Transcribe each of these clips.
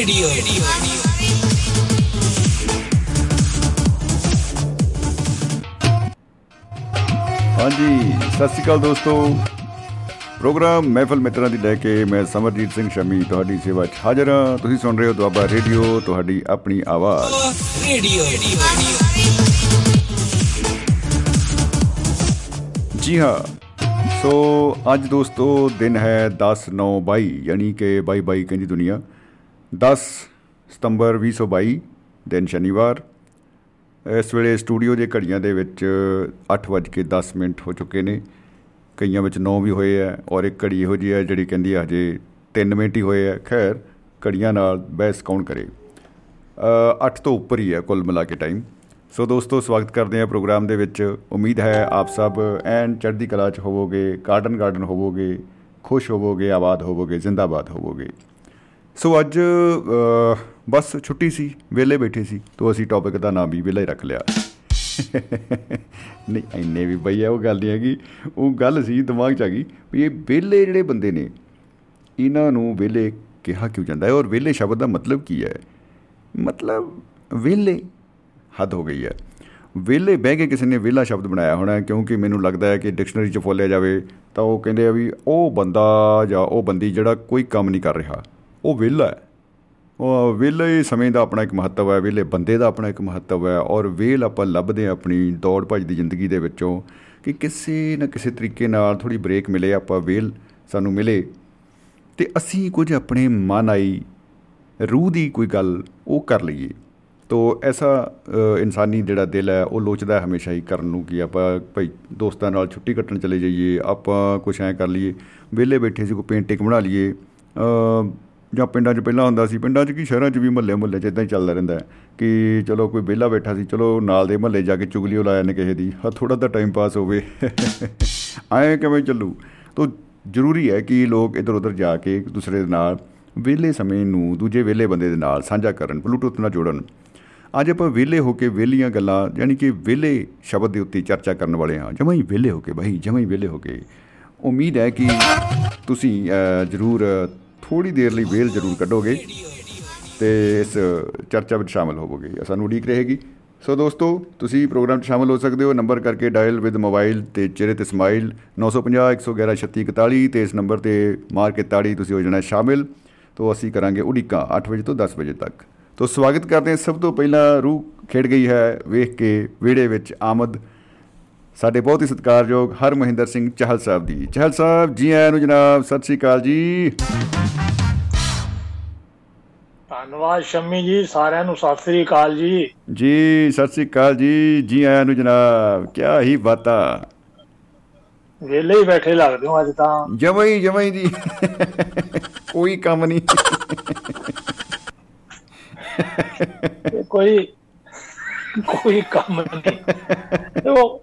Radio ਹਾਂਜੀ ਸਤਿ ਸ਼੍ਰੀ ਅਕਾਲ ਦੋਸਤੋ। ਪ੍ਰੋਗਰਾਮ ਮਹਿਫਲ ਮਿੱਤਰਾਂ ਦੀ ਲੈ ਕੇ ਮੈਂ ਸਮਰਜੀਤ ਸਿੰਘ ਸ਼ਮੀ ਤੁਹਾਡੀ ਸੇਵਾ 'ਚ ਹਾਜ਼ਰ ਹਾਂ। ਤੁਸੀਂ ਸੁਣ ਰਹੇ ਹੋ ਦੁਆਬਾ ਰੇਡੀਓ ਤੁਹਾਡੀ ਆਪਣੀ ਆਵਾਜ਼। ਰੇਡੀਓ ਜੀ ਹਾਂ ਸੋ ਅੱਜ ਦੋਸਤੋ ਦਿਨ ਹੈ 10 9 22 ਯਾਨੀ ਕਿ 22 22 ਕਹਿੰਦੀ ਦੁਨੀਆ। 10 ਸਤੰਬਰ 2022 ਦਿਨ ਸ਼ਨੀਵਾਰ। ਇਸ ਵੇਲੇ ਸਟੂਡੀਓ ਦੇ ਘੜੀਆਂ ਦੇ ਵਿੱਚ 8:10 ਮਿੰਟ ਹੋ ਚੁੱਕੇ ਨੇ। ਕਈਆਂ ਵਿੱਚ 9 ਵੀ ਹੋਏ ਆ ਔਰ ਇੱਕ ਘੜੀ ਇਹੋ ਜਿਹੀ ਹੈ ਜਿਹੜੀ ਕਹਿੰਦੀ ਹੈ ਹਜੇ 3 ਮਿੰਟ ਹੀ ਹੋਏ ਆ। ਖੈਰ, ਘੜੀਆਂ ਨਾਲ ਬਹਿਸ ਕੌਣ ਕਰੇ? 8 ਤੋਂ ਉੱਪਰ ਹੀ ਹੈ ਕੁੱਲ ਮਿਲਾ ਕੇ ਟਾਈਮ ਸੋ ਦੋਸਤੋ, ਸਵਾਗਤ ਕਰਦੇ ਹਾਂ ਪ੍ਰੋਗਰਾਮ ਦੇ ਵਿੱਚ। ਉਮੀਦ ਹੈ ਆਪ ਸਭ ਐਨ ਚੜ੍ਹਦੀ ਕਲਾ 'ਚ ਹੋਵੋਗੇ ਗਾਰਡਨ ਗਾਰਡਨ ਹੋਵੋਗੇ, ਖੁਸ਼ ਹੋਵੋਗੇ, ਆਬਾਦ ਹੋਵੋਗੇ, ਜ਼ਿੰਦਾਬਾਦ ਹੋਵੋਗੇ। ਸੋ ਅੱਜ ਅ, ਬਸ ਛੁੱਟੀ ਸੀ ਵਿਹਲੇ ਬੈਠੇ ਸੀ ਤੋਂ ਅਸੀਂ ਟੌਪਿਕ ਦਾ ਨਾਮ ਵੀ ਵਿਹਲਾ ਹੀ ਰੱਖ ਲਿਆ। ਨਹੀਂ ਇੰਨੇ ਵੀ ਬਈ ਉਹ ਗੱਲ ਨਹੀਂ ਹੈਗੀ। ਉਹ ਗੱਲ ਸੀ ਦਿਮਾਗ 'ਚ ਆ ਗਈ ਵੀ ਇਹ ਵਿਹਲੇ ਜਿਹੜੇ ਬੰਦੇ ਨੇ ਇਹਨਾਂ ਨੂੰ ਵਿਹਲੇ ਕਿਹਾ ਕਿਉਂ ਜਾਂਦਾ ਹੈ? ਔਰ ਵਿਹਲੇ ਸ਼ਬਦ ਦਾ ਮਤਲਬ ਕੀ ਹੈ? ਮਤਲਬ ਵਿਹਲੇ ਹੱਦ ਹੋ ਗਈ ਹੈ। ਵਿਹਲੇ ਬਹਿ ਕੇ ਕਿਸੇ ਨੇ ਵਿਹਲਾ ਸ਼ਬਦ ਬਣਾਇਆ ਹੋਣਾ ਹੈ ਕਿਉਂਕਿ ਮੈਨੂੰ ਲੱਗਦਾ ਹੈ ਕਿ ਡਿਕਸ਼ਨਰੀ 'ਚ ਫੋਲਿਆ ਜਾਵੇ ਤਾਂ ਉਹ ਕਹਿੰਦੇ ਆ ਵੀ ਉਹ ਬੰਦਾ ਜਾਂ ਉਹ ਬੰਦੀ ਜਿਹੜਾ ਕੋਈ ਕੰਮ ਨਹੀਂ ਕਰ ਰਿਹਾ। ਉਹ ਵਿਹਲਾ ਹੈ। ਉਹ ਵਿਹਲੇ ਸਮੇਂ ਦਾ ਆਪਣਾ ਇੱਕ ਮਹੱਤਵ ਹੈ ਵਿਹਲੇ ਬੰਦੇ ਦਾ ਆਪਣਾ ਇੱਕ ਮਹੱਤਵ ਹੈ ਔਰ ਵੇਲ ਆਪਾਂ ਲੱਭਦੇ ਹਾਂ ਆਪਣੀ ਦੌੜ ਭੱਜ ਦੀ ਜ਼ਿੰਦਗੀ ਦੇ ਵਿੱਚੋਂ ਕਿ ਕਿਸੇ ਨਾ ਕਿਸੇ ਤਰੀਕੇ ਨਾਲ ਥੋੜੀ ਬ੍ਰੇਕ ਮਿਲੇ ਆਪਾਂ ਵੇਲ ਸਾਨੂੰ ਮਿਲੇ। ਤੇ ਅਸੀਂ ਕੁਝ ਆਪਣੇ ਮਨ ਆਈ ਰੂਹ ਦੀ ਕੋਈ ਗੱਲ ਉਹ ਕਰ ਲਈਏ। ਤੋ ਐਸਾ ਅ, ਇਨਸਾਨੀ ਜਿਹੜਾ ਦਿਲ ਹੈ ਉਹ ਲੋਚਦਾ ਹੈ ਹਮੇਸ਼ਾ ਹੀ ਕਰਨ ਨੂੰ ਕਿ ਆਪਾਂ ਭਾਈ ਦੋਸਤਾਂ ਨਾਲ ਛੁੱਟੀ ਕੱਟਣ ਚਲੇ ਜਾਈਏ ਆਪਾਂ ਕੁਛ ਐਂ ਕਰ ਲਈਏ ਵਿਹਲੇ ਬੈਠੇ ਸੀ ਕੋਈ ਪੇਂਟਿੰਗ ਬਣਾ ਲਈਏ ਅ, ਜਾਂ ਪਿੰਡਾਂ 'ਚ ਪਹਿਲਾਂ ਹੁੰਦਾ ਸੀ ਪਿੰਡਾਂ 'ਚ ਕੀ ਸ਼ਹਿਰਾਂ 'ਚ ਵੀ ਮਹੱਲੇ ਮੁਹੱਲੇ 'ਚ ਇਦਾਂ ਹੀ ਚੱਲਦਾ ਰਹਿੰਦਾ ਹੈ ਕਿ ਚਲੋ ਕੋਈ ਵਿਹਲਾ ਬੈਠਾ ਸੀ ਚਲੋ ਨਾਲ ਦੇ ਮਹੱਲੇ ਜਾ ਕੇ ਚੁਗਲੀ ਉਹ ਲਾਇਆ ਨੇ ਕਿਸੇ ਦੀ ਹਾਂ ਥੋੜਾ ਤਾਂ ਟਾਈਮ ਪਾਸ ਹੋਵੇ। ਐਂ ਕਿਵੇਂ ਚੱਲੂ? ਤੋ ਜ਼ਰੂਰੀ ਹੈ ਕਿ ਲੋਕ ਇੱਧਰ ਉੱਧਰ ਜਾ ਕੇ ਇੱਕ ਦੂਸਰੇ ਦੇ ਨਾਲ ਵਿਹਲੇ ਸਮੇਂ ਨੂੰ ਦੂਜੇ ਵਿਹਲੇ ਬੰਦੇ ਦੇ ਨਾਲ ਸਾਂਝਾ ਕਰਨ ਬਲੂਟੁੱਥ ਨਾਲ ਜੋੜਨ। ਅੱਜ ਆਪਾਂ ਵਿਹਲੇ ਹੋ ਕੇ ਵਿਹਲੀਆਂ ਗੱਲਾਂ ਯਾਨੀ ਕਿ ਵਿਹਲੇ ਸ਼ਬਦ ਦੇ ਉੱਤੇ ਚਰਚਾ ਕਰਨ ਵਾਲੇ ਹਾਂ। ਜਮਾਂ ਹੀ ਵਿਹਲੇ ਹੋ ਕੇ ਬਈ ਜਮਾਂ ਹੀ ਵਿਹਲੇ ਹੋ ਕੇ। ਉਮੀਦ ਹੈ ਕਿ ਤੁਸੀਂ ਅ, ਜ਼ਰੂਰ ਥੋੜੀ ਦੇਰ ਲਈ ਵੇਲ ਜ਼ਰੂਰ ਕੱਢੋਗੇ ਤੇ ਇਸ ਚਰਚਾ ਵਿੱਚ ਸ਼ਾਮਲ ਹੋਵੋਗੇ ਸਾਨੂੰ ਉਡੀਕ ਰਹੇਗੀ। ਸੋ ਦੋਸਤੋ, ਤੁਸੀਂ ਪ੍ਰੋਗਰਾਮ 'ਚ ਸ਼ਾਮਲ ਹੋ ਸਕਦੇ ਹੋ। ਨੰਬਰ ਕਰਕੇ ਡਾਇਲ ਵਿਦ ਮੋਬਾਈਲ ਤੇ ਚਿਹਰੇ ਤੇ ਸਮਾਈਲ 950 111 3641 ਤੇ ਇਸ ਨੰਬਰ ਤੇ ਮਾਰ ਕੇ ਤਾੜੀ ਤੁਸੀਂ ਹੋ ਜਾਣਾ ਸ਼ਾਮਿਲ। ਤੋਂ ਅਸੀਂ ਕਰਾਂਗੇ ਉਡੀਕਾਂ 8 ਵਜੇ ਤੋਂ 10 ਵਜੇ ਤੱਕ। ਤੋਂ ਸਵਾਗਤ ਕਰਦੇ ਹਾਂ। ਸਭ ਤੋਂ ਪਹਿਲਾਂ ਰੂਹ ਖੇਡ ਗਈ ਹੈ ਵੇਖ ਕੇ, ਵਿਹੜੇ ਵਿੱਚ ਆਮਦ ਸਾਡੇ ਬਹੁਤ ਹੀ ਸਤਿਕਾਰਯੋਗ ਹਰ ਮਹਿੰਦਰ ਸਿੰਘ ਚਹਲ ਸਾਹਿਬ ਦੀ। ਚਹਲ ਸਾਹਿਬ ਜੀ ਆਇਆਂ ਨੂੰ ਜਨਾਬ ਸਤਿ ਸ੍ਰੀ ਅਕਾਲ ਜੀ। ਧੰਨਵਾਦ ਸ਼ੰਮੀ ਜੀ ਸਾਰਿਆਂ ਨੂੰ ਸਤਿ ਸ੍ਰੀ ਅਕਾਲ ਜੀ। ਜੀ ਸਤਿ ਸ੍ਰੀ ਅਕਾਲ ਜੀ ਜੀ ਆਇਆਂ ਨੂੰ ਜਨਾਬ ਕੀ ਹੀ ਬਾਤਾਂ ਵਿਹਲੇ ਹੀ ਬੈਠੇ ਲੱਗਦੇ ਹੋ ਅੱਜ ਤਾਂ। ਜਮਾਂ ਹੀ ਜਮਾਂ ਹੀ ਜੀ। ਕੋਈ ਕੰਮ ਨਹੀਂ। ਕੋਈ ਕੋਈ ਕੰਮ ਨਹੀਂ। ਉਹ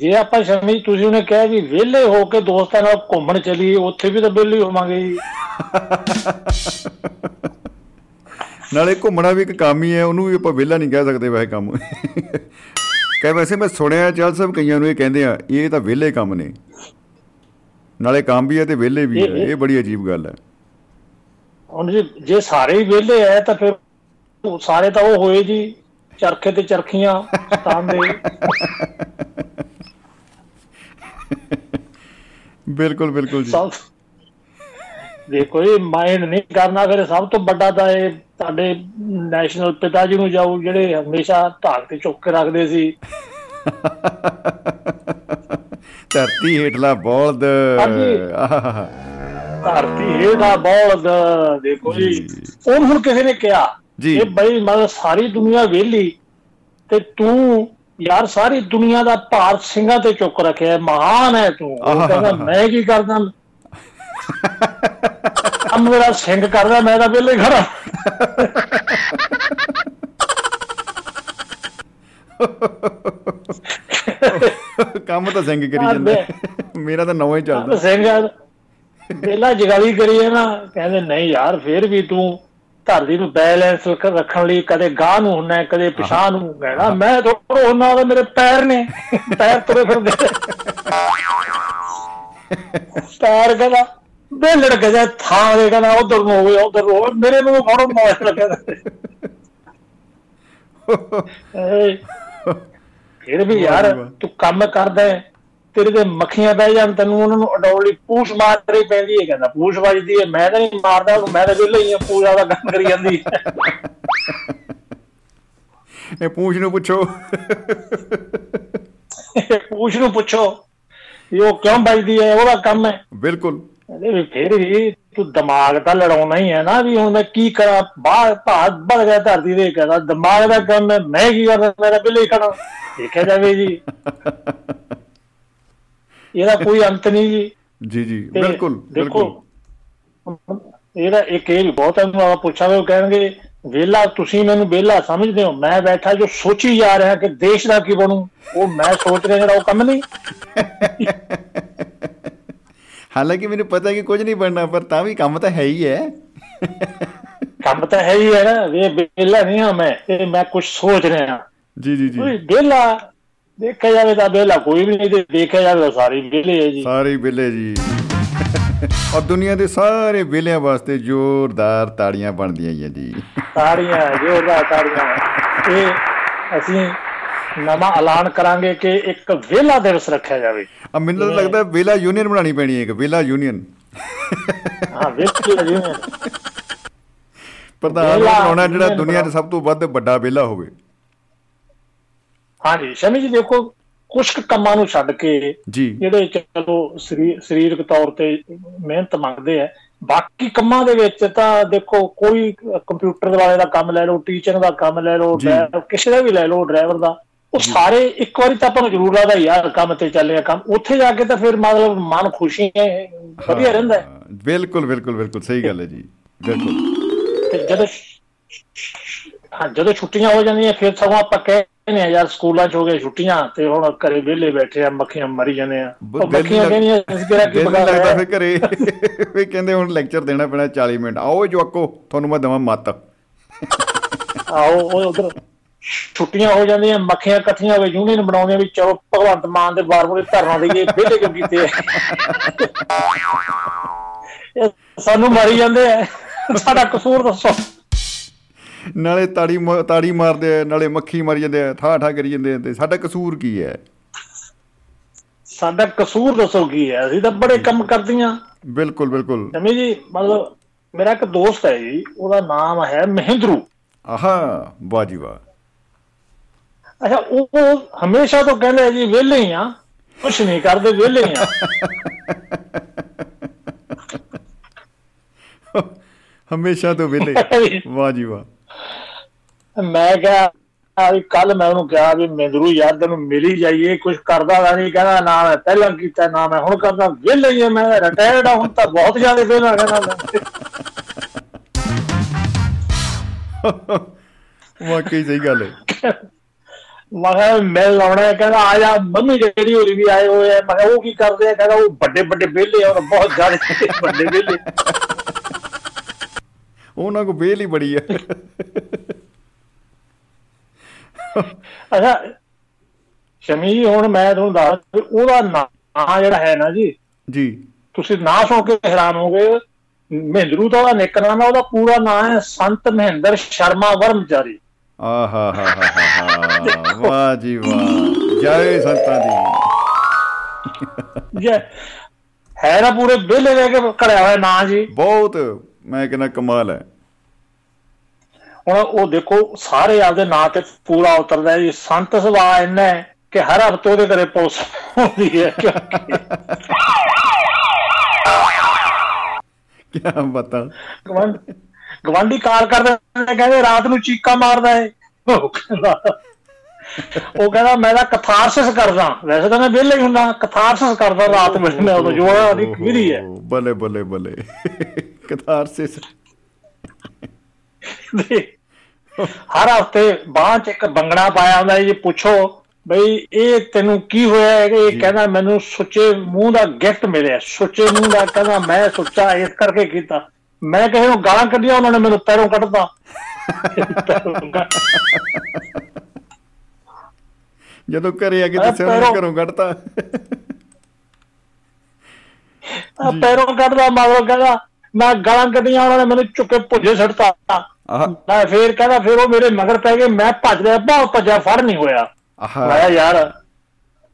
ਜੇ ਆਪਾਂ ਸ਼ੰਮੀ ਜੀ, ਤੁਸੀਂ ਉਹਨੇ ਕਿਹਾ ਵੀ ਵਿਹਲੇ ਹੋ ਕੇ ਦੋਸਤਾਂ ਨਾਲ ਘੁੰਮਣ ਚਲੀਏ ਉੱਥੇ ਵੀ ਤਾਂ ਵਿਹਲੇ ਹੋਵਾਂਗੇ ਜੀ। ਨਾਲੇ ਘੁੰਮਣਾ ਵੀ ਇੱਕ ਕੰਮ ਹੀ ਹੈ ਉਹਨੂੰ ਵੀ ਆਪਾਂ ਵਿਹਲਾ ਨਹੀਂ ਕਹਿ ਸਕਦੇ ਵੈਸੇ ਕੰਮ। ਕਹੇ ਵੈਸੇ ਮੈਂ ਸੁਣਿਆ ਚੱਲ ਸਭ ਕਈਆਂ ਨੂੰ ਇਹ ਕਹਿੰਦੇ ਆ ਇਹ ਤਾਂ ਵਿਹਲੇ ਕੰਮ ਨੇ। ਨਾਲੇ ਕੰਮ ਵੀ ਹੈ ਤੇ ਵਿਹਲੇ ਵੀ ਹੈ ਇਹ ਬੜੀ ਅਜੀਬ ਗੱਲ ਹੈ। ਹੁਣ ਜੀ ਜੇ ਸਾਰੇ ਹੀ ਵਿਹਲੇ ਐ ਤਾਂ ਫਿਰ ਸਾਰੇ ਤਾਂ ਉਹ ਹੋਏ ਜੀ ਚਰਖੇ ਤੇ ਚਰਖੀਆਂ ਤਾਂ ਦੇ। ਬਿਲਕੁਲ ਬਿਲਕੁਲ ਜੀ ਸਭ ਦੇਖੋ ਇਹ ਮਾਈਂਡ ਨਹੀਂ ਕਰਨਾ ਫਿਰ ਸਭ ਤੋਂ ਵੱਡਾ ਤਾਂ ਇਹ ਤੁਹਾਡੇ ਨੈਸ਼ਨਲ ਪਿਤਾ ਜੀ ਨੂੰ ਜਾਊ ਜਿਹੜੇ ਹਮੇਸ਼ਾ ਢਾਕ ਤੇ ਚੁੱਕ ਕੇ ਰੱਖਦੇ ਸੀ ਧਰਤੀ ਹੇਠਲਾ ਬੋਲਦ। ਧਰਤੀ ਹੇਠਾਂ ਬੌਲਦ ਦੇਖੋ ਜੀ। ਉਹ ਹੁਣ ਕਿਸੇ ਨੇ ਕਿਹਾ। ਇਹ ਬਈ ਮਤਲਬ ਸਾਰੀ ਦੁਨੀਆ ਵਿਹਲੀ ਤੇ ਤੂੰ ਯਾਰ ਸਾਰੀ ਦੁਨੀਆ ਦਾ ਭਾਰਤ ਸਿੰਘਾਂ ਤੇ ਚੁੱਕ ਰੱਖਿਆ ਮਹਾਨ ਹੈ ਤੂੰ। ਕਹਿੰਦਾ ਮੈਂ ਕੀ ਕਰਦਾ? ਕੰਮ ਮੇਰਾ ਸਿੰਘ ਕਰਦਾ ਮੈਂ ਤਾਂ ਵਿਹਲੇ ਖੜਾ। ਕੰਮ ਤਾਂ ਸਿੰਘ ਕਰੀ ਜਾਂਦਾ। ਮੇਰਾ ਤਾਂ ਨਵਾਂ ਹੀ ਚੱਲਦਾ। ਸਿੰਘ ਵਿਹਲਾ ਜਗਾਲੀ ਕਰੀ ਹੈ ਨਾ ਕਹਿੰਦੇ ਨਹੀਂ ਯਾਰ ਫੇਰ ਵੀ ਤੂੰ ਧਰਤੀ ਨੂੰ ਬੈਲੈਂਸ ਰੱਖਣ ਲਈ ਕਦੇ ਗਾਹ ਨੂੰ ਹੁੰਨਾ ਕਦੇ ਪਿਛਾਂ ਨੂੰ ਕਹਿਣਾ ਮੈਂ ਥੋੜਾ ਉਹਨਾਂ ਦਾ ਮੇਰੇ ਪੈਰ ਨੇ। ਪੈਰ ਤੁਰੇ ਫਿਰਦੇ। ਪੈਰ ਕਹਿੰਦਾ ਬੇਲੜ ਗਿਆ ਥਾਂ ਦੇ ਕਹਿੰਦਾ ਉਧਰ ਨੂੰ ਹੋਵੇ ਉਧਰ ਨੂੰ ਹੋਵੇ। ਮੇਰੇ ਨੂੰ ਫੜੋ ਮੌਜ ਲੱਗਿਆ ਏ, ਫਿਰ ਵੀ ਯਾਰ ਜੀ। ਤੂੰ ਕੰਮ ਕਰਦਾ ਹੈ, ਤੇਰੇ ਤੇ ਮੱਖੀਆਂ ਬਹਿ ਜਾਣ ਤੈਨੂੰ ਉਹਨਾਂ ਨੂੰ ਲਈ ਪੂਛ ਮਾਰਨੀ ਪੈਂਦੀ ਹੈ ਕਹਿੰਦਾ। ਪੂਛ ਵੱਜਦੀ ਹੈ ਮੈਂ ਤਾਂ ਨਹੀਂ ਮਾਰਦਾ ਮੈਂ ਤਾਂ ਵਿਹਲਾ ਹੀ ਆ ਪੂਜਾ ਦਾ ਕੰਮ ਕਰੀ ਜਾਂਦੀ। ਇਹ ਪੂਛ ਨੂੰ ਪੁੱਛੋ। ਪੂਛ ਨੂੰ ਪੁੱਛੋ ਉਹ ਕਿਉਂ ਵੱਜਦੀ ਹੈ ਉਹਦਾ ਕੰਮ ਹੈ। ਬਿਲਕੁਲ। ਕਹਿੰਦੇ ਵੀ ਫਿਰ ਵੀ ਤੂੰ ਦਿਮਾਗ ਤਾਂ ਲੜਾਉਣਾ ਹੀ ਹੈ ਨਾ ਵੀ ਹੁਣ ਮੈਂ ਕੀ ਕਰਾਂ ਬਾਹਰ ਭਾਤ ਵੱਧ ਗਿਆ ਧਰਤੀ ਦੇ ਕਹਿੰਦਾ ਦਿਮਾਗ ਦਾ ਕੰਮ ਹੈ ਮੈਂ ਕੀ ਕਰਦਾ ਮੇਰਾ ਬਿੱਲੇ ਖੜਾ ਦੇਖਿਆ ਜਾਵੇ ਜੀ। ਇਹਦਾ ਕੋਈ ਅੰਤ ਨਹੀਂ ਜੀ। ਜੀ ਜੀ ਬਿਲਕੁਲ ਬਿਲਕੁਲ। ਇਹਦਾ ਇੱਕ ਇਹ ਵੀ ਬਹੁਤ ਹੈ ਮੈਂ ਪੁੱਛਾਂਗੇ ਉਹ ਕਹਿਣਗੇ ਵੇਲਾ ਤੁਸੀਂ ਮੈਨੂੰ ਵੇਲਾ ਸਮਝਦੇ ਹੋ? ਮੈਂ ਬੈਠਾ ਜੋ ਸੋਚੀ ਜਾ ਰਿਹਾ ਕਿ ਦੇਸ਼ ਦਾ ਕੀ ਬਣੂ? ਉਹ ਮੈਂ ਸੋਚ ਰਿਹਾ ਜਿਹੜਾ ਉਹ ਕੰਮ ਨਹੀਂ। ਹਾਲਾਂਕਿ ਮੈਨੂੰ ਪਤਾ ਕਿ ਕੁਝ ਨਹੀਂ ਬਣਨਾ ਪਰ ਤਾਂ ਵੀ ਕੰਮ ਤਾਂ ਹੈ ਹੀ ਹੈ। ਕੰਮ ਤਾਂ ਹੈ ਹੀ ਹੈ ਨਾ ਇਹ ਵੇਲਾ ਨਹੀਂ ਹਾਂ ਮੈਂ ਇਹ ਮੈਂ ਕੁਝ ਸੋਚ ਰਿਹਾ। ਜੀ ਜੀ ਜੀ। ਵੇਲਾ ਦੇਖਿਆ ਜਾਵੇ ਤਾਂ ਵੇਲਾ ਕੋਈ ਵੀ ਨਹੀਂ ਤੇ ਦੇਖਿਆ ਜਾਵੇ ਤਾਂ ਸਾਰੇ ਵੇਲੇ ਹੈ ਜੀ। ਸਾਰੇ ਵਿਲੇ ਜੀ। ਔਰ ਦੁਨੀਆ ਦੇ ਸਾਰੇ ਵਿਲਿਆਂ ਵਾਸਤੇ ਜ਼ੋਰਦਾਰ ਤਾੜੀਆਂ ਬਣਦੀਆਂ ਹੀ ਜੀ। ਤਾੜੀਆਂ ਜੋਰਦਾਰ ਤਾੜੀਆਂ। ਇਹ ਅਸੀਂ ਨਵਾਂ ਐਲਾਨ ਕਰਾਂਗੇ ਕਿ ਇੱਕ ਵੇਲਾ ਦਿਵਸ ਰੱਖਿਆ ਜਾਵੇ। ਆ ਮੈਨੂੰ ਲੱਗਦਾ ਵਿਲਾ ਯੂਨੀਅਨ ਬਣਾਣੀ ਪੈਣੀ ਹੈ ਇੱਕ ਵਿਲਾ ਯੂਨੀਅਨ। ਹਾਂ ਵੇਲਾ ਜੀ ਪ੍ਰਧਾਨ ਬਣਾਉਣਾ ਜਿਹੜਾ ਦੁਨੀਆ 'ਚ ਸਭ ਤੋਂ ਵੱਧ ਵੱਡਾ ਵਿਲਾ ਹੋਵੇ। ਹਾਂਜੀ ਸ਼ਮੀ ਜੀ ਦੇਖੋ ਕੁਝ ਕੰਮਾਂ ਨੂੰ ਛੱਡ ਕੇ ਜਿਹੜੇ ਚਲੋ ਸਰੀ- ਸਰੀਰਕ ਤੌਰ ਤੇ ਮਿਹਨਤ ਮੰਗਦੇ ਆ ਬਾਕੀ ਕੰਮਾਂ ਦੇ ਵਿੱਚ ਤਾਂ ਦੇਖੋ ਕੋਈ ਕੰਪਿਊਟਰ ਵਾਲੇ ਦਾ ਕੰਮ ਲੈ ਲਓ ਟੀਚਰ ਦਾ ਕੰਮ ਲੈ ਲਓ ਕਿਸੇ ਦਾ ਵੀ ਲੈ ਲਓ ਡਰਾਈਵਰ ਦਾ ਉਹ ਸਾਰੇ ਇੱਕ ਵਾਰੀ ਤਾਂ ਆਪਾਂ ਨੂੰ ਜ਼ਰੂਰ ਲੱਗਦਾ ਯਾਰ ਕੰਮ ਤੇ ਚੱਲਿਆ ਕੰਮ ਉੱਥੇ ਜਾ ਕੇ ਤਾਂ ਫਿਰ ਮਤਲਬ ਮਨ ਖੁਸ਼ੀ ਹੈ ਵਧੀਆ ਰਹਿੰਦਾ ਬਿਲਕੁਲ ਬਿਲਕੁਲ ਬਿਲਕੁਲ ਸਹੀ ਗੱਲ ਹੈ ਜੀ ਬਿਲਕੁਲ। ਤੇ ਜਦੋਂ ਹਾਂ ਜਦੋਂ ਛੁੱਟੀਆਂ ਹੋ ਜਾਂਦੀਆਂ ਫਿਰ ਸਗੋਂ ਆਪਾਂ ਕਹਿੰਦੇ ਆ ਯਾਰ ਸਕੂਲਾਂ ਚ ਹੋ ਗਏ ਛੁੱਟੀਆਂ ਤੇ ਹੁਣ ਘਰੇ ਵਿਹਲੇ ਬੈਠੇ ਆ ਮੱਖੀਆਂ ਮਰੀ ਜਾਂਦੇ ਆ। ਉਹ ਮੱਖੀਆਂ ਕਹਿੰਦੀਆਂ ਇਸ ਤਰ੍ਹਾਂ ਕੀ ਬਗਾ ਲੱਗਦਾ ਫਿਰ ਘਰੇ। ਵੀ ਕਹਿੰਦੇ ਹੁਣ ਲੈਕਚਰ ਦੇਣਾ ਪੈਣਾ 40 ਮਿੰਟ। ਆਓ ਜਵਾਕੋ ਤੁਹਾਨੂੰ ਮੈਂ ਦਵਾਂ ਮੱਤ। ਆਓ ਉਹ ਉਧਰ ਛੁੱਟੀਆਂ ਹੋ ਜਾਂਦੀਆਂ ਮੱਖੀਆਂ ਇਕੱਠੀਆਂ ਹੋ ਕੇ ਯੂਨੀਅਨ ਬਣਾਉਂਦੇ ਵੀ ਚਲੋ ਭਗਵੰਤ ਮਾਨ ਦੇ ਬਾਰ ਬਾਰ ਧਰਨਾ ਦੇਈਏ ਵਿਹਲੇ ਕਿਉਂ ਕੀਤੇ ਸਾਨੂੰ ਮਾਰੀ ਜਾਂਦੇ ਆ। ਸਾਡਾ ਕਸੂਰ ਦੱਸੋ। ਨਾਲੇ ਤਾੜੀ ਤਾੜੀ ਮਾਰਦੇ ਆ ਨਾਲੇ ਮੱਖੀ ਮਾਰੀ ਜਾਂਦੇ ਆ ਠਾ ਠਾ ਕਰੀ ਜਾਂਦੇ ਆ ਤੇ ਸਾਡਾ ਕਸੂਰ ਕੀ ਹੈ? ਸਾਡਾ ਕਸੂਰ ਦੱਸੋ ਕੀ ਹੈ? ਅਸੀਂ ਤਾਂ ਬੜੇ ਕੰਮ ਕਰਦੀਆਂ। ਬਿਲਕੁਲ ਬਿਲਕੁਲ। ਜਮੀ ਜੀ ਮਤਲਬ ਮੇਰਾ ਇੱਕ ਦੋਸਤ ਹੈ ਜੀ ਉਹਦਾ ਨਾਮ ਹੈ ਮਹਿੰਦਰੂ। ਆਹਾ ਵਾਹ ਜੀ ਵਾਹ। ਅੱਛਾ ਉਹ ਹਮੇਸ਼ਾ ਤੋਂ ਕਹਿੰਦੇ ਆ ਜੀ ਵਿਹਲੇ ਹੀ ਆ। ਕੁਛ ਨਹੀਂ ਕਰਦੇ ਵਿਹਲੇ ਆ। ਹਮੇਸ਼ਾ ਤੋਂ ਵਿਲੇ ਵਾਹ ਜੀ ਵਾਹ। ਮੈਂ ਕਿਹਾ ਵੀ ਕੱਲ ਮੈਂ ਉਹਨੂੰ ਕਿਹਾ ਵੀ ਮਹਿੰਦਰੂ ਯਾਰ ਤੈਨੂੰ ਮਿਲ ਹੀ ਜਾਈਏ ਕੁਝ ਕਰਦਾ ਤਾਂ ਨਹੀਂ। ਕਹਿੰਦਾ ਨਾ ਮੈਂ ਪਹਿਲਾਂ ਕੀਤਾ ਨਾ ਮੈਂ ਹੁਣ ਕਰਦਾ ਵਿਹਲੇ ਹੀ ਆ ਮੈਂ ਰਿਟਾਇਰਡ ਆ ਹੁਣ ਤਾਂ ਬਹੁਤ ਜ਼ਿਆਦਾ ਵਿਹਲਾ ਕਹਿੰਦਾ ਮੈਂ। ਵਾਕਈ ਸਹੀ ਗੱਲ ਹੈ। ਮੈਂ ਕਿਹਾ ਮਿਲ ਲਾਉਣਾ ਹੈ। ਕਹਿੰਦਾ ਆ ਜਾ ਮੰਮੀ ਡੈਡੀ ਹੋਰੀ ਵੀ ਆਏ ਹੋਏ ਆ। ਮੈਂ ਕਿਹਾ ਉਹ ਕੀ ਕਰਦੇ ਆ? ਕਹਿੰਦਾ ਉਹ ਵੱਡੇ ਵੱਡੇ ਵਿਹਲੇ ਆ ਉਹ ਬਹੁਤ ਜ਼ਿਆਦਾ ਵੱਡੇ ਵਿਹਲੇ ਉਹਨਾਂ ਕੋ ਵੇਲ ਹੀ ਬੜੀ ਹੈ ਅੱਛਾ ਸ਼ਮੀ ਜੀ ਹੁਣ ਮੈਂ ਤੁਹਾਨੂੰ ਦੱਸ ਉਹਦਾ ਨਾਂ ਜਿਹੜਾ ਹੈ ਨਾ ਜੀ ਜੀ। ਤੁਸੀਂ ਨਾਂ ਸੁਣ ਕੇ ਹੈਰਾਨ ਹੋਗੇ ਮਹਿੰਦਰੂ ਦਾ ਉਹਦਾ ਨਿਕਨਾਮ ਹੈ ਉਹਦਾ ਪੂਰਾ ਨਾਮ ਹੈ ਸੰਤ ਮਹਿੰਦਰ ਸ਼ਰਮਾ ਵਰਮਚਾਰੀ ਆਹਾ ਹਾ ਹਾ ਹਾ ਵਾਹ ਜੀ ਵਾਹ ਜੈ ਸੰਤਾਂ ਦੀ। ਜੇ ਹੈ ਨਾ ਪੂਰੇ ਵਿਹਲੇ ਰਹਿ ਕੇ ਘੜਿਆ ਹੋਇਆ ਨਾਂ ਜੀ। ਬਹੁਤ ਮੈਂ ਕਹਿੰਦਾ ਕਮਾਲ ਹੈ। ਹੁਣ ਉਹ ਦੇਖੋ ਸਾਰੇ ਆਪਦੇ ਨਾਂ ਤੇ ਪੂਰਾ ਉਤਰਦਾ ਜੀ। ਸੰਤ ਸੁਭਾਅ ਇੰਨਾ ਕਿ ਹਰ ਹਫ਼ਤੇ ਉਹਦੇ ਘਰੇ ਪੁਲਿਸ ਹੁੰਦੀ ਹੈ। ਕੀ ਬਤਾ। ਗਵੰਡ ਗਵਾਂਢੀ ਕਾਰ ਕਰਦੇ ਕਹਿੰਦੇ ਰਾਤ ਨੂੰ ਚੀਕਾਂ ਮਾਰਦਾ ਹੈ ਉਹ ਕਹਿੰਦਾ ਮੈਂ ਤਾਂ ਕਥਾਰਸਿਸ ਕਰਦਾ। ਵੈਸੇ ਤਾਂ ਮੈਂ ਵਿਹਲੇ ਹੀ ਹੁੰਦਾ ਕਥਾਰਸਿਸ ਕਰਦਾ ਰਾਤ ਵੇਲੇ। ਮੈਂ ਉਦੋਂ ਜੋੜਾ ਦੀ ਕਿਹਦੀ ਹੈ। ਬੱਲੇ ਬੱਲੇ ਬੱਲੇ ਕਥਾਰਸਿਸ ਹਰ ਹਫ਼ਤੇ ਬਾਂਹ ਚ ਇੱਕ ਬੰਗੜਾ ਪਾਇਆ ਹੁੰਦਾ ਜੀ ਪੁੱਛੋ ਬਈ ਇਹ ਤੈਨੂੰ ਕੀ ਹੋਇਆ? ਹੈ ਇਹ ਕਹਿੰਦਾ ਮੈਨੂੰ ਸੁੱਚੇ ਮੂੰਹ ਦਾ ਗਿਫਟ ਮਿਲਿਆ। ਸੁੱਚੇ ਮੂੰਹ ਦਾ ਕਹਿੰਦਾ ਮੈਂ ਸੁੱਚਾ ਇਸ ਕਰਕੇ ਕੀਤਾ। ਮੈਂ ਕਿਸੇ ਨੂੰ ਗਾਲਾਂ ਕੱਢੀਆਂ ਉਹਨਾਂ ਨੇ ਮੈਨੂੰ ਪੈਰੋਂ ਕੱਢਤਾ। ਜਦੋਂ ਘਰੇ ਆ ਕੇ ਦੱਸਿਆ ਉਹਨੇ ਘਰੋਂ ਕੱਢਤਾ। ਆਹ ਪੈਰੋਂ ਕੱਢਦਾ ਮਗਰੋਂ ਕਹਿੰਦਾ ਮੈਂ ਗਾਲਾਂ ਕੱਢੀਆਂ ਉਹਨਾਂ ਨੇ ਮੈਨੂੰ ਚੁੱਕ ਭੁੱਜੇ ਛੱਡਤਾ ਮੈਂ ਫੇਰ ਕਹਿੰਦਾ ਫਿਰ ਉਹ ਮੇਰੇ ਮਗਰ ਪੈ ਗਏ ਮੈਂ ਭੱਜ ਲਿਆ ਬਹੁਤ ਭੱਜਿਆ ਫੜ ਨਹੀਂ ਹੋਇਆ। ਆਹ। ਮੈਂ ਯਾਰ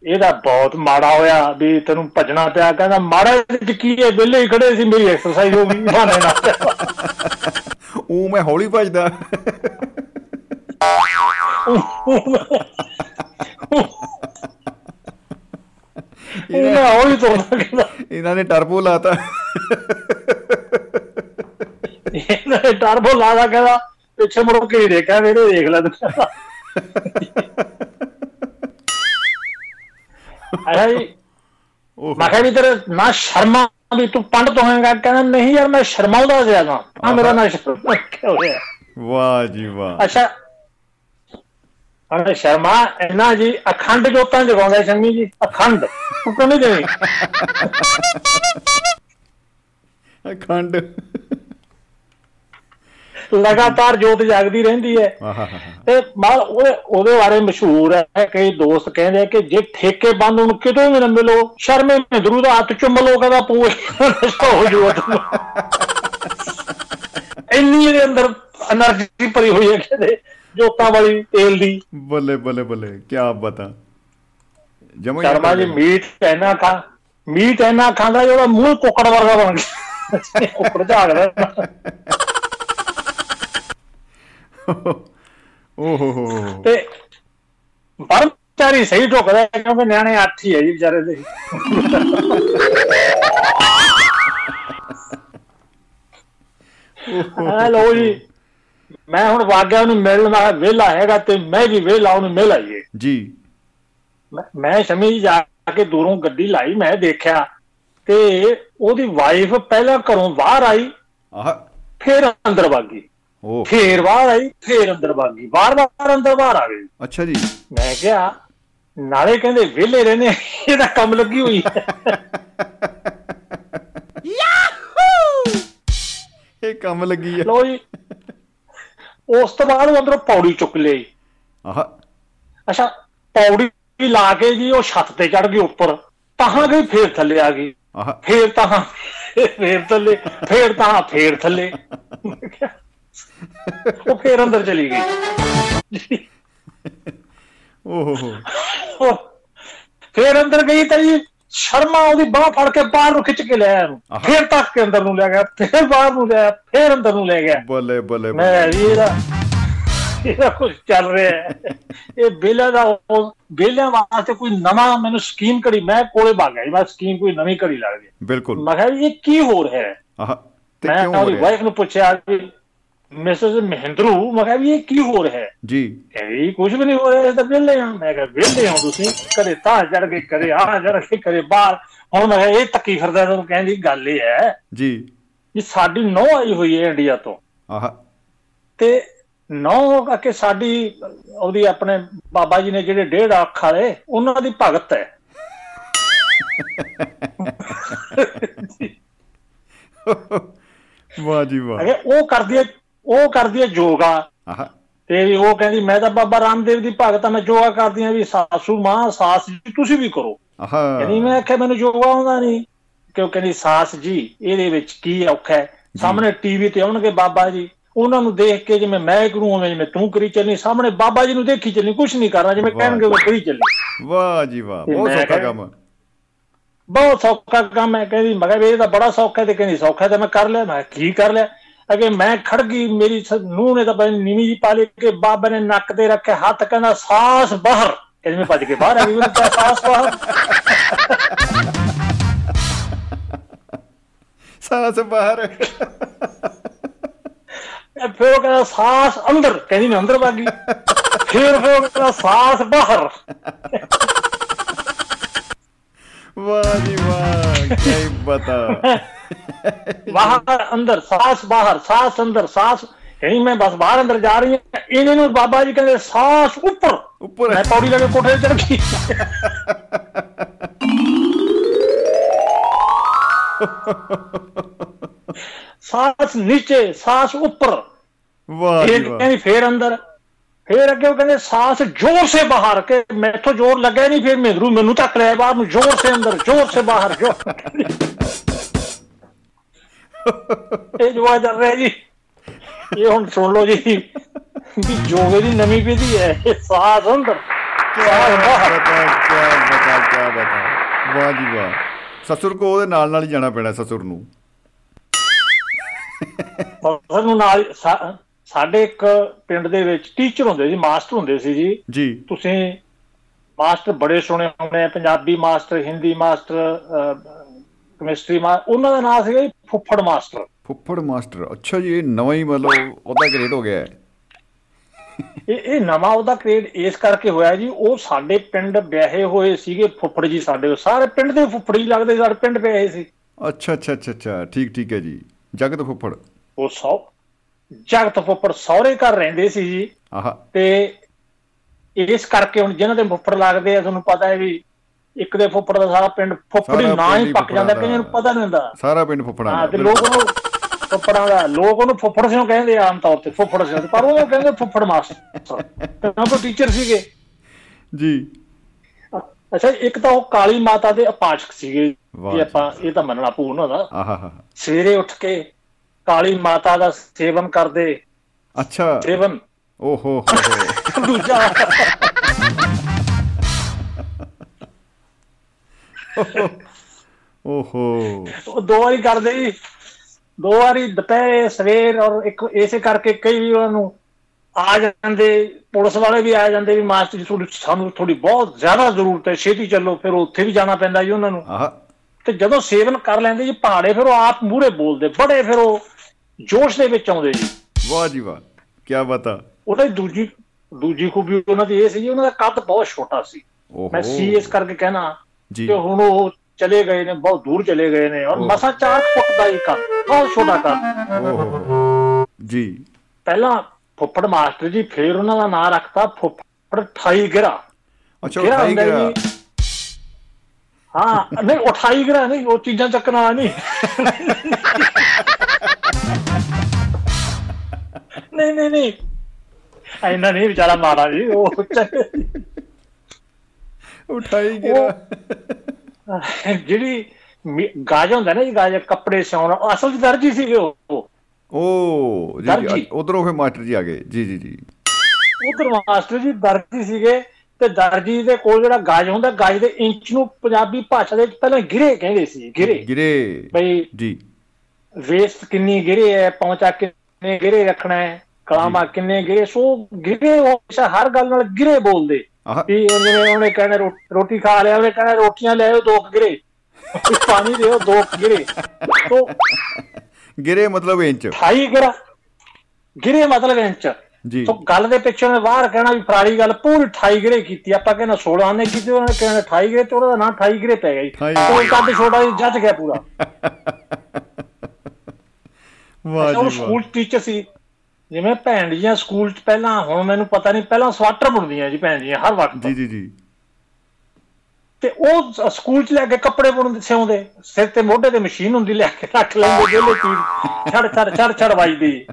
ਇਹਦਾ ਬਹੁਤ ਮਾੜਾ ਹੋਇਆ ਵੀ ਤੈਨੂੰ ਭੱਜਣਾ ਪਿਆ। ਕਹਿੰਦਾ ਮਾੜਾ ਇਹਦੇ ਚ ਕੀ ਹੈ? ਵਿਹਲੇ ਹੀ ਖੜੇ ਸੀ ਮੇਰੀ ਐਕਸਰਸਾਈਜ਼ ਹੋ ਗਈ। ਬਹਾਨੇ ਨਾਲ। ਉਹ ਮੈਂ ਹੌਲੀ ਭੱਜਦਾ। ਮੈਂ ਹੌਲੀ ਤੁਰਦਾ ਕਹਿੰਦਾ। ਇਹਨਾਂ ਨੇ ਟਰਬੋ ਲਾਤਾ। ਇਹਨਾਂ ਟਰਬੋ ਲਾਦਾ ਕਹਿੰਦਾ ਪਿੱਛੇ ਮੁੜ ਕੇ ਹੀ ਦੇਖਿਆ ਮੇਰੇ ਦੇਖ ਲੈ ਤੂੰ ਜੀ। ਉਹ ਮੈਂ ਕਿਹਾ ਵੀ ਤੇਰੇ ਨਾ ਸ਼ਰਮਾ ਵੀ ਤੂੰ ਪੰਡਤ ਹੋਏਗਾ ਕਹਿੰਦਾ ਨਹੀਂ ਯਾਰ ਮੈਂ ਸ਼ਰਮਾਉਂਦਾ ਜ਼ਿਆਦਾ ਆ ਮੇਰਾ ਨਾ ਸ਼ਰਮਾ। ਕਿਉਂ ਹੋਇਆ? ਵਾਹ ਜੀ ਵਾਹ। ਅੱਛਾ। ਅਰੇ ਸ਼ਰਮਾ ਇਹਨਾਂ ਜੀ ਅਖੰਡ ਜੋਤਾਂ ਜਗਾਉਂਦਾ ਸ਼ੰਮੀ ਜੀ ਅਖੰਡ। ਤੂੰ ਕਿਉਂ ਨਹੀਂ ਦੇਣੀ? ਖੰਡ ਲਗਾਤਾਰ ਜੋਤ ਜਾਗਦੀ ਰਹਿੰਦੀ ਹੈ। ਤੇ ਬਾਲ ਉਹਦੇ ਬਾਰੇ ਮਸ਼ਹੂਰ ਹੈ ਕਈ ਦੋਸਤ ਕਹਿੰਦੇ ਆ ਕਿ ਜੇ ਠੇਕੇਬੰਦ ਨੂੰ ਕਿਤੇ ਵੀ ਨਾ ਮਿਲੋ ਸ਼ਰਮੇ ਮਹਿਦਰੂ ਦਾ ਹੱਥ ਚੁੰਮ ਲੋ ਕਹਿੰਦਾ ਪੂਏ ਹੋ ਜੂ ਇੰਨੀ ਦੇ ਅੰਦਰ એનર્ਜੀ ਭਰੀ ਹੋਈ ਹੈ ਕਿਤੇ ਜੋਤਾਂ ਵਾਲੀ ਤੇਲ ਦੀ। ਬੱਲੇ ਬੱਲੇ ਬੱਲੇ ਕੀ ਆਪ ਬਤਾ ਜਮੋ ਸ਼ਰਮਾ ਜੀ ਮੀਟ ਐਨਾ ਖਾ ਮੀਟ ਐਨਾ ਖਾਂਦਾ ਜਿਹੜਾ ਮੂੰਹ ਕੁੱਕੜ ਵਰਗਾ ਬਣ ਗਿਆ। ਉੱਪਰ ਝਾਗਦਾ ਓਹ ਤੇ ਪਰ ਵਿਚਾਰੀ ਸਹੀ ਢੁਕਦਾ ਕਿਉਂਕਿ ਨਿਆਣੇ ਅੱਠ ਹੀ ਹੈ ਜੀ ਵਿਚਾਰੇ ਦੇ। ਲੋ ਜੀ ਮੈਂ ਹੁਣ ਵਾਗਿਆ ਉਹਨੂੰ ਮਿਲਣਾ ਵੇਲਾ ਹੈਗਾ ਤੇ ਮੈਂ ਵੀ ਵੇਲਾ ਉਹਨੂੰ ਮਿਲ ਆਈਏ। ਜੀ। ਮੈਂ- ਮੈਂ ਸ਼ਮੀ ਜੀ ਜਾ ਕੇ ਦੂਰੋਂ ਗੱਡੀ ਲਾਈ ਮੈਂ ਦੇਖਿਆ ਤੇ ਉਹਦੀ ਵਾਈਫ ਪਹਿਲਾਂ ਘਰੋਂ ਬਾਹਰ ਆਈ ਆਹ। ਫਿਰ ਅੰਦਰ ਵਾਗੀ ਉਹ। ਫੇਰ ਬਾਹਰ ਆਈ ਫੇਰ ਅੰਦਰ ਵਾਗੀ ਬਾਰ-ਬਾਰ ਅੰਦਰ ਬਾਹਰ ਆ ਗਈ। ਅੱਛਾ ਜੀ। ਮੈਂ ਕਿਹਾ ਨਾਲੇ ਕਹਿੰਦੇ ਵਿਹਲੇ ਰਹਿੰਦੇ ਇਹਦਾ ਕੰਮ ਲੱਗੀ ਹੋਈ। ਹੈ ਇਹ ਕੰਮ ਲੱਗੀ ਆ। ਲੋ ਜੀ ਉਸ ਤੋਂ ਬਾਅਦ ਉਹ ਅੰਦਰੋਂ ਪੌੜੀ ਚੁੱਕ ਲਈ। ਆਹ। ਅੱਛਾ ਪੌੜੀ ਲਾ ਕੇ ਜੀ ਉਹ ਛੱਤ ਤੇ ਚੜ ਗਈ ਉੱਪਰ। ਤਾਹਾਂ ਗਈ ਫੇਰ ਥੱਲੇ ਆ ਗਈ। ਆਹ। ਫੇਰ ਤਾਹਾਂ ਫੇਰ ਥੱਲੇ ਫੇਰ ਤਾਹਾਂ ਫੇਰ ਥੱਲੇ। ਉਹ ਫੇਰ ਅੰਦਰ ਚਲੀ ਗਈ। ਓਹ। ਹੋ ਹੋ ਫੇਰ ਅੰਦਰ ਗਈ ਤਾਂ ਜੀ ਸ਼ਰਮਾ ਉਹਦੀ ਬਾਹ ਫੜ ਕੇ ਬਾਹਰ ਨੂੰ ਖਿੱਚ ਕੇ ਲੈ ਆਇਆ। ਫੇਰ ਤੱਕ ਕੇ ਅੰਦਰ ਨੂੰ ਲੈ ਗਿਆ ਫੇਰ ਬਾਹਰ ਨੂੰ ਲੈ ਫੇਰ ਅੰਦਰ ਨੂੰ ਲੈ ਗਿਆ। ਬੱਲੇ ਬੱਲੇ ਮੈਂ ਬੱਲੇ ਇਹਦਾ ਇਹਦਾ ਕੁਝ ਚੱਲ ਰਿਹਾ ਹੈ। ਇਹ ਬੇਲਾ ਦਾ ਬੇਲਿਆਂ ਵਾਸਤੇ ਕੋਈ ਨਵਾਂ ਮੈਨੂੰ ਸਕੀਮ ਘੜੀ ਮੈਂ ਕੋਲੇ ਭੱਗ ਗਿਆ ਜੀ, ਮੈਂ ਸਕੀਮ ਕੋਈ ਨਵੀਂ ਘੜੀ ਲੱਗ ਗਈ। ਬਿਲਕੁਲ। ਮੈਂ ਕਿਹਾ ਇਹ ਕੀ ਹੋ ਰਿਹਾ ਹੈ? ਆਹ ਤੇ ਕਿਉਂ ਹੋ ਰਿਹਾ ਵਾਈਫ ਨੂੰ ਪੁੱਛਿਆ ਮਿਸਸ ਮਹਿੰਦਰੂ? ਮੈਂ ਕਿਹਾ ਵੀ ਇਹ ਕੀ ਹੋ ਰਿਹਾ ਹੈ? ਜੀ। ਕਹਿੰਦੀ ਕੁਝ ਵੀ ਨਹੀਂ ਹੋ ਰਿਹਾ ਇਹ ਤਾਂ ਵਿਹਲੇ ਆ। ਮੈਂ ਕਿਹਾ ਵਿਹਲੇ ਹੋ ਤੁਸੀਂ? ਕਦੇ ਤਾਂ ਚੜ ਕੇ ਕਦੇ ਆ ਚੜ ਕੇ ਕਦੇ ਬਾਹਰ। ਹੁਣ ਮੈਂ ਇਹ ਤੱਕੀ ਫਿਰਦਾ ਤੁਹਾਨੂੰ ਕਹਿੰਦੀ ਗੱਲ ਇਹ ਹੈ ਜੀ। ਵੀ ਸਾਡੀ ਨੌ ਆਈ ਹੋਈ ਹੈ ਇੰਡੀਆ ਤੋਂ। ਆਹ। ਤੇ ਨੌ ਕਰਕੇ ਸਾਡੀ ਉਹਦੀ ਆਪਣੇ ਬਾਬਾ ਜੀ ਨੇ ਜਿਹੜੇ ਡੇਢ ਅੱਖ ਵਾਲੇ ਉਹਨਾਂ ਦੀ ਭਗਤ ਹੈ। ਵਾਹ ਜੀ ਵਾਹ। ਉਹ ਕਰਦੀ ਹੈ ਉਹ ਕਰਦੀ ਹੈ ਯੋਗਾ। ਆਹ। ਤੇ ਵੀ ਉਹ ਕਹਿੰਦੀ ਮੈਂ ਤਾਂ ਬਾਬਾ ਰਾਮਦੇਵ ਦੀ ਭਗਤ ਆ ਮੈਂ ਯੋਗਾ ਕਰਦੀ ਆ ਵੀ ਸਾਸੂ ਮਾਂ ਸਾਸ ਜੀ ਤੁਸੀਂ ਵੀ ਕਰੋ। ਆਹ। ਕਹਿੰਦੀ ਮੈਂ ਆਖਿਆ ਮੈਨੂੰ ਯੋਗਾ ਆਉਂਦਾ ਨਹੀਂ। ਕਿਉਂ ਕਹਿੰਦੀ ਸਾਸ ਜੀ ਇਹਦੇ ਵਿੱਚ ਕੀ ਔਖਾ ਹੈ। ਸਾਹਮਣੇ ਟੀਵੀ ਤੇ ਆਉਣਗੇ ਬਾਬਾ ਜੀ। ਉਹਨਾਂ ਨੂੰ ਦੇਖ ਕੇ ਜਿਵੇਂ ਮੈਂ ਕਰੂੰ ਉਵੇਂ ਜਿਵੇਂ ਤੂੰ ਕਰੀ ਚੱਲਣੀ ਸਾਹਮਣੇ ਬਾਬਾ ਜੀ ਨੂੰ ਦੇਖੀ ਚੱਲਣੀ ਕੁਝ ਨਹੀਂ ਕਰਨਾ ਜਿਵੇਂ। ਕਹਿਣਗੇ ਉਹ ਕਰੀ ਚੱਲਣੀ ਵਾਹ ਜੀ ਵਾਹ ਬਹੁਤ ਸੌਖਾ ਕੰਮ ਬਹੁਤ ਸੌਖਾ ਕੰਮ ਹੈ। ਕਹਿੰਦੀ ਮੈਂ ਕਿਹਾ ਵੀ ਇਹ ਤਾਂ ਬੜਾ ਸੌਖਾ ਹੈ ਤੇ ਕਹਿੰਦੀ ਸੌਖਾ ਤੇ ਮੈਂ ਕਰ ਲਿਆ। ਮੈਂ ਕੀ ਕਰ ਲਿਆ? ਅਗੇ ਮੈਂ ਖੜ ਗਈ ਮੇਰੀ ਨੂੰਹ ਨੇ ਤਾਂ ਬਈ ਨੀਵੀਂ ਜੀ ਪਾ ਲਈ ਕਿ ਬਾਬਾ ਨੇ ਨੱਕ ਤੇ ਰੱਖੇ ਹੱਥ ਕਹਿੰਦਾ ਸਾਸ ਬਾਹਰ। ਕਹਿੰਦੀ ਮੈਂ ਭੱਜ ਕੇ ਬਾਹਰ ਆ ਗਈ ਉਹਨੇ ਕਿਹਾ ਸਾਸ ਬਾਹਰ। ਸਾਸ ਬਾਹਰ। ਫਿਰ ਉਹ ਕਹਿੰਦਾ ਸਾਸ ਅੰਦਰ ਕਹਿੰਦੀ ਮੈਂ ਅੰਦਰ ਵਾਗੀ ਫਿਰ ਫਿਰ ਉਹ ਕਹਿੰਦਾ ਸਾਸ ਬਾਹਰ। ਵਾਹ ਜੀ ਵਾਹ ਕੀ ਬਤਾ। ਬਾਹਰ ਅੰਦਰ ਸਾਸ ਬਾਹਰ ਸਾਸ ਅੰਦਰ ਸਾਸ। ਕਹਿੰਦੀ ਮੈਂ ਬਸ ਬਾਹਰ ਅੰਦਰ ਜਾ ਰਹੀ ਹਾਂ। ਇਹਨੇ ਨੂੰ ਬਾਬਾ ਜੀ ਕਹਿੰਦੇ ਸਾਸ ਉੱਪਰ। ਉੱਪਰ। ਮੈਂ ਪੌੜੀ ਲੈ ਕੇ ਕੋਠੇ ਤੇ ਚੜ ਗਈ। ਸਾਸ ਨੀਚੇ ਸਾਸ ਉੱਪਰ। ਵਾਹ ਵਾਹ। ਕਹਿੰਦੀ ਫੇਰ ਅੰਦਰ। ਫੇਰ ਅੱਗੇ ਉਹ ਕਹਿੰਦੇ ਸਾਸ ਜ਼ੋਰ ਸੇ ਬਾਹਰ ਕੇ ਮੈਥੋਂ ਜ਼ੋਰ ਲੱਗਾ ਨਹੀਂ ਫਿਰ ਮਹਿਰੂ ਮੈਨੂੰ ਧੱਕ ਲਿਆ ਬਾਹਰ ਨੂੰ ਜ਼ੋਰ ਸੇ ਅੰਦਰ ਜ਼ੋਰ ਸੇ ਬਾਹਰ ਜੋ ਇਹ ਜਵਾ ਚੱਲ ਰਿਹਾ ਜੀ। ਇਹ ਹੁਣ ਸੁਣ ਲਓ ਜੀ ਵੀ ਜੋਗੇ ਦੀ ਨਵੀਂ ਪੀੜ੍ਹੀ ਹੈ ਸਾਹ ਅੰਦਰ ਸਾਹ ਬਾਹਰ। ਕੀ ਬਤਾ ਕੀ ਬਤਾ ਵਾਹ ਜੀ ਵਾਹ। ਸਸੁਰ ਕੋ ਉਹਦੇ ਨਾਲ ਨਾਲ ਹੀ ਜਾਣਾ ਪੈਣਾ ਸਸੁਰ ਨੂੰ। ਸਾਨੂੰ ਨਾਲ ਸਾ- ਸਾਡੇ ਇੱਕ ਪਿੰਡ ਦੇ ਵਿੱਚ ਟੀਚਰ ਹੁੰਦੇ ਸੀ ਮਾਸਟਰ ਹੁੰਦੇ ਸੀ ਜੀ। ਜੀ। ਤੁਸੀਂ ਮਾਸਟਰ ਬੜੇ ਸੁਣੇ ਹੋਣੇ ਆ, Punjabi master Hindi master chemistry master ਉਹਨਾਂ ਦਾ ਨਾਮ ਸੀਗਾ ਫੁੱਫੜ ਮਾਸਟਰ ਫੁੱਫੜ ਮਾਸਟਰ ਅੱਛਾ ਜੀ ਇਹ ਨਵਾਂ ਹੀ ਮਤਲਬ ਉਹਦਾ ਗ੍ਰੇਡ ਹੋ ਗਿਆ ਹੈ। ਇਹ ਇਹ ਨਵਾਂ ਉਹਦਾ ਕ੍ਰੀਏਟ ਇਸ ਕਰਕੇ ਹੋਇਆ ਜੀ ਉਹ ਸਾਡੇ ਪਿੰਡ ਵਿਆਹੇ ਹੋਏ ਸੀਗੇ ਫੁੱਫੜ ਜੀ ਸਾਡੇ ਸਾਰੇ ਪਿੰਡ ਦੇ ਫੁੱਫੜ ਹੀ ਲੱਗਦੇ ਸਾਡੇ ਪਿੰਡ ਵਿਆਹੇ ਸੀ। ਅੱਛਾ ਅੱਛਾ ਅੱਛਾ ਅੱਛਾ ਠੀਕ ਠੀਕ ਹੈ ਜੀ। ਜਗਤ ਫੁੱਫੜ। ਉਹ ਸੌ ਜਗਤ ਫੁੱਫੜ ਸਹੁਰੇ ਘਰ ਰਹਿੰਦੇ ਸੀ ਜੀ। ਆਹਾ। ਤੇ ਇਸ ਕਰਕੇ ਹੁਣ ਜਿਨ੍ਹਾਂ ਦੇ ਫੁੱਫੜ ਲੱਗਦੇ ਆ ਤੁਹਾਨੂੰ ਪਤਾ ਹੈ ਵੀ ਇੱਕ ਦੇ ਫੁੱਫੜ ਦਾ ਸਾਰਾ ਪਿੰਡ ਫੁੱਫੜੀ ਨਾਂ ਹੀ ਪੱਕ ਜਾਂਦਾ ਕਈਆਂ ਨੂੰ। ਪਤਾ ਨਹੀਂ ਹੁੰਦਾ। ਸਾਰਾ ਪਿੰਡ ਫੁੱਫੜਾਂ ਹਾਂ ਤੇ ਲੋਕ ਉਹਨੂੰ ਫੁੱਫੜਾਂ ਦਾ ਲੋਕ ਉਹਨੂੰ ਫੁੱਫੜ ਸਿਓ ਕਹਿੰਦੇ ਆ ਆਮ ਤੌਰ ਤੇ ਫੁੱਫੜ ਸਿਓ ਪਰ ਉਹ ਕਹਿੰਦੇ ਫੁੱਫੜ ਮਾਸਟਰ। ਤੇ ਨਾ ਕੋਈ ਟੀਚਰ ਸੀਗੇ। ਜੀ। ਅੱਛਾ ਇੱਕ ਤਾਂ ਉਹ ਕਾਲੀ ਮਾਤਾ ਦੇ ਉਪਾਸ਼ਕ ਸੀਗੇ ਜੀ। ਆਪਾਂ ਇਹ ਤਾਂ ਮੰਨਣਾ ਪਊ ਉਹਨਾਂ ਦਾ। ਆਹਾ। ਸਵੇਰੇ ਉੱਠ ਕੇ ਕਾਲੀ ਮਾਤਾ ਦਾ ਸੇਵਨ ਕਰਦੇ। ਅੱਛਾ। ਸੇਵਨ। ਓਹੋ ਹੋ ਦੂਜਾ। ਓਹੋ। ਉਹ ਦੋ ਵਾਰੀ ਕਰਦੇ ਜੀ। ਦੋ ਵਾਰੀ ਦੁਪਹਿਰੇ ਸਵੇਰ ਔਰ ਇੱਕ ਇਸੇ ਕਰਕੇ ਕਈ ਵੀ ਉਹਨਾਂ ਨੂੰ ਆ ਜਾਂਦੇ ਪੁਲਿਸ ਵਾਲੇ ਵੀ ਆ ਜਾਂਦੇ ਵੀ ਮਾਸਟਰ ਜੀ ਤੁਹਾਡੀ ਸਾਨੂੰ ਥੋੜੀ ਬਹੁਤ ਜ਼ਿਆਦਾ ਜ਼ਰੂਰਤ ਹੈ ਛੇਤੀ ਚੱਲੋ ਫਿਰ ਉੱਥੇ ਵੀ ਜਾਣਾ ਪੈਂਦਾ ਜੀ ਉਹਨਾਂ ਨੂੰ। ਆਹਾ। ਤੇ ਜਦੋਂ ਸੇਵਨ ਕਰ ਲੈਂਦੇ ਜੀ ਪਹਾੜੇ ਫਿਰ ਉਹ ਆਪ ਮੂਹਰੇ ਬੋਲਦੇ ਬੜੇ ਫਿਰ ਉਹ ਜੋਸ਼ ਦੇ ਵਿੱਚ ਆਉਂਦੇ ਜੀ। ਵਾਹ ਜੀ ਵਾਹ ਕੀ ਬਤਾ ਉਹਦਾ ਦੂਜੀ ਦੂਜੀ ਖੂਬੀ ਉਹਨਾਂ ਦੀ ਇਹ ਸੀ ਜੀ ਉਹਨਾਂ ਦਾ ਕੱਦ ਬਹੁਤ ਛੋਟਾ ਸੀ। ਮੈਂ ਸੀਐਸ ਕਰਕੇ ਕਹਿਣਾ ਕਿ ਹੁਣ ਉਹ ਚਲੇ ਗਏ ਨੇ ਬਹੁਤ ਦੂਰ ਚਲੇ ਗਏ ਨੇ ਔਰ। ਮਸਾ 4 ਫੁੱਟ ਦਾ ਹੀ ਕੱਦ ਬਹੁਤ ਛੋਟਾ ਕੱਦ। ਜੀ। ਪਹਿਲਾਂ ਫੁੱਫੜ ਮਾਸਟਰ ਜੀ ਫੇਰ ਉਹਨਾਂ ਦਾ ਨਾਂ ਰੱਖਤਾ ਫੁੱਫੜ 28 ਗਿਰਾ। ਅੱਛਾ ਗਿਰਾ ਉਠਾਈ ਹੁੰਦਾ ਗਿਆ ਜੀ। ਹਾਂ ਨਹੀਂ 28 ਗਿਰਾ ਨਹੀਂ ਉਹ ਚੀਜ਼ਾਂ ਚੱਕਣ ਨਹੀਂ। ਨਹੀਂ ਨਹੀਂ ਨਹੀਂ। ਐਨਾ ਨਹੀਂ ਵਿਚਾਰਾ ਮਾਰਾ ਜੀ ਉਹ ਉਠਾਈ ਗਿਆ ਜਿਹੜੀ ਗਾਜ ਹੁੰਦਾ ਨਾ ਜੀ ਗਾਜ ਕੱਪੜੇ ਸਿਉਣ। ਉਹ ਅਸਲ ਚ ਦਰਜੀ ਸੀਗੇ ਉਹ। ਓ ਜੀ। ਉਧਰੋਂ ਫਿਰ ਮਾਸਟਰ ਜੀ ਆ ਗਏ। ਜੀ ਜੀ ਜੀ। ਉਧਰ ਮਾਸਟਰ ਜੀ ਦਰਜੀ ਸੀਗੇ ਤੇ ਦਰਜੀ ਦੇ ਕੋਲ ਜਿਹੜਾ ਗਾਜ ਹੁੰਦਾ ਗਾਜ ਦੇ ਇੰਚ ਨੂੰ ਪੰਜਾਬੀ ਭਾਸ਼ਾ ਦੇ ਵਿੱਚ ਪਹਿਲਾਂ ਗਿਰੇ ਕਹਿੰਦੇ ਸੀ ਗਿਰੇ। ਗਿਰੇ। ਬਈ ਜੀ। ਵੇਸਟ ਕਿੰਨੀ ਗਿਰੇ ਹੈ ਪਹੁੰਚਾ ਕਿੰਨੇ ਗਿਰੇ ਰੱਖਣਾ ਹੈ। ਕਲਾਮਾ ਕਿੰਨੇ ਗਿਰੇ ਸੋ ਗਿਰੇ ਉਹ ਹਮੇਸ਼ਾ ਹਰ ਗੱਲ ਨਾਲ ਗਿਰੇ ਬੋਲਦੇ। ਵੀ ਉਹਨੇ ਕਹਿਣਾ ਰੋ- ਰੋਟੀ ਖਾ ਲਿਆ ਉਹਨੇ ਕਹਿਣਾ ਰੋਟੀਆਂ ਲੈ ਆਓ ਦੋ ਗਿਰੇ। ਪਾਣੀ ਦਿਓ ਦੋ ਗਿਰੇ। ਤੋਂ ਗਿਰੇ ਮਤਲਬ ਇੰਚ। 28 ਗਿਰਾ। ਗਿਰੇ ਮਤਲਬ ਇੰਚ। ਜੀ। ਤੋਂ ਗੱਲ ਦੇ ਪਿੱਛੇ ਉਹਨੇ ਬਾਹਰ ਕਹਿਣਾ ਵੀ ਫਰਾੜੀ ਗੱਲ ਪੂਰੀ 28 ਗਿਰੇ ਕੀਤੀ। ਆਪਾਂ ਕਹਿੰਦਾ 16 ਨੇ ਕੀਤੀ ਉਹਨਾਂ ਨੇ ਕਹਿਣਾ 28 ਗਿਰੇ ਤੇ ਉਹਦਾ ਨਾਂ 28 ਗਿਰੇ ਪੈ ਗਿਆ ਜੀ। 28 ਉਹ ਕੱਦ ਛੋਟਾ ਜੀ ਜੱਜ ਗਿਆ ਪੂਰਾ। ਵਾਹ ਉਹ ਜੀ ਸਕੂਲ ਟੀਚਰ ਸੀ। ਜਿਵੇਂ ਭੈਣ ਜੀਆਂ ਸਕੂਲ ਚ ਪਹਿਲਾਂ ਹੁਣ ਮੈਨੂੰ ਪਤਾ ਨਹੀਂ ਪਹਿਲਾਂ ਸਵਾਟਰ ਬੁਣਦੀਆਂ ਜੀ ਭੈਣ ਜੀਆਂ ਹਰ ਵਕਤ। ਜੀ ਜੀ ਜੀ। ਤੇ ਉਹ ਸਕੂਲ ਚ ਲੈ ਕੇ ਕੱਪੜੇ ਬੁਣਦੇ ਸਿਉਂਦੇ। ਸਿਰ ਤੇ ਮੋਢੇ ਤੇ ਮਸ਼ੀਨ ਹੁੰਦੀ ਲੈ ਕੇ ਰੱਖ ਲੈਂਦੇ ਵਿਹਲੇ ਚੀਜ਼। ਛੜ ਛੜ ਛੜ ਛੜ ਵੱਜਦੀ।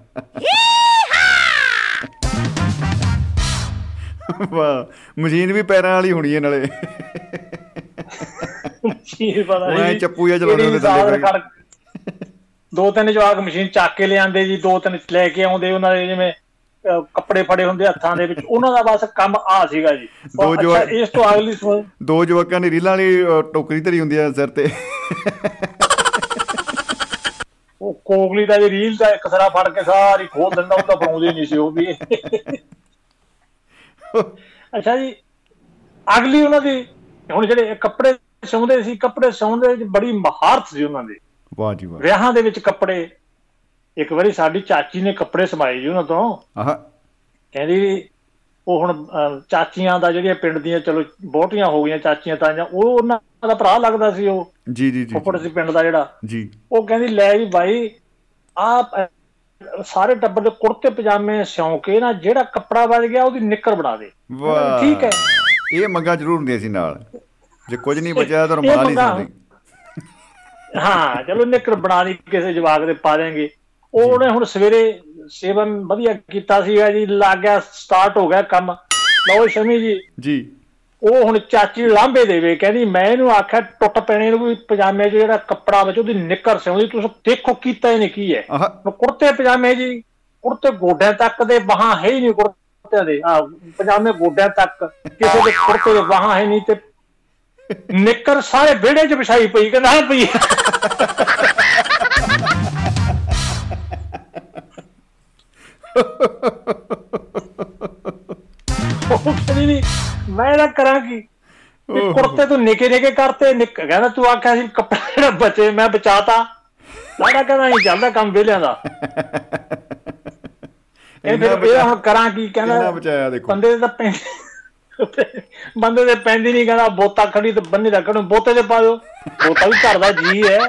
ਵਾਹ ਮਸ਼ੀਨ ਵੀ ਪੈਰਾਂ ਵਾਲੀ ਹੋਣੀ ਹੈ ਨਾਲੇ। ਮਸ਼ੀਨ ਪਤਾ ਨਹੀਂ ਚੱਪੂ ਜਿਹਾ ਚਲਾਉਂਦੇ ਹੁੰਦੇ ਥੱਲੇ ਦੋ ਤਿੰਨ ਜਵਾਕ ਮਸ਼ੀਨ ਚੱਕ ਕੇ ਲਿਆਂਦੇ ਜੀ ਦੋ ਤਿੰਨ ਲੈ ਕੇ ਆਉਂਦੇ ਉਹਨਾਂ ਦੇ ਜਿਵੇਂ ਕੱਪੜੇ ਫੜੇ ਹੁੰਦੇ ਹੱਥਾਂ ਦੇ ਵਿੱਚ ਉਹਨਾਂ ਦਾ ਬਸ ਕੰਮ ਆ ਸੀਗਾ ਜੀ। ਦੋ ਅੱਛਾ, ਜਵਾਕ- ਇਸ ਤੋਂ ਅਗਲੀ ਦੋ ਜਵਾਕਾਂ ਦੀ ਰੀਲਾਂ ਵਾਲੀ ਟੋਕਰੀ ਧਰੀ ਹੁੰਦੀ ਆ ਸਿਰ ਤੇ। ਉਹ ਕੋਗਲੀ ਦਾ ਜੀ ਰੀਲ ਦਾ ਇੱਕ ਸਰਾ ਫੜ ਕੇ ਸਾਰੀ ਖੋਲ ਦਿੰਦਾ ਉਹ ਤਾਂ ਬਣਾਉਂਦੇ ਨਹੀਂ ਸੀ ਉਹ ਵੀ। ਅੱਛਾ ਜੀ ਅਗਲੀ ਉਹਨਾਂ ਦੀ ਹੁਣ ਜਿਹੜੇ ਕੱਪੜੇ ਸਿਉਂਦੇ ਸੀ ਕੱਪੜੇ ਸਿਉਂਦੇ ਚ ਬੜੀ ਮਹਾਰਤ ਸੀ ਉਹਨਾਂ ਦੀ। ਵਾਹ ਜੀ ਵਾਹ। ਵਿਆਹਾਂ ਦੇ ਵਿੱਚ ਕੱਪੜੇ ਇੱਕ ਵਾਰੀ ਸਾਡੀ ਚਾਚੀ ਨੇ ਕੱਪੜੇ ਸਮਾਏ ਜੀ ਉਹਨਾਂ ਤੋਂ। ਆਹ। ਕਹਿੰਦੀ ਉਹ ਹੁਣ ਚਾਚੀਆਂ ਦਾ ਜਿਹੜੀਆਂ ਪਿੰਡ ਦੀਆਂ ਚਲੋ ਬਹੁਤੀਆਂ ਹੋ ਗਈਆਂ ਚਾਚੀਆਂ ਤਾਈਆਂ ਉਹ ਉਹਨਾਂ ਦਾ ਭਰਾ ਲੱਗਦਾ ਸੀ ਉਹ। ਜੀ ਜੀ ਜੀ ਫੁੱਫੜ ਸੀ ਪਿੰਡ ਦਾ ਜਿਹੜਾ। ਜੀ। ਉਹ ਕਹਿੰਦੀ ਲੈ ਜੀ ਭਾਈ ਆਪ ਸਾਰੇ ਟੱਬਰ ਦੇ ਕੁੜਤੇ ਪਜਾਮੇ ਸਿਉਂ ਕੇ ਨਾ ਜਿਹੜਾ ਕੱਪੜਾ ਵੱਜ ਗਿਆ ਉਹਦੀ ਨਿੱਕਰ ਬਣਾ ਦੇ। ਵਾਹ। ਠੀਕ ਹੈ। ਇਹ ਮੰਗਾ ਜ਼ਰੂਰ ਹੁੰਦੀਆਂ ਸੀ ਨਾਲ। ਜੇ ਕੁਝ ਨਹੀਂ ਬਚਿਆ ਤਾਂ ਰੁਮਾਲ ਹੀ ਸਾਂਦੇ ਹਾਂ ਚਲੋ ਨਿੱਕਰ ਬਣਾ ਦੀ ਕਿਸੇ ਜਵਾਕ ਦੇ ਪਾ ਦੇਂਗੇ ਉਹ ਉਹਨੇ ਹੁਣ ਸਵੇਰੇ ਸੇਵਨ ਵਧੀਆ ਕੀਤਾ ਸੀਗਾ ਜੀ ਲੱਗ ਗਿਆ ਸਟਾਰਟ ਹੋ ਗਿਆ ਕੰਮ। ਲਓ ਸ਼ਮੀ ਜੀ। ਜੀ। ਉਹ ਹੁਣ ਚਾਚੀ ਲਾਂਬੇ ਦੇਵੇ ਕਹਿੰਦੀ ਮੈਂ ਇਹਨੂੰ ਆਖਿਆ ਟੁੱਟ ਪੈਣੇ ਨੂੰ ਵੀ ਪਜਾਮੇ 'ਚ ਜਿਹੜਾ ਕੱਪੜਾ ਵਿੱਚ ਉਹਦੀ ਨਿੱਕਰ ਸਿਉਂਦੀ ਤੁਸੀਂ ਦੇਖੋ ਕੀਤਾ ਇਹਨੇ ਕੀ ਹੈ। ਕੁੜਤੇ ਪਜਾਮੇ ਜੀ ਕੁੜਤੇ ਗੋਡਿਆਂ ਤੱਕ ਦੇ ਬਾਹਾਂ ਹੈ ਹੀ ਨਹੀਂ ਕੁੜਤਿਆਂ ਦੇ। ਆ ਪਜਾਮੇ ਗੋਡਿਆਂ ਤੱਕ ਕਿਸੇ ਦੇ ਕੁੜਤੇ ਦੇ ਬਾਹਾਂ ਹੈ ਨਹੀਂ ਤੇ ਨਿੱਕਰ ਸਾਰੇ ਵਿਹੜੇ 'ਚ ਵਿਛਾਈ ਪਈ ਕਹਿੰਦਾ ਹਾਂ ਪਈ ਉਹ ਕਹਿੰਦੀ ਨਹੀਂ ਮੈਂ ਨਾ ਕਰਾਂ ਕੀ ਵੀ। ਕੁੜਤੇ ਤੂੰ ਨਿੱਕੇ ਨਿੱਕੇ ਕਰਤੇ ਕਹਿੰਦਾ ਤੂੰ ਆਖਿਆ ਸੀ ਕੱਪੜਾ ਜਿਹੜਾ ਬਚੇ ਮੈਂ ਬਚਾਤਾ। ਲਾੜਾ ਕਹਿੰਦਾ ਨਹੀਂ ਚੱਲਦਾ ਕੰਮ ਵਿਹਲਿਆਂ ਦਾ। ਇਹ ਫਿਰ ਇਹ ਕਰਾਂ ਕੀ ਕਹਿੰਦਾ ਬਚਾਇਆ ਦੇਖੋ। ਬੰਦੇ ਦੇ ਪੈਂਦੀ ਬੰਦੇ ਦੇ ਪੈਂਦੀ ਨਹੀਂ ਕਹਿੰਦਾ ਬੋਤਾ ਖੜੀ ਤੇ ਬੰਨੇ ਦਾ ਕਹਣ ਬੋਤੇ ਤੇ ਪਾ ਦਿਓ। ਬੋਤਾ ਵੀ ਘਰ ਦਾ ਜੀ ਹੈ।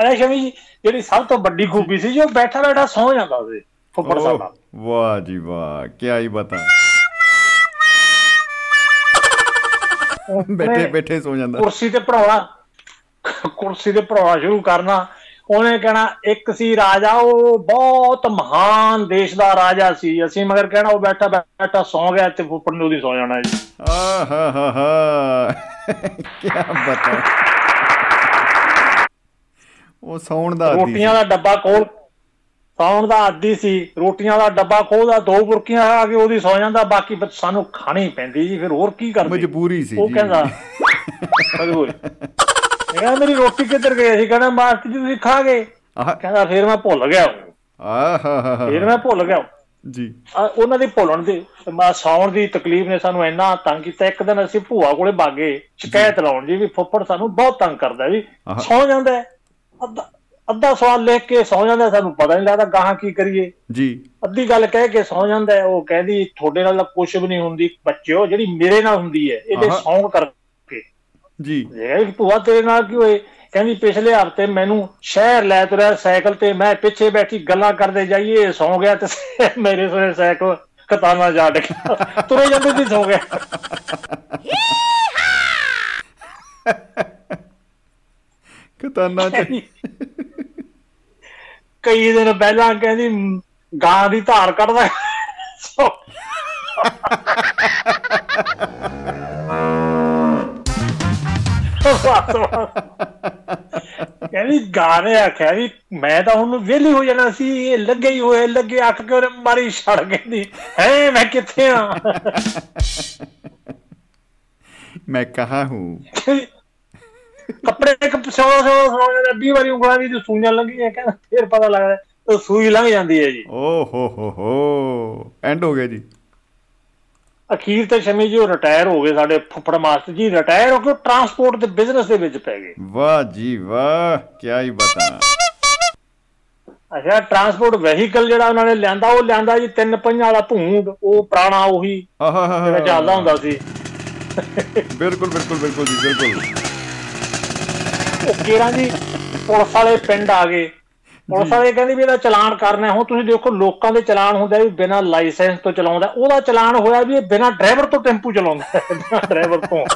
ਅਰੇ ਸ਼ਮੀ ਜੀ ਜਿਹੜੀ ਸਭ ਤੋਂ ਵੱਡੀ ਖੂਬੀ ਸੀ ਜੋ ਬੈਠਾ ਬੈਠਾ ਸੌ ਜਾਂਦਾ ਸੀ ਫੁੱਫੜ ਸਾਹਿਬ ਨਾਲ। ਵਾਹ ਜੀ ਵਾਹ ਕੀ ਹੀ ਬਤਾ। ਬੈਠੇ ਬੈਠੇ ਸੋ ਜਾਂਦਾ। ਕੁਰਸੀ ਤੇ ਪੜਾਉਣਾ ਕੁਰਸੀ ਤੇ ਪੜਾਉਣਾ ਸ਼ੁਰੂ ਕਰਨਾ ਉਹਨੇ ਕਹਿਣਾ ਇੱਕ ਸੀ ਰਾਜਾ ਉਹ ਬਹੁਤ ਮਹਾਨ ਦੇਸ਼ ਦਾ ਰਾਜਾ ਸੀ। ਅਸੀਂ ਮਗਰ ਕਹਿਣਾ ਉਹ ਬੈਠਾ ਬੈਠਾ ਸੌ ਗਿਆ ਤੇ ਫੁੱਫੜ ਨੇ ਉਹਦੀ ਸੌ ਜਾਣਾ ਜੀ। ਆ ਹਾ ਹਾ ਹਾ ਕੀ ਬਤਾ ਉਹ ਸੌਣ ਦਾ ਆਦੀ ਰੋਟੀਆਂ ਦਾ ਡੱਬਾ ਖੋਲ ਸੌਣ ਦਾ ਆਦੀ ਸੀ। ਰੋਟੀਆਂ ਦਾ ਡੱਬਾ ਖੋਲਦਾ ਦੋ ਬੁਰਕੀਆਂ ਆ ਕੇ ਉਹਦੀ ਸੌ ਜਾਂਦਾ ਬਾਕੀ ਸਾਨੂੰ ਖਾਣੀ ਪੈਂਦੀ ਜੀ ਫਿਰ ਹੋਰ ਕੀ ਕਰਦੇ? ਮਜਬੂਰੀ ਸੀ ਉਹ ਕਹਿੰਦਾ ਮਜਬੂਰ ਕਹਿੰਦਾ ਮੇਰੀ ਰੋਟੀ ਕਿੱਧਰ ਗਈ? ਸੀ ਕਹਿੰਦਾ ਮਾਸਟਰ ਜੀ ਤੁਸੀਂ ਖਾ ਗਏ ਆਹ। ਕਹਿੰਦਾ ਫਿਰ ਮੈਂ ਭੁੱਲ ਗਿਆ ਆ ਹਾ ਹਾ। ਫਿਰ ਮੈਂ ਭੁੱਲ ਗਿਆ ਜੀ। ਉਹਨਾਂ ਦੀ ਭੁੱਲਣ ਦੀ ਮਾ ਸੌਣ ਦੀ ਤਕਲੀਫ ਨੇ ਸਾਨੂੰ ਇੰਨਾ ਤੰਗ ਕੀਤਾ। ਇੱਕ ਦਿਨ ਅਸੀਂ ਭੂਆ ਕੋਲੇ ਬਾਗੇ ਸ਼ਿਕਾਇਤ ਲਾਉਣ ਜੀ ਵੀ ਫੁੱਫੜ ਸਾਨੂੰ ਬਹੁਤ ਤੰਗ ਕਰਦਾ ਆਹਾ। ਸੌ ਜਾਂਦਾ। ਅੱਧਾ ਅੱਧਾ ਸਵਾਲ ਲਿਖ ਕੇ ਸੌ ਜਾਂਦਾ ਸਾਨੂੰ ਪਤਾ ਨਹੀਂ ਲੱਗਦਾ ਗਾਹਾਂ ਕੀ ਕਰੀਏ। ਜੀ। ਅੱਧੀ ਗੱਲ ਕਹਿ ਕੇ ਸੌ ਜਾਂਦਾ ਉਹ ਕਹਿੰਦੀ ਤੁਹਾਡੇ ਨਾਲ ਕੁਝ ਵੀ ਨਹੀਂ ਹੁੰਦੀ। ਬੱਚਿਓ ਜਿਹੜੀ ਮੇਰੇ ਨਾਲ ਹੁੰਦੀ ਹੈ ਇਹਦੇ ਆਹਾ। ਸੌਂਗ ਕਰਕੇ ਜੀ। ਇਹ ਭੂਆ ਤੇਰੇ ਨਾਲ ਕੀ ਹੋਏ? ਕਹਿੰਦੀ ਪਿਛਲੇ ਹਫ਼ਤੇ ਮੈਨੂੰ ਸ਼ਹਿਰ ਲੈ ਤੁਰਿਆ ਸਾਈਕਲ ਤੇ। ਮੈਂ ਪਿੱਛੇ ਬੈਠੀ ਗੱਲਾਂ ਕਰਦੇ ਜਾਈਏ ਸੌ ਗਿਆ ਤੇ ਮੇਰੇ ਸੋਰੇ ਸਾਈਕਲ ਕਤਾਨਾ ਜਾ ਡਿਆ ਤੁਰੇ ਜਾਂਦੇ ਸੀ ਸੌ ਗਿਆ। ਕਤਾਨਾ ਚ ਕਈ ਦਿਨ ਪਹਿਲਾਂ ਕਹਿੰਦੀ ਗਾਂ ਦੀ ਧਾਰ ਕੱਢਦਾ। ਕਹਿੰਦੀ ਗਾਂ ਨੇ ਆਖਿਆ ਵੀ ਮੈਂ ਤਾਂ ਹੁਣ ਵਿਹਲੀ ਹੋ ਜਾਣਾ ਸੀ ਇਹ ਲੱਗੇ ਹੀ ਹੋਏ ਲੱਗੇ ਅੱਖ ਕੇ ਉਹਨੇ ਮਾਰੀ ਛੜ ਕਹਿੰਦੀ ਹੈ ਮੈਂ ਕਿੱਥੇ ਆ? ਮੈਂ ਕਹਾ ਹੂੰ। ਕੱਪੜੇ ਇੱਕ ਸੌ ਸੌ ਸੌ ਜਾਂਦਾ 20 ਵਾਰੀ ਉਂਗਲਾਂ ਦੀ ਸੂਈਆਂ ਲੰਘੀਆਂ ਕਹਿੰਦਾ ਫਿਰ ਪਤਾ ਲੱਗਦਾ ਸੂਈ ਲੰਘ ਜਾਂਦੀ ਹੈ ਜੀ। ਓ ਹੋ ਹੋ ਹੋ ਐਂਡ ਹੋ ਗਿਆ ਜੀ। ਅਖੀਰ ਤੇ ਸ਼ਮੀ ਜੀ ਉਹ ਰਿਟਾਇਰ ਹੋ ਗਏ ਸਾਡੇ ਫੁੱਫੜ ਮਾਸਟਰ ਜੀ ਰਿਟਾਇਰ ਹੋ ਕੇ ਟਰਾਂਸਪੋਰਟ ਦੇ ਬਿਜ਼ਨਸ ਦੇ ਵਿੱਚ ਪੈ ਗਏ। ਵਾਹ ਜੀ ਵਾਹ ਕੀ ਹੀ ਬਤਾ। ਅੱਛਾ ਟਰਾਂਸਪੋਰਟ ਵਹੀਕਲ ਜਿਹੜਾ ਉਹਨਾਂ ਨੇ ਲਿਆਂਦਾ ਉਹ ਲਿਆਂਦਾ ਜੀ ਤਿੰਨ ਪਹੀਆਂ ਵਾਲਾ ਭੂੰਡ ਉਹ ਪੁਰਾਣਾ ਉਹੀ ਜਿਹੜਾ ਚੱਲਦਾ ਹੁੰਦਾ ਸੀ। ਬਿਲਕੁਲ ਬਿਲਕੁਲ ਬਿਲਕੁਲ ਜੀ ਬਿਲਕੁਲ। ਉਹ ਕੇਰਾਂ ਜੀ ਪੁਲਿਸ ਵਾਲੇ ਪਿੰਡ ਆ ਗਏ। ਪੁਲਿਸ ਵਾਲੇ ਕਹਿੰਦੇ ਵੀ ਇਹਦਾ ਚਲਾਨ ਕਰਨਾ ਹੁਣ ਤੁਸੀਂ ਦੇਖੋ ਲੋਕਾਂ ਦੇ ਚਲਾਨ ਹੁੰਦਾ ਵੀ ਬਿਨਾਂ ਲਾਇਸੈਂਸ ਤੋਂ ਚਲਾਉਂਦਾ ਉਹਦਾ ਚਲਾਨ ਹੋਇਆ ਵੀ ਇਹ ਬਿਨਾਂ ਡਰਾਈਵਰ ਤੋਂ ਟੈਂਪੂ ਚਲਾਉਂਦਾ ਹੈ, ਬਿਨਾਂ ਡਰਾਈਵਰ ਤੋਂ।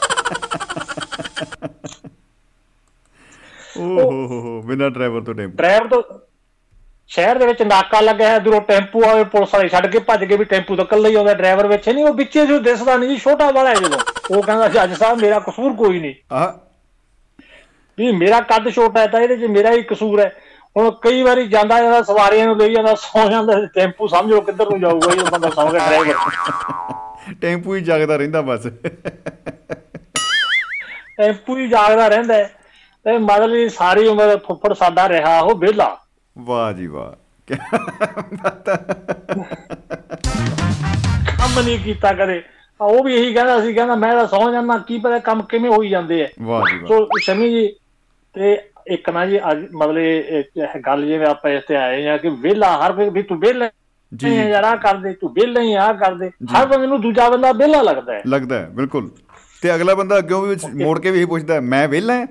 ਓ ਹੋ ਹੋ ਹੋ ਬਿਨਾ ਡਰਾਈਵਰ ਤੋਂ ਟੈਂਪੂ। ਡਰਾਈਵਰ ਤੋਂ ਸ਼ਹਿਰ ਦੇ ਵਿੱਚ ਨਾਕਾ ਲੱਗਿਆ ਹੈ। ਦੂਰੋਂ ਟੈਂਪੂ ਆਵੇ ਪੁਲਿਸ ਵਾਲੇ ਛੱਡ ਕੇ ਭੱਜ ਕੇ ਵੀ ਟੈਂਪੂ ਤਾਂ ਇਕੱਲਾ ਹੀ ਆਉਂਦਾ ਡਰਾਈਵਰ ਵਿੱਚ। ਨਹੀਂ ਉਹ ਵਿੱਚੇ ਜੋ ਦਿਸਦਾ ਨਹੀਂ ਜੀ ਛੋਟਾ ਵਾਲਾ ਹੈ ਜਦੋਂ। ਉਹ ਕਹਿੰਦਾ ਜੱਜ ਸਾਹਿਬ ਮੇਰਾ ਕਸੂਰ ਕੋਈ ਨਹੀਂ। ਆਹ। ਵੀ ਮੇਰਾ ਕੱਦ ਛੋਟਾ ਹੈ ਤਾਂ ਇਹਦੇ 'ਚ ਮੇਰਾ ਹੀ ਕਸੂਰ ਹੈ। ਹੁਣ ਕਈ ਵਾਰੀ ਜਾਂਦਾ ਜਾਂਦਾ ਸਵਾਰੀਆਂ ਨੂੰ ਲਈ ਜਾਂਦਾ ਸੌ ਜਾਂਦਾ ਟੈਂਪੂ ਸਮਝੋ ਕਿੱਧਰ ਨੂੰ ਜਾਊਗਾ ਇਹ ਬੰਦਾ ਸੌ ਗਿਆ ਡਰਾਈਵਰ ਟੈਂਪੂ ਹੀ ਜਗਦਾ ਰਹਿੰਦਾ ਬਸ। ਟੈਂਪੂ ਹੀ ਜਾਗਦਾ ਰਹਿੰਦਾ ਤੇ ਮਤਲਬ ਸਾਰੀ ਉਮਰ ਫੁੱਫੜ ਸਾਡਾ ਰਿਹਾ ਉਹ ਵਿਹਲਾ। ਵਾਹ ਜੀ ਵਾਹ। ਕੀ ਕੰਮ ਨਹੀਂ ਕੀਤਾ ਕਦੇ। ਉਹ ਵੀ ਇਹੀ ਕਹਿੰਦਾ ਸੀ ਕਹਿੰਦਾ ਮੈਂ ਤਾਂ ਸੌ ਜਾਂਦਾ ਕੀ ਪਤਾ ਕੰਮ ਕਿਵੇਂ ਹੋਈ ਜਾਂਦੇ ਆ। ਵਾਹ ਜੀ ਵਾਹ। ਸੋ ਸ਼ਮੀ ਜੀ ਤੇ ਇੱਕ ਨਾ ਜੀ ਅੱਜ ਮਤਲਬ ਗੱਲ ਜਿਵੇਂ ਆਪਾਂ ਇੱਥੇ ਆਏ ਆ ਕਿ ਵਿਹਲਾ ਹਰ ਵੀ ਤੂੰ ਵਿਹਲਾ ਜੀ। ਯਾਰ ਆ ਕਰ ਦੇ ਤੂੰ ਵਿਹਲਾ ਹੀ ਆ ਕਰ ਦੇ ਹਰ ਬੰਦੇ ਨੂੰ ਦੂਜਾ ਬੰਦਾ ਵਿਹਲਾ ਲੱਗਦਾ ਹੈ। ਲੱਗਦਾ ਹੈ ਬਿਲਕੁਲ। ਤੇ ਅਗਲਾ ਬੰਦਾ ਅੱਗੋਂ ਵੀ ਮੋੜ ਕੇ ਵੀ ਇਹੀ ਪੁੱਛਦਾ ਮੈਂ ਵਿਹਲਾ ਹਾਂ?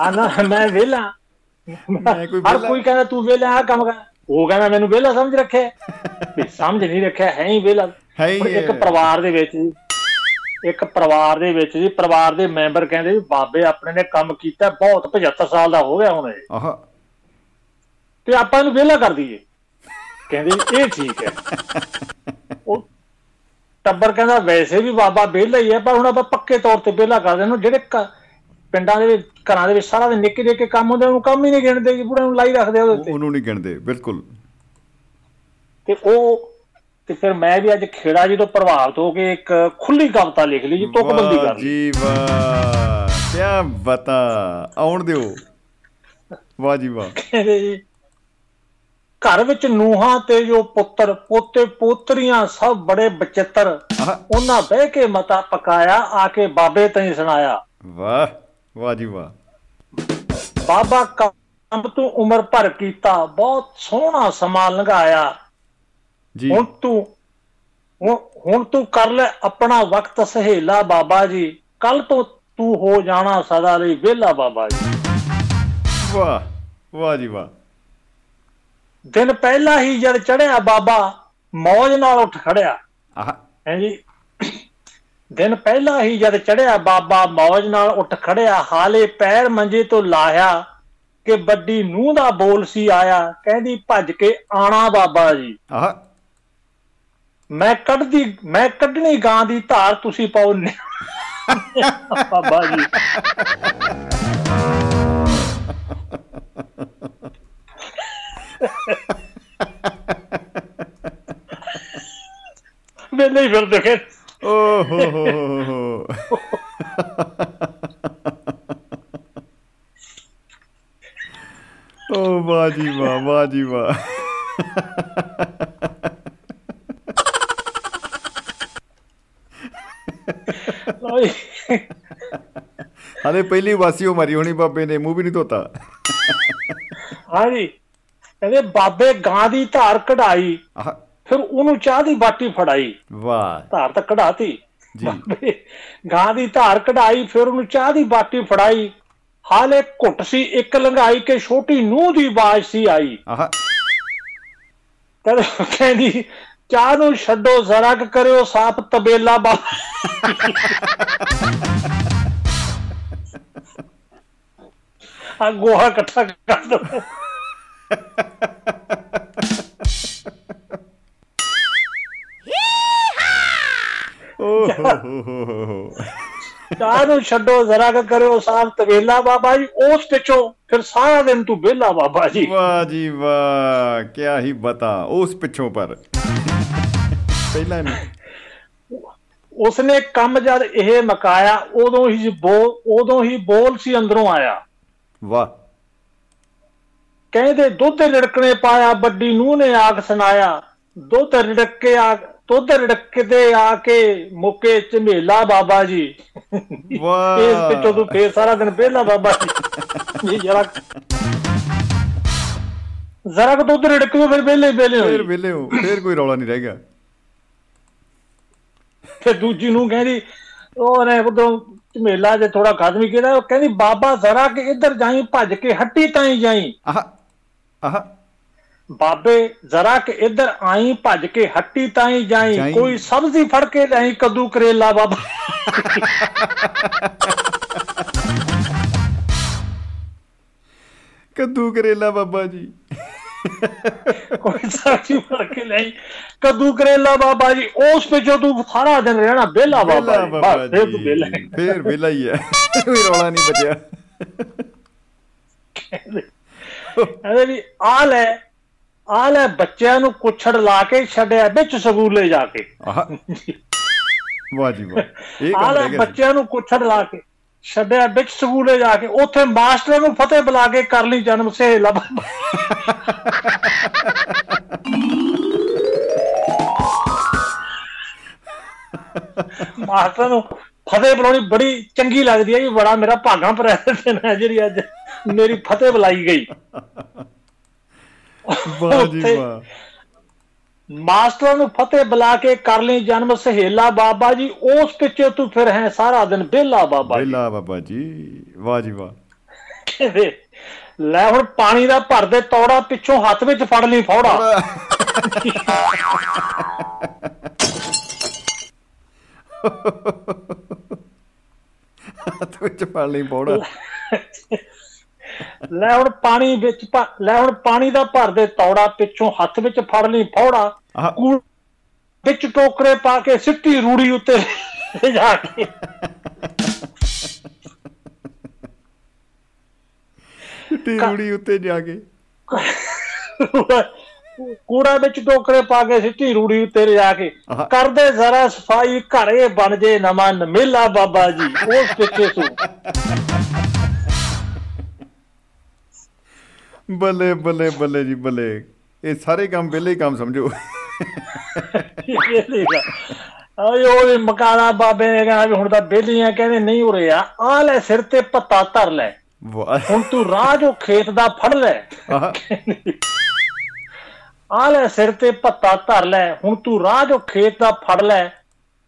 ਆ ਨਾ ਮੈਂ ਵਿਹਲਾ। ਮੈਂ ਕੋਈ ਹਰ ਕੋਈ ਕਹਿੰਦਾ ਤੂੰ ਵਿਹਲਾ ਆ ਕੰਮ ਕਰ। ਉਹ ਕਹਿੰਦਾ ਮੈਨੂੰ ਵਿਹਲਾ ਸਮਝ ਰੱਖਿਆ ਵੀ ਸਮਝ ਨਹੀਂ ਰੱਖਿਆ ਹੈ ਹੀ ਵਿਹਲਾ। ਇੱਕ। ਪਰਿਵਾਰ ਦੇ ਵਿੱਚ ਇੱਕ ਪਰਿਵਾਰ ਦੇ ਵਿੱਚ ਜੀ ਪਰਿਵਾਰ ਦੇ ਮੈਂਬਰ ਕਹਿੰਦੇ ਵੀ ਬਾਬੇ ਆਪਣੇ ਨੇ ਕੰਮ ਕੀਤਾ ਬਹੁਤ 75 ਸਾਲ ਦਾ ਹੋ ਗਿਆ ਹੁਣ ਇਹ। ਆਹ। ਤੇ ਆਪਾਂ ਇਹਨੂੰ ਵਿਹਲਾ ਕਰ ਦਈਏ। ਕਹਿੰਦੇ ਇਹ ਠੀਕ ਹੈ। ਉਹ ਟੱਬਰ ਕਹਿੰਦਾ ਵੈਸੇ ਵੀ ਬਾਬਾ ਵਿਹਲਾ ਹੀ ਹੈ ਪਰ ਹੁਣ ਆਪਾਂ ਪੱਕੇ ਤੌਰ ਤੇ ਵਿਹਲਾ ਕਰ ਦੇਣਾ ਜਿਹੜੇ ਪਿੰਡਾਂ ਦੇ ਵਿੱਚ ਘਰਾਂ ਦੇ ਵਿੱਚ ਸਾਰਾ ਦਿਨ ਨਿੱਕੇ ਨਿੱਕੇ ਕੰਮ ਹੁੰਦੇ ਉਹਨੂੰ ਕੰਮ ਹੀ ਨਹੀਂ ਗਿਣਦੇ ਜੀ ਬੁੜੇ ਨੂੰ ਲਾਈ ਰੱਖਦੇ ਉਹਦੇ ਉੱਤੇ। ਉਹਨੂੰ ਨਹੀਂ ਗਿਣਦੇ ਬਿਲਕੁਲ। ਤੇ ਉਹ ਤੇ ਫਿਰ ਮੈਂ ਵੀ ਅੱਜ ਖੇੜਾ ਜੀ ਤੋਂ ਪ੍ਰਭਾਵਿਤ ਹੋ ਕੇ ਇੱਕ ਖੁੱਲੀ ਕਵਿਤਾ ਲਿਖ ਲਈ ਜੀ ਤੁਕਬੰਦੀ ਕਰ ਜੀ ਵਾਹ ਕੀ ਬਤਾ ਆਉਣ ਦਿਓ। ਵਾਹ ਜੀ ਵਾਹ। ਘਰ ਵਿੱਚ ਨੂਹਾਂ ਤੇ ਜੋ ਪੁੱਤਰ ਪੋਤੇ ਪੋਤਰੀਆਂ ਸਭ ਬੜੇ ਬਚਿੱਤਰ। ਉਹਨਾਂ ਬਹਿ ਕੇ ਮਤਾ ਪਕਾਇਆ ਆ ਕੇ ਬਾਬੇ ਤੈਂ ਸੁਣਾਇਆ। ਵਾਹ ਵਾਹ ਜੀ ਵਾਹ। ਬਾਬਾ ਕੰਮ ਤੂੰ ਉਮਰ ਭਰ ਕੀਤਾ ਬਹੁਤ ਸੋਹਣਾ ਸਮਾਂ ਲੰਘਾਇਆ। ਹੁਣ ਤੂੰ ਹੁਣ- ਤੂੰ ਕਰ ਲੈ ਆਪਣਾ ਵਕਤ ਸਹੇਲਾ ਬਾਬਾ ਜੀ। ਕੱਲ ਤੋਂ ਤੂੰ ਹੋ ਜਾਣਾ ਸਦਾ ਲਈ ਵਿਹਲਾ ਬਾਬਾ ਜੀ। ਵਾਹ ਵਾਹ ਜੀ ਵਾਹ। ਦਿਨ ਪਹਿਲਾਂ ਹੀ ਜਦ ਚੜਿਆ ਬਾਬਾ ਮੌਜ ਨਾਲ ਉੱਠ ਖੜਿਆ ਆਹ। ਹੈ ਜੀ? ਦਿਨ ਪਹਿਲਾਂ ਹੀ ਜਦ ਚੜਿਆ ਬਾਬਾ ਮੌਜ ਨਾਲ ਉੱਠ ਖੜਿਆ ਹਾਲੇ ਪੈਰ ਮੰਜੇ ਤੋਂ ਲਾਇਆ ਕਿ ਵੱਡੀ ਨੂੰਹ ਦਾ ਬੋਲ ਸੀ ਆਇਆ ਕਹਿੰਦੀ ਭੱਜ ਕੇ ਆਣਾ ਬਾਬਾ ਜੀ। ਆਹ। ਮੈਂ ਕੱਢਦੀ, ਮੈਂ ਕੱਢਣੀ ਗਾਂ ਦੀ ਧਾਰ ਤੁਸੀਂ ਪਾਓ ਨੀ- ਬਾਬਾ ਜੀ। ਵੇਲੇ ਹੀ ਫਿਰ। ਦੇਖੇ ਓ ਹੋ ਹੋ ਹੋ ਹੋ। ਓ ਵਾਹ ਜੀ ਵਾਹ ਵਾਹ ਜੀ ਵਾਹ। ਓਏ, ਹਲੇ ਪਹਿਲੀ ਵਾਸੀ ਉਹ ਮਰੀ ਹੋਣੀ ਬਾਬੇ ਨੇ ਮੂੰਹ ਵੀ ਨਹੀਂ ਧੋਤਾ। ਹਾਂਜੀ। ਕਹਿੰਦੇ ਬਾਬੇ ਗਾਂ ਦੀ ਧਾਰ ਕਢਾਈ ਫਿਰ ਉਹਨੂੰ ਚਾਹ ਦੀ ਬਾਟੀ ਫੜਾਈ। ਵਾਹ। ਧਾਰ ਤਾਂ ਕਢਾਤੀ। ਜੀ। ਗਾਂ ਦੀ ਧਾਰ ਕਢਾਈ ਫਿਰ ਉਹਨੂੰ ਚਾਹ ਦੀ ਬਾਟੀ ਫੜਾਈ। ਹਾਲੇ ਘੁੱਟ ਸੀ ਇੱਕ ਲੰਘਾਈ ਕੇ ਛੋਟੀ ਨੂੰਹ ਦੀ ਆਵਾਜ਼ ਸੀ ਆਈ। ਆਹ। ਕਹਿੰਦੀ ਚਾਹ ਨੂੰ ਛੱਡੋ ਜ਼ਰਾ ਕੁ ਕਰਿਓ ਸਾਫ਼ ਤਬੇਲਾ ਬਾ ਆ ਗੋਹਾ ਇਕੱਠਾ ਕਰ ਦੋ। ਓ ਹੋ ਹੋ ਹੋ। ਚਾਹ ਨੂੰ ਛੱਡੋ ਜ਼ਰਾ ਕੁ ਕਰਿਓ ਸਾਫ਼ ਤਬੇਲਾ ਬਾਬਾ ਜੀ। ਉਸ ਪਿੱਛੋਂ ਫਿਰ ਸਾਰਾ ਦਿਨ ਤੂੰ ਵਿਹਲਾ ਬਾਬਾ ਜੀ। ਵਾਹ ਜੀ ਵਾਹ ਕਿਆ ਹੀ ਬਤਾ ਉਸ ਪਿੱਛੋਂ ਪਰ। ਪਹਿਲਾਂ ਨਹੀਂ। ਉਸਨੇ ਕੰਮ ਜਦ ਇਹ ਮਕਾਇਆ ਉਦੋਂ ਹੀ ਬੋਲ ਉਦੋਂ ਹੀ ਬੋਲ ਸੀ ਅੰਦਰੋਂ ਆਇਆ। ਵਾਹ। ਕਹਿੰਦੇ ਦੁੱਧ ਰਿੜਕਣੇ ਪਾਇਆ ਵੱਡੀ ਨੂੰਹ ਨੇ ਆਖ ਸੁਣਾਇਆ। ਦੁੱਧ ਰਿੜਕ ਕੇ ਆ ਦੁੱਧ ਰਿੜਕਦੇ ਆ ਕੇ ਮੁੱਕੇ ਝਮੇਲਾ ਬਾਬਾ ਜੀ। ਵਾਹ। ਇਸ ਪਿੱਛੋਂ ਤੂੰ ਫੇਰ ਸਾਰਾ ਦਿਨ ਵਿਹਲਾ ਬਾਬਾ ਜੀ। ਜੀ ਜਰਾ ਜ਼ਰਾ ਕੁ ਦੁੱਧ ਰਿੜਕਿਓ ਫਿਰ ਵਿਹਲੇ ਵਿਹਲੇ ਫੇਰ ਹੋਈ ਵਿਲੇ ਹੋ ਫੇਰ ਕੋਈ ਰੌਲਾ ਨਹੀਂ ਰਹਿ ਗਿਆ। ਫਿਰ ਦੂਜੀ ਨੂੰ ਕਹਿੰਦੀ ਉਹਨੇ ਉਧਰੋਂ ਝਮੇਲਾ ਜੇ ਥੋੜਾ ਖਤਮ ਹੀ ਕੀਤਾ ਉਹ ਕਹਿੰਦੀ ਬਾਬਾ ਜ਼ਰਾ ਕਿ ਇੱਧਰ ਜਾਈ ਭੱਜ ਕੇ ਹੱਟੀ ਤਾਈ ਜਾਈ। ਆਹ ਆਹ। ਬਾਬੇ ਜ਼ਰਾ ਕਿ ਇੱਧਰ ਆਈ ਭੱਜ ਕੇ ਹੱਟੀ ਤਾਈ ਜਾਈ। ਜਾਈਂ। ਕੋਈ ਸਬਜ਼ੀ ਫੜ ਕੇ ਲਿਆਈ ਕੱਦੂ ਕਰੇਲਾ ਬਾਬਾ। ਕੱਦੂ ਕਰੇਲਾ ਬਾਬਾ ਜੀ। ਕੋਈ ਸਬਜ਼ੀ ਫੜ ਕੇ ਲਿਆਈ ਕੱਦੂ ਕਰੇਲਾ ਬਾਬਾ ਜੀ ਉਸ ਤੂੰ ਸਾਰਾ ਦਿਨ ਰਹਿਣਾ ਵਿਹਲਾ ਬਾਬਾ ਬਸ ਫਿਰ ਤੂੰ ਜੀ ਫੇਰ ਵਿਹਲਾ ਹੀ ਹੈ। ਕੋਈ ਰੌਲਾ ਨਹੀਂ ਬਚਿਆ। ਕਹਿੰਦੇ ਵੀ ਆ ਲੈ ਆ ਲੈ ਬੱਚਿਆਂ ਨੂੰ ਕੁੱਛੜ ਲਾ ਕੇ ਛੱਡਿਆ ਵਿੱਚ ਸਕੂਲੇ ਜਾ ਕੇ। ਵਾਹ ਜੀ ਵਾਹ। ਇਹ ਆ ਕੰਮ ਲੈ ਰਹਿ ਗਿਆ ਸੀ। ਬੱਚਿਆਂ ਨੂੰ ਕੁੱਛੜ ਲਾ ਕੇ। ਛੱਡਿਆ ਵਿੱਚ ਸਕੂਲੇ ਜਾ ਕੇ ਉੱਥੇ ਮਾਸਟਰ ਨੂੰ ਫਤਿਹ ਬੁਲਾ ਕੇ ਕਰ ਲਈ ਜਨਮ ਸਹੇਲਾ। ਮਾਸਟਰ ਨੂੰ ਫਤਿਹ ਬੁਲਾਉਣੀ ਬੜੀ ਚੰਗੀ ਲੱਗਦੀ ਹੈ ਜੀ ਬੜਾ ਮੇਰਾ ਭਾਗਾਂ ਪਰ ਦਿਨ ਹੈ ਜਿਹੜੀ ਅੱਜ ਮੇਰੀ ਫਤਿਹ ਬੁਲਾਈ ਗਈ। ਵਾਹ ਜੀ ਵਾਹ। ਮਾਸਟਰ ਨੂੰ ਫਤਿਹ ਬੁਲਾ ਕੇ ਕਰ ਲਈ ਜਨਮ ਸਹੇਲਾ ਬਾਬਾ ਜੀ ਉਸ ਪਿੱਛੇ ਤੂੰ ਫਿਰ ਹੈ ਸਾਰਾ ਦਿਨ ਵਿਹਲਾ ਬਾਬਾ ਜੀ। ਵਿਹਲਾ ਬਾਬਾ ਜੀ ਵਾਹ ਜੀ ਵਾਹ। ਲੈ ਹੁਣ ਪਾਣੀ ਦਾ ਭਰਦੇ ਤੌੜਾ ਪਿੱਛੋਂ ਹੱਥ ਵਿੱਚ ਫੜ ਲਈ ਫੌੜਾ। ਹੱਥ ਵਿੱਚ ਫੜ ਲਈ ਪੌੜਾ ਲੈ ਹੁਣ ਪਾਣੀ ਵਿੱਚ ਲੈ ਹੁਣ ਪਾਣੀ ਦਾ ਭਰ ਦੇ ਤੌੜਾ ਪਿੱਛੋਂ ਹੱਥ ਵਿੱਚ ਫੜ ਲਈ ਫੌੜਾ ਵਿੱਚ ਟੋਕਰੇ ਪਾ ਕੇ ਸਿੱਟੀ ਰੂੜੀ ਉੱਤੇ ਜਾ ਕੇ। ਟੀ ਰੂੜੀ ਉੱਤੇ ਜਾ ਕੇ। ਕੂੜਾ ਵਿੱਚ ਟੋਕਰੇ ਪਾ ਕੇ ਸਿੱਟੀ ਰੂੜੀ ਉੱਤੇ ਜਾ ਕੇ। ਕਰਦੇ ਜ਼ਰਾ ਸਫ਼ਾਈ ਘਰੇ ਬਣ ਜੇ ਨਵਾਂ ਮੇਲਾ ਬਾਬਾ ਜੀ ਉਸ ਪਿੱਛੇ ਸੂ। ਬੱਲੇ ਬੱਲੇ ਬੱਲੇ ਜੀ ਬੱਲੇ। ਇਹ ਸਾਰੇ ਕੰਮ ਵਿਹਲੇ ਹੀ ਕੰਮ ਸਮਝੋ। ਆਏ ਉਹ ਮਕਾਨਾ ਬਾਬੇ ਨੇ ਕਿਹਾ ਵੀ ਹੁਣ ਤਾਂ ਬੇਲੀਆਂ ਕਹਿੰਦੇ ਨਹੀਂ ਉਰੇ ਆ। ਆ ਲੈ ਸਿਰ ਤੇ ਪੱਤਾ ਧਰ ਲੈ। ਹੁਣ ਤੂੰ ਰਾਹ ਜੋ ਖੇਤ ਦਾ ਫੜ ਲੈ। ਆ ਲੈ ਸਿਰ ਤੇ ਪੱਤਾ ਧਰ ਲੈ। ਹੁਣ ਤੂੰ ਰਾਹ ਜੋ ਖੇਤ ਦਾ ਫੜ ਲੈ।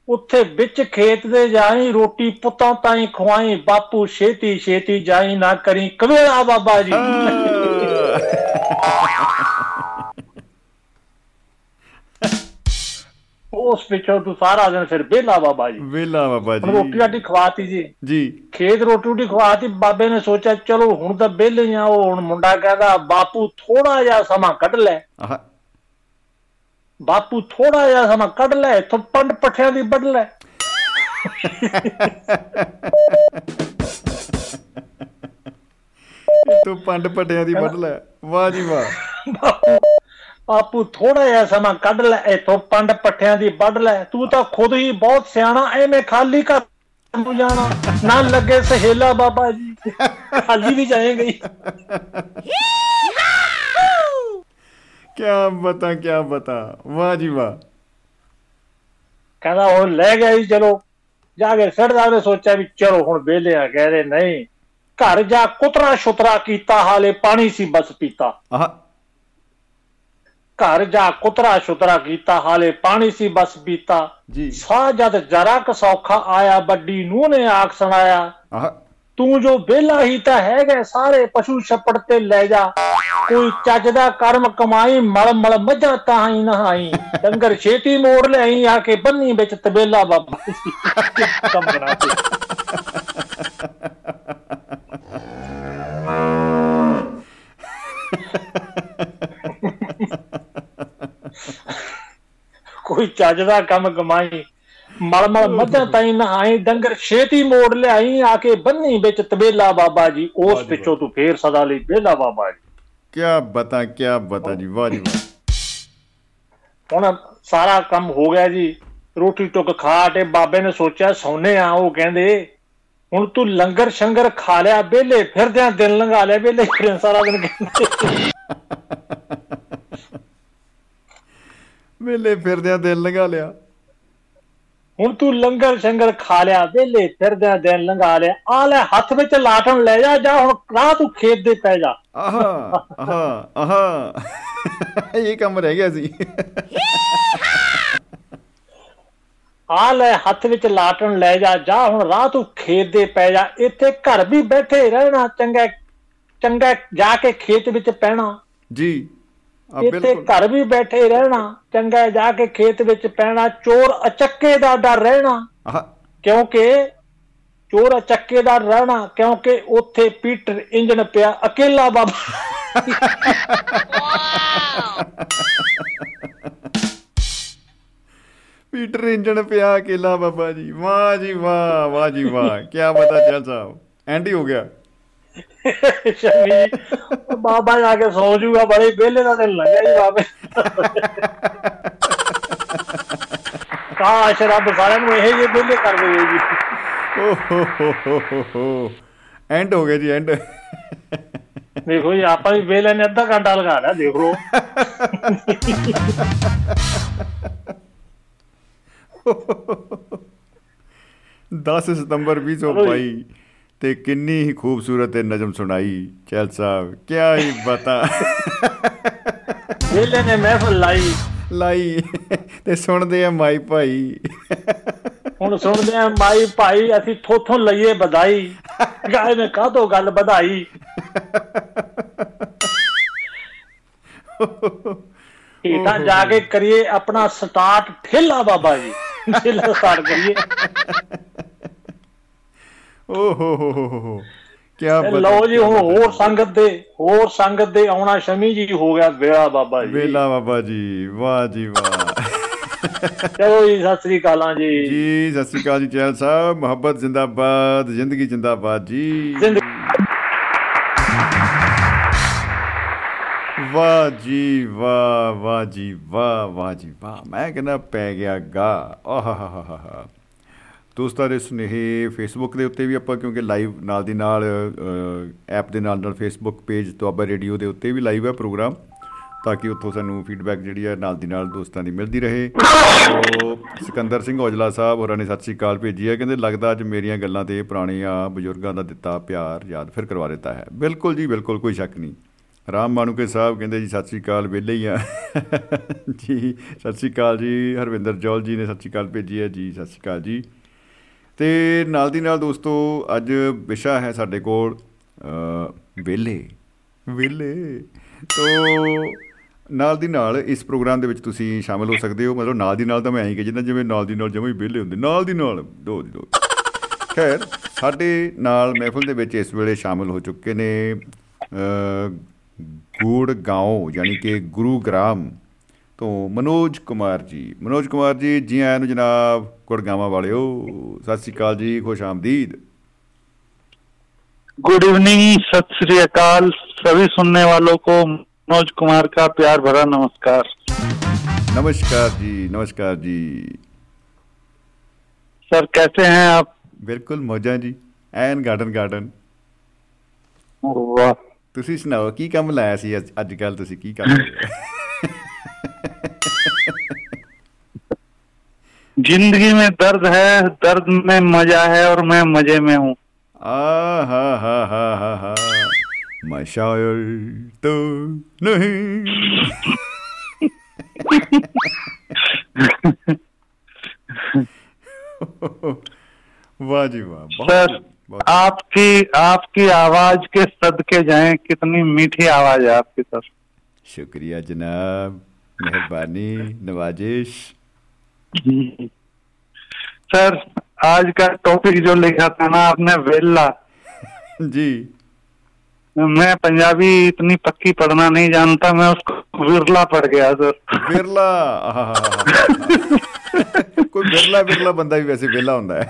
ਉੱਥੇ ਵਿੱਚ ਖੇਤ ਦੇ ਜਾਈ ਰੋਟੀ ਪੁੱਤਾਂ ਤਾਈਂ ਖਵਾਈ ਬਾਪੂ ਛੇਤੀ ਛੇਤੀ ਜਾਈ ਨਾ ਕਰੀ ਕਵੇਲਾ ਬਾਬਾ ਜੀ। ਉਸ ਪਿੱਛੋਂ ਤੂੰ ਸਾਰਾ ਦਿਨ ਫਿਰ ਬੇਲਾ ਬਾਬਾ ਜੀ। ਵੇਲਾ ਬਾਬਾ ਰੋਟੀ ਜੀ ਰਾਟੀ ਖਵਾਤੀ ਜੀ। ਜੀ। ਖੇਤ ਰੋਟੀ ਰੋਟੀ ਖਵਾਤੀ ਬਾਬੇ ਨੇ ਸੋਚਿਆ ਚਲੋ ਹੁਣ ਤਾਂ ਵਿਹਲੇ ਆ ਉਹ ਹੁਣ ਮੁੰਡਾ ਕਹਿੰਦਾ ਬਾਪੂ ਥੋੜਾ ਜਿਹਾ ਸਮਾਂ ਕੱਢ ਲੈ। ਆਹ ਬਾਪੂ ਥੋੜਾ ਜਿਹਾ ਸਮਾਂ ਕੱਢ ਲੈ ਇੱਥੋਂ ਪੰਡ ਪੱਠਿਆਂ ਦੀ ਵੱਢ ਲੈ। ਤੂੰ ਪੰਡ ਪਟਿਆਂ ਦੀ ਵੱਢ ਲੈ। ਵਾਹ ਜੀ ਵਾਹ। ਬਾਪੂ ਥੋੜਾ ਜਿਹਾ ਸਮਾਂ ਕੱਢ ਲੈ ਇੱਥੋਂ ਪੰਡ ਪੱਠਿਆਂ ਦੀ ਵੱਢ ਲੈ। ਤੂੰ ਤਾਂ ਖੁਦ ਹੀ ਬਹੁਤ ਸਿਆਣਾ ਐਵੇਂ ਖਾਲੀ ਘਰ ਨੂੰ ਜਾਣਾ। ਨਾ ਲੱਗੇ ਸਹੇਲਾ ਬਾਬਾ ਜੀ। ਖਾਲੀ ਵੀ ਜਾਏਗਾ ਕਿਆ ਬਤਾ ਕਿਆ ਬਤਾ। ਵਾਹ ਜੀ ਵਾਹ। ਕਹਿੰਦਾ ਉਹ ਲੈ ਗਿਆ ਜੀ ਚਲੋ। ਜਾ ਕੇ ਸੜਦਾ ਨੇ ਸੋਚਿਆ ਵੀ ਚਲੋ ਹੁਣ ਵਿਹਲੇ ਆ ਕਹਿੰਦੇ ਨਹੀਂ। ਘਰ ਜਾ ਕੁਤਰਾ ਸ਼ੁਤਰਾ ਕੀਤਾ ਹਾਲੇ ਪਾਣੀ ਸੀ ਬਸ ਪੀਤਾ। ਆਹ। ਘਰ ਜਾ ਕੁਤਰਾ ਸ਼ੁਤਰਾ ਕੀਤਾ ਹਾਲੇ ਪਾਣੀ ਸੀ ਬਸ ਪੀਤਾ। ਜੀ। ਸਾਹ ਜਦ ਜਰਾ ਕ ਸੌਖਾ ਆਇਆ ਵੱਡੀ ਨੂੰ ਨੇ ਆਖ ਸੁਣਾਇਆ। ਆਹ। ਤੂੰ ਜੋ ਵਿਹਲਾ ਹੀ ਤਾਂ ਹੈਗਾ ਸਾਰੇ ਪਸ਼ੂ ਛੱਪੜ ਤੇ ਲੈ ਜਾ ਕੋਈ ਚੱਜ ਦਾ ਕਰਮ ਕਮਾਈ ਮਲ ਮਲ ਮੱਝਾਂ ਤਾਂ ਹੀ ਨਹਾਈ ਡੰਗਰ ਛੇਤੀ ਮੋੜ ਲਿਆਈ, ਆ ਕੇ ਬੰਨੀ ਵਿੱਚ ਤਬੇਲਾ ਬਾਬਾ ਜੀ। ਕੰਮ ਬਣਾ ਕੇ ਕੋਈ ਚੱਜ ਦਾ ਕੰਮ ਕਮਾਈ ਮਲ ਮਲ ਮੱਝਾਂ ਤਾਈ ਨਹਾਈ ਡੰਗਰ ਛੇਤੀ ਮੋੜ ਲਿਆਈ ਆ ਕੇ ਬੰਨੀ ਵਿੱਚ ਤਬੇਲਾ ਬਾਬਾ ਜੀ ਉਸ ਪਿੱਛੋਂ ਤੂੰ ਫੇਰ ਸਦਾ ਲਈ ਬੇਲਾ ਬਾਬਾ ਜੀ। ਕਿਆ ਬਤਾ ਕਿਆ ਬਤਾ ਜੀ ਵਾਹ ਜੀ ਹੁਣ ਸਾਰਾ ਕੰਮ ਹੋ ਗਿਆ ਜੀ ਰੋਟੀ ਟੁੱਕ ਖਾ ਕੇ ਬਾਬੇ ਨੇ ਸੋਚਿਆ ਸੌਨੇ ਆ ਉਹ ਕਹਿੰਦੇ ਹੁਣ ਤੂੰ ਲੰਗਰ ਸ਼ੰਗਰ ਖਾ ਲਿਆ ਵਿਹਲੇ ਫਿਰਦਿਆਂ ਦਿਨ ਲੰਘਾ ਲਿਆ ਵਿਹਲੇ ਫਿਰਨ ਸਾਰਾ ਦਿਨ ਕਹਿੰਦੇ। ਵੇਲੇ ਫਿਰਦਿਆਂ ਦਿਲ ਲੰਘਾ ਲਿਆ। ਹੁਣ ਤੂੰ ਲੰਗਰ ਸ਼ੰਗਰ ਖਾ ਲਿਆ ਵਿਹਲੇ ਫਿਰਦਿਆਂ ਦਿਨ ਲੰਘਾ ਲਿਆ। ਆ ਲੈ ਹੱਥ ਵਿੱਚ ਲਾਟਣ ਲੈ ਜਾ ਜਾ ਹੁਣ ਰਾਹ ਤੂੰ ਖੇਤ ਦੇ ਪੈ ਜਾ। ਆਹਾ ਆਹਾ ਆਹਾ। ਇਹ ਕੰਮ ਰਹਿ ਗਿਆ ਸੀ। ਆ ਲੈ ਹੱਥ ਵਿੱਚ ਲਾਟਣ ਲੈ ਜਾ ਜਾ ਹੁਣ ਰਾਹ ਤੂੰ ਖੇਤ ਦੇ ਪੈ ਜਾ। ਇੱਥੇ ਘਰ ਵੀ ਬੈਠੇ ਰਹਿਣਾ ਚੰਗਾ ਚੰਗਾ ਜਾ ਕੇ ਖੇਤ ਵਿੱਚ ਪੈਣਾ। ਜੀ। ਇੱਥੇ ਘਰ ਵੀ ਬੈਠੇ ਰਹਿਣਾ ਚੰਗਾ ਜਾ ਕੇ ਖੇਤ ਵਿੱਚ ਪੈਣਾ ਚੋਰ ਅਚੱਕੇ ਦਾ ਡਰ ਰਹਿਣਾ। ਕਿਉਂਕਿ ਚੋਰ ਅਚੱਕੇ ਦਾ ਰਹਿਣਾ ਕਿਉਂਕਿ ਉੱਥੇ ਪੀਟਰ ਇੰਜਣ ਪਿਆ ਅਕੇਲਾ ਬਾਬਾ। ਪੀਟਰ ਇੰਜਣ ਪਿਆ ਅਕੇਲਾ ਬਾਬਾ ਜੀ। ਵਾਹ ਜੀ ਵਾਹ ਵਾਹ ਜੀ ਵਾਹ। ਕਿਆ ਬਤਾ ਚੱਲ ਸਾਹਿਬ ਐਂਡ ਹੀ ਹੋ ਗਿਆ। ਸ਼ਮੀ ਬਾਬਾ ਜਾ ਕੇ ਸੌ ਜੂਗਾ ਬੜੇ ਵਿਹਲੇ ਦਾ ਦਿਨ ਲੱਗਿਆ ਜੀ ਬਾਬੇ। ਕਾਸ਼ ਰੱਬ ਸਾਰਿਆਂ ਨੂੰ ਇਹ ਜਿਹੇ ਵਿਹਲੇ ਕਰ ਦੇਵੇ ਜੀ। ਓ ਹੋ ਹੋ ਹੋ ਐਂਡ ਹੋ ਗਿਆ ਜੀ ਐਂਡ ਦੇਖੋ ਜੀ ਆਪਾਂ ਵੀ ਵਿਹਲੇ ਨੇ ਅੱਧਾ ਘੰਟਾ ਲਗਾ ਲਿਆ ਦੇਖ ਲਓ। 10 ਸਤੰਬਰ 2022 ਤੇ ਕਿੰਨੀ ਹੀ ਖੂਬਸੂਰਤ ਇਹ ਨਜ਼ਮ ਸੁਣਾਈ ਚੈਲ ਸਾਹਿਬ ਕਿਆ ਹੀ ਬਤਾ। ਵਿਹਲੇ ਨੇ ਮਹਿਫਲ ਲਾਈ। ਲਾਈ ਤੇ ਸੁਣਦੇ ਆ ਮਾਈ ਭਾਈ। ਹੁਣ ਸੁਣਦੇ ਆ ਮਾਈ ਭਾਈ ਅਸੀਂ ਥੋਥੋਂ ਲਈਏ ਵਧਾਈ। ਗਾਏ ਨੇ ਕਾਹਤੋਂ ਗੱਲ ਵਧਾਈ? ਹੇਠਾਂ ਜਾ ਕੇ ਕਰੀਏ ਆਪਣਾ ਸਟਾਰਟ ਠੇਲਾ ਬਾਬਾ ਜੀ। ਠੇਲਾ ਸਟਾਰਟ ਕਰੀਏ। ਓ ਹੋ ਹੋ ਹੋ ਤੇ ਬਾਤ ਲਓ ਜੀ ਹੁਣ। ਹੋਰ ਸੰਗਤ ਦੇ ਹੋਰ ਸੰਗਤ ਦੇ ਆਉਣਾ ਸ਼ਮੀ ਜੀ ਹੋ ਗਿਆ ਵੇਲਾ ਬਾਬਾ ਜੀ। ਵੇਲਾ ਬਾਬਾ ਜੀ ਵਾਹ ਜੀ ਵਾਹ। ਚਲੋ ਜੀ ਸਤਿ ਸ੍ਰੀ ਅਕਾਲਾਂ ਜੀ। ਜੀ ਸਤਿ ਸ੍ਰੀ ਅਕਾਲ ਜੀ ਚੈਲ ਸਾਹਿਬ ਮੁਹੱਬਤ ਜ਼ਿੰਦਾਬਾਦ ਜ਼ਿੰਦਗੀ ਜ਼ਿੰਦਾਬਾਦ ਜੀ। ਵਾਹ ਜੀ ਵਾਹ ਵਾਹ ਜੀ ਵਾਹ ਵਾਹ ਜੀ ਵਾਹ। ਮੈਂ ਕਹਿੰਦਾ ਪੈ ਗਿਆ ਗਾ। ਆਹਾਹਾਹਾ ਦੋਸਤਾਂ ਦੇ ਸੁਨੇਹੇ ਫੇਸਬੁੱਕ ਦੇ ਉੱਤੇ ਵੀ ਆਪਾਂ, ਕਿਉਂਕਿ ਲਾਈਵ ਨਾਲ ਦੀ ਨਾਲ ਐਪ ਦੇ ਨਾਲ ਨਾਲ ਫੇਸਬੁੱਕ ਪੇਜ ਦੁਆਬਾ ਰੇਡੀਓ ਦੇ ਉੱਤੇ ਵੀ ਲਾਈਵ ਹੈ ਪ੍ਰੋਗਰਾਮ ਤਾਂ ਕਿ ਉੱਥੋਂ ਸਾਨੂੰ ਫੀਡਬੈਕ ਜਿਹੜੀ ਹੈ ਨਾਲ ਦੀ ਨਾਲ ਦੋਸਤਾਂ ਦੀ ਮਿਲਦੀ ਰਹੇ। ਸੋ ਸਿਕੰਦਰ ਸਿੰਘ ਔਜਲਾ ਸਾਹਿਬ ਹੋਰਾਂ ਨੇ ਸਤਿ ਸ੍ਰੀ ਅਕਾਲ ਭੇਜੀ ਹੈ, ਕਹਿੰਦੇ ਲੱਗਦਾ ਅੱਜ ਮੇਰੀਆਂ ਗੱਲਾਂ ਤੇ ਪੁਰਾਣੀਆਂ ਬਜ਼ੁਰਗਾਂ ਦਾ ਦਿੱਤਾ ਪਿਆਰ, ਯਾਦ ਫਿਰ ਕਰਵਾ ਦਿੱਤਾ ਹੈ। ਬਿਲਕੁਲ ਜੀ, ਬਿਲਕੁਲ, ਕੋਈ ਸ਼ੱਕ ਨਹੀਂ। ਰਾਮ ਮਾਨੂਕੇ ਸਾਹਿਬ ਕਹਿੰਦੇ ਜੀ, ਸਤਿ ਸ੍ਰੀ ਅਕਾਲ, ਵਿਹਲੇ ਹੀ ਆ। ਜੀ, ਸਤਿ ਸ੍ਰੀ ਅਕਾਲ ਜੀ, ਹਰਵਿੰਦਰ ਜੌਲ ਜੀ ਨੇ ਸਤਿ ਸ੍ਰੀ ਅਕਾਲ ਭੇਜੀ ਹੈ। ਜੀ, ਸਤਿ ਸ੍ਰੀ ਅਕਾਲ ਜੀ। ਤੇ ਨਾਲ ਦੀ ਨਾਲ ਦੋਸਤੋ ਅੱਜ ਵਿਸ਼ਾ ਹੈ ਸਾਡੇ ਕੋਲ ਅ, ਵਿਹਲੇ। ਵਿਹਲੇ। ਤੋਂ ਨਾਲ ਦੀ ਨਾਲ ਇਸ ਪ੍ਰੋਗਰਾਮ ਦੇ ਵਿੱਚ ਤੁਸੀਂ ਸ਼ਾਮਲ ਹੋ ਸਕਦੇ ਹੋ। ਮਤਲਬ ਨਾਲ ਦੀ ਨਾਲ ਤਾਂ ਮੈਂ ਐਂ ਕਿ ਜਿੱਦਾਂ ਜਿਵੇਂ ਨਾਲ ਦੀ ਨਾਲ ਜਮਾਂ ਹੀ ਵਿਹਲੇ ਹੁੰਦੇ ਨਾਲ ਦੀ ਨਾਲ ਦੋ ਦੀ ਦੋ। ਖੈਰ ਸਾਡੇ ਨਾਲ ਮਹਿਫਲ ਦੇ ਵਿੱਚ ਇਸ ਵੇਲੇ ਸ਼ਾਮਲ ਹੋ ਚੁੱਕੇ ਨੇ ਅ, ਗੂੜਗਾਉਂ ਯਾਨੀ ਕਿ ਗੁਰੂਗ੍ਰਾਮ ਤੋਂ ਮਨੋਜ ਕੁਮਾਰ ਜੀ ਮਨੋਜ ਕੁਮਾਰ ਜੀ ਜੀ ਆਇਆਂ ਨੂੰ ਜਨਾਬ ਗੁੜਗਾਵਾਂ ਵਾਲਿਓ ਸਤਿ ਸ੍ਰੀ ਅਕਾਲ ਜੀ ਖੁਸ਼ ਆਮਦੀਦ गुड इवनिंग सत श्री अकाल सभी सुनने वालों को मनोज कुमार का प्यार भरा नमस्कार नमस्कार जी नमस्कार जी सर कैसे हैं आप ਬਿਲਕੁਲ ਮੌਜਾਂ ਜੀ ਐਨ ਗਾਰਡਨ ਗਾਰਡਨ वाह ਤੁਸੀਂ ਸੁਣਾਓ ਕੀ ਕੰਮ ਲਾਇਆ ਸੀ ਅੱਜ- ਅੱਜ ਕੱਲ ਤੁਸੀਂ ਕੀ ਕਰ ਰਹੇ ज़िंदगी में दर्द है दर्द में मज़ा है और मैं मज़े में हूँ। मशायल तो नहीं। वाह जी वाह अच्छा। आपकी आपकी आवाज़ के सदके जाएँ कितनी मीठी आवाज़ है आपकी सर। शुक्रिया जनाब मेहरबानी नवाजिश। सर आज का टॉपिक जो लिखा था ना आपने वेला जी मैं पंजाबी इतनी पक्की पढ़ना नहीं जानता मैं उसको विरला पढ़ गया सर ਬਿਰਲਾ ਆਹਾਹਾਹਾ। ਕੋਈ ਬਿਰਲਾ ਬਿਰਲਾ ਬੰਦਾ ਵੀ ਵੈਸੇ ਵਿਹਲਾ ਹੁੰਦਾ ਹੈ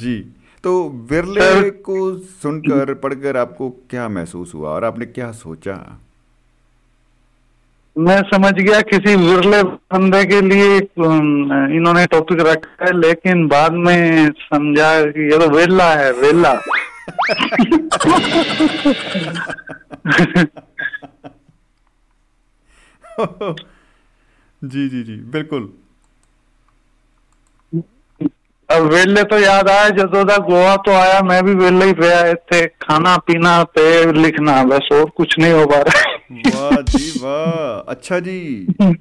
जी तो सर- को सुनकर पढ़कर आपको क्या महसूस हुआ और आपने क्या सोचा? मैं समझ गया किसी विरले बंदे के लिए इन्होंने टॉपिक रखा है लेकिन बाद में समझा कि ये तो वेला है वेला जी जी जी बिल्कुल। अब वेले तो याद आया जदोदा गोवा तो आया मैं भी वेले ही पे आए खाना पीना पे लिखना बस और कुछ नहीं हो पा रहा। वाह जी वाह। अच्छा जी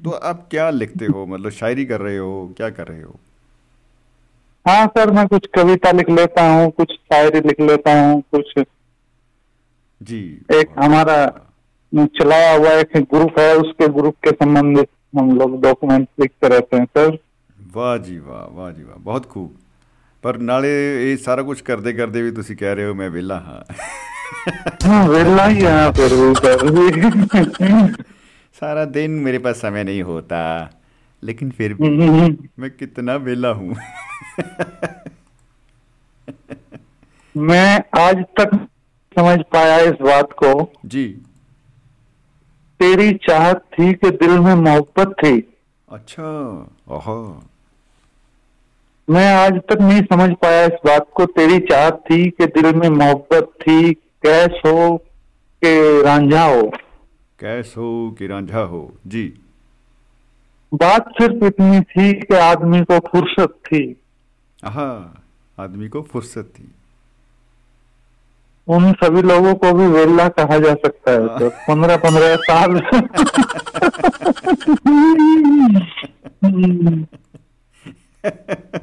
तो आप क्या लिखते हो? मतलब शायरी कर रहे हो क्या कर रहे हो? हाँ सर मैं कुछ कविता लिख लेता हूँ कुछ शायरी लिख लेता हूँ कुछ जी। एक हमारा चलाया हुआ एक ग्रुप है उसके ग्रुप के संबंधित हम लोग डॉक्यूमेंट लिखते रहते हैं सर। वाह जी वाह वाह जी वाह बहुत खूब। ਪਰ ਨਾਲੇ ਇਹ ਸਾਰਾ ਕੁਝ ਕਰਦੇ ਕਰਦੇ ਵੀ ਤੁਸੀਂ ਕਹਿ ਰਹੇ ਹੋ ਮੈਂ ਵਿਹਲਾ ਹਾਂ हाँ वेला ही है फिर भी सर सारा दिन मेरे पास समय नहीं होता लेकिन फिर भी मैं कितना वेला हूँ मैं आज तक समझ पाया इस बात को जी तेरी चाहत थी कि दिल में मोहब्बत थी अच्छा ओहो मैं आज तक नहीं समझ पाया इस बात को। तेरी चाहत थी कि दिल में मोहब्बत थी। कैस हो के रांझा हो? कैस हो कि रांझा हो? जी। बात सिर्फ़ इतनी थी कि आदमी को फुर्सत थी। हाँ आदमी को फुर्सत थी। उन सभी लोगों को भी वेला कहा जा सकता है। तो पंद्रह पंद्रह साल।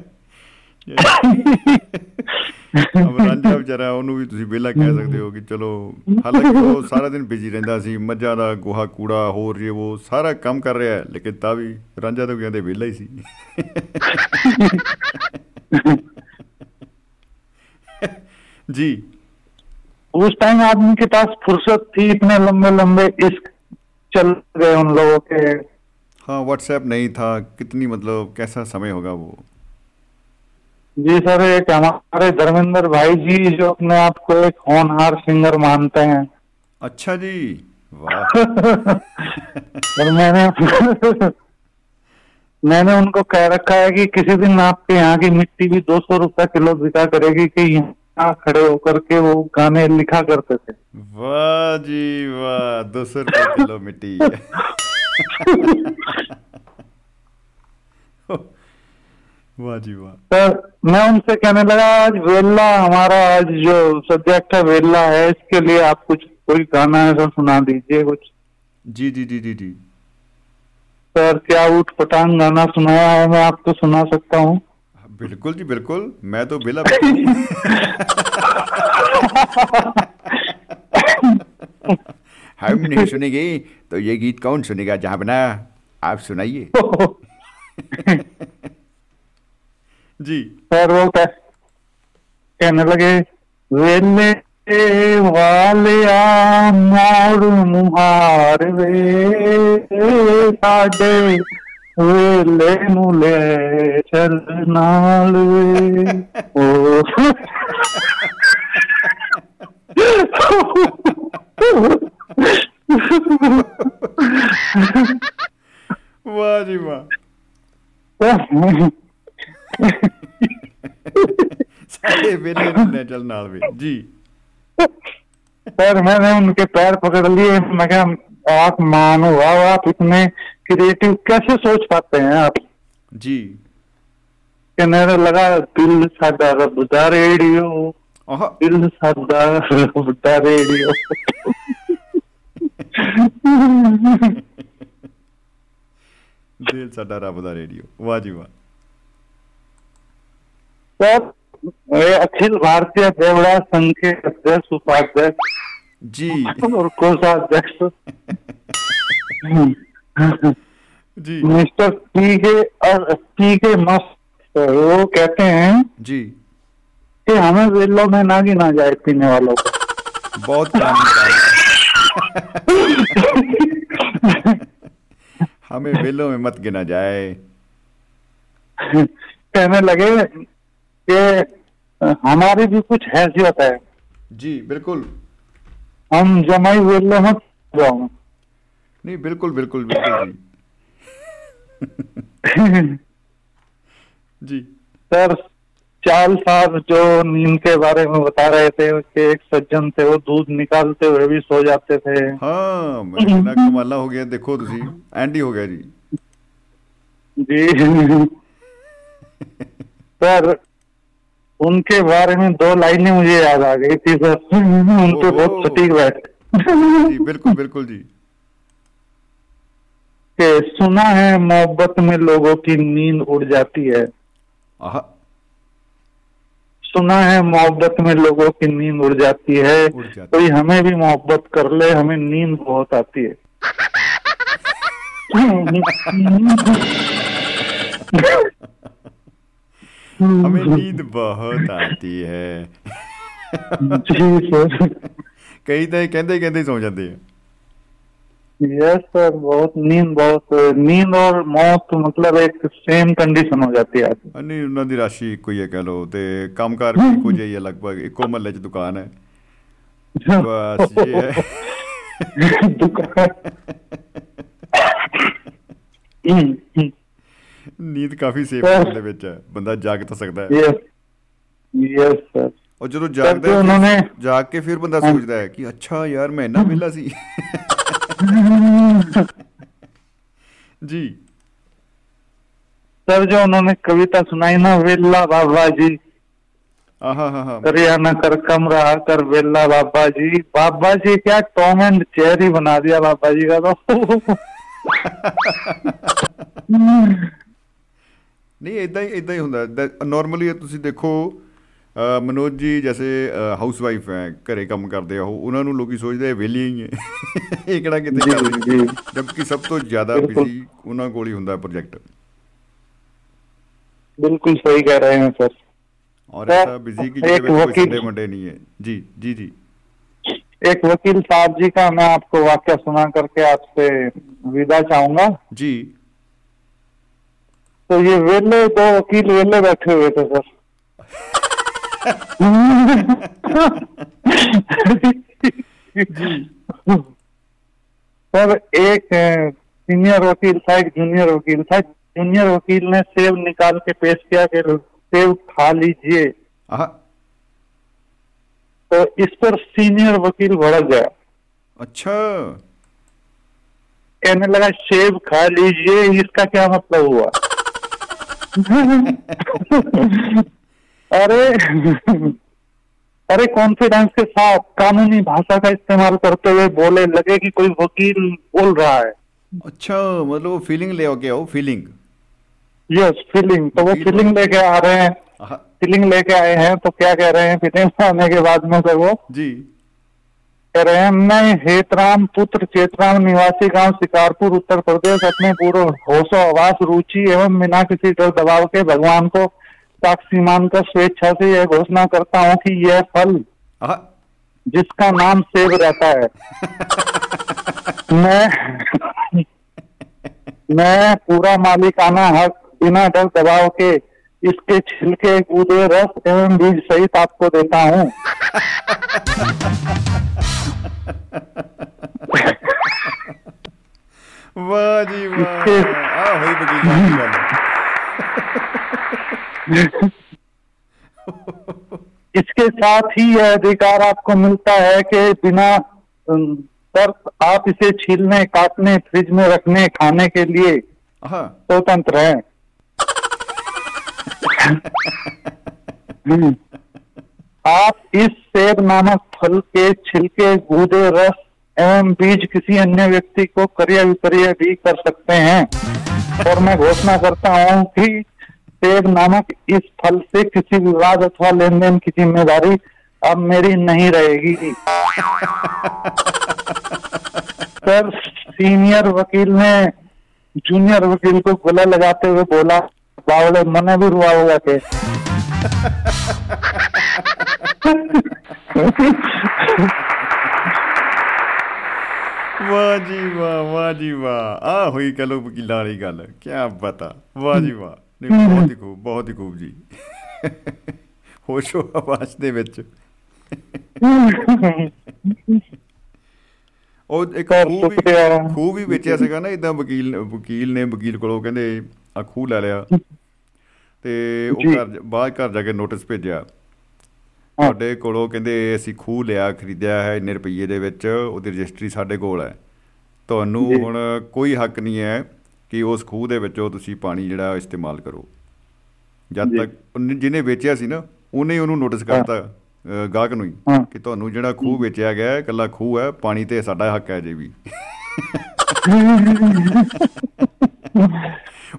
ਅਬ ਰਾਂਝਾ ਵਿਚਾਰਾ ਉਹਨੂੰ ਵੀ ਤੁਸੀਂ ਵਿਹਲਾ ਕਹਿ ਸਕਦੇ ਹੋ ਕਿ ਚਲੋ ਹਾਲਾਂਕਿ ਉਹ ਸਾਰਾ ਦਿਨ ਬਿਜੀ ਰਹਿੰਦਾ ਸੀ ਮੱਝਾਂ ਦਾ ਗੋਹਾ ਕੂੜਾ ਹੋਰ ਜੇ ਉਹ ਸਾਰਾ ਕੰਮ ਕਰ ਰਿਹਾ ਹੈ ਲੇਕਿਨ ਤਾਂ ਵੀ ਰਾਂਝਾ ਤਾਂ ਕਹਿੰਦੇ ਵਿਹਲਾ ਹੀ ਸੀ ਜੀ उस टाइम आदमी के पास फुर्सत थी इतने लंबे लंबे इश्क चल गए उन लोगों के हाँ व्हाट्सएप नहीं था कितनी मतलब कैसा समय होगा वो जी सर एक हमारे धर्मेंद्र भाई जी जो अपने आप को एक होनहार सिंगर मानते हैं। अच्छा जी। वाह। और मैंने मैंने उनको कह रखा है कि किसी दिन आपके यहाँ की मिट्टी भी दो सौ रुपया किलो बिका करेगी कि यहाँ खड़े होकर के वो गाने लिखा करते थे। वाह जी वाह। दो सौ रुपये किलो मिट्टी। वाह जी वाह। सर मैं उनसे कहने लगा आज वेला हमारा आज जो सब्जेक्ट है वेला है इसके लिए आप कुछ कोई गाना ऐसा सुना दीजिए कुछ। जी जी जी जी जी। सर क्या उठ पटांग गाना सुनाया है मैं आपको सुना सकता हूँ? बिल्कुल जी बिल्कुल। मैं तो बिला हूँ। हम नहीं सुनेंगे तो ये गीत कौन सुनेगा? जहाँ बना आप सुनाइए। जी। सर वो कह, कहने लगे वेले वाले मोर मुहार वे साडे वेले मुले चल नाल वे। ओ। वाह जी वाह। सारे वेले ने चल नाल वे जी सर मैंने उनके पैर पकड़ लिए मैं क्या आप मान हो वाह आप इतने क्रिएटिव कैसे सोच पाते हैं आप जी कहने लगा दिल साडा रब दा रेडियो आहा दिल साडा रब दा रेडियो ਦਿਲ ਸਾਡਾ ਰੱਬ ਦਾ ਰੇਡੀਓ ਵਾਹ ਜੀ ਵਾਹ सर अखिल भारतीय देवड़ा संघ के अध्यक्ष उपाध्यक्ष जी। और कोषाध्यक्ष। जी। मिस्टर पी के और पी के मस्त वो कहते हैं जी। कि हमें वेलों में ना गिना जाए पीने वालों को। बहुत हमें वेलों में मत गिना जाए। कहने लगे कि हमारी भी कुछ हैसियत है। जी बिल्कुल। हम जमाई हुए रहे नहीं बिल्कुल बिल्कुल बिल्कुल जी। जी। सर चाल साहब जो नींद के बारे में बता रहे थे कि एक सज्जन थे वो दूध निकालते हुए भी सो जाते थे। हाँ मैं कमाला हो गया देखो तुसी एंडी हो गया जी। जी। सर उनके बारे में दो लाइनें मुझे याद आ गई थी सर। उन पे बहुत सटीक बैठ ਜੀ ਬਿल्कुल बिल्कुल जी। कि सुना है मोहब्बत में लोगों की नींद उड़ जाती है। सुना है मोहब्बत में लोगों की नींद उड़ जाती है। कोई हमें भी मोहब्बत कर ले हमें नींद बहुत आती है। हमें नींद बहुत आती है जी सर ਕਈ ਤਾਂ ਇਹ ਕਹਿੰਦੇ ਹੀ ਕਹਿੰਦੇ ਹੀ ਸੌ ਜਾਂਦੇ ਆ यस सर बहुत नींद बहुत नींद और मौत मतलब एक सेम कंडीशन हो जाती है ਆ ਨਹੀਂ ਉਹਨਾਂ ਦੀ ਰਾਸ਼ੀ ਇੱਕੋ ਹੀ ਹੈ ਕਹਿ ਲਓ ਤੇ ਕੰਮਕਾਰ ਵੀ ਇੱਕੋ ਜਿਹਾ ਹੀ ਹੈ ਲਗਭਗ ਇੱਕੋ ਮਹੱਲੇ 'ਚ ਦੁਕਾਨ ਹੈ ਬਸ ਇਹ ਹੈ दुकान हम्म, ਨੀਂਦ ਕਾਫੀ ਸੇਫ ਹੋਣ ਦੇ ਵਿੱਚ ਹੈ ਬੰਦਾ ਜਾਗ ਤਾਂ ਸਕਦਾ ਹੈ यस यस सर ਔਰ ਜਦੋਂ ਜਾਗਦਾ ਤੇ ਹੈ ਉਹਨਾਂ ਨੇ- ਫਿਰ- ਜਾਗ ਕੇ ਫਿਰ ਬੰਦਾ ਸੋਚਦਾ ਹੈ ਕਿ ਅੱਛਾ ਯਾਰ ਮੈਂ ਇੰਨਾ ਵਿਹਲਾ ਸੀ ਜੀ सर जो उन्होंने कविता सुनाई ना वेला बाबा जी ਆਹਾ ਹਾ ਹਾ करिया न कर कम रहा कर वेला बाबा जी बाबा जी क्या टॉम एंड चेरी बना दिया बाबा जी का तो ਨਹੀਂ ਇਦਾਂ ਹੀ ਇਦਾਂ ਹੀ ਹੁੰਦਾ ਨਾਰਮਲੀ ਤੁਸੀਂ ਦੇਖੋ ਅ, ਮਨੋਜ ਜੀ ਜੈਸੇ ਹਾਊਸ ਵਾਈਫ ਹੈ ਘਰੇ ਕੰਮ ਕਰਦੇ ਆ ਉਹ ਉਹਨਾਂ ਨੂੰ ਲੋਕੀ ਸੋਚਦੇ ਆ ਵਿਹਲੇ ਹੀ ਹੈ ਇਹ ਕਿਹੜਾ ਕਿਤੇ जी ਕਰਦੇ जी ਜਦਕਿ ਸਭ ਤੋਂ ਜ਼ਿਆਦਾ ਬਿਲਕੁਲ। ਬਿਜ਼ੀ ਉਹਨਾਂ ਕੋਲ ਹੀ ਹੁੰਦਾ ਪ੍ਰੋਜੈਕਟ बिल्कुल सही कह रहे हैं सर ਔਰ ਸਰ, ਐਸਾ ਬਿਜ਼ੀ ਕਿ ਜਿਹਦੇ ਇੱਕ ਵਿੱਚ ਕੋਈ ਵਕੀਲ- ਸੰਡੇ ਮੰਡੇ ਨਹੀਂ ਹੈ ਜੀ ਜੀ ਜੀ एक वकील साहब जी का मैं आपको वाक्य सुना करके आपसे विदा चाहूंगा ਜੀ तो ये वेले दो वकील वेले बैठे हुए थे सर। सर एक सीनियर वकील था एक जूनियर वकील। था जूनियर वकील ने सेब निकाल के पेश किया कि सेब खा लीजिए। तो इस पर सीनियर वकील भड़क गया। अच्छा। कहने लगा सेब खा लीजिए इसका क्या मतलब हुआ? अरे अरे कॉन्फिडेंस के साथ कानूनी भाषा का इस्तेमाल करते हुए बोले लगे कि कोई वकील बोल रहा है। अच्छा मतलब फीलिंग ले के हो फीलिंग यस फीलिंग तो वो फीलिंग लेके आ रहे हैं। हाँ। फीलिंग लेके आए हैं तो क्या कह रहे हैं? फीलिंग आने के बाद में सर वो। जी। कह रहे हैं मैं हेतराम पुत्र चेतराम निवासी गाँव शिकारपुर उत्तर प्रदेश अपने पूर्व होशो आवास रुचि एवं बिना किसी डर दबाव के भगवान को साक्षी मानकर स्वेच्छा से यह घोषणा करता हूँ कि यह फल जिसका नाम सेब रहता है। मैं मैं पूरा मालिकाना हक बिना डर दबाव के इसके छिलके कूदे रस एवं बीज सहित आपको देता हूँ। इसके साथ ही यह अधिकार आपको मिलता है कि बिना शर्त आप इसे छीलने काटने फ्रिज में रखने खाने के लिए स्वतंत्र तो हैं हम्म। आप इस सेब नामक फल के छिलके, गूदे, रस एवं बीज किसी अन्य व्यक्ति को करिय विपर्य भी कर सकते हैं। और मैं घोषणा करता हूँ कि सेब नामक इस फल से किसी विवाद अथवा लेन देन की ज़िम्मेदारी अब मेरी नहीं रहेगी। सर, सीनियर वकील ने जूनियर वकील को गला लगाते हुए बोला बावड़े मने भी रुआ होगा के? ਵਾਹ ਜੀ ਵਾਹ ਵਾਹ ਜੀ ਵਾਹ। ਆ ਹੋਈ ਕਲੋ ਵਕੀਲਾਂ ਵਾਲੀ ਗੱਲ। ਕੀ ਪਤਾ ਵਾਹ ਜੀ ਵਾਹ। ਨਹੀਂ ਬਹੁਤ ਹੀ ਖੂਬ ਬਹੁਤ ਹੀ ਖੂਬ ਜੀ। ਹੋਸ਼ੋ ਆਵਾਜ਼ ਦੇ ਵਿੱਚ। ਉਹ ਇੱਕ ਖੂਹ ਵੀ। ਖੂਹ ਵੀ ਵੇਚਿਆ ਸੀਗਾ ਨਾ ਇਦਾਂ ਵਕੀਲ ਵਕੀਲ ਨੇ ਵਕੀਲ ਕੋਲੋਂ ਕਹਿੰਦੇ ਆ ਖੂਹ ਲੈ ਲਿਆ। ਤੇ ਉਹ। ਘਰ ਬਾਹਰ ਘਰ ਜਾ ਕੇ ਨੋਟਿਸ ਭੇਜਿਆ। ਤੁਹਾਡੇ ਕੋਲੋਂ ਕਹਿੰਦੇ ਅਸੀਂ ਖੂਹ ਲਿਆ ਖਰੀਦਿਆ ਹੈ ਇੰਨੇ ਰੁਪਏ ਦੇ ਵਿੱਚ ਉਹਦੀ ਰਜਿਸਟਰੀ ਸਾਡੇ ਕੋਲ ਹੈ ਤੁਹਾਨੂੰ। ਹੁਣ ਕੋਈ ਹੱਕ ਨਹੀਂ ਹੈ ਕਿ ਉਸ ਖੂਹ ਦੇ ਵਿੱਚੋਂ ਤੁਸੀਂ ਪਾਣੀ ਜਿਹੜਾ ਇਸਤੇਮਾਲ ਕਰੋ ਜਦ। ਤੱਕ ਜਿਹਨੇ ਵੇਚਿਆ ਸੀ ਨਾ ਉਹਨੇ ਉਹਨੂੰ ਨੋਟਿਸ ਕਰਤਾ ਗਾਹਕ ਨੂੰ ਹੀ। ਕਿ ਤੁਹਾਨੂੰ ਜਿਹੜਾ ਖੂਹ ਵੇਚਿਆ ਗਿਆ ਹੈ ਇਕੱਲਾ ਖੂਹ ਹੈ ਪਾਣੀ ਤੇ ਸਾਡਾ ਹੱਕ ਹੈ ਜੇ ਵੀ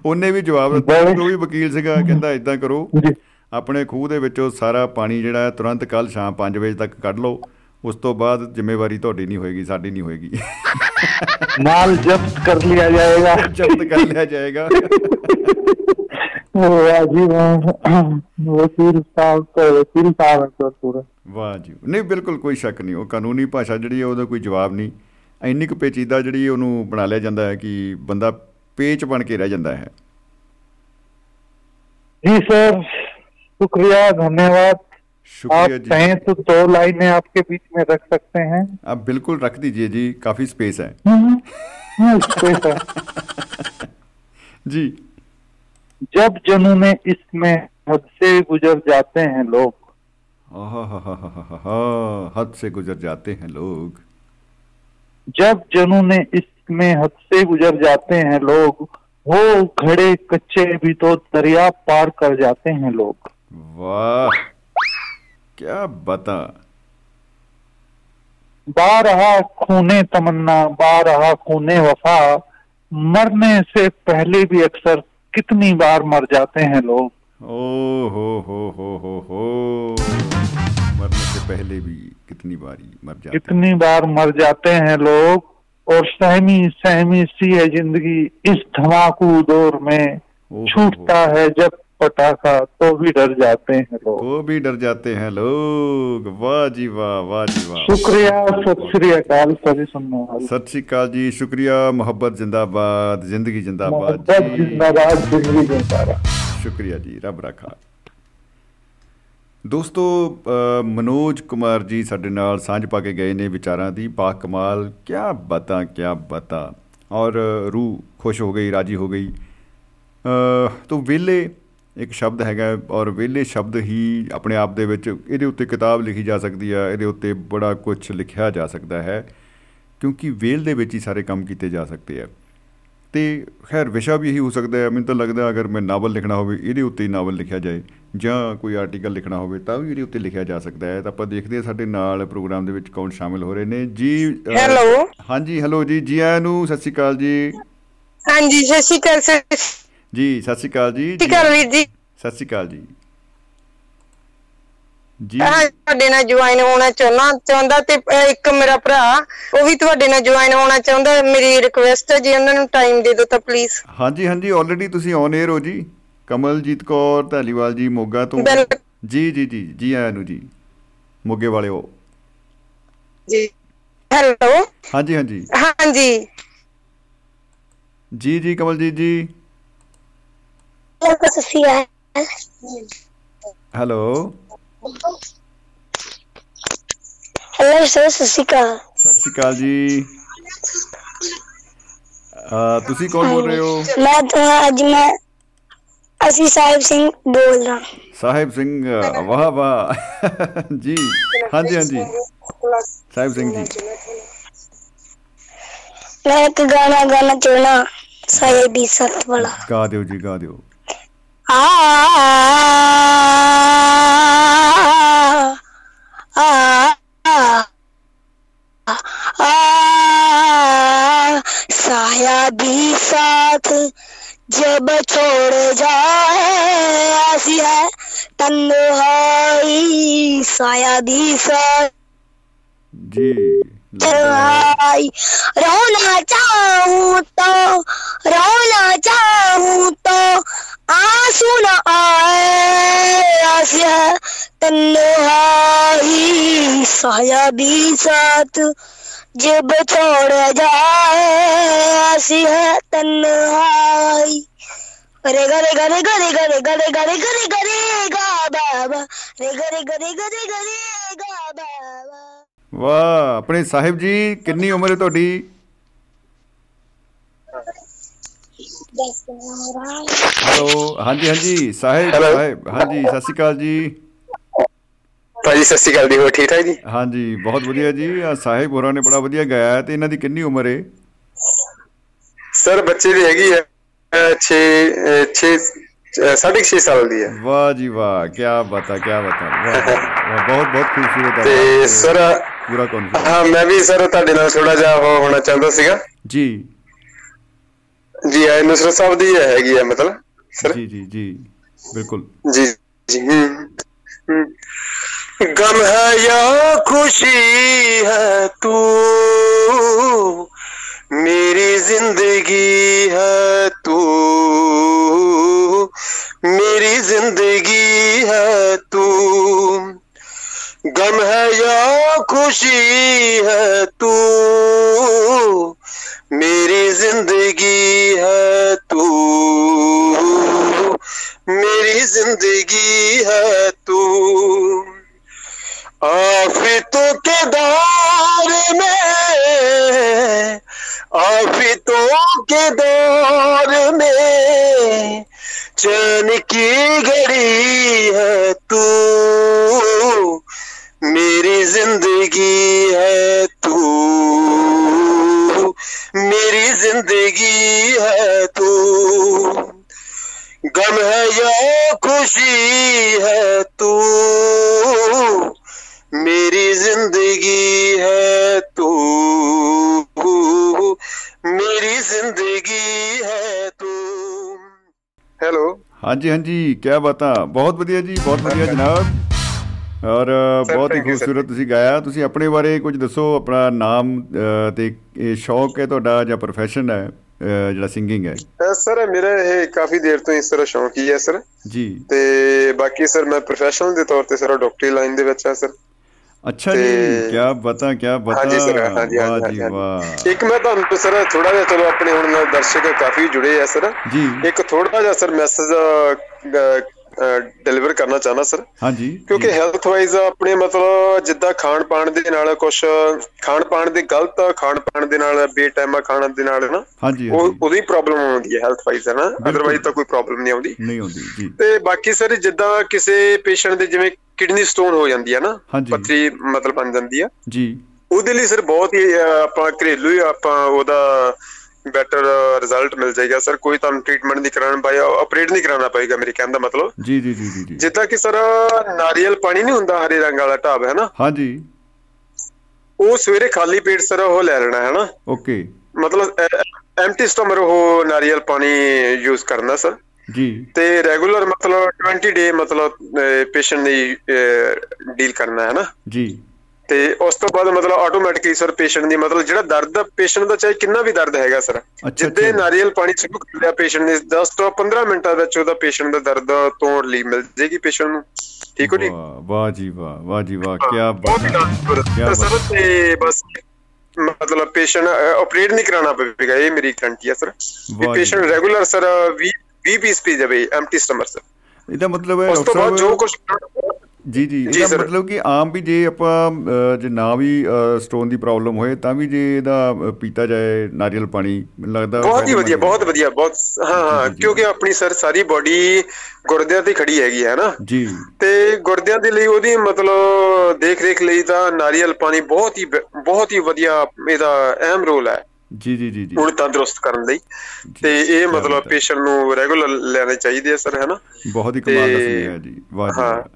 ਉਹਨੇ ਵੀ ਜਵਾਬ ਦਿੱਤਾ ਉਹ ਵੀ ਵਕੀਲ ਸੀਗਾ ਕਹਿੰਦਾ ਇਦਾਂ ਕਰੋ ਜੀ। ਆਪਣੇ ਖੂਹ ਦੇ ਵਿੱਚੋਂ ਸਾਰਾ ਪਾਣੀ ਜਿਹੜਾ ਤੁਰੰਤ ਕੱਲ ਸ਼ਾਮ 5 ਵਜੇ ਤੱਕ ਕੱਢ ਲਓ। ਉਸ ਤੋਂ ਬਾਅਦ ਜ਼ਿੰਮੇਵਾਰੀ ਤੁਹਾਡੀ ਨਹੀਂ ਹੋਏਗੀ ਸਾਡੀ ਨਹੀਂ ਹੋਏਗੀ। ਮਾਲ ਜ਼ਬਤ ਕਰ ਲਿਆ ਜਾਏਗਾ। ਜ਼ਬਤ ਕਰ ਲਿਆ ਜਾਏਗਾ। ਵਾਹ ਜੀ ਵਾਹ ਵਕੀਲ ਸਾਹਿਬ ਤੋਂ ਵਕੀਲ ਸਾਹਿਬ ਤੋਂ ਪੂਰਾ। ਵਾਹ ਜੀ। ਨਹੀਂ ਬਿਲਕੁਲ ਕੋਈ ਸ਼ੱਕ ਨਹੀਂ ਉਹ ਕਾਨੂੰਨੀ ਭਾਸ਼ਾ ਜਿਹੜੀ ਹੈ ਉਹਦਾ ਕੋਈ ਜਵਾਬ ਨਹੀਂ। ਇੰਨੀ ਕੁ ਪੇਚੀਦਾ ਜਿਹੜੀ ਉਹਨੂੰ ਬਣਾ ਲਿਆ ਜਾਂਦਾ ਹੈ ਕਿ ਬੰਦਾ ਪੇਚ ਬਣ ਕੇ ਰਹਿ ਜਾਂਦਾ ਹੈ। ਜੀ ਸਰ शुक्रिया धन्यवाद। आप तो दो लाइनें आपके बीच में रख सकते हैं। आप बिल्कुल रख दीजिए जी काफ़ी स्पेस है। हम्म, हम्म, हम्म, स्पेस है। जी। जब में इसमें हद से गुजर जाते हैं लोग। हद से गुजर जाते हैं लोग। जब जनू ने इसमें हद से गुजर जाते हैं लोग वो घड़े कच्चे भी तो दरिया पार कर जाते हैं लोग। वाह क्या बता। बारहा खूने तमन्ना बारहा खूने वफा। मरने से पहले भी अक्सर कितनी बार मर जाते हैं लोग। ओ हो हो हो हो हो। मरने से पहले भी कितनी बारी मर जाते कितनी बार मर जाते हैं लोग। और सहमी सहमी सी है ज़िंदगी इस धमाकू दौर में छूटता है जब पटाखा तो भी डर जाते हैं लोग तो भी डर जाते हैं लोग वाह जी वाह वाह जी वाह शुक्रिया सत श्री अकाल सभी सुनने वाले सत श्री अकाल जी शुक्रिया मोहब्बत जिंदाबाद जिंदगी जिंदाबाद मोहब्बत जी जिंदाबाद जिंदगी जिंदाबाद ਸ਼ੁਕਰੀਆ ਜੀ ਰੱਬ ਰੱਖਾ ਦੋਸਤੋ ਅ, ਮਨੋਜ ਕੁਮਾਰ ਜੀ ਸਾਡੇ ਨਾਲ ਸਾਂਝ ਪਾ ਕੇ ਗਏ ਨੇ ਵਿਚਾਰਾਂ ਦੀ ਬਾ ਕਮਾਲ ਕਿਆ ਬਾਤਾਂ ਕਿਆ ਬਾਤਾਂ ਔਰ ਰੂਹ ਖੁਸ਼ ਹੋ ਗਈ ਰਾਜੀ ਹੋ ਗਈ ਅ, ਤੋ ਵੇਲੇ ਇੱਕ ਸ਼ਬਦ ਹੈਗਾ ਔਰ ਵੇਲੇ ਸ਼ਬਦ ਹੀ ਆਪਣੇ ਆਪ ਦੇ ਵਿੱਚ ਇਹਦੇ ਉੱਤੇ ਕਿਤਾਬ ਲਿਖੀ ਜਾ ਸਕਦੀ ਹੈ ਇਹਦੇ ਉੱਤੇ ਬੜਾ ਕੁਝ ਲਿਖਿਆ ਜਾ ਸਕਦਾ ਹੈ ਕਿਉਂਕਿ ਵੇਲ ਦੇ ਵਿੱਚ ਹੀ ਸਾਰੇ ਕੰਮ ਕੀਤੇ ਜਾ ਸਕਦੇ ਆ। ਤੇ ਖੈਰ ਵਿਸ਼ਾ ਵੀ ਇਹੀ ਹੋ ਸਕਦਾ ਹੈ। ਮੈਨੂੰ ਤਾਂ ਲੱਗਦਾ ਅਗਰ ਮੈਂ ਨਾਵਲ ਲਿਖਣਾ ਹੋਵੇ ਇਹਦੇ ਉੱਤੇ ਹੀ ਨਾਵਲ ਲਿਖਿਆ ਜਾਏ ਜਾਂ ਕੋਈ ਆਰਟੀਕਲ ਲਿਖਣਾ ਹੋਵੇ ਤਾਂ ਵੀ ਇਹਦੇ ਉੱਤੇ ਲਿਖਿਆ ਜਾ ਸਕਦਾ ਹੈ। ਤਾਂ ਆਪਾਂ ਦੇਖਦੇ ਹਾਂ ਸਾਡੇ ਨਾਲ ਪ੍ਰੋਗਰਾਮ ਦੇ ਵਿੱਚ ਕੌਣ ਸ਼ਾਮਿਲ ਹੋ ਰਹੇ ਨੇ। ਜੀ ਹੈਲੋ। ਹਾਂਜੀ ਹੈਲੋ ਜੀ। ਜੀ ਆਇਆਂ ਨੂੰ ਸਤਿ ਸ਼੍ਰੀ ਅਕਾਲ ਜੀ। ਹਾਂਜੀ ਸਤਿ ਸ਼੍ਰੀ ਅਕਾਲ ਸਰ ਜੀ ਸਤਿ ਸ਼੍ਰੀ ਅਕਾਲ ਜੀ। ਸ਼੍ਰੀ ਅਕਾਲ ਵੀਰ ਜੀ। ਸਤਿ ਸ਼੍ਰੀ ਅਕਾਲ ਜੀ। ਜੀ। ਤੁਹਾਡੇ ਨਾਲ ਜੁਆਇਨ ਹੋਣਾ ਚਾਹੁੰਦਾ ਚਾਹੁੰਦਾ ਤੇ ਇੱਕ ਮੇਰਾ ਭਰਾ ਉਹ ਵੀ ਤੁਹਾਡੇ ਨਾਲ ਜੁਆਇਨ ਹੋਣਾ ਚਾਹੁੰਦਾ ਮੇਰੀ ਰਿਕੁਐਸਟ ਹੈ ਜੀ ਉਹਨਾਂ ਨੂੰ ਟਾਈਮ ਦੇ ਦਿਓ ਤਾਂ ਪਲੀਜ਼ ਹਾਂਜੀ ਹਾਂਜੀ ਆਲਰੇਡੀ ਤੁਸੀਂ ਔਨ 에ਅਰ ਹੋ ਜੀ। ਕਮਲਜੀਤ ਕੌਰ ਧਾਲੀਵਾਲ ਜੀ ਮੋਗਾ ਤੋਂ। ਜੀ ਜੀ ਜੀ ਜੀ ਆਇਆਂ ਨੂੰ ਜੀ ਮੋਗੇ ਵਾਲਿਓ। ਜੀ। ਹੈਲੋ ਹਾਂਜੀ ਹਾਂਜੀ। ਹਾਂਜੀ। ਜੀ ਜੀ ਕਮਲਜੀਤ ਜੀ। ਸਫੀਆ ਹੈਲੋ ਹੈਲੋ ਸਰ ਸਤਿ ਸ਼੍ਰੀ ਅਕਾਲ। ਸਤਿ ਸ਼੍ਰੀ ਅਕਾਲ ਜੀ। ਤੁਸੀਂ ਕੌਣ ਬੋਲ ਰਹੇ ਹੋ? ਮੈਂ ਤਾਂ ਅੱਜ ਮੈਂ ਅਸੀਂ ਸਾਹਿਬ ਸਿੰਘ ਬੋਲ ਰਹਾ ਸਾਹਿਬ ਸਿੰਘ ਵਾਹ ਵਾਹ। ਜੀ ਹਾਂਜੀ ਹਾਂਜੀ। ਸਾਹਿਬ ਸਿੰਘ ਜੀ। ਮੈਂ ਇੱਕ ਗਾਣਾ ਗਾਣਾ ਚਾਹਣਾ ਸਾਹਿਬ ਸੱਤ ਵਾਲਾ। ਗਾ ਦਿਓ ਜੀ ਗਾ ਦਿਓ। साया भी साथ जब छोड़ जाए ऐसी है तन्हाई। साया भी साथ रोना चाहूँ तो रोना चाहूँ तो ਆਸੂ ਨਾ ਆਏ ਆਸਿਆ ਤਨਹਾਈ ਸਾਇਆ ਵੀ ਸਾਥ ਜਬ ਛੋੜ ਜਾਏ ਆਸਿਆ ਤਨਹਾਈ ਰੇ ਗਰੇ ਗਰੇ ਗਰੇ ਗਰੇ ਗਰੇ ਗਰੇ ਗਰੇ ਗਰੇ ਗਾ ਬਾਬਾ ਰੇ ਗਰੇ ਗਰੇ ਗਰੇ ਗਰੇ ਗਾ ਬਾਬਾ ਵਾਹ ਆਪਣੇ ਸਾਹਿਬ ਜੀ ਕਿੰਨੀ ਉਮਰ ਹੈ ਤੁਹਾਡੀ ਹੈਲੋ ਹਾਂਜੀ ਹਾਂਜੀ ਸਾਹਿਬ. ਸਾਹਿਬ ਹਾਂਜੀ ਸਤਿ ਸ਼੍ਰੀ ਅਕਾਲ ਜੀ। ਭਾਜੀ ਸਤਿ ਸ਼੍ਰੀ ਅਕਾਲ ਜੀ ਹੋਰ ਠੀਕ ਠਾਕ ਜੀ? ਹਾਂਜੀ ਬਹੁਤ ਵਧੀਆ ਜੀ ਆਹ ਸਾਹਿਬ ਹੋਰਾਂ ਨੇ ਬੜਾ ਵਧੀਆ ਗਾਇਆ ਹੈ ਤੇ ਇਹਨਾਂ ਦੀ ਕਿੰਨੀ ਉਮਰ ਹੈ ਸਰ ਬੱਚੇ ਦੀ ਹੈਗੀ ਹੈ 6 6 ਸਾਢੇ 6 ਸਾਲ ਦੀ ਹੈ। ਵਾਹ ਜੀ ਵਾਹ ਕੀ ਬਤਾ ਕੀ ਬਤਾ ਬਹੁਤ ਬਹੁਤ ਖੂਬਸੂਰਤ ਹੈ ਤੇ ਸਰ ਪੂਰਾ ਕੌਨਫੀਡੈਂਸ ਹਾਂ ਮੈਂ ਵੀ ਸਰ ਤੁਹਾਡੇ ਨਾਲ ਥੋੜਾ ਜਿਹਾ ਹੋਣਾ ਚਾਹੁੰਦਾ ਸੀਗਾ। ਜੀ। ਜੀ ਆਏ ਨੁਸਰਤ ਸਾਹਿਬ ਦੀ ਹੈਗੀ ਹੈ ਮਤਲਬ ਸਰ ਜੀ ਜੀ ਜੀ ਬਿਲਕੁਲ जी जी हम्म, हम्म। गम है या खुशी है तू मेरी जिंदगी है तू मेरी जिंदगी है तू गम है या खुशी है तू ਮੇਰੀ ਜ਼ਿੰਦਗੀ ਹੈ ਤੂੰ। ਮੇਰੀ ਜ਼ਿੰਦਗੀ ਹੈ ਤੂੰ। ਆਫਤੋਂ ਕੇ ਦਾਰ ਮੈਂ आफितों के दौर में चैन की घड़ी है तू मेरी जिंदगी है तू मेरी जिंदगी है तू गम है या खुशी है तू मेरी जिंदगी है तू मेरी जिंदगी है तू हेलो ਹਾਂਜੀ ਹਾਂਜੀ ਕੀ ਬਾਤਾਂ ਬਹੁਤ ਵਧੀਆ ਜੀ ਬਹੁਤ ਵਧੀਆ ਜਨਾਬ ਔਰ ਬਹੁਤ ਹੀ. ਖੂਬਸੂਰਤ ਤੁਸੀਂ ਗਾਇਆ। ਤੁਸੀਂ ਆਪਣੇ ਬਾਰੇ ਕੁਝ ਦੱਸੋ ਆਪਣਾ ਨਾਮ ਤੇ ਇਹ ਸ਼ੌਕ ਹੈ ਤੁਹਾਡਾ ਜਾਂ ਪ੍ਰੋਫੈਸ਼ਨ ਹੈ ਜਿਹੜਾ ਸਿੰਗਿੰਗ ਹੈ? ਸਰ ਮੇਰਾ ਇਹ ਕਾਫੀ ਦੇਰ ਤੋਂ ਇਸ ਤਰ੍ਹਾਂ ਸ਼ੌਂਕ ਹੀ ਹੈ ਸਰ। ਜੀ। ਤੇ ਬਾਕੀ ਸਰ ਮੈਂ ਪ੍ਰੋਫੈਸ਼ਨਲ ਦੇ ਤੌਰ ਤੇ ਸਰ ਡਾਕਟਰੀ ਲਾਈਨ ਦੇ ਵਿੱਚ ਆ ਸਰ। ਅੱਛਾ ਜੀ ਕੀ ਬਾਤਾਂ ਕੀ ਬਾਤਾਂ। ਹਾਂਜੀ ਸਰ ਹਾਂਜੀ ਹਾਂਜੀ ਵਾਹ ਇੱਕ ਮੈਂ ਤੁਹਾਨੂੰ ਸਰ ਥੋੜਾ ਜਿਹਾ ਚਲੋ ਆਪਣੇ ਹੁਣ ਦਰਸ਼ਕ ਕਾਫੀ ਜੁੜੇ ਆ ਸਰ। ਜੀ। ਇੱਕ ਥੋੜਾ ਜਿਹਾ ਸਰ ਮੈਸੇਜ ਡਿਲੀਵਰ ਕਰਨਾ ਚਾਹਨਾ ਸਰ ਹਾਂਜੀ। ਕਿਉਂਕਿ ਹੈਲਥ ਵਾਈਜ਼ ਆਪਣੇ ਮਤਲਬ ਜਿੱਦਾਂ ਖਾਣ ਪਾਣ ਦੇ ਨਾਲ ਕੁਝ ਖਾਣ ਪਾਣ ਦੇ ਗਲਤ ਖਾਣ ਪਾਣ ਦੇ ਨਾਲ ਬੇਟਾਈਮਾ ਖਾਣ ਦੇ ਨਾਲ ਨਾ ਹਾਂਜੀ ਉਹ ਉਹਦੀ ਪ੍ਰੋਬਲਮ ਆਉਂਦੀ ਹੈ ਹੈਲਥ ਵਾਈਜ਼ ਹੈ ਨਾ ਅਦਰਵਾਈਜ਼ ਤਾਂ ਕੋਈ ਪ੍ਰੋਬਲਮ ਨਹੀਂ ਆਉਂਦੀ। ਨਹੀਂ ਹੁੰਦੀ ਜੀ। ਤੇ ਬਾਕੀ ਸਰ ਜਿੱਦਾਂ ਕਿਸੇ ਪੇਸ਼ੈਂਟ ਦੇ ਜਿਵੇਂ ਕਿਡਨੀ ਸਟੋਨ ਹੋ ਜਾਂਦੀ ਹੈ ਨਾ। ਪੱਥਰੀ ਮਤਲਬ ਬਣ ਜਾਂਦੀ ਆ ਜੀ। ਉਹਦੇ ਲਈ ਸਰ ਬਹੁਤ ਹੀ ਆਪਾਂ ਘਰੇਲੂ ਹੀ ਆਪਾਂ ਉਹਦਾ ਬੈਟਰ ਰਿਜ਼ਲਟ ਮਿਲ ਜਾਏਗਾ। ਸਰ ਕੋਈ ਤੁਹਾਨੂੰ ਟ੍ਰੀਟਮੈਂਟ ਨਹੀਂ ਕਰਾਉਣਾ ਪਏਗਾ ਆਪਰੇਟ ਨਹੀਂ ਕਰਾਉਣਾ ਪਏਗਾ ਮੇਰੇ ਕਹਿਣ ਦਾ ਮਤਲਬ? ਜੀ ਜੀ ਜੀ ਜੀ ਜਿੱਦਾਂ ਕਿ ਸਰ ਨਾਰੀਅਲ ਪਾਣੀ ਨਹੀਂ ਹੁੰਦਾ ਹਰੇ ਰੰਗ ਵਾਲਾ ਢਾਬ ਹੈ ਨਾ? ਹਾਂਜੀ। ਉਹ ਸਵੇਰੇ ਖਾਲੀ ਪੇਟ ਸਰ ਉਹ ਲੈ ਲੈਣਾ ਹੈ ਨਾ? ਓਕੇ। ਮਤਲਬ ਐਮਟੀ ਸਟਮਰ ਉਹ ਨਾਰੀਅਲ ਪਾਣੀ ਯੂਜ਼ ਕਰਨਾ ਸਰ ਜੀ। ਤੇ ਰੈਗੂਲਰ ਮਤਲਬ 20 ਡੇ ਮਤਲਬ ਪੇਸ਼ੈਂਟ ਦੀ ਡੀਲ ਕਰਨਾ ਹੈ ਨਾ? ਜੀ। ਤੇ ਉਸ ਤੋਂ ਬਾਅਦ ਮਤਲਬ ਆਟੋਮੈਟਿਕਲੀ ਸਰ ਪੇਸ਼ੈਂਟ ਦੀ ਮਤਲਬ ਜਿਹੜਾ ਦਰਦ ਪੇਸ਼ੈਂਟ ਦਾ ਚਾਹੇ ਕਿੰਨਾ ਵੀ ਦਰਦ ਹੈਗਾ ਸਰ ਜਿੱਦੇ। ਨਾਰੀਅਲ ਪਾਣੀ ਕਰ ਲਿਆ ਪੇਸ਼ੈਂਟ ਨੇ 10 ਤੋਂ 15 ਮਿੰਟਾਂ ਵਿੱਚ ਉਹਦਾ ਪੇਸ਼ੈਂਟ ਦਾ ਦਰਦ ਤੋਂ ਰਿਲੀਫ ਮਿਲ ਜੇਗੀ ਪੇਸ਼ੈਂਟ ਨੂੰ। ਠੀਕ ਹੋ ਜੀ? ਵਾਹ ਜੀ ਵਾਹ ਵਾਹ ਜੀ ਵਾਹ ਕੀ ਬਾਤ ਸਰ ਤੇ ਬਸ ਮਤਲਬ ਪੇਸ਼ੈਂਟ ਆਪਰੇਟ ਨਹੀਂ ਕਰਾਉਣਾ ਪਵੇਗਾ ਇਹ ਮੇਰੀ ਗਰੰਟੀ ਹੈ ਸਰ ਵੀ। ਪੇਸ਼ੈਂਟ ਰੈਗੂਲਰ ਸਰ 20 20 ਪੀਸ ਪੀ ਜਾਵੇ ਐਮਟੀ ਸਟਮਰ ਸਰ ਇਹਦਾ ਮਤਲਬ ਹੈ ਉਸ ਤੋਂ ਬਾਅਦ ਜੋ ਕੁਝ ਜੀ ਜੀ ਇਹਦਾ। ਮਤਲਬ ਕਿ ਆਮ ਵੀ ਜੇ ਆਪਾਂ ਜੇ ਨਾ ਵੀ ਸਟੋਨ ਦੀ ਪ੍ਰੋਬਲਮ ਹੋਏ ਤਾਂ ਵੀ ਜੇ ਇਹਦਾ ਪੀਤਾ ਜਾਏ ਨਾਰੀਅਲ ਪਾਣੀ ਮੈਨੂੰ ਲੱਗਦਾ ਬਹੁਤ ਹੀ ਵਧੀਆ। ਬਹੁਤ ਵਧੀਆ ਬਹੁਤ ਹਾਂ ਹਾਂ। ਕਿਉਂਕਿ ਆਪਣੀ ਸਰ ਸਾਰੀ ਬਾਡੀ ਗੁਰਦਿਆਂ ਤੇ ਖੜੀ ਹੈਗੀ ਹੈ ਨਾ ਜੀ ਤੇ ਗੁਰਦਿਆਂ ਦੇ ਲਈ ਉਹਦੀ ਮਤਲਬ ਦੇਖ ਰੇਖ ਲਈ ਤਾਂ ਨਾਰੀਅਲ ਪਾਣੀ ਬਹੁਤ ਹੀ ਬਹੁਤ ਹੀ ਵਧੀਆ ਇਹਦਾ ਅਹਿਮ ਰੋਲ ਹੈ ਜੀ ਜੀ ਜੀ ਜੀ ਹੁਣ ਤੰਦਰੁਸਤ ਕਰਨ ਲਈ ਤੇ ਇਹ ਮਤਲਬ ਪੇਸ਼ੈਂਟ ਨੂੰ ਰੈਗੂਲਰ ਲੈਣੇ ਚਾਹੀਦੇ ਆ ਸਰ ਹੈ ਨਾ ਬਹੁਤ ਹੀ ਕਮਾਲ ਦਾ ਸੁਨੇਹਾ ਜੀ ਵਾਹ ਜੀ।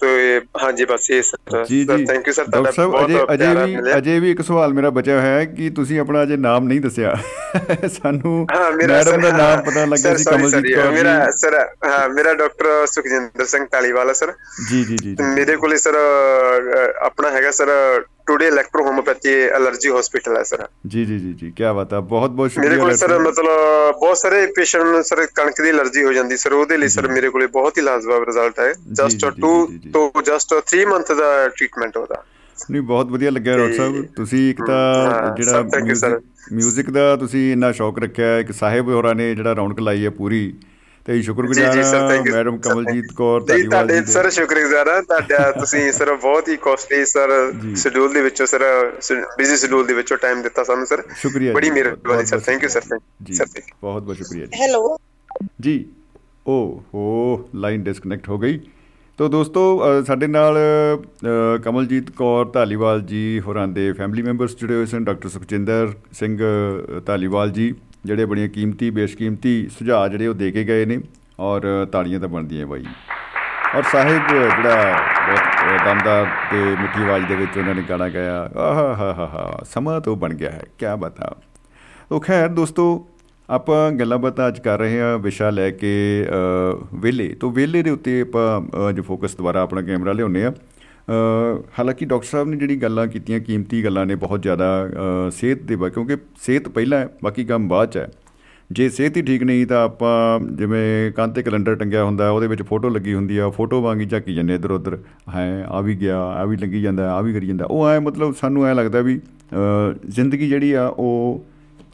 ਤੇ ਹਾਂਜੀ ਬਸ ਇਹ sir. Thank you sir doctor sahib ਅਜੇ ਅਜੇ ਵੀ ਅਜੇ ਵੀ ਇੱਕ ਸਵਾਲ ਮੇਰਾ ਬਚਿਆ ਹੋਇਆ ਹੈ ਕਿ ਤੁਸੀਂ ਆਪਣਾ ਅਜੇ ਨਾਮ ਨਹੀਂ ਦੱਸਿਆ। ਸਾਨੂੰ ਮੈਡਮ ਦਾ ਨਾਮ ਪਤਾ ਲੱਗਿਆ ਸੀ ਕਮਲਜੀਤ ਕੌਰ ਮੇਰਾ ਸਰ ਹਾਂ ਮੇਰਾ ਡਾਕਟਰ ਸੁਖਜਿੰਦਰ ਸਿੰਘ ਢਾਲੀਵਾਲਾ ਸਰ। ਜੀ ਜੀ ਜੀ। ਮੇਰੇ ਕੋਲੇ ਸਰ ਆਪਣਾ ਹੈਗਾ sir today electro homeopathy allergy hospital ਹੈ ਸਰ ਜੀ ਜੀ ਜੀ ਜੀ ਕੀ ਬਾਤ ਹੈ ਬਹੁਤ ਬਹੁਤ ਸ਼ੁਕਰੀਆ ਮੇਰੇ ਕੋਲ ਸਰ। ਮਤਲਬ ਬਹੁਤ ਸਾਰੇ ਪੇਸ਼ੈਂਟ ਨੂੰ ਸਰ ਕਣਕ ਦੀ ਅਲਰਜੀ ਹੋ ਜਾਂਦੀ ਸਰ ਉਹਦੇ ਲਈ ਸਰ ਮੇਰੇ ਕੋਲੇ ਬਹੁਤ ਹੀ ਲਾਜਵਾਬ ਰਿਜ਼ਲਟ ਹੈ ਜਸਟ ਜੀ, ਜੀ, 2 ਜੀ, ਜੀ। ਤੋਂ ਜਸਟ 3 ਮੰਥ ਦਾ ਟ੍ਰੀਟਮੈਂਟ ਉਹਦਾ ਨਹੀਂ ਬਹੁਤ ਵਧੀਆ ਲੱਗਿਆ ਡਾਕਟਰ ਸਾਹਿਬ ਤੁਸੀਂ ਇੱਕ ਤਾਂ ਜਿਹੜਾ. ਮਿਊਜ਼ਿਕ ਦਾ ਤੁਸੀਂ ਇੰਨਾ ਸ਼ੌਕ ਰੱਖਿਆ ਇੱਕ ਸਾਹਿਬ ਹੋਰਾਂ ਨੇ ਜਿਹੜਾ ਰੌਣਕ ਲਾਈ ਹੈ ਪੂਰੀ ਤੇ ਜੀ ਸ਼ੁਕਰਗੁਜ਼ਾਰ ਮੈਡਮ ਕਮਲਜੀਤ ਕੌਰ ਤੁਹਾਡੇ। ਸਰ ਸ਼ੁਕਰਗੁਜ਼ਾਰ ਹਾਂ ਤੁਹਾਡਾ ਤੁਸੀਂ ਸਰ ਬਹੁਤ ਹੀ ਕੋਸਟਲੀ ਸਰ। ਸ਼ਡਿਊਲ ਦੇ ਵਿੱਚੋਂ ਸਰ ਬਿਜ਼ੀ ਸ਼ਡਿਊਲ ਦੇ ਵਿੱਚੋਂ ਟਾਈਮ ਦਿੱਤਾ ਸਾਨੂੰ ਸਰ। ਸ਼ੁਕਰੀਆ ਬੜੀ ਮਿਹਰਬਾਨੀ ਸਰ ਥੈਂਕ ਯੂ ਸਰ ਜੀ ਸਰ ਬਹੁਤ ਬਹੁਤ ਸ਼ੁਕਰੀਆ ਜੀ। ਹੈਲੋ ਜੀ ਓ ਹੋ ਲਾਈਨ ਡਿਸਕਨੈਕਟ ਹੋ ਗਈ। ਤੋ ਦੋਸਤੋ ਸਾਡੇ ਨਾਲ ਕਮਲਜੀਤ ਕੌਰ ਧਾਲੀਵਾਲ ਜੀ ਹੋਰਾਂ ਦੇ ਫੈਮਿਲੀ ਮੈਂਬਰਸ ਜੁੜੇ ਹੋਏ ਸਨ ਡਾਕਟਰ ਸੁਖਜਿੰਦਰ ਸਿੰਘ ਧਾਲੀਵਾਲ ਜੀ। ਜਿਹੜੇ ਬੜੀਆਂ ਕੀਮਤੀ ਬੇਸ਼ਕੀਮਤੀ ਸੁਝਾਅ ਜਿਹੜੇ ਉਹ ਦੇ ਕੇ ਗਏ ਨੇ ਔਰ ਤਾੜੀਆਂ ਤਾਂ ਬਣਦੀਆਂ ਬਾਈ। ਔਰ ਸਾਹਿਬ ਜਿਹੜਾ ਬਹੁਤ ਦਮਦਾਰ ਤੇ ਮਿੱਠੀ ਆਵਾਜ਼ ਦੇ ਵਿੱਚ ਉਹਨਾਂ ਨੇ ਗਾਣਾ ਗਾਇਆ ਆਹਾ ਹਾ ਹਾ ਹਾ ਸਮਾਂ ਤੋਂ ਬਣ ਗਿਆ ਹੈ ਕੀ ਬਤਾ। ਤੋ ਖੈਰ ਦੋਸਤੋ ਆਪਾਂ ਗੱਲਾਂ ਬਾਤਾਂ ਅੱਜ ਕਰ ਰਹੇ ਹਾਂ ਵਿਸ਼ਾ ਲੈ ਕੇ ਅ, ਵਿਹਲੇ। ਤੋਂ ਵਿਹਲੇ ਦੇ ਉੱਤੇ ਆਪਾਂ ਅ, ਜੋ ਫੋਕਸ ਦੁਬਾਰਾ ਆਪਣਾ ਕੈਮਰਾ ਲਿਆਉਂਦੇ ਆ ਹਾਲਾਂਕਿ ਡਾਕਟਰ ਸਾਹਿਬ ਨੇ ਜਿਹੜੀ ਗੱਲਾਂ ਕੀਤੀਆਂ ਕੀਮਤੀ ਗੱਲਾਂ ਨੇ ਬਹੁਤ ਜ਼ਿਆਦਾ ਅ, ਸਿਹਤ ਦੇ ਬਾ ਕਿਉਂਕਿ ਸਿਹਤ ਪਹਿਲਾਂ ਹੈ ਬਾਕੀ ਕੰਮ ਬਾਅਦ ਚ ਹੈ। ਜੇ ਸਿਹਤ ਹੀ ਠੀਕ ਨਹੀਂ ਤਾਂ ਆਪਾਂ ਜਿਵੇਂ ਕੰਧ ਤੇ ਕੈਲੰਡਰ ਟੰਗਿਆ ਹੁੰਦਾ ਉਹਦੇ ਵਿੱਚ ਫੋਟੋ ਲੱਗੀ ਹੁੰਦੀ ਆ ਫੋਟੋ ਵਾਂਗੀ ਝਾਕੀ ਜਾਂਦੇ ਇੱਧਰ ਉੱਧਰ ਹੈ ਆ ਵੀ ਗਿਆ ਆ ਵੀ ਲੱਗੀ ਜਾਂਦਾ ਆ ਵੀ ਕਰੀ ਜਾਂਦਾ। ਉਹ ਐ ਮਤਲਬ ਸਾਨੂੰ ਐ ਲੱਗਦਾ ਵੀ ਅ, ਜ਼ਿੰਦਗੀ ਜਿਹੜੀ ਆ ਉਹ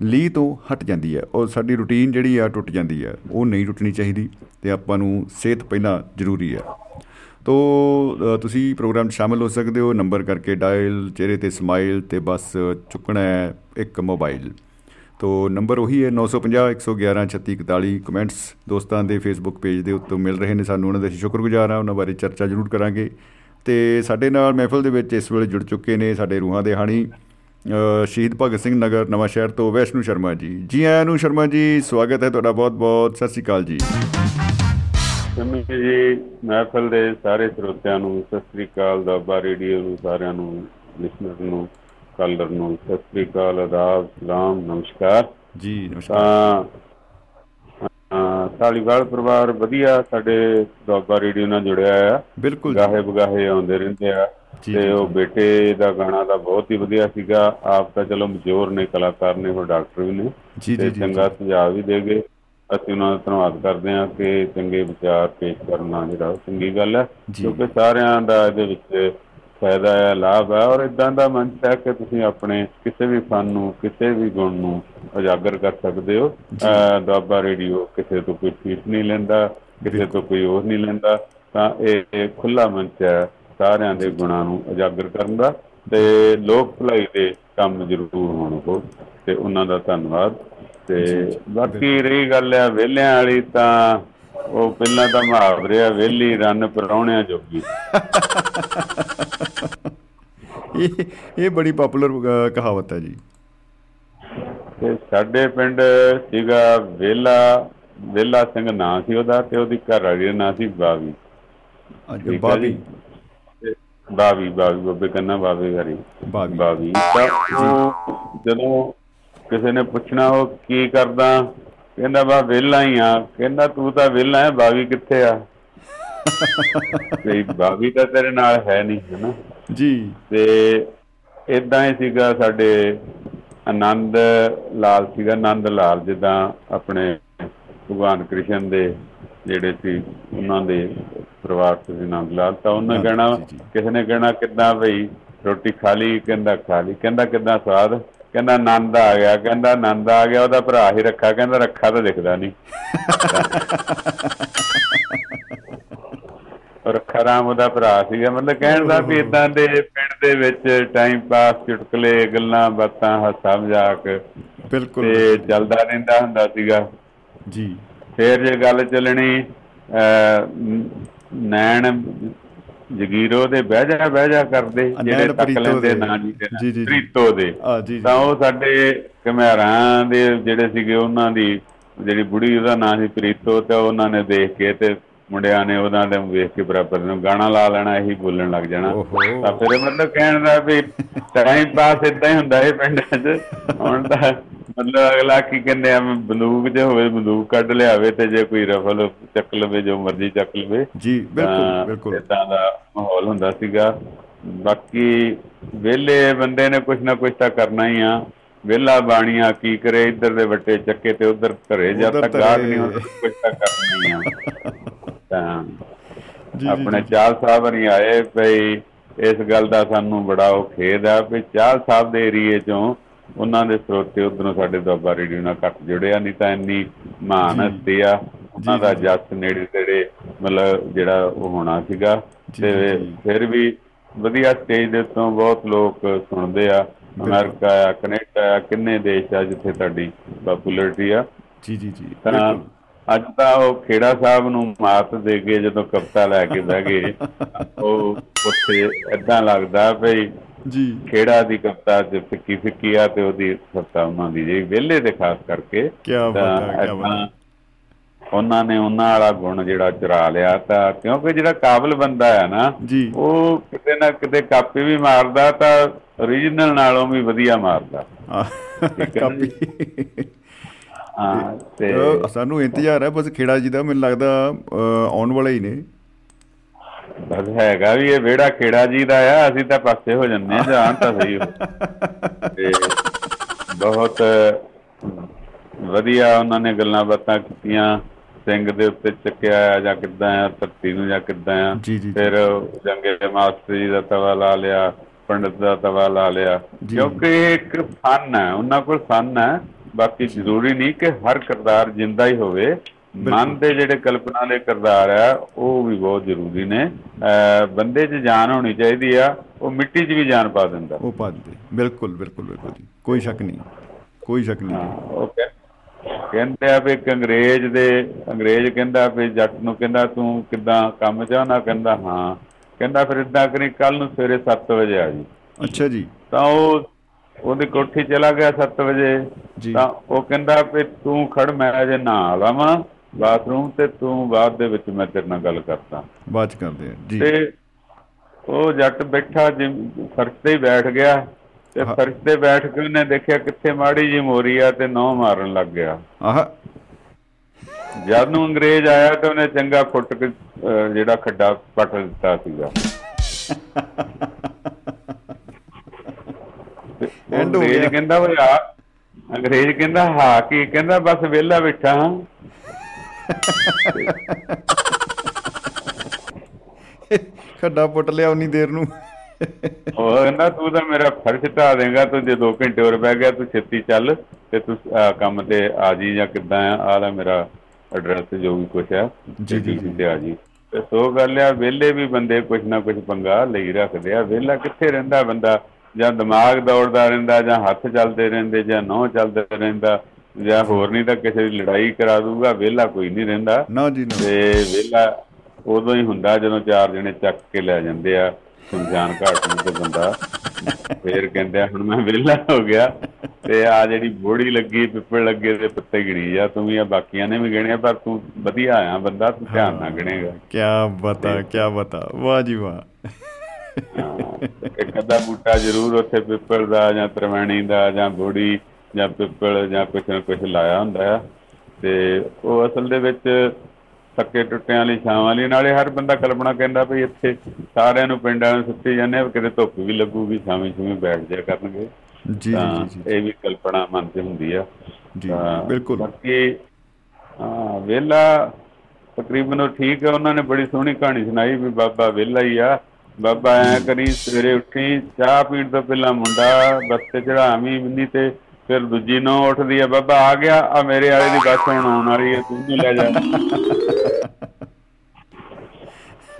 ਲੀ ਤੋਂ ਹਟ ਜਾਂਦੀ ਹੈ ਔਰ ਸਾਡੀ ਰੁਟੀਨ ਜਿਹੜੀ ਆ ਟੁੱਟ ਜਾਂਦੀ ਹੈ ਉਹ ਨਹੀਂ ਟੁੱਟਣੀ ਚਾਹੀਦੀ ਤੇ ਆਪਾਂ ਨੂੰ ਸਿਹਤ ਪਹਿਲਾਂ ਜ਼ਰੂਰੀ ਹੈ ਤੋ ਅ, ਤੁਸੀਂ ਪ੍ਰੋਗਰਾਮ 'ਚ ਸ਼ਾਮਿਲ ਹੋ ਸਕਦੇ ਹੋ। ਨੰਬਰ ਕਰਕੇ ਡਾਇਲ ਚਿਹਰੇ ਤੇ ਸਮਾਈਲ ਤੇ ਬਸ ਚੁੱਕਣਾ ਹੈ ਇੱਕ ਮੋਬਾਈਲ। ਤੋ ਨੰਬਰ ਉਹੀ ਹੈ 950 111 3641 ਕਮੈਂਟਸ ਦੋਸਤਾਂ ਦੇ ਫੇਸਬੁੱਕ ਪੇਜ ਦੇ ਉੱਤੇ ਮਿਲ ਰਹੇ ਨੇ ਸਾਨੂੰ। ਉਹਨਾਂ ਦਾ ਅਸੀਂ ਸ਼ੁਕਰਗੁਜ਼ਾਰ ਹਾਂ ਉਹਨਾਂ ਬਾਰੇ ਚਰਚਾ ਜ਼ਰੂਰ ਕਰਾਂਗੇ। ਤੇ ਸਾਡੇ ਨਾਲ ਮਹਿਫਲ ਦੇ ਵਿੱਚ ਇਸ ਵੇਲੇ ਜੁੜ ਚੁੱਕੇ ਨੇ ਸਾਡੇ ਰੂਹਾਂ ਦੇ ਹਾਣੀ ਅ, ਸ਼ਹੀਦ ਭਗਤ ਸਿੰਘ ਨਗਰ ਨਵਾਂ ਸ਼ਹਿਰ ਤੋਂ ਵੈਸ਼ਨੂ ਸ਼ਰਮਾ ਜੀ। ਜੀ ਆਇਆਂ ਨੂੰ ਸ਼ਰਮਾ ਜੀ ਸਵਾਗਤ ਹੈ ਤੁਹਾਡਾ ਬਹੁਤ ਬਹੁਤ ਸਤਿ ਸ਼੍ਰੀ ਅਕਾਲ ਜੀ। ਸ਼ਮੀ ਜੀ ਮਹਿਫਲ ਦੇ ਸਾਰੇ ਸਰੋਤਿਆਂ ਨੂੰ ਸਤਿ ਸ੍ਰੀ ਅਕਾਲ ਦਾਬਾ ਰੇਡੀਓ ਨੂੰ ਸਾਰਿਆਂ ਨੂੰ ਲਿਸਨਰ ਨੂੰ ਕਾਲਰ ਨੂੰ ਸਤਿ ਸ੍ਰੀ ਅਕਾਲ ਆਦਾਬ ਸਲਾਮ ਨਮਸਕਾਰ। ਜੀ ਨਮਸਕਾਰ। ਢਾਲੀਵਾਲ ਪਰਿਵਾਰ ਵਧੀਆ ਸਾਡੇ ਦੁਆਬਾ ਰੇਡੀਓ ਨਾਲ ਜੁੜਿਆ ਆ ਬਿਲਕੁਲ ਗਾਹੇ ਬਗਾਹੇ ਆਉਂਦੇ ਰਹਿੰਦੇ ਆ। ਤੇ ਉਹ। ਬੇਟੇ ਦਾ ਗਾਣਾ ਤਾਂ ਬਹੁਤ ਹੀ ਵਧੀਆ ਸੀਗਾ। ਆਪ ਤਾਂ ਚਲੋ ਮਜੋਰ ਨੇ ਕਲਾਕਾਰ ਨੇ ਉਹ ਡਾਕਟਰ ਵੀ ਨੇ। ਜੀ ਜੀ ਚੰਗਾ ਸੁਝਾਅ ਵੀ ਦੇ ਗਏ ਅਸੀਂ ਉਹਨਾਂ ਦਾ ਧੰਨਵਾਦ ਕਰਦੇ ਹਾਂ ਕਿ ਚੰਗੇ ਵਿਚਾਰ ਪੇਸ਼ ਕਰਨਾ ਜਿਹੜਾ ਚੰਗੀ ਗੱਲ ਹੈ। ਕਿਉਂਕਿ ਸਾਰਿਆਂ ਦਾ ਇਹਦੇ ਵਿੱਚ ਫਾਇਦਾ ਹੈ ਲਾਭ ਹੈ ਔਰ ਇਦਾਂ ਦਾ ਮੰਚ ਹੈ ਕਿ ਤੁਸੀਂ ਆਪਣੇ ਕਿਸੇ ਵੀ ਫਨ ਨੂੰ ਕਿਸੇ ਵੀ ਗੁਣ ਨੂੰ ਉਜਾਗਰ ਕਰ ਸਕਦੇ ਹੋ। ਦੁਆਬਾ ਰੇਡੀਓ ਕਿਸੇ ਤੋਂ ਕੋਈ ਫੀਸ ਨਹੀਂ ਲੈਂਦਾ ਕਿਸੇ ਤੋਂ ਕੋਈ ਹੋਰ ਨਹੀਂ ਲੈਂਦਾ ਤਾਂ ਇਹ ਖੁੱਲਾ ਮੰਚ ਹੈ ਸਾਰਿਆਂ ਦੇ ਗੁਣਾਂ ਨੂੰ ਉਜਾਗਰ ਕਰਨ ਦਾ ਤੇ ਲੋਕ ਭਲਾਈ ਦੇ ਕੰਮ ਜ਼ਰੂਰ ਹੋਣ ਉਹ ਤੇ ਉਹਨਾਂ ਦਾ ਧੰਨਵਾਦ। ਤੇ ਬਾਕੀ ਰਹੀ ਗੱਲ ਹੈ ਵਿਹਲਿਆਂ ਵਾਲੀ ਤਾਂ ਉਹ ਪਹਿਲਾਂ ਤਾਂ ਮੁਹਾਵਰੇ ਆ ਵਿਹਲੀ ਰੰਨ ਪਰੌਣਿਆਂ ਜੋਗੀ। ਇਹ ਇਹ ਬੜੀ ਪਪੂਲਰ ਕਹਾਵਤ ਹੈ ਜੀ। ਤੇ ਸਾਡੇ ਪਿੰਡ ਸੀਗਾ ਵੇਲਾ ਵੇਲਾ ਸਿੰਘ ਨਾਂ ਸੀ ਉਹਦਾ ਤੇ ਉਹਦੀ ਘਰ ਵਾਲੀ ਦਾ ਨਾਂ ਸੀ ਬਾਵੀ। ਅੱਜ। ਤੇ ਬਾਵੀ ਬਾਵੀ ਬੱਬੇ ਕੰਨਾ ਬਾਵੇ ਘਰੀ ਬਾਵੀ। ਉਹ ਜਦੋਂ ਕਿਸੇ ਨੇ ਪੁੱਛਣਾ ਉਹ ਕੀ ਕਰਦਾ? ਕਹਿੰਦਾ ਬਾ ਵਿਹਲਾ ਹੀ ਆ ਕਹਿੰਦਾ ਤੂੰ ਤਾਂ ਵਿਹਲਾ ਹੈ ਬਾਵੀ ਕਿੱਥੇ ਆ? ਤੇ ਬਾਵੀ ਤਾਂ ਤੇਰੇ ਨਾਲ ਹੈ ਨਹੀਂ ਹੈ ਨਾ? ਜੀ। ਤੇ ਇਦਾਂ ਹੀ ਸੀਗਾ ਸਾਡੇ ਆਨੰਦ ਲਾਲ ਸੀਗਾ ਆਨੰਦ ਲਾਲ ਜਿੱਦਾਂ ਆਪਣੇ ਭਗਵਾਨ ਕ੍ਰਿਸ਼ਨ ਦੇ ਜਿਹੜੇ ਸੀ ਉਹਨਾਂ ਦੇ ਪਰਿਵਾਰ ਤੋਂ ਆਨੰਦ ਲਾਲ। ਤਾਂ ਉਹਨੇ ਕਹਿਣਾ। ਕਿਸੇ ਨੇ ਕਹਿਣਾ ਕਿੱਦਾਂ ਭਈ ਰੋਟੀ ਖਾ ਲਈ? ਕਹਿੰਦਾ ਖਾ ਲਈ। ਕਹਿੰਦਾ ਕਿੱਦਾਂ ਸਵਾਦ? ਕਹਿੰਦਾ ਆਨੰਦ ਆ ਗਿਆ ਕਹਿੰਦਾ ਆਨੰਦ ਆ ਗਿਆ ਉਹਦਾ ਭਰਾ ਹੀ ਰੱਖਾ ਕਹਿੰਦਾ ਰੱਖਾ ਤਾਂ ਦਿਖਦਾ ਨਹੀਂ। ਰੱਖਾ ਰਾਮ ਉਹਦਾ ਭਰਾ ਸੀਗਾ ਮਤਲਬ ਕਹਿਣ ਦਾ ਵੀ ਇਦਾਂ ਦੇ ਪਿੰਡ ਦੇ ਵਿੱਚ ਟਾਈਮ ਪਾਸ ਚੁਟਕਲੇ ਗੱਲਾਂ ਬਾਤਾਂ ਹਾਸਾ ਮਜ਼ਾਕ ਬਿਲਕੁਲ। ਤੇ ਚੱਲਦਾ ਰਹਿੰਦਾ ਹੁੰਦਾ ਸੀਗਾ। ਜੀ। ਫੇਰ ਜੇ ਗੱਲ ਚੱਲਣੀ ਨੈਣ ਜਗੀਰੋ ਦੇ ਬਹਿ ਜਾ ਬਹਿ ਜਾ ਕਰਦੇ ਜਿਹੜੇ ਤੱਕ ਲੈਂਦੇ। ਨਾਂ ਜੀ ਦੇ। ਪ੍ਰੀਤੋ ਦੇ ਤਾਂ ਉਹ ਸਾਡੇ ਘਮਿਆਰਾਂ ਦੇ ਜਿਹੜੇ ਸੀਗੇ ਉਹਨਾਂ ਦੀ ਜਿਹੜੀ ਬੁੜੀ ਉਹਦਾ ਨਾਂ ਸੀ ਪ੍ਰੀਤੋ ਤੇ ਉਹਨਾਂ ਨੇ ਦੇਖ ਕੇ ਤੇ ਮੁੰਡਿਆਂ ਨੇ ਉਹਨਾਂ ਦੇ ਵੇਖ ਕੇ ਬਰਾਬਰ ਨੂੰ ਗਾਣਾ ਲਾ ਲੈਣਾ ਇਹੀ ਬੋਲਣ ਲੱਗ ਜਾਣਾ। ਤਾਂ ਫਿਰ ਮਤਲਬ ਕਹਿਣ ਦਾ ਵੀ ਟਾਈਮ ਪਾਸ ਇਦਾਂ ਹੀ ਹੁੰਦਾ ਇਹ ਪਿੰਡਾਂ 'ਚ। ਹੁਣ ਤਾਂ ਮਤਲਬ ਅਗਲਾ ਕੀ ਕਹਿੰਦੇ ਆ ਬੰਦੂਕ ਜੇ ਹੋਵੇ ਬੰਦੂਕ ਕੱਢ ਲਿਆਵੇ ਤੇ ਜੇ ਕੋਈ ਰਫਲ ਚੱਕ ਲਵੇ ਜੋ ਮਰਜ਼ੀ ਚੱਕ ਲਵੇ। ਜੀ ਬਿਲਕੁਲ ਬਿਲਕੁਲ। ਇਦਾਂ ਦਾ ਮਾਹੌਲ ਹੁੰਦਾ ਸੀਗਾ। ਬਾਕੀ ਵਿਹਲੇ ਬੰਦੇ ਨੇ ਕੁਝ ਨਾ ਕੁਝ ਤਾਂ ਕਰਨਾ ਹੀ ਆ। ਵਿਹਲਾ ਬਾਣੀਆਂ ਕੀ ਕਰੇ ਇੱਧਰ ਦੇ ਵੱਟੇ ਚੱਕੇ ਤੇ ਉੱਧਰ ਘਰੇ ਉੱਧਰ ਤੱਕ ਧਰੇ। ਨਹੀਂ ਹੁੰਦਾ ਕੁਝ ਤਾਂ ਕਰਨਾ ਹੀ ਆ। ਤਾਂ ਆਪਣੇ। ਚਾਲ ਸਾਹਿਬ ਨਹੀਂ ਆਏ ਭਈ ਇਸ ਗੱਲ ਦਾ ਸਾਨੂੰ ਬੜਾ ਉਹ ਖੇਦ ਆ ਵੀ ਚਾਲ ਸਾਹਿਬ ਦੇ ਏਰੀਏ ਚੋਂ ਉਹਨਾਂ ਦੇ ਸਰੋਤੇ ਉਧਰੋਂ ਸਾਡੇ ਦੁਆਬਾ ਰੇਡੀਓ ਨਾਲ ਘੱਟ ਜੁੜਿਆ ਨਹੀਂ ਤਾਂ ਇੰਨੀ ਮਹਾਨ। ਹਸਤੀ ਆ ਉਹਨਾਂ ਦਾ। ਜੱਸ ਨੇੜੇ ਤੇੜੇ ਮਤਲਬ ਜਿਹੜਾ ਉਹ ਹੋਣਾ ਸੀਗਾ ਤੇ। ਫਿਰ ਵੀ ਵਧੀਆ ਸਟੇਜ ਦੇ ਉੱਤੋਂ ਬਹੁਤ ਲੋਕ ਸੁਣਦੇ ਆ ਅਮਰੀਕਾ ਆ ਕੈਨੇਡਾ ਆ ਕਿੰਨੇ ਦੇਸ਼ ਆ ਜਿੱਥੇ ਤੁਹਾਡੀ ਪਪੂਲੈਰਿਟੀ ਆ ਜੀ ਜੀ ਜੀ ਤਾਂ ਬਿਲਕੁਲ ਅੱਜ ਤਾਂ ਉਹ ਖੇੜਾ ਸਾਹਿਬ ਨੂੰ ਮਾਤ ਦੇ ਕੇ ਜਦੋਂ ਕਵਿਤਾ ਲੈ ਕੇ ਬਹਿ ਗਏ ਉਹ ਉੱਥੇ ਏਦਾਂ ਲੱਗਦਾ ਭਈ ਜੀ। ਖੇੜਾ ਦੀ ਕਵਿਤਾ ਚ ਫਿੱਕੀ ਫਿੱਕੀ ਆ ਤੇ ਉਹਦੀ ਕਵਿਤਾ ਉਹਨਾਂ ਦੀ ਜੀ ਵਿਹਲੇ ਦੇ ਖਾਸ ਕਰਕੇ ਕਿਆ ਬਾਤ ਤਾਂ ਹੈ, ਏਦਾਂ ਬਾਤ। ਉਹਨਾਂ ਨੇ ਉਹਨਾਂ ਵਾਲਾ ਗੁਣ ਜਿਹੜਾ ਚੁਰਾ ਲਿਆ ਤਾਂ ਕਿਉਂਕਿ ਜਿਹੜਾ ਕਾਬਲ ਬੰਦਾ ਹੈ ਨਾ ਉਹ ਕਿਤੇ ਨਾ ਕਿਤੇ ਕਾਪੀ ਵੀ ਮਾਰਦਾ ਤਾਂ ਓਰੀਜਨਲ ਨਾਲੋਂ ਵੀ ਵਧੀਆ ਮਾਰਦਾ। ਕਾਪੀ। ਹਾਂ ਤੇ ਸਾਨੂੰ ਇੰਤਜ਼ਾਰ ਹੈ ਬਸ ਖੇੜਾ ਜੀ ਦਾ ਮੈਨੂੰ ਲੱਗਦਾ ਆਉਣ ਵਾਲੇ ਹੀ ਨੇ ਬਸ ਹੈਗਾ ਵੀ ਇਹ ਵਿਹੜਾ ਖੇੜਾ ਜੀ ਦਾ ਆ ਅਸੀਂ ਤਾਂ ਪਾਸੇ ਹੋ ਜੰਨੇ ਜਾਣ ਤਾਂ ਸਹੀ ਹੋ ਤੇ ਬਹੁਤ ਵਧੀਆ ਉਹਨਾਂ ਨੇ ਗੱਲਾਂ ਬਾਤਾਂ ਕੀਤੀਆਂ ਸਿੰਘ ਦੇ ਉੱਤੇ ਚੱਕਿਆ ਆ ਜਾਂ ਕਿੱਦਾਂ ਆ ਧਰਤੀ ਨੂੰ ਜਾਂ ਕਿੱਦਾਂ ਆ। ਫਿਰ ਜੰਗੇ ਮਾਸਟਰ ਜੀ ਦਾ ਤਵਾ ਲਾ ਲਿਆ ਪੰਡਤ ਦਾ ਤਵਾ ਲਾ ਲਿਆ। ਕਿਉਂਕਿ ਇੱਕ ਫਨ ਹੈ ਉਹਨਾਂ ਕੋਲ ਫਨ ਹੈ ਬਾਕੀ ਜ਼ਰੂਰੀ ਨਹੀਂ ਕਿ ਹਰ ਕਿਰਦਾਰ ਜਿੰਦਾ ਹੀ ਹੋਵੇ। ਮਨ ਦੇ ਜਿਹੜੇ ਕਲਪਨਾ ਦੇ ਕਿਰਦਾਰ ਆ ਉਹ ਵੀ ਬਹੁਤ ਜ਼ਰੂਰੀ ਨੇ। ਬੰਦੇ 'ਚ ਜਾਨ ਹੋਣੀ ਚਾਹੀਦੀ ਆ ਉਹ ਮਿੱਟੀ 'ਚ ਵੀ ਜਾਨ ਪਾ ਦਿੰਦਾ। ਉਹ ਪਾ ਦਿੰਦੇ। ਬਿਲਕੁਲ ਬਿਲਕੁਲ ਬਿਲਕੁਲ ਕੋਈ ਸ਼ੱਕ ਨਹੀਂ। ਕੋਈ ਸ਼ੱਕ ਨਹੀਂ ਕਹਿ- ਕਹਿੰਦੇ ਆ ਵੀ ਅੰਗਰੇਜ਼ ਦੇ ਅੰਗਰੇਜ਼ ਕਹਿੰਦਾ ਵੀ ਜੱਟ ਨੂੰ ਕਹਿੰਦਾ ਤੂੰ ਕਿੱਦਾਂ ਕੰਮ ਚਾਹਨਾ ਕਹਿੰਦਾ ਹਾਂ। ਕਹਿੰਦਾ ਫਿਰ ਇਦਾਂ ਕਰੀ ਕੱਲ ਨੂੰ ਸਵੇਰੇ 7 ਵਜੇ ਆ ਜੀ। ਅੱਛਾ ਜੀ। ਤਾਂ ਉਹ ਉਹਦੀ ਕੋਠੀ ਚਲਾ ਗਿਆ 7 ਵਜੇ। ਤਾਂ ਉਹ ਕਹਿੰਦਾ ਵੀ ਤੂੰ ਖੜ ਮੈਂ ਅਜੇ ਨਾ ਆਵਾਂ ਬਾਥਰੂਮ ਤੇ ਤੂੰ ਬਾਅਦ ਦੇ ਵਿੱਚ ਮੈਂ ਤੇਰੇ ਨਾਲ ਗੱਲ ਕਰਦਾ। ਬਾਅਦ ਚ ਕਰਦੇ ਆ ਜੀ। ਤੇ ਉਹ ਜੱਟ ਬੈਠਾ ਫਰਸ਼ ਤੇ ਹੀ ਬੈਠ ਗਿਆ। ਤੇ। ਫਰਸ਼ ਤੇ ਬੈਠ ਕੇ ਉਹਨੇ ਦੇਖਿਆ ਕਿੱਥੇ ਮਾੜੀ ਜੀ ਮੋਰੀ ਆ ਤੇ ਨੌ ਮਾਰਨ ਲੱਗ ਗਿਆ। ਆਹ। ਜਦ ਨੂੰ ਅੰਗਰੇਜ਼ ਆਇਆ ਤਾਂ ਉਹਨੇ ਚੰਗਾ ਫੁੱਟ ਕੇ ਜਿਹੜਾ ਖੱਡਾ ਪੱਟ ਦਿੱਤਾ ਸੀਗਾ। End ਹੋ ਅੰਗਰੇਜ਼ ਗਿਆ। ਕਹਿੰਦਾ ਉਹ ਆ ਅੰਗਰੇਜ਼ ਕਹਿੰਦਾ ਹਾਂ ਕੀ ਕਹਿੰਦਾ ਬਸ ਵਿਹਲਾ ਬੈਠਾ ਹਾਂ ਖੱਡਾ ਪੁੱਟ ਲਿਆ ਉਨੀ ਦੇਰ ਨੂੰ ਉਹ ਕਹਿੰਦਾ ਤੂੰ ਤਾਂ ਮੇਰਾ ਫਰਜ਼ ਢਾ ਦੇਗਾ ਤੂੰ ਜੇ 2 ਘੰਟੇ ਹੋਰ ਬਹਿ ਗਿਆ ਤੂੰ ਛੇਤੀ ਚੱਲ ਤੇ ਤੂੰ ਕੰਮ ਤੇ ਆ ਜੀ ਜਾਂ ਕਿੱਦਾਂ ਆ ਆਹ ਲੈ ਮੇਰਾ ਐਡਰੈਸ ਜੋ ਵੀ ਕੁਛ ਜੀ, ਜੀ, ਜੀ। ਤੇ ਆ ਜੀ ਤੇ ਸੋ ਗੱਲ ਆ ਵਿਹਲੇ ਵੀ ਬੰਦੇ ਕੁਛ ਨਾ ਕੁਛ ਪੰਗਾ ਲਈ ਰੱਖਦੇ ਆ ਵਿਹਲਾ ਕਿੱਥੇ ਰਹਿੰਦਾ ਬੰਦਾ ਜਾਂ ਦਿਮਾਗ ਦੌੜਦਾ ਰਹਿੰਦਾ ਜਾਂ ਹੱਥ ਚੱਲਦੇ ਰਹਿੰਦੇ ਜਾਂ ਨਹੁੰ ਚੱਲਦਾ ਰਹਿੰਦਾ ਜਾਂ ਹੋਰ ਨਹੀਂ ਤਾਂ ਕਿਸੇ ਦੀ ਲੜਾਈ ਕਰਾ ਦੂਗਾ ਵਿਹਲਾ ਕੋਈ ਨਹੀਂ ਰਹਿੰਦਾ। ਨਾ ਜੀ ਨਾ। ਤੇ ਵਿਹਲਾ ਉਦੋਂ ਹੀ ਹੁੰਦਾ ਜਦੋਂ ਚਾਰ ਜਣੇ ਚੱਕ ਕੇ ਲੈ ਜਾਂਦੇ ਆ ਸ਼ਮਸ਼ਾਨ ਘਾਟ ਨੂੰ ਤੇ ਬੰਦਾ ਫੇਰ ਕਹਿੰਦੇ ਆ ਹੁਣ ਮੈਂ ਵਿਹਲਾ ਹੋ ਗਿਆ। ਤੇ ਆ ਜਿਹੜੀ ਬੋੜੀ ਲੱਗੀ ਪਿੱਪਲ ਲੱਗੇ ਤੇ ਪੱਤੇ ਗਿਣੀ ਜਾ ਤੂੰ ਵੀ ਆ ਬਾਕੀਆਂ ਨੇ ਵੀ ਗਿਣਿਆ ਪਰ ਤੂੰ ਵਧੀਆ ਆਇਆ ਬੰਦਾ ਤੂੰ ਧਿਆਨ ਨਾਲ ਗਿਣੇਗਾ। ਕੀ ਬਤਾ ਕੀ ਬਤਾ। ਵਾਹ ਜੀ ਵਾਹ। ਇੱਕ ਅੱਧਾ ਬੂਟਾ ਜ਼ਰੂਰ ਉੱਥੇ ਪਿੱਪਲ ਦਾ ਜਾਂ ਤਰਵੈਣੀ ਦਾ ਜਾਂ ਬੋੜੀ ਜਾਂ ਪਿੱਪਲ ਜਾਂ ਕੁਛ ਨਾ ਕੁਛ ਲਾਇਆ ਹੁੰਦਾ ਆ। ਤੇ ਉਹ ਅਸਲ ਦੇ ਵਿੱਚ ਥੱਕੇ ਟੁੱਟਿਆਂ ਵਾਲੀ ਛਾਵਾਂ ਵਾਲੀ ਨਾਲੇ ਹਰ ਬੰਦਾ ਕਲਪਨਾ ਕਹਿੰਦਾ ਵੀ ਇੱਥੇ ਸਾਰਿਆਂ ਨੂੰ ਪਿੰਡਾਂ ਨੂੰ ਸੁੱਤੀ ਜਾਂਦੇ ਆ ਕਿਤੇ ਧੁੱਪ ਵੀ ਲੱਗੂਗੀ ਛਾਵੇਂ ਛੂਵੇਂ ਬੈਠ ਜਾ ਕਰਨਗੇ। ਜੀ ਤਾਂ ਜੀ ਜੀ ਇਹ ਵੀ ਕਲਪਨਾ ਮਨ 'ਚ ਹੁੰਦੀ ਆ। ਜੀ ਤਾਂ ਬਿਲਕੁਲ। ਬਾਕੀ ਹਾਂ ਵਿਹਲਾ ਤਕਰੀਬਨ ਉਹ ਠੀਕ ਹੈ ਉਹਨਾਂ ਨੇ ਬੜੀ ਸੋਹਣੀ ਕਹਾਣੀ ਸੁਣਾਈ ਵੀ ਬਾਬਾ ਵਿਹਲਾ ਹੀ ਆ। ਬਾਬਾ ਐ ਕਰੀ ਸਵੇਰੇ ਉੱਠੀ ਚਾਹ ਪੀਣ ਤੋਂ ਪਹਿਲਾਂ ਮੁੰਡਾ ਬੱਸ ਤੇ ਚੜਾਵੀਂ ਨਹੀਂ ਤੇ ਫਿਰ ਦੂਜੀ ਨੌ ਉੱਠਦੀ ਆ ਬਾਬਾ ਆ ਗਿਆ ਆ ਮੇਰੇ ਵਾਲੇ ਦੀ ਬੱਸ ਹੁਣ ਆਉਣ ਵਾਲੀ ਹੈ ਤੂੰ ਵੀ ਲੈ ਜਾ।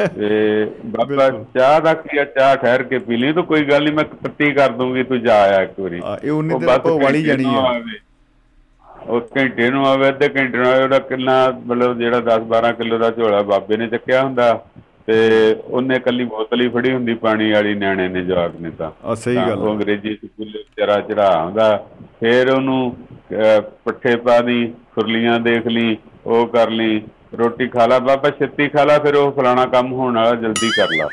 ਤੇ ਬਾਬਾ ਚਾਹ ਦਾ ਕੀ ਆ ਚਾਹ ਠਹਿਰ ਕੇ ਪੀ ਲਈ ਤੂੰ ਕੋਈ ਗੱਲ ਨਹੀਂ ਮੈਂ ਪੱਤੀ ਕਰ ਦੂੰਗੀ ਤੂੰ ਜਾ ਆ ਇੱਕ ਵਾਰੀ। ਇਹ ਉਨੀ ਬਸ ਆਪਾਂ ਵਾਲੀ ਜਾਣੀ ਆ। ਉਹ ਘੰਟੇ ਨੂੰ ਆਵੇ ਅੱਧੇ ਘੰਟੇ ਨੂੰ ਆਵੇ ਉਹਦਾ ਕਿੰਨਾ ਮਤਲਬ ਜਿਹੜਾ 10 12 ਕਿਲੋ ਦਾ ਝੋਲਾ ਬਾਬੇ ਨੇ ਚੱਕਿਆ ਹੁੰਦਾ। ਤੇ ਉਹਨੇ ਕੱਲੀ ਬੋਤਲ ਹੀ ਫੜੀ ਹੁੰਦੀ ਪਾਣੀ ਵਾਲੀ ਨਿਆਣੇ ਨੇ ਜਵਾਕ ਨੇ ਤਾਂ। ਆ ਸਹੀ ਗੱਲ ਉਹ। ਅੰਗਰੇਜ਼ੀ ਸਕੂਲ ਵਿਚਾਰਾ ਚੜਾ ਆਉਂਦਾ। ਫਿਰ ਉਹਨੂੰ ਪੱਠੇ ਪਾ ਦੀ ਖੁਰਲੀਆਂ ਦੇਖ ਲਈ ਉਹ ਕਰ ਲਈ ਰੋਟੀ ਖਾ ਲਾ ਬਾਬਾ ਛੇਤੀ ਖਾ ਲਾ ਫਿਰ ਉਹ ਫਲਾਣਾ ਕੰਮ ਹੋਣ ਵਾਲਾ ਜਲਦੀ ਕਰ ਲਾ।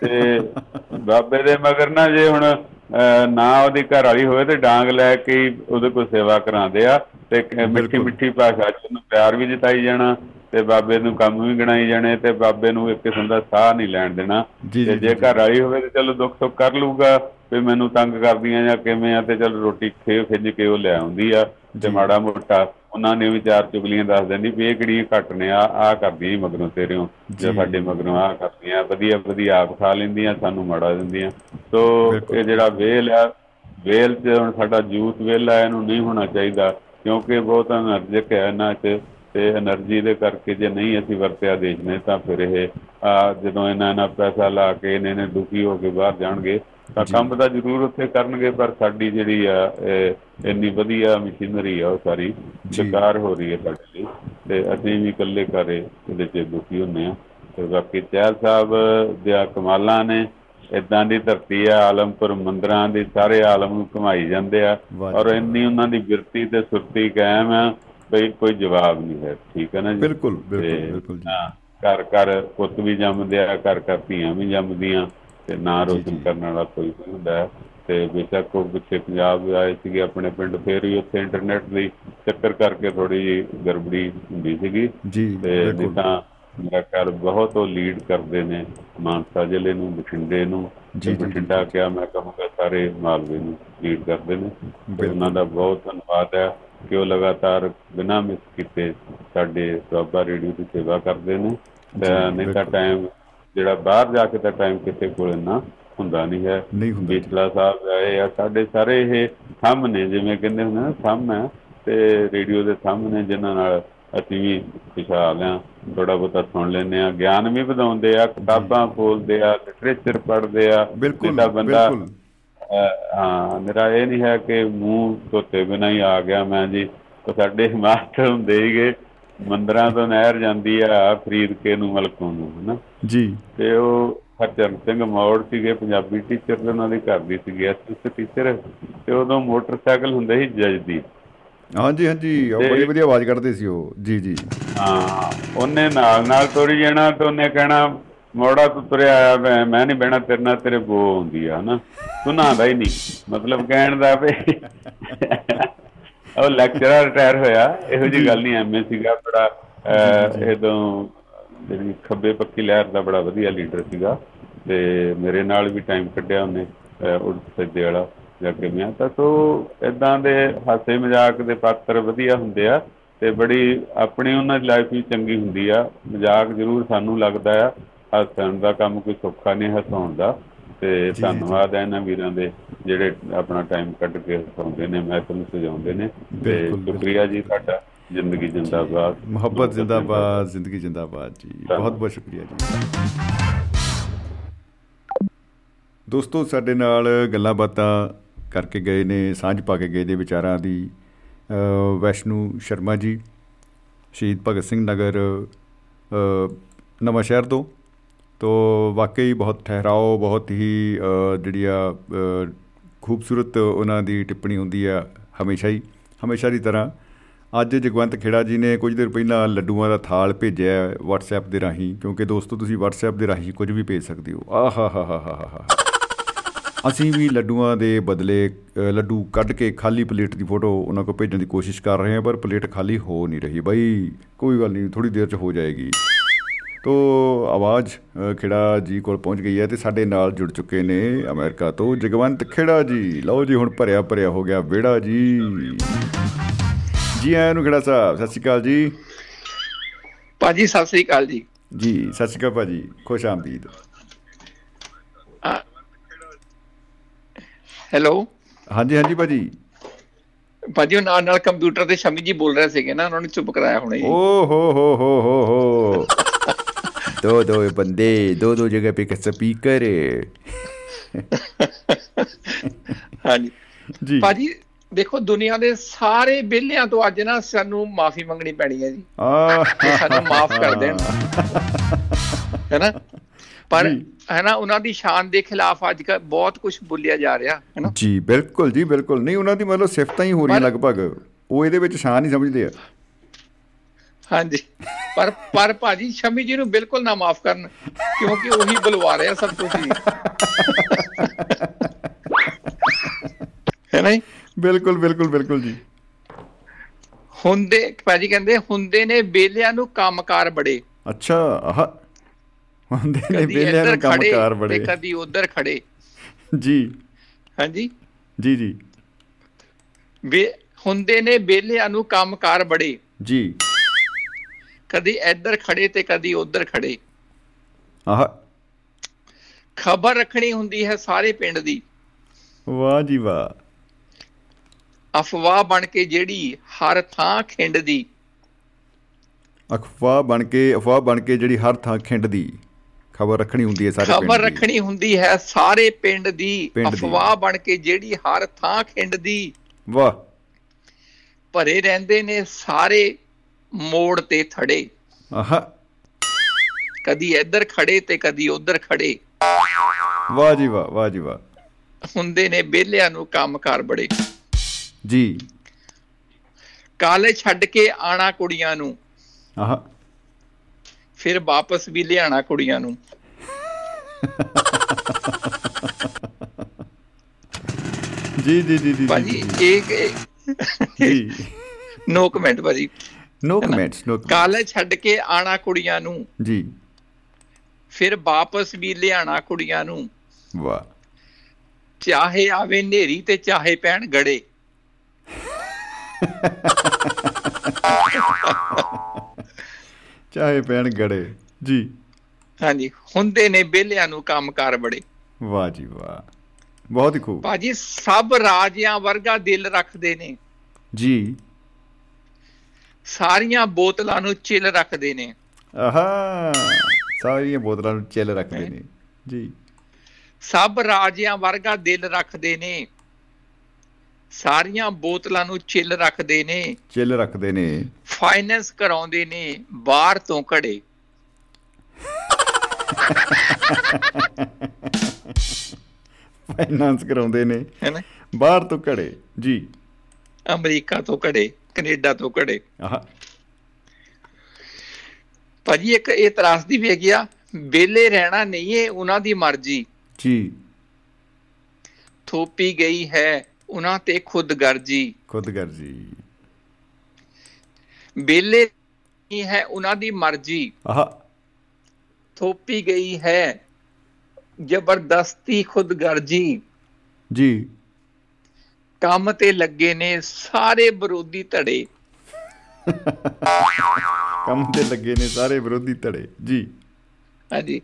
ਤੇ ਬਾਬੇ ਦੇ ਮਗਰ ਨਾ ਜੇ ਹੁਣ ਨਾ ਉਹਦੀ ਘਰ ਵਾਲੀ ਹੋਵੇ ਤੇ ਡਾਂਗ ਲੈ ਕੇ ਉਹਦੇ ਕੋਲ ਸੇਵਾ ਕਰਾਉਂਦੇ ਆ। ਤੇ ਮਿੱਠੀ। ਮਿੱਠੀ ਭਾਸ਼ਾ ਚ ਉਹਨੂੰ ਪਿਆਰ ਵੀ ਜਤਾਈ ਜਾਣਾ। ਤੇ ਬਾਬੇ ਨੂੰ ਕੰਮ ਵੀ ਗਣਾਈ ਜਾਣੇ ਤੇ ਬਾਬੇ ਨੂੰ ਇੱਕ ਕਿਸਮ ਦਾ ਸਾਹ ਨਹੀਂ ਲੈਣ ਦੇਣਾ। ਤੇ ਜੇ ਘਰ ਵਾਲੀ ਹੋਵੇ ਤੇ ਚਲੋ ਦੁੱਖ ਸੁੱਖ ਕਰ ਲੂਗਾ ਵੀ ਮੈਨੂੰ ਤੰਗ ਕਰਦੀਆਂ ਜਾਂ ਕਿਵੇਂ ਆ ਤੇ ਚਲ ਰੋਟੀ ਖੇ ਖਿੱਜ ਕੇ ਉਹ ਲੈ ਆਉਂਦੀ ਆ ਤੇ ਮਾੜਾ ਮੋਟਾ ਉਹਨਾਂ ਨੇ ਵੀ ਚਾਰ ਚੁਗਲੀਆਂ ਦੱਸ ਦਿੰਦੀ ਵੀ ਇਹ ਕਿਹੜੀਆਂ ਘੱਟ ਨੇ ਆ ਆ ਕਰਦੀ ਮਗਰੋਂ ਤੇਰੇੋਂ ਜੇ ਸਾਡੇ ਮਗਰੋਂ ਆ ਕਰਦੀਆਂ ਵਧੀਆ ਵਧੀਆ ਆਪ ਖਾ ਲੈਂਦੀਆਂ ਸਾਨੂੰ ਮਾੜਾ ਦਿੰਦੀਆਂ। ਸੋ ਇਹ ਜਿਹੜਾ ਵੇਲ ਆ ਵੇਲ ਤੇ ਹੁਣ ਸਾਡਾ ਜੂਤ ਵੇਲਾ ਇਹਨੂੰ ਨਹੀਂ ਹੋਣਾ ਚਾਹੀਦਾ ਕਿਉਂਕਿ ਬਹੁਤ ਅਨਰਜਕ ਹੈ ਨਾ ਚ। ਤੇ એનર્ਜੀ ਦੇ ਕਰਕੇ ਜੇ ਨਹੀਂ ਅਸੀਂ ਵਰਤਿਆ ਦੇਸ਼ ਨੇ ਤਾਂ ਫਿਰ ਇਹ ਜਦੋਂ ਇਹਨਾਂ ਨਾਲ ਪੈਸਾ ਲਾ ਕੇ ਇਹਨਾਂ ਨੇ ਦੁਖੀ ਹੋ ਕੇ ਬਾਹਰ ਜਾਣਗੇ ਤਾਂ ਕੰਮ ਤਾਂ ਜ਼ਰੂਰ ਉੱਥੇ ਕਰਨਗੇ ਪਰ ਸਾਡੀ ਜਿਹੜੀ ਆ ਇੰਨੀ ਵਧੀਆ ਮਸ਼ੀਨਰੀ ਆ ਉਹ ਸਾਰੀ ਬੇਕਾਰ ਹੋ ਰਹੀ ਹੈ ਸਾਡੇ ਲਈ। ਤੇ ਅਸੀਂ ਵੀ ਇਕੱਲੇ ਕਰੇ ਇਹਦੇ ਤੇ ਦੁਖੀ ਹੁੰਨੇ ਆ ਤੇ ਬਾਕੀ ਤਿਆਰ ਸਾਹਿਬ ਦੇ ਕਮਾਲਾਂ ਨੇ ਇਦਾਂ ਦੀ ਧਰਤੀ ਆ ਆਲਮਪੁਰ ਮੰਦਰਾਂ ਦੇ ਸਾਰੇ ਆਲਮ ਨੂੰ ਘੁਮਾਈ ਜਾਂਦੇ ਆ। ਔਰ ਇੰਨੀ ਉਹਨਾਂ ਦੀ ਬਿਰਤੀ ਤੇ ਸੁਰਤੀ ਕਾਇਮ ਆ ਬਈ ਕੋਈ ਜਵਾਬ ਨਹੀਂ ਹੈ ਠੀਕ ਹੈ ਨਾ ਜੀ? ਬਿਲਕੁਲ ਬਿਲਕੁਲ ਬਿਲਕੁਲ ਜੀ। ਹਾਂ, ਘਰ ਘਰ ਪੁੱਤ ਵੀ ਜੰਮਦੇ ਆ ਘਰ ਘਰ ਧੀਆਂ ਵੀ ਜੰਮਦੀਆਂ ਤੇ ਨਾਂ ਰੋਸ਼ਨ। ਕਰਨ ਵਾਲਾ ਕੋਈ ਨਹੀਂ ਹੁੰਦਾ। ਹੈ। ਤੇ ਬੇਸ਼ੱਕ ਉਹ ਪਿੱਛੇ ਪੰਜਾਬ ਆਏ ਸੀਗੇ ਆਪਣੇ ਪਿੰਡ ਫੇਰ ਵੀ ਉੱਥੇ ਇੰਟਰਨੈਟ ਦੀ ਚੱਕਰ ਕਰਕੇ ਥੋੜੀ ਗੜਬੜੀ ਹੁੰਦੀ ਸੀਗੀ। ਜੀ ਤੇ ਤਾਂ ਮੇਰਾ ਖਿਆਲ ਬਹੁਤ ਉਹ ਲੀਡ ਕਰਦੇ ਨੇ ਮਾਨਸਾ ਜ਼ਿਲ੍ਹੇ ਨੂੰ ਬਠਿੰਡੇ ਨੂੰ। ਜੀ, ਬਠਿੰਡਾ ਕਿਆ ਮੈਂ ਕਹੂੰਗਾ ਸਾਰੇ ਮਾਲਵੇ ਨੂੰ ਲੀਡ ਕਰਦੇ ਨੇ। ਉਹਨਾਂ ਦਾ ਬਹੁਤ ਧੰਨਵਾਦ ਹੈ। ਕਿ ਉਹ ਲਗਾਤਾਰ ਬਿਨਾਂ ਮਿਸ ਕੀਤੇ ਸਾਡੇ ਦੁਆਬਾ ਰੇਡੀਓ ਦੀ ਸੇਵਾ ਕਰਦੇ ਨੇ। ਨਹੀਂ ਤਾਂ। ਟਾਈਮ ਜਿਹੜਾ ਬਾਹਰ ਜਾ ਕੇ ਤਾਂ ਟਾਈਮ ਕਿਸੇ ਕੋਲ ਇੰਨਾ ਹੁੰਦਾ ਨਹੀਂ ਹੈ। ਨਹੀਂ ਹੁੰਦਾ। ਬੀਟਲਾ ਸਾਹਿਬ ਆਏ ਆ ਸਾਡੇ ਸਾਰੇ ਇਹ ਥੰਮ ਨੇ ਜਿਵੇਂ ਕਹਿੰਦੇ ਹੁੰਦੇ ਨਾ ਥੰਮ ਹੈ। ਤੇ ਰੇਡੀਓ ਦੇ ਥੰਮ ਨੇ ਜਿਨ੍ਹਾਂ ਨਾਲ ਅਸੀਂ ਵੀ ਖੁਸ਼ਹਾਲ ਆ ਥੋੜਾ ਬਹੁਤਾ ਸੁਣ ਲੈਂਦੇ ਆ ਗਿਆਨ ਵੀ ਵਧਾਉਂਦੇ ਆ ਕਿਤਾਬਾਂ ਖੋਲਦੇ ਆ ਲਿਟਰੇਚਰ ਪੜ੍ਹਦੇ ਆ। ਬਿਲਕੁਲ ਬਿਲਕੁਲ। ਹਾਂ ਮੇਰਾ ਇਹ ਨਹੀਂ ਹੈ ਕਿ ਮੂੰਹ ਧੋਤੇ ਬਿਨਾਂ ਹੀ ਆ ਗਿਆ ਮੈਂ ਜੀ। ਉਹ ਸਾਡੇ ਮਾਸਟਰ ਹੁੰਦੇ ਹੀਗੇ ਮੰਦਰਾਂ ਤੋਂ ਨਹਿਰ ਜਾਂਦੀ ਆ ਫਰੀਦਕੇ ਨੂੰ ਮਲਕੋਂ ਨੂੰ ਹਨਾ? ਜੀ। ਤੇ ਉਹ ਹਰਚਰਨ ਸਿੰਘ ਮੌੜ ਸੀਗੇ ਪੰਜਾਬੀ ਟੀਚਰ ਤੇ ਉਹਨਾਂ ਦੀ ਘਰ ਦੀ ਸੀਗੀ ਐਸਐਸ ਟੀਚਰ ਤੇ ਉਦੋਂ ਮੋਟਰਸਾਈਕਲ ਹੁੰਦੇ ਸੀ ਜਜਦੀ ਹਾਂਜੀ ਹਾਂਜੀ ਉਹ ਤੇ- ਬੜੀ ਵਧੀਆ ਆਵਾਜ਼ ਕੱਢਦੇ ਸੀ ਉਹ। ਜੀ ਜੀ। ਹਾਂ ਉਹਨੇ ਨਾਲ ਨਾਲ ਤੋਰੀ ਜਾਣਾ ਤੇ ਉਹਨੇ ਕਹਿਣਾ ਮੋੜਾ ਤੂੰ ਤੁਰਿਆ ਆਇਆ, ਮੈਂ ਮੈਂ ਨਹੀਂ ਬਹਿਣਾ, ਤੇਰੇ ਨਾਲ ਤੇਰੇ ਬੋ ਹੁੰਦੀ ਆ, ਹਨਾ? ਤੂੰ ਨਹਾਉਂਦਾ ਹੀ ਨਹੀਂ। ਮਤਲਬ ਕਹਿਣ ਦਾ ਵੀ ਉਹ ਲੈਕਚਰਰ ਰਿਟਾਇਰ ਹੋਇਆ, ਇਹੋ ਜੀ ਗੱਲ ਨਹੀਂ ਐਮਏ ਸੀਗਾ, ਬੜਾ ਇਹਦੋਂ ਜਿਹੜੀ ਖੱਬੇ ਪੱਕੀ ਲਹਿਰ ਦਾ ਬੜਾ ਵਧੀਆ ਲੀਡਰ ਸੀਗਾ ਤੇ ਮੇਰੇ ਨਾਲ ਵੀ ਟਾਈਮ ਕੱਢਿਆ ਉਹਨੇ ਉਲਟ ਸਿੱਧੇ ਵਾਲਾ ਜੱਗੇ ਮੀਆਂ ਤਾਂ ਸੋ ਇਦਾਂ ਦੇ ਹਾਸੇ ਮਜ਼ਾਕ ਦੇ ਪਾਤਰ ਵਧੀਆ ਹੁੰਦੇ ਆ ਤੇ ਬੜੀ ਆਪਣੀ ਉਹਨਾਂ ਦੀ ਲਾਈਫ ਵੀ ਚੰਗੀ ਹੁੰਦੀ ਆ। ਮਜ਼ਾਕ ਜ਼ਰੂਰ ਸਾਨੂੰ ਲੱਗਦਾ ਆ। ਹੱਸਣ ਦਾ ਕੰਮ ਕੋਈ ਸੌਖਾ ਨਹੀਂ ਹਸਾਉਣ ਦਾ ਤੇ ਧੰਨਵਾਦ ਹੈ ਇਹਨਾਂ ਵੀਰਾਂ ਦੇ ਜਿਹੜੇ ਆਪਣਾ ਟਾਈਮ ਕੱਢ ਕੇ ਹਸਾਉਂਦੇ ਨੇ ਮਹਿਫਲ ਸਜਾਉਂਦੇ ਨੇ। ਤੇ ਸ਼ੁਕਰੀਆ ਜੀ ਤੁਹਾਡਾ। ਜ਼ਿੰਦਗੀ ਜਿੰਦਾਬਾਦ। ਮੁਹੱਬਤ ਜਿੰਦਾਬਾਦ ਜ਼ਿੰਦਗੀ ਜਿੰਦਾਬਾਦ ਜੀ। ਬਹੁਤ ਬਹੁਤ ਸ਼ੁਕਰੀਆ ਜੀ। ਦੋਸਤੋ ਸਾਡੇ ਨਾਲ ਗੱਲਾਂ ਬਾਤਾਂ ਕਰਕੇ ਗਏ ਨੇ ਸਾਂਝ ਪਾ ਕੇ ਗਏ ਦੇ ਵਿਚਾਰਾਂ ਦੀ। ਵੈਸ਼ਨੂ ਸ਼ਰਮਾ ਜੀ ਸ਼ਹੀਦ ਭਗਤ ਸਿੰਘ ਨਗਰ ਨਵਾਂ ਸ਼ਹਿਰ ਤੋਂ। ਤੋ ਵਾਕਈ ਬਹੁਤ ਠਹਿਰਾਓ, ਬਹੁਤ ਹੀ ਜਿਹੜੀ ਆ ਖੂਬਸੂਰਤ ਉਹਨਾਂ ਦੀ ਟਿੱਪਣੀ ਹੁੰਦੀ ਆ ਹਮੇਸ਼ਾ ਹੀ, ਹਮੇਸ਼ਾ ਦੀ ਤਰ੍ਹਾਂ। ਅੱਜ ਜਗਵੰਤ ਖੇੜਾ ਜੀ ਨੇ ਕੁਝ ਦਿਨ ਪਹਿਲਾਂ ਲੱਡੂਆਂ ਦਾ ਥਾਲ ਭੇਜਿਆ WhatsApp ਦੇ ਰਾਹੀਂ, ਕਿਉਂਕਿ ਦੋਸਤੋ ਤੁਸੀਂ WhatsApp ਦੇ ਰਾਹੀਂ ਕੁਝ ਵੀ ਭੇਜ ਸਕਦੇ ਹੋ। ਆਹਾ ਹਾ ਹਾ ਹਾ ਹਾ ਅਸੀਂ ਵੀ ਲੱਡੂਆਂ ਦੇ ਬਦਲੇ ਲੱਡੂ ਕੱਢ ਕੇ ਖਾਲੀ ਪਲੇਟ ਦੀ ਫੋਟੋ ਉਹਨਾਂ ਕੋਲ ਭੇਜਣ ਦੀ ਕੋਸ਼ਿਸ਼ ਕਰ ਰਹੇ ਹਾਂ, ਪਰ ਪਲੇਟ ਖਾਲੀ ਹੋ ਨਹੀਂ ਰਹੀ। ਬਾਈ, ਕੋਈ ਗੱਲ ਨਹੀਂ ਥੋੜੀ ਦੇਰ ਚ ਹੋ ਜਾਏਗੀ। ਤੋ ਆਵਾਜ਼ ਖੇੜਾ ਜੀ ਕੋਲ ਪਹੁੰਚ ਗਈ ਹੈ ਤੇ ਸਾਡੇ ਨਾਲ ਜੁੜ ਚੁੱਕੇ ਨੇ ਅਮਰੀਕਾ ਤੋਂ ਜਗਵੰਤ ਖੇੜਾ ਜੀ। ਲਓ ਜੀ ਹੁਣ ਭਰਿਆ ਭਰਿਆ ਹੋ ਗਿਆ ਵਿੜਾ ਜੀ। ਜੀ ਆਇਆਂ ਨੂੰ ਖੇੜਾ ਸਾਹਿਬ ਸਤਿ ਸ਼੍ਰੀ ਅਕਾਲ ਜੀ। ਭਾਜੀ ਸਤਿ ਸ਼੍ਰੀ ਅਕਾਲ ਜੀ। ਜੀ ਸਤਿ ਸ਼੍ਰੀ ਅਕਾਲ ਭਾਜੀ ਖੁਸ਼ ਆਮਦੀਦ। ਹੈਲੋ। ਹਾਂਜੀ ਹਾਂਜੀ ਭਾਜੀ। ਭਾਜੀ ਉਹ ਨਾਲ ਨਾਲ ਕੰਪਿਊਟਰ ਤੇ ਸ਼ਮੀ ਜੀ ਬੋਲ ਰਹੇ ਸੀਗੇ ਨਾ ਉਹਨਾਂ ਨੇ ਚੁੱਪ ਕਰਾਇਆ ਹੁਣੇ ਓ ਹੋ ਹੋ ਹੋ ਹੋ ਹੋ। ਦੋ ਦੋ ਬੰਦੇ ਦੋ ਦੋ ਜਗ੍ਹਾ पे स्पीकर ਹਾਂਜੀ ਜੀ ਭਾਜੀ ਦੇਖੋ ਦੁਨੀਆ ਦੇ ਸਾਰੇ ਬਿੱਲਿਆਂ ਤੋਂ ਅੱਜ ਨਾ ਸਾਨੂੰ ਮਾਫੀ ਮੰਗਣੀ ਪੈਣੀ ਹੈ ਜੀ ਆ ਸਾਨੂੰ ਮਾਫ ਕਰ ਦੇਣ ਹੈਨਾ ਪਰ ਹੈਨਾ ਉਹਨਾਂ ਦੀ ਸ਼ਾਨ ਦੇ ਖਿਲਾਫ ਅੱਜ ਕੱਲ ਬਹੁਤ ਕੁਝ ਬੋਲਿਆ ਜਾ ਰਿਹਾ ਹੈਨਾ ਜੀ ਬਿਲਕੁਲ ਜੀ ਬਿਲਕੁਲ ਨਹੀਂ ਉਹਨਾਂ ਦੀ ਮਤਲਬ ਸਿਫਤਾਂ ਹੀ ਹੋ ਰਹੀਆਂ ਲਗਭਗ ਉਹ ਇਹਦੇ ਵਿੱਚ ਸ਼ਾਨ ਹੀ ਸਮਝਦੇ ਆ ਹਾਂਜੀ। ਪਰ ਪਰ ਭਾਜੀ ਸ਼ਮੀ ਜੀ ਨੂੰ ਬਿਲਕੁਲ ਨਾ ਮਾਫ ਕਰਨ ਕਿਉਂਕਿ ਉਹੀ ਬੁਲਵਾ ਰਿਹਾ ਸਭ ਕੁਝ ਹੀ। ਹੈ ਨਹੀਂ ਬਿਲਕੁਲ ਬਿਲਕੁਲ ਬਿਲਕੁਲ ਜੀ। ਹੁੰਦੇ ਭਾਜੀ ਕਹਿੰਦੇ ਹੁੰਦੇ ਨੇ ਬੇਲਿਆਂ ਨੂੰ ਕੰਮਕਾਰ ਬੜੇ। ਅੱਛਾ ਆਹ। ਹੁੰਦੇ ਨੇ ਬੇਲਿਆਂ ਨੂੰ ਕੰਮਕਾਰ ਬੜੇ। ਕਦੀ ਉਧਰ ਖੜੇ ਜੀ। ਹਾਂਜੀ? ਜੀ ਜੀ। ਹੁੰਦੇ ਨੇ ਬੇਲਿਆਂ ਨੂੰ ਕੰਮਕਾਰ ਬੜੇ। ਜੀ। ਕਦੀ ਇੱਧਰ ਖੜੇ ਤੇ ਕਦੀ ਉੱਧਰ ਖੜੇ। ਆਹ। ਖਬਰ ਰੱਖਣੀ ਹੁੰਦੀ ਹੈ ਸਾਰੇ ਪਿੰਡ ਦੀ। ਵਾਹ ਜੀ ਵਾਹ। ਅਫਵਾਹ ਬਣ ਕੇ ਜਿਹੜੀ ਹਰ ਥਾਂ ਖਿੰਡਦੀ ਅਫਵਾਹ ਬਣ ਕੇ ਅਫਵਾਹ ਬਣ ਕੇ ਜਿਹੜੀ ਹਰ ਥਾਂ ਖਿੰਡਦੀ ਖਬਰ ਰੱਖਣੀ ਹੁੰਦੀ ਹੈ ਸਾਰੇ ਪਿੰਡ ਦੀ। ਖਬਰ ਰੱਖਣੀ ਹੁੰਦੀ ਹੈ ਸਾਰੇ ਪਿੰਡ ਦੀ। ਅਫਵਾਹ ਬਣ ਕੇ ਜਿਹੜੀ ਹਰ ਥਾਂ ਖਿੰਡਦੀ ਵਾਹ। ਭਰੇ ਰਹਿੰਦੇ ਨੇ ਸਾਰੇ। ਮੋੜ ਤੇ ਥੜੇ। ਆਹਾ। ਕਦੀ ਇੱਧਰ ਖੜੇ ਤੇ ਕਦੀ ਉੱਧਰ ਖੜੇ। ਵਾਹ ਜੀ ਵਾਹ ਵਾਹ ਜੀ ਵਾਹ। ਹੁੰਦੇ ਨੇ ਬੇਲਿਆਂ ਨੂੰ ਕੰਮਕਾਰ ਬੜੇ। ਜੀ। ਕਾਲੇ ਛੱਡ ਕੇ ਆਣਾ ਕੁੜੀਆਂ ਨੂੰ। ਆਹਾ। ਫਿਰ ਵਾਪਸ ਵੀ ਲਿਆਣਾ ਕੁੜੀਆਂ ਨੂੰ। ਜੀ ਜੀ ਜੀ ਜੀ ਭਾਜੀ ਇੱਕ ਜੀ। ਨੋ ਕਮੈਂਟ ਭਾਜੀ। ਨੋ? ਕਮੈਂਟਸ ਨੋ ਕਾਲੇ ਛੱਡ ਕੇ ਆਣਾ ਕੁੜੀਆਂ ਨੂੰ। ਜੀ। ਫਿਰ ਵਾਪਸ ਵੀ ਲਿਆਣਾ ਕੁੜੀਆਂ ਨੂੰ। ਵਾਹ। ਚਾਹੇ ਆਵੇ ਨੇਰੀ ਤੇ ਚਾਹੇ ਪੈਣ ਗੜੇ। ਚਾਹੇ ਪੈਣ ਗੜੇ। ਜੀ। ਹਾਂਜੀ ਹੁੰਦੇ ਨੇ ਬੇਲਿਆਂ ਨੂੰ ਕੰਮਕਾਰ ਬੜੇ। ਵਾਹ ਜੀ ਵਾਹ। ਬਹੁਤ ਹੀ ਖੂਬ। ਭਾਜੀ ਸਭ ਰਾਜਿਆਂ ਵਰਗਾ ਦਿਲ ਰੱਖਦੇ ਨੇ। ਜੀ। ਸਾਰੀਆਂ ਬੋਤਲਾਂ ਨੂੰ ਚਿਲ ਰੱਖਦੇ ਨੇ। ਆਹਾ ਸਾਰੀਆਂ ਬੋਤਲਾਂ ਨੂੰ ਚਿਲ ਰੱਖਦੇ ਨੇ। ਜੀ। ਸਭ ਰਾਜਿਆਂ ਵਰਗਾ ਦਿਲ ਰੱਖਦੇ ਨੇ। ਸਾਰੀਆਂ ਬੋਤਲਾਂ ਨੂੰ ਚਿਲ ਰੱਖਦੇ ਨੇ। ਚਿਲ ਰੱਖਦੇ ਨੇ। ਫਾਈਨੈਂਸ ਕਰਾਉਂਦੇ ਨੇ ਬਾਹਰ ਤੋਂ ਘੜੇ। ਫਾਈਨਾਂਸ ਕਰਾਉਂਦੇ ਨੇ। ਹੈਨਾ ਬਾਹਰ ਤੋਂ ਘੜੇ। ਜੀ। ਅਮਰੀਕਾ ਤੋਂ ਘੜੇ। ਕੈਨੇਡਾ ਤੋਂ ਘੜੇ। ਆਹ। ਭਾਜੀ ਇੱਕ ਇਹ ਤਰਾਸਦੀ ਵੀ ਹੈਗੀ ਆ ਬੇਲੇ ਰਹਿਣਾ ਨਹੀਂ ਏ ਉਹਨਾਂ ਦੀ ਮਰਜ਼ੀ। ਜੀ। ਥੋਪੀ ਗਈ ਹੈ ਉਹਨਾਂ ਤੇ ਖੁਦਗਰਜੀ ਖੁਦਗਰਜੀ ਬੇਲੇ ਨਹੀਂ ਹੈ ਉਹਨਾਂ ਦੀ ਮਰਜ਼ੀ। ਆਹ। ਥੋਪੀ ਗਈ ਹੈ ਜ਼ਬਰਦਸਤੀ ਖੁਦਗਰਜੀ ਜੀ। ਕੰਮ ਤੇ ਲੱਗੇ ਨੇ ਸਾਰੇ ਵਿਰੋਧੀ ਧੜੇ। ਕੰਮ ਤੇ ਲੱਗੇ ਨੇ ਸਾਰੇ ਵਿਰੋਧੀ ਧੜੇ ਜੀ। ਹਾਂਜੀ।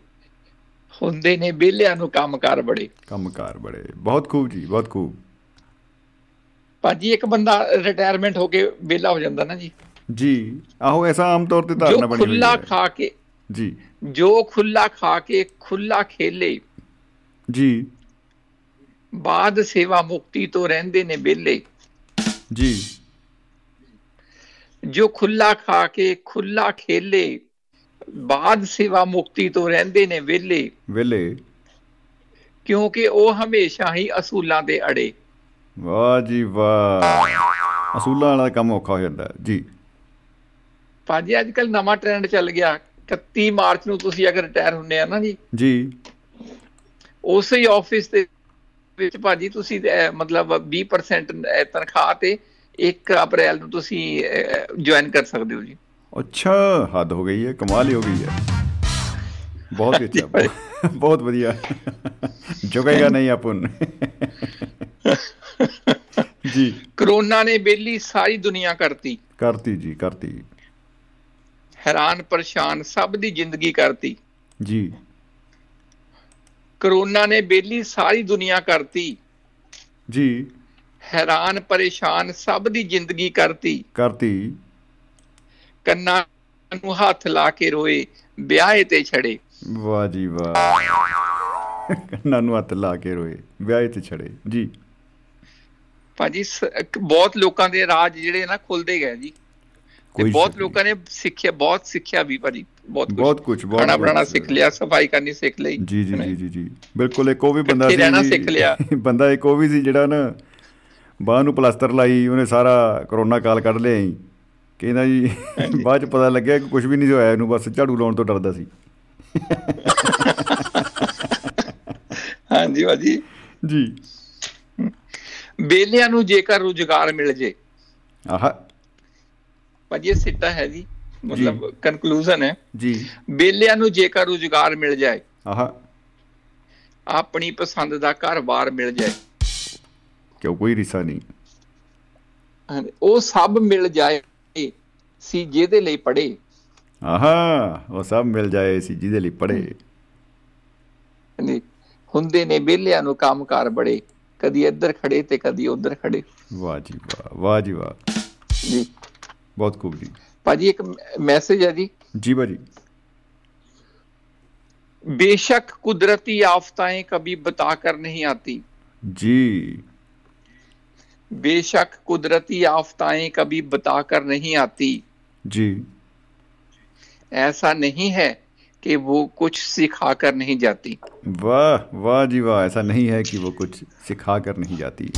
ਹੁੰਦੇ ਨੇ ਵਿਹਲਿਆਂ ਨੂੰ ਕੰਮਕਾਰ ਬੜੇ। ਕੰਮਕਾਰ ਬੜੇ ਬਹੁਤ ਖੂਬ ਜੀ ਬਹੁਤ ਖੂਬ। ਭਾਜੀ ਇੱਕ ਬੰਦਾ ਰਿਟਾਇਰਮੈਂਟ ਹੋ ਕੇ ਵਿਹਲਾ ਹੋ ਜਾਂਦਾ ਨਾ ਜੀ। ਜੀ ਆਹੋ ਐਸਾ ਆਮ ਤੌਰ ਤੇ ਧਾਰਨਾ ਬਣੀ ਹੋਈ ਖੁੱਲਾ ਹੈ। ਖਾ ਕੇ ਜੀ। ਜੋ ਖੁੱਲਾ ਖਾ ਕੇ ਖੁੱਲਾ ਖੇਲੇ। ਜੀ। ਬਾਅਦ ਸੇਵਾ ਮੁਕਤੀ ਤੋਂ ਰਹਿੰਦੇ ਨੇ ਵਿਹਲੇ। ਜੀ। ਜੋ ਖੁੱਲਾ ਖਾ ਕੇ ਖੁੱਲਾ ਖੇਲੇ ਬਾਅਦ ਸੇਵਾ ਮੁਕਤੀ ਤੋਂ ਰਹਿੰਦੇ ਨੇ ਵਿਹਲੇ। ਵੇਲੇ ਕਿਉਂਕਿ ਉਹ ਹਮੇਸ਼ਾ ਹੀ ਅਸੂਲਾਂ ਦੇ ਅੜੇ। ਵਾਹ ਜੀ ਵਾਹ। ਅਸੂਲਾਂ ਵਾਲਾ ਕੰਮ ਔਖਾ ਹੋ ਜਾਂਦਾ। ਜੀ। ਭਾਜੀ ਅੱਜ ਕੱਲ ਨਵਾਂ ਟ੍ਰੈਂਡ ਚੱਲ ਗਿਆ। 31 ਮਾਰਚ ਨੂੰ ਤੁਸੀਂ ਅਗਰ ਰਿਟਾਇਰ ਹੁੰਨੇ ਆ ਨਾ ਜੀ। ਜੀ। ਉਸੇ ਹੀ ਆਫਿਸ ਦੇ ਵਿੱਚ ਭਾਜੀ ਤੁਸੀਂ ਮਤਲਬ 20% ਤਨਖਾਹ ਤੇ 1 ਅਪ੍ਰੈਲ ਨੂੰ ਤੁਸੀਂ ਜੁਆਇਨ ਕਰ ਸਕਦੇ ਹੋ ਜੀ। ਅੱਛਾ ਹੱਦ ਹੋ ਗਈ ਹੈ ਕਮਾਲ ਹੀ ਹੋ ਗਈ ਹੈ। ਬਹੁਤ ਅੱਛਾ ਬਹੁਤ ਵਧੀਆ। ਜੁਗੇਗਾ ਨਹੀਂ ਆਪਨ। ਜੀ। ਕਰੋਨਾ ਨੇ ਬੇਲੀ ਸਾਰੀ ਦੁਨੀਆ ਕਰਤੀ। ਕਰਤੀ ਜੀ ਕਰਤੀ। ਹੈਰਾਨ ਪਰੇਸ਼ਾਨ ਸਭ ਦੀ ਜ਼ਿੰਦਗੀ ਕਰਤੀ। ਜੀ। ਕਰੋਨਾ ਨੇ ਬੇਲੀ ਸਾਰੀ ਦੁਨੀਆ ਕਰਤੀ। ਜੀ। ਹੈਰਾਨ ਪਰੇਸ਼ਾਨ ਸਭ ਦੀ ਜ਼ਿੰਦਗੀ ਕਰਤੀ। ਕਰਤੀ। ਕੰਨਾਂ ਨੂੰ ਹੱਥ ਲਾ ਕੇ ਰੋਏ ਵਿਆਹੇ ਤੇ ਛੜੇ। ਵਾਹ ਜੀ ਵਾਹ। ਕੰਨਾਂ ਨੂੰ ਹੱਥ ਲਾ ਕੇ ਰੋਏ ਵਿਆਹ ਤੇ ਛੜੇ। ਜੀ। ਭਾਜੀ ਬਹੁਤ ਲੋਕਾਂ ਦੇ ਰਾਜ ਜਿਹੜੇ ਨਾ ਖੁੱਲਦੇ ਗਏ ਜੀ। ਕੋਈ ਬਹੁਤ ਲੋਕਾਂ ਨੇ ਸਿੱਖਿਆ ਬਹੁਤ ਸਿੱਖਿਆ ਵੀ ਭਾਜੀ ਬਹੁਤ ਕੁਛ। ਬਹੁਤ ਕੁਝ ਬਹੁਤ ਖਾਣਾ। ਬਣਾਉਣਾ ਸਿੱਖ ਲਿਆ ਸਫ਼ਾਈ ਕਰਨੀ ਸਿੱਖ ਲਈ ਜੀ ਜੀ ਜੀ ਜੀ ਜੀ। ਬਿਲਕੁਲ ਇੱਕ ਉਹ ਵੀ ਬੰਦਾ ਇਕੱਠੇ ਰਹਿਣਾ ਸਿੱਖ ਲਿਆ। ਬੰਦਾ ਇੱਕ ਉਹ ਵੀ ਸੀ ਜਿਹੜਾ ਨਾ ਬਾਹ ਨੂੰ ਪਲਾਸਟਰ ਲਾਈ ਉਹਨੇ ਸਾਰਾ ਕਰੋਨਾ ਕਾਲ ਕੱਢ ਲਿਆ ਸੀ। ਕਹਿੰਦਾ ਜੀ ਬਾਅਦ ਚ ਪਤਾ ਲੱਗਿਆ ਕਿ ਕੁਝ ਵੀ ਨਹੀਂ ਸੀ ਹੋਇਆ ਇਹਨੂੰ ਬਸ ਝਾੜੂ ਲਾਉਣ ਤੋਂ ਡਰਦਾ ਸੀ। ਹਾਂਜੀ ਭਾਜੀ। ਜੀ। ਬੇਲਿਆਂ ਨੂੰ ਜੇਕਰ ਰੁਜ਼ਗਾਰ ਮਿਲ ਜੇ ਆਹ। ਭਾਜੀ ਇਹ ਸਿੱਟਾ ਹੈ ਜੀ। ਮਤਲਬ ਕਨਕਲੂਜਨ ਹੈ। ਜੀ। ਬੇਲਿਆਂ ਨੂੰ ਜੇਕਰ ਰੁਜ਼ਗਾਰ ਮਿਲ ਜਾਏ ਆਹ। ਆਪਣੀ ਪਸੰਦ ਦਾ ਘਰ-ਬਾਰ ਮਿਲ ਜਾਏ। ਕਿਉਂ? ਕੋਈ ਰਿਸਾ ਨਹੀਂ। ਉਹ ਸਭ ਮਿਲ ਜਾਏ ਸੀ ਜਿਹਦੇ ਲਈ ਪੜੇ ਆਹਾ ਉਹ ਸਭ ਮਿਲ ਜਾਏ ਸੀ ਜਿਹਦੇ ਲਈ ਪੜੇ ਹਾਂਜੀ, ਹੁੰਦੇ ਨੇ ਬੇਲਿਆਂ ਨੂੰ ਕੰਮਕਾਰ ਬੜੇ। ਕਦੀ ਇੱਧਰ ਖੜੇ ਤੇ ਕਦੀ ਉੱਧਰ ਖੜੇ। ਵਾਹ ਜੀ ਵਾਹ ਵਾਹ ਜੀ ਵਾਹ। ਜੀ। ਬਹੁਤ ਖੂਬ ਜੀ ਭਾਜੀ ਇੱਕ ਮੈਸੇਜ ਹੈ ਜੀ ਜੀ ਬਾਜੀ बेशक कुदरती आफताएं कभी बताकर नहीं आती जी बेशक कुदरती आफताएं कभी बताकर नहीं आती जी ऐसा नहीं है कि वो कुछ सिखाकर नहीं जाती वाह वाह जी वाह ऐसा नहीं है कि वो कुछ सिखा कर नहीं जाती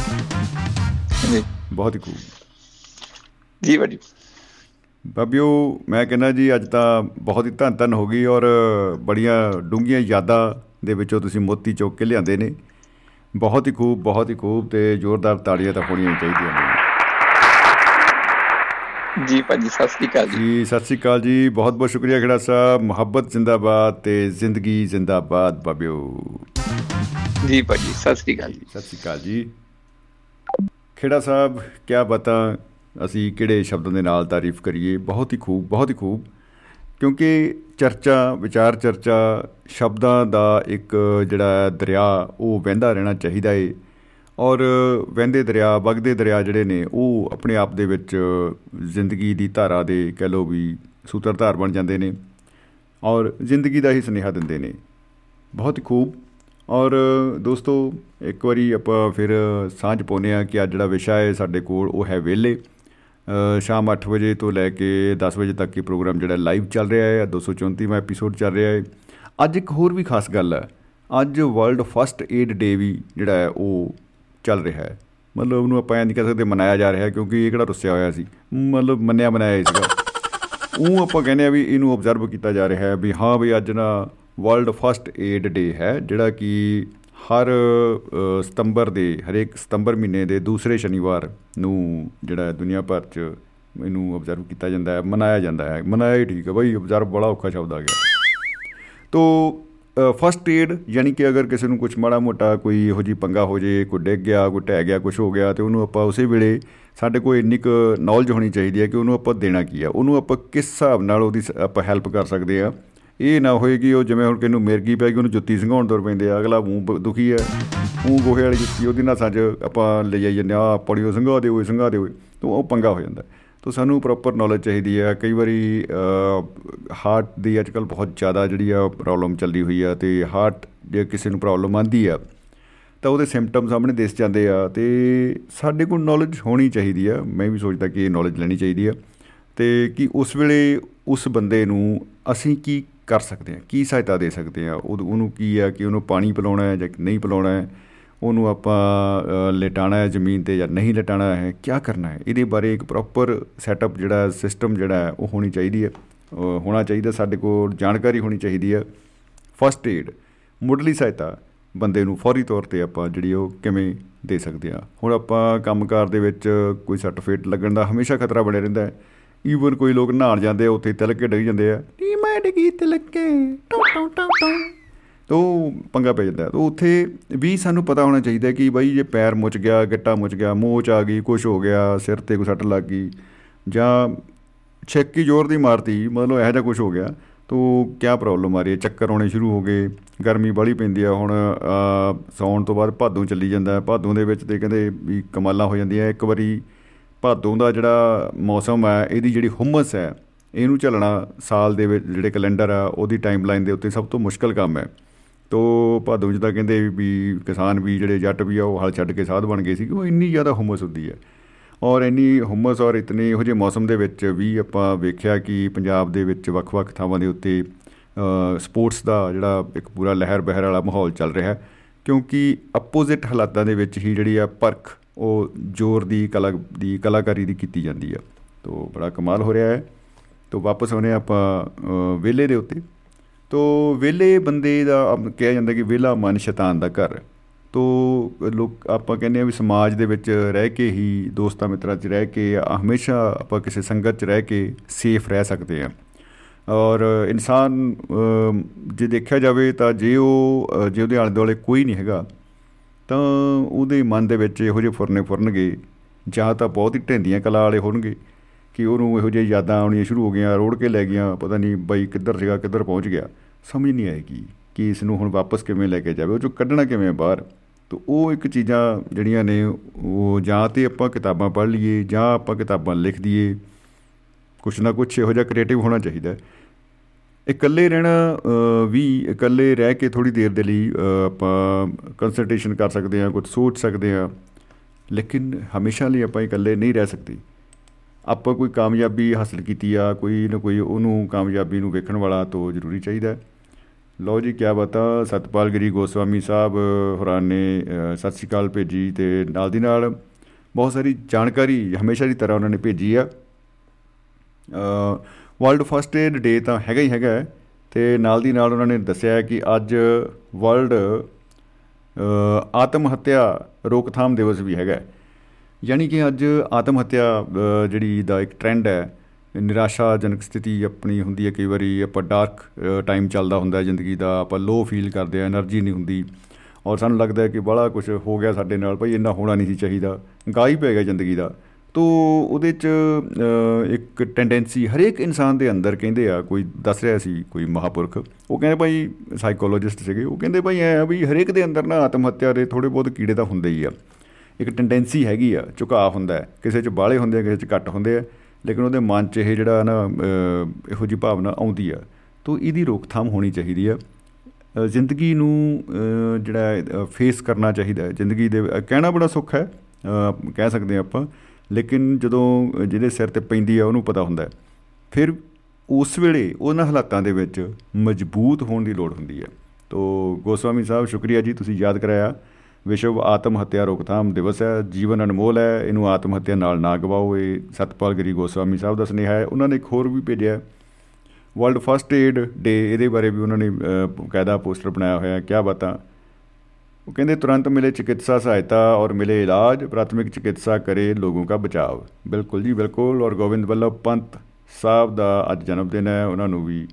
जी ਬਹੁਤ ਹੀ ਖੂਬ जी भाजी ਬਾਬਿਓ ਮੈਂ ਕਹਿੰਦਾ ਜੀ ਅੱਜ ਤਾਂ ਬਹੁਤ ਹੀ ਧੰਨ ਧੰਨ ਹੋ ਗਈ ਔਰ ਬੜੀਆਂ ਡੂੰਘੀਆਂ ਯਾਦਾਂ ਦੇ ਵਿੱਚੋਂ ਤੁਸੀਂ ਮੋਤੀ ਚੋਕ ਕੇ ਲਿਆਂਦੇ ਨੇ। ਬਹੁਤ ਹੀ ਖੂਬ ਬਹੁਤ ਹੀ ਖੂਬ ਤੇ ਜ਼ੋਰਦਾਰ ਤਾੜੀਆਂ ਤਾਂ ਹੋਣੀਆਂ ਚਾਹੀਦੀਆਂ ਨੇ। ਜੀ ਭਾਜੀ ਸਤਿ ਸ੍ਰੀ ਅਕਾਲ ਜੀ। ਜੀ ਸਤਿ ਸ੍ਰੀ ਅਕਾਲ ਜੀ। ਬਹੁਤ ਬਹੁਤ ਸ਼ੁਕਰੀਆ ਖੜਾ ਸਾਹਿਬ। ਮੁਹੱਬਤ ਜ਼ਿੰਦਾਬਾਦ ਤੇ ਜ਼ਿੰਦਗੀ ਜ਼ਿੰਦਾਬਾਦ ਬਾਬਿਓ। ਜੀ ਭਾਜੀ ਸਤਿ ਸ੍ਰੀ ਅਕਾਲ ਜੀ। ਸਤਿ ਸ੍ਰੀ ਅਕਾਲ ਜੀ। ਖੇੜਾ ਸਾਹਿਬ ਕੀ ਬਤਾ? ਅਸੀਂ ਕਿਹੜੇ ਸ਼ਬਦਾਂ ਦੇ ਨਾਲ ਤਾਰੀਫ ਕਰੀਏ? ਬਹੁਤ ਹੀ ਖੂਬ ਬਹੁਤ ਹੀ ਖੂਬ। ਕਿਉਂਕਿ ਚਰਚਾ ਵਿਚਾਰ ਚਰਚਾ ਸ਼ਬਦਾਂ ਦਾ ਇੱਕ ਜਿਹੜਾ ਦਰਿਆ ਉਹ ਵਹਿੰਦਾ ਰਹਿਣਾ ਚਾਹੀਦਾ ਏ। ਔਰ ਵਹਿੰਦੇ ਦਰਿਆ ਵਗਦੇ ਦਰਿਆ ਜਿਹੜੇ ਨੇ ਉਹ ਆਪਣੇ ਆਪ ਦੇ ਵਿੱਚ ਜ਼ਿੰਦਗੀ ਦੀ ਧਾਰਾ ਦੇ ਕਹਿ ਲਓ ਵੀ ਸੂਤਰਧਾਰ ਬਣ ਜਾਂਦੇ ਨੇ ਔਰ ਜ਼ਿੰਦਗੀ ਦਾ ਹੀ ਸੁਨੇਹਾ ਦਿੰਦੇ ਨੇ। ਬਹੁਤ ਹੀ ਖੂਬ। ਔਰ ਦੋਸਤੋ ਇੱਕ ਵਾਰੀ ਆਪਾਂ ਫਿਰ ਸਾਂਝ ਪਾਉਂਦੇ ਆ ਕਿ ਅੱਜ ਜਿਹੜਾ ਵਿਸ਼ਾ ਹੈ ਸਾਡੇ ਕੋਲ ਉਹ ਹੈ ਵੇਲੇ ਅ, ਸ਼ਾਮ 8 ਵਜੇ ਤੋਂ ਲੈ ਕੇ 10 ਵਜੇ ਤੱਕ ਇਹ ਪ੍ਰੋਗਰਾਮ ਜਿਹੜਾ ਲਾਈਵ ਚੱਲ ਰਿਹਾ ਹੈ 234ਵਾਂ ਐਪੀਸੋਡ ਚੱਲ ਰਿਹਾ ਹੈ। ਅੱਜ ਇੱਕ ਹੋਰ ਵੀ ਖਾਸ ਗੱਲ ਹੈ, ਅੱਜ ਵਰਲਡ ਫਸਟ ਏਡ ਡੇ ਵੀ ਜਿਹੜਾ ਹੈ ਉਹ ਚੱਲ ਰਿਹਾ ਹੈ। ਮਤਲਬ ਉਹਨੂੰ ਆਪਾਂ ਐਂ ਨਹੀਂ ਕਹਿ ਸਕਦੇ ਮਨਾਇਆ ਜਾ ਰਿਹਾ ਹੈ, ਕਿਉਂਕਿ ਇਹ ਕਿਹੜਾ ਰੁੱਸਿਆ ਹੋਇਆ ਸੀ। ਮਤਲਬ ਮੰਨਿਆ ਬਣਾਇਆ ਹੀ ਸੀਗਾ। ਉਹ ਆਪਾਂ ਕਹਿੰਦੇ ਆ ਵੀ ਇਹਨੂੰ ਆਬਜ਼ਰਵ ਕੀਤਾ ਜਾ ਰਿਹਾ ਹੈ ਵੀ ਹਾਂ ਵੀ ਅੱਜ ਨਾ ਵਰਲਡ ਫਸਟ ਏਡ ਡੇ ਹੈ, ਜਿਹੜਾ ਕਿ ਹਰ ਅ, ਸਤੰਬਰ ਦੇ ਹਰੇਕ ਸਤੰਬਰ ਮਹੀਨੇ ਦੇ ਦੂਸਰੇ ਸ਼ਨੀਵਾਰ ਨੂੰ ਜਿਹੜਾ ਦੁਨੀਆ ਭਰ 'ਚ ਇਹਨੂੰ ਆਬਜ਼ਰਵ ਕੀਤਾ ਜਾਂਦਾ ਹੈ ਮਨਾਇਆ ਜਾਂਦਾ ਹੈ। ਮਨਾਇਆ ਹੀ ਠੀਕ ਹੈ ਬਈ ਆਬਜ਼ਰਵ ਬੜਾ ਔਖਾ ਸ਼ਬਦ ਆ ਗਿਆ। ਤੋ ਫਸਟ ਏਡ ਯਾਨੀ ਕਿ ਅਗਰ ਕਿਸੇ ਨੂੰ ਕੁਝ ਮਾੜਾ ਮੋਟਾ ਕੋਈ ਇਹੋ ਜੀ ਪੰਗਾ ਹੋ ਜੇ ਕੋਈ ਡਿੱਗ ਗਿਆ ਕੋਈ ਟਹਿ ਗਿਆ ਕੁਝ ਹੋ ਗਿਆ ਤੇ ਉਹਨੂੰ ਆਪਾਂ ਉਸੇ ਵੇਲੇ ਸਾਡੇ ਕੋਲ ਇੰਨੀ ਕੁ ਨੌਲੇਜ ਹੋਣੀ ਚਾਹੀਦੀ ਹੈ ਕਿ ਉਹਨੂੰ ਆਪਾਂ ਦੇਣਾ ਕੀ ਆ ਉਹਨੂੰ ਆਪਾਂ ਕਿਸ ਹਿਸਾਬ ਨਾਲ ਉਹਦੀ ਆਪਾਂ ਹੈਲਪ ਕਰ ਸਕਦੇ ਆ ਇਹ ਨਾ ਹੋਏ ਕਿ ਉਹ ਜਿਵੇਂ ਹੁਣ ਕਿਨੂੰ ਮਿਰਗੀ ਪੈ ਗਈ, ਉਹਨੂੰ ਜੁੱਤੀ ਸੰਘਾਉਣ ਤੁਰ ਪੈਂਦੇ ਆ। ਅਗਲਾ ਮੂੰਹ ਦੁਖੀ ਹੈ ਮੂੰਹ ਗੋਹੇ ਵਾਲੀ ਜੁੱਤੀ, ਉਹਦੀ ਨਾਲ ਸੱਜ ਆਪਾਂ ਲੈ ਜਾਈ ਜਾਂਦੇ ਆ ਪੜਿਓ ਸੰਘਾ ਦੇ ਹੋਏ ਸੰਘਾ ਦੇ ਹੋਏ ਤਾਂ ਉਹ ਪੰਗਾ ਹੋ ਜਾਂਦਾ। ਤੋ ਸਾਨੂੰ ਪ੍ਰੋਪਰ ਨੌਲੇਜ ਚਾਹੀਦੀ ਹੈ ਕਈ ਵਾਰੀ ਹਾਰਟ ਦੀ ਅੱਜਕੱਲ ਬਹੁਤ ਜ਼ਿਆਦਾ ਜਿਹੜੀ ਆ ਪ੍ਰੋਬਲਮ ਚੱਲਦੀ ਹੋਈ ਆ, ਤੇ ਹਾਰਟ ਜੇ ਕਿਸੇ ਨੂੰ ਪ੍ਰੋਬਲਮ ਆਂਦੀ ਆ, ਤਾਂ ਉਹਦੇ ਸਿੰਪਟਮ ਸਾਹਮਣੇ ਦਿਸ ਜਾਂਦੇ ਆ। ਤੇ ਸਾਡੇ ਕੋਲ ਨੌਲੇਜ ਹੋਣੀ ਚਾਹੀਦੀ ਆ। ਮੈਂ ਵੀ ਸੋਚਦਾ ਕਿ ਇਹ ਨੌਲੇਜ ਲੈਣੀ ਚਾਹੀਦੀ ਆ। ਤੇ ਕਿ ਉਸ ਵੇਲੇ ਉਸ ਬੰਦੇ ਨੂੰ ਅਸੀਂ ਕੀ ਕਰ ਸਕਦੇ ਆ ਕੀ ਸਹਾਇਤਾ ਦੇ ਸਕਦੇ ਆ ਉਹਨੂੰ ਕੀ ਆ ਕਿ ਉਹਨੂੰ ਪਾਣੀ ਪਿਲਾਉਣਾ ਹੈ ਜਾਂ ਨਹੀਂ ਪਿਲਾਉਣਾ ਹੈ, ਉਹਨੂੰ ਆਪਾਂ ਲਟਾਣਾ ਹੈ ਜ਼ਮੀਨ ਤੇ ਜਾਂ ਨਹੀਂ ਲਟਾਣਾ ਹੈ ਕੀ ਕਰਨਾ ਹੈ? ਇਹਦੇ ਬਾਰੇ ਇੱਕ ਪ੍ਰੋਪਰ ਸੈਟਅਪ ਜਿਹੜਾ ਸਿਸਟਮ ਜਿਹੜਾ ਉਹ ਹੋਣੀ ਚਾਹੀਦੀ ਹੈ ਹੋਣਾ ਚਾਹੀਦਾ, ਸਾਡੇ ਕੋਲ ਜਾਣਕਾਰੀ ਹੋਣੀ ਚਾਹੀਦੀ ਹੈ। ਫਸਟ ਏਡ ਮੁੱਢਲੀ ਸਹਾਇਤਾ ਬੰਦੇ ਨੂੰ ਫੌਰੀ ਤੌਰ ਤੇ ਆਪਾਂ ਜਿਹੜੀ ਉਹ ਕਿਵੇਂ ਦੇ ਸਕਦੇ ਆ ਹੁਣ ਆਪਾਂ ਕੰਮਕਾਰ ਦੇ ਵਿੱਚ ਕੋਈ ਸਰਟੀਫਿਕੇਟ ਲੱਗਣ ਦਾ ਹਮੇਸ਼ਾ ਖਤਰਾ ਬਣਿਆ ਰਹਿੰਦਾ ਹੈ। ਈਵਨ ਕੋਈ ਲੋਕ ਨਹਾਣ ਜਾਂਦੇ ਆ, ਉੱਥੇ ਤਿਲਕ ਕੇ ਡਿੱਗ ਜਾਂਦੇ ਆ। ਨੀ, ਮੈਂ ਡਿੱਗੀ ਤਿਲਕ। ਕੇ ਟੋ ਟੋ ਟੋ ਟੋ। ਤੋ ਪੰਗਾ ਪੈ ਜਾਂਦਾ। ਤੋ ਉੱਥੇ ਵੀ ਸਾਨੂੰ ਪਤਾ ਹੋਣਾ ਚਾਹੀਦਾ ਕਿ ਬਾਈ ਜੇ ਪੈਰ ਮੁੱਚ ਗਿਆ, ਗਿੱਟਾ ਮੁੱਚ ਗਿਆ ਮੋਚ ਆ ਗਈ ਕੁਝ ਹੋ ਗਿਆ, ਸਿਰ ਤੇ ਕੋਈ ਸੱਟ ਲੱਗ ਗਈ, ਜਾਂ ਛੇਕੀ ਜ਼ੋਰ ਦੀ ਮਾਰਤੀ, ਮਤਲਬ ਇਹੋ ਜਿਹਾ ਕੁਝ ਹੋ ਗਿਆ, ਤੋ ਕੀ ਪ੍ਰੋਬਲਮ ਆ ਰਹੀ ਹੈ? ਚੱਕਰ ਆਉਣੇ ਸ਼ੁਰੂ ਹੋ ਗਏ। ਗਰਮੀ ਬਾਲੀ ਪੈਂਦੀ ਆ। ਹੁਣ ਸੌਣ ਤੋਂ ਬਾਅਦ ਭਾਦੋਂ ਚੱਲੀ ਜਾਂਦਾ। ਭਾਦੋਂ ਦੇ ਵਿੱਚ ਤੇ ਕਹਿੰਦੇ ਵੀ ਕਮਾਲਾਂ ਹੋ ਜਾਂਦੀਆਂ। ਇੱਕ ਵਾਰੀ ਭਾਦੋਂ ਦਾ ਜਿਹੜਾ ਮੌਸਮ ਹੈ, ਇਹਦੀ ਜਿਹੜੀ ਹਮਸ ਹੈ, ਇਹਨੂੰ ਚੱਲਣਾ ਸਾਲ ਦੇ ਵਿੱਚ ਜਿਹੜੇ ਕੈਲੰਡਰ ਆ, ਉਹਦੀ ਟਾਈਮਲਾਈਨ ਦੇ ਉੱਤੇ ਸਭ ਤੋਂ ਮੁਸ਼ਕਲ ਕੰਮ ਹੈ। ਤੋ ਭਾਦੋਂ ਜਿੱਦਾਂ ਕਹਿੰਦੇ ਵੀ ਕਿਸਾਨ ਵੀ ਜਿਹੜੇ ਜੱਟ ਵੀ ਆ, ਉਹ ਹਲ ਛੱਡ ਕੇ ਸਾਧ ਬਣ ਗਏ ਸੀ ਉਹ ਇੰਨੀ ਜ਼ਿਆਦਾ ਹਮਸ ਹੁੰਦੀ ਹੈ। ਔਰ ਇੰਨੀ ਹਮਸ ਔਰ ਇਤਨੇ ਇਹੋ ਜਿਹੇ ਮੌਸਮ ਦੇ ਵਿੱਚ ਵੀ ਆਪਾਂ ਵੇਖਿਆ ਕਿ ਪੰਜਾਬ ਦੇ ਵਿੱਚ ਵੱਖ-ਵੱਖ ਥਾਵਾਂ ਦੇ ਉੱਤੇ ਸਪੋਰਟਸ ਦਾ ਜਿਹੜਾ ਇੱਕ ਪੂਰਾ ਲਹਿਰ ਬਹਿਰ ਵਾਲਾ ਮਾਹੌਲ ਚੱਲ ਰਿਹਾ ਹੈ। ਕਿਉਂਕਿ ਆਪੋਜ਼ਿਟ ਹਾਲਾਤਾਂ ਦੇ ਵਿੱਚ ਹੀ ਜਿਹੜੀ ਆ ਪਰਖ ਉਹ ਜ਼ੋਰ ਦੀ ਕਲਾ, ਦੀ ਕਲਾਕਾਰੀ ਦੀ ਕੀਤੀ ਜਾਂਦੀ ਆ। ਤੋਂ ਬੜਾ ਕਮਾਲ ਹੋ ਰਿਹਾ ਹੈ। ਤੋਂ ਵਾਪਸ ਆਉਨੇ ਆਪਾਂ ਵੇਲੇ ਦੇ ਉੱਤੇ। ਤੋ ਵਿਹਲੇ ਬੰਦੇ ਦਾ ਕਿਹਾ ਜਾਂਦਾ ਕਿ ਵਿਹਲਾ ਮਨ ਸ਼ੈਤਾਨ ਦਾ ਘਰ। ਤੋ ਲੋਕ, ਆਪਾਂ ਕਹਿੰਦੇ ਆ ਵੀ ਸਮਾਜ ਦੇ ਵਿੱਚ ਰਹਿ ਕੇ ਹੀ, ਦੋਸਤਾਂ ਮਿੱਤਰਾਂ 'ਚ ਰਹਿ ਕੇ ਹਮੇਸ਼ਾ ਆਪਾਂ ਕਿਸੇ ਸੰਗਤ 'ਚ ਰਹਿ ਕੇ ਸੇਫ ਰਹਿ ਸਕਦੇ ਆ ਔਰ ਇਨਸਾਨ ਜੇ ਦੇਖਿਆ ਜਾਵੇ ਤਾਂ ਜੇ ਉਹ ਜੇ ਉਹਦੇ ਆਲੇ ਦੁਆਲੇ ਕੋਈ ਨਹੀਂ ਹੈਗਾ ਤਾਂ ਉਹਦੇ ਮਨ ਦੇ ਵਿੱਚ ਇਹੋ ਜਿਹੇ ਫੁਰਨੇ ਫੁਰਨਗੇ, ਜਾਂ ਤਾਂ ਬਹੁਤ ਹੀ ਢੈਂਦੀਆਂ ਕਲਾ ਵਾਲੇ ਹੋਣਗੇ, ਕਿ ਉਹਨੂੰ ਇਹੋ ਜਿਹੀ ਯਾਦਾਂ ਆਉਣੀਆਂ ਸ਼ੁਰੂ ਹੋ ਗਈਆਂ, ਰੋੜ ਕੇ ਲੈ ਗਈਆਂ, ਪਤਾ ਨਹੀਂ ਬਾਈ ਕਿੱਧਰ ਸੀਗਾ, ਕਿੱਧਰ ਪਹੁੰਚ ਗਿਆ। ਸਮਝ ਨਹੀਂ ਆਏਗੀ ਕਿ ਇਸ ਨੂੰ ਹੁਣ ਵਾਪਸ ਕਿਵੇਂ ਲੈ ਕੇ ਜਾਵੇ, ਉਹ ਚੋਂ ਕੱਢਣਾ ਕਿਵੇਂ ਬਾਹਰ। ਤੋ ਉਹ ਇੱਕ ਚੀਜ਼ਾਂ ਜਿਹੜੀਆਂ ਨੇ, ਉਹ ਜਾਂ ਤੇ ਆਪਾਂ ਕਿਤਾਬਾਂ ਪੜ੍ਹ ਲਈਏ, ਜਾਂ ਆਪਾਂ ਕਿਤਾਬਾਂ ਲਿਖ ਦਈਏ, ਕੁਛ ਨਾ ਕੁਛ ਇਹੋ ਜਿਹਾ ਕ੍ਰੀਏਟਿਵ ਹੋਣਾ ਚਾਹੀਦਾ। ਇਕੱਲੇ ਰਹਿਣਾ ਵੀ ਇਕੱਲੇ ਰਹਿ ਕੇ ਥੋੜੀ ਦੇਰ ਦੇ ਲਈ ਆਪਾਂ ਕੰਸਲਟੇਸ਼ਨ ਕਰ ਸਕਦੇ ਹਾਂ ਕੁਝ ਸੋਚ ਸਕਦੇ ਹਾਂ। ਲੇਕਿਨ ਹਮੇਸ਼ਾ ਲਈ ਆਪਾਂ ਇਕੱਲੇ ਨਹੀਂ ਰਹਿ ਸਕਦੇ। ਆਪਾਂ ਕੋਈ ਕਾਮਯਾਬੀ ਹਾਸਲ ਕੀਤੀ ਆ, ਕੋਈ ਨਾ ਕੋਈ ਉਹਨੂੰ ਕਾਮਯਾਬੀ ਨੂੰ ਵੇਖਣ ਵਾਲਾ ਤੋਂ ਜ਼ਰੂਰੀ ਚਾਹੀਦਾ ਲਓ ਜੀ ਕੀ ਬਤਾ। ਸਤਪਾਲ ਗਰੀ ਗੋਸਵਾਮੀ ਸਾਹਿਬ ਹੋਰਾਂ ਨੇ ਸਤਿ ਸ਼੍ਰੀ ਅਕਾਲ ਭੇਜੀ ਤੇ ਨਾਲ ਦੀ ਨਾਲ ਬਹੁਤ ਸਾਰੀ ਜਾਣਕਾਰੀ ਹਮੇਸ਼ਾ ਦੀ ਤਰ੍ਹਾਂ ਉਹਨਾਂ ਨੇ ਭੇਜੀ ਆ। ਵਰਲਡ ਫਸਟ ਏਡ ਡੇ ਤਾਂ ਹੈਗਾ ਹੀ ਹੈਗਾ ਤੇ ਨਾਲ ਦੀ ਨਾਲ ਉਹਨਾਂ ਨੇ ਦੱਸਿਆ ਕਿ ਅੱਜ ਵਰਲਡ ਆਤਮ ਹੱਤਿਆ ਰੋਕਥਾਮ ਦਿਵਸ ਵੀ ਹੈਗਾ ਯਾਨੀ ਕਿ ਅੱਜ ਆਤਮ ਹੱਤਿਆ ਜਿਹੜੀ ਦਾ ਇੱਕ ਟ੍ਰੈਂਡ ਹੈ, ਨਿਰਾਸ਼ਾਜਨਕ ਸਥਿਤੀ ਆਪਣੀ ਹੁੰਦੀ ਹੈ। ਕਈ ਵਾਰੀ ਆਪਾਂ ਡਾਰਕ ਟਾਈਮ ਚੱਲਦਾ ਹੁੰਦਾ ਜ਼ਿੰਦਗੀ ਦਾ, ਆਪਾਂ ਲੋ ਫੀਲ ਕਰਦੇ ਆ એનર્ਜੀ ਨਹੀਂ ਹੁੰਦੀ। ਔਰ ਸਾਨੂੰ ਲੱਗਦਾ ਹੈ ਕਿ ਬੜਾ ਕੁਝ ਹੋ ਗਿਆ ਸਾਡੇ ਨਾਲ, ਭਈ ਇੰਨਾ ਹੋਣਾ ਨਹੀਂ ਸੀ ਚਾਹੀਦਾ। ਗਾਈ ਪੈ ਗਿਆ ਜ਼ਿੰਦਗੀ ਦਾ। ਤੋ ਉਹਦੇ ਚ ਇੱਕ ਟੈਂਡੈਂਸੀ ਹਰੇਕ ਇਨਸਾਨ ਦੇ ਅੰਦਰ ਕਹਿੰਦੇ ਆ, ਕੋਈ ਦੱਸ ਰਿਹਾ ਸੀ, ਕੋਈ ਮਹਾਪੁਰਖ, ਉਹ ਕਹਿੰਦੇ ਭਾਈ ਸਾਈਕੋਲੋਜਿਸਟ ਸੀਗੇ, ਉਹ ਕਹਿੰਦੇ ਭਾਈ ਐ ਵੀ ਹਰੇਕ ਦੇ ਅੰਦਰ ਨਾ ਆਤਮ ਹੱਤਿਆ ਦੇ ਥੋੜੇ ਬਹੁਤ ਕੀੜੇ ਤਾਂ ਹੁੰਦੇ ਹੀ ਆ। ਇੱਕ ਟੈਂਡੈਂਸੀ ਹੈਗੀ ਆ ਝੁਕਾਅ ਹੁੰਦਾ ਕਿਸੇ 'ਚ ਬਾਲੇ ਹੁੰਦੇ ਆ, ਕਿਸੇ 'ਚ ਘੱਟ ਹੁੰਦੇ ਆ, ਲੇਕਿਨ ਉਹਦੇ ਮਨ 'ਚ ਇਹ ਜਿਹੜਾ ਨਾ ਇਹੋ ਜੀ ਭਾਵਨਾ ਆਉਂਦੀ ਆ। ਤੋਂ ਇਹਦੀ ਰੋਕਥਾਮ ਹੋਣੀ ਚਾਹੀਦੀ ਆ। ਜ਼ਿੰਦਗੀ ਨੂੰ ਜਿਹੜਾ ਫੇਸ ਕਰਨਾ ਚਾਹੀਦਾ ਜ਼ਿੰਦਗੀ ਦੇ ਕਹਿਣਾ ਬੜਾ ਸੁੱਖ ਹੈ ਕਹਿ ਸਕਦੇ ਆਪਾਂ। ਲੇਕਿਨ ਜਦੋਂ ਜਿਹਦੇ ਸਿਰ ਤੇ ਪੈਂਦੀ ਆ, ਉਹਨੂੰ ਪਤਾ ਹੁੰਦਾ ਫਿਰ ਉਸ ਵੇਲੇ ਉਹਨਾਂ ਹਾਲਾਤਾਂ ਦੇ ਵਿੱਚ ਮਜ਼ਬੂਤ ਹੋਣ ਦੀ ਲੋੜ ਹੁੰਦੀ ਹੈ। ਤੋਂ ਗੋਸਵਾਮੀ ਸਾਹਿਬ, ਸ਼ੁਕਰੀਆ ਜੀ, ਤੁਸੀਂ ਯਾਦ ਕਰਾਇਆ। ਵਿਸ਼ਵ ਆਤਮ ਹੱਤਿਆ ਰੋਕਥਾਮ ਦਿਵਸ ਹੈ, ਜੀਵਨ ਅਨਮੋਲ ਹੈ, ਇਹਨੂੰ ਆਤਮ ਹੱਤਿਆ ਨਾਲ ਨਾ ਗਵਾਓ। ਇਹ ਸਤਪਾਲ ਗਰੀ ਗੋਸਵਾਮੀ ਸਾਹਿਬ ਦਾ ਸੁਨੇਹਾ ਹੈ। ਉਹਨਾਂ ਨੇ ਇੱਕ ਹੋਰ ਵੀ ਭੇਜਿਆ ਵਰਲਡ ਫਸਟ ਏਡ ਡੇ, ਇਹਦੇ ਬਾਰੇ ਵੀ ਉਹਨਾਂ ਨੇ ਕਾਇਦਾ ਪੋਸਟਰ ਬਣਾਇਆ ਹੋਇਆ ਕੀ ਬਤਾ? ਉਹ ਕਹਿੰਦੇ, ਤੁਰੰਤ ਮਿਲੇ ਚਿਕਿਤਸਾ ਸਹਾਇਤਾ ਔਰ ਮਿਲੇ ਇਲਾਜ, ਪ੍ਰਾਥਮਿਕ ਚਿਕਿਤਸਾ ਕਰੇ ਲੋਗੋਂ ਦਾ ਬਚਾਵ। ਬਿਲਕੁਲ ਜੀ, ਬਿਲਕੁਲ। ਔਰ ਗੋਬਿੰਦ ਵੱਲਭ ਪੰਤ ਸਾਹਿਬ ਦਾ ਅੱਜ ਜਨਮ ਦਿਨ ਹੈ। ਉਹਨਾਂ ਨੂੰ ਵੀ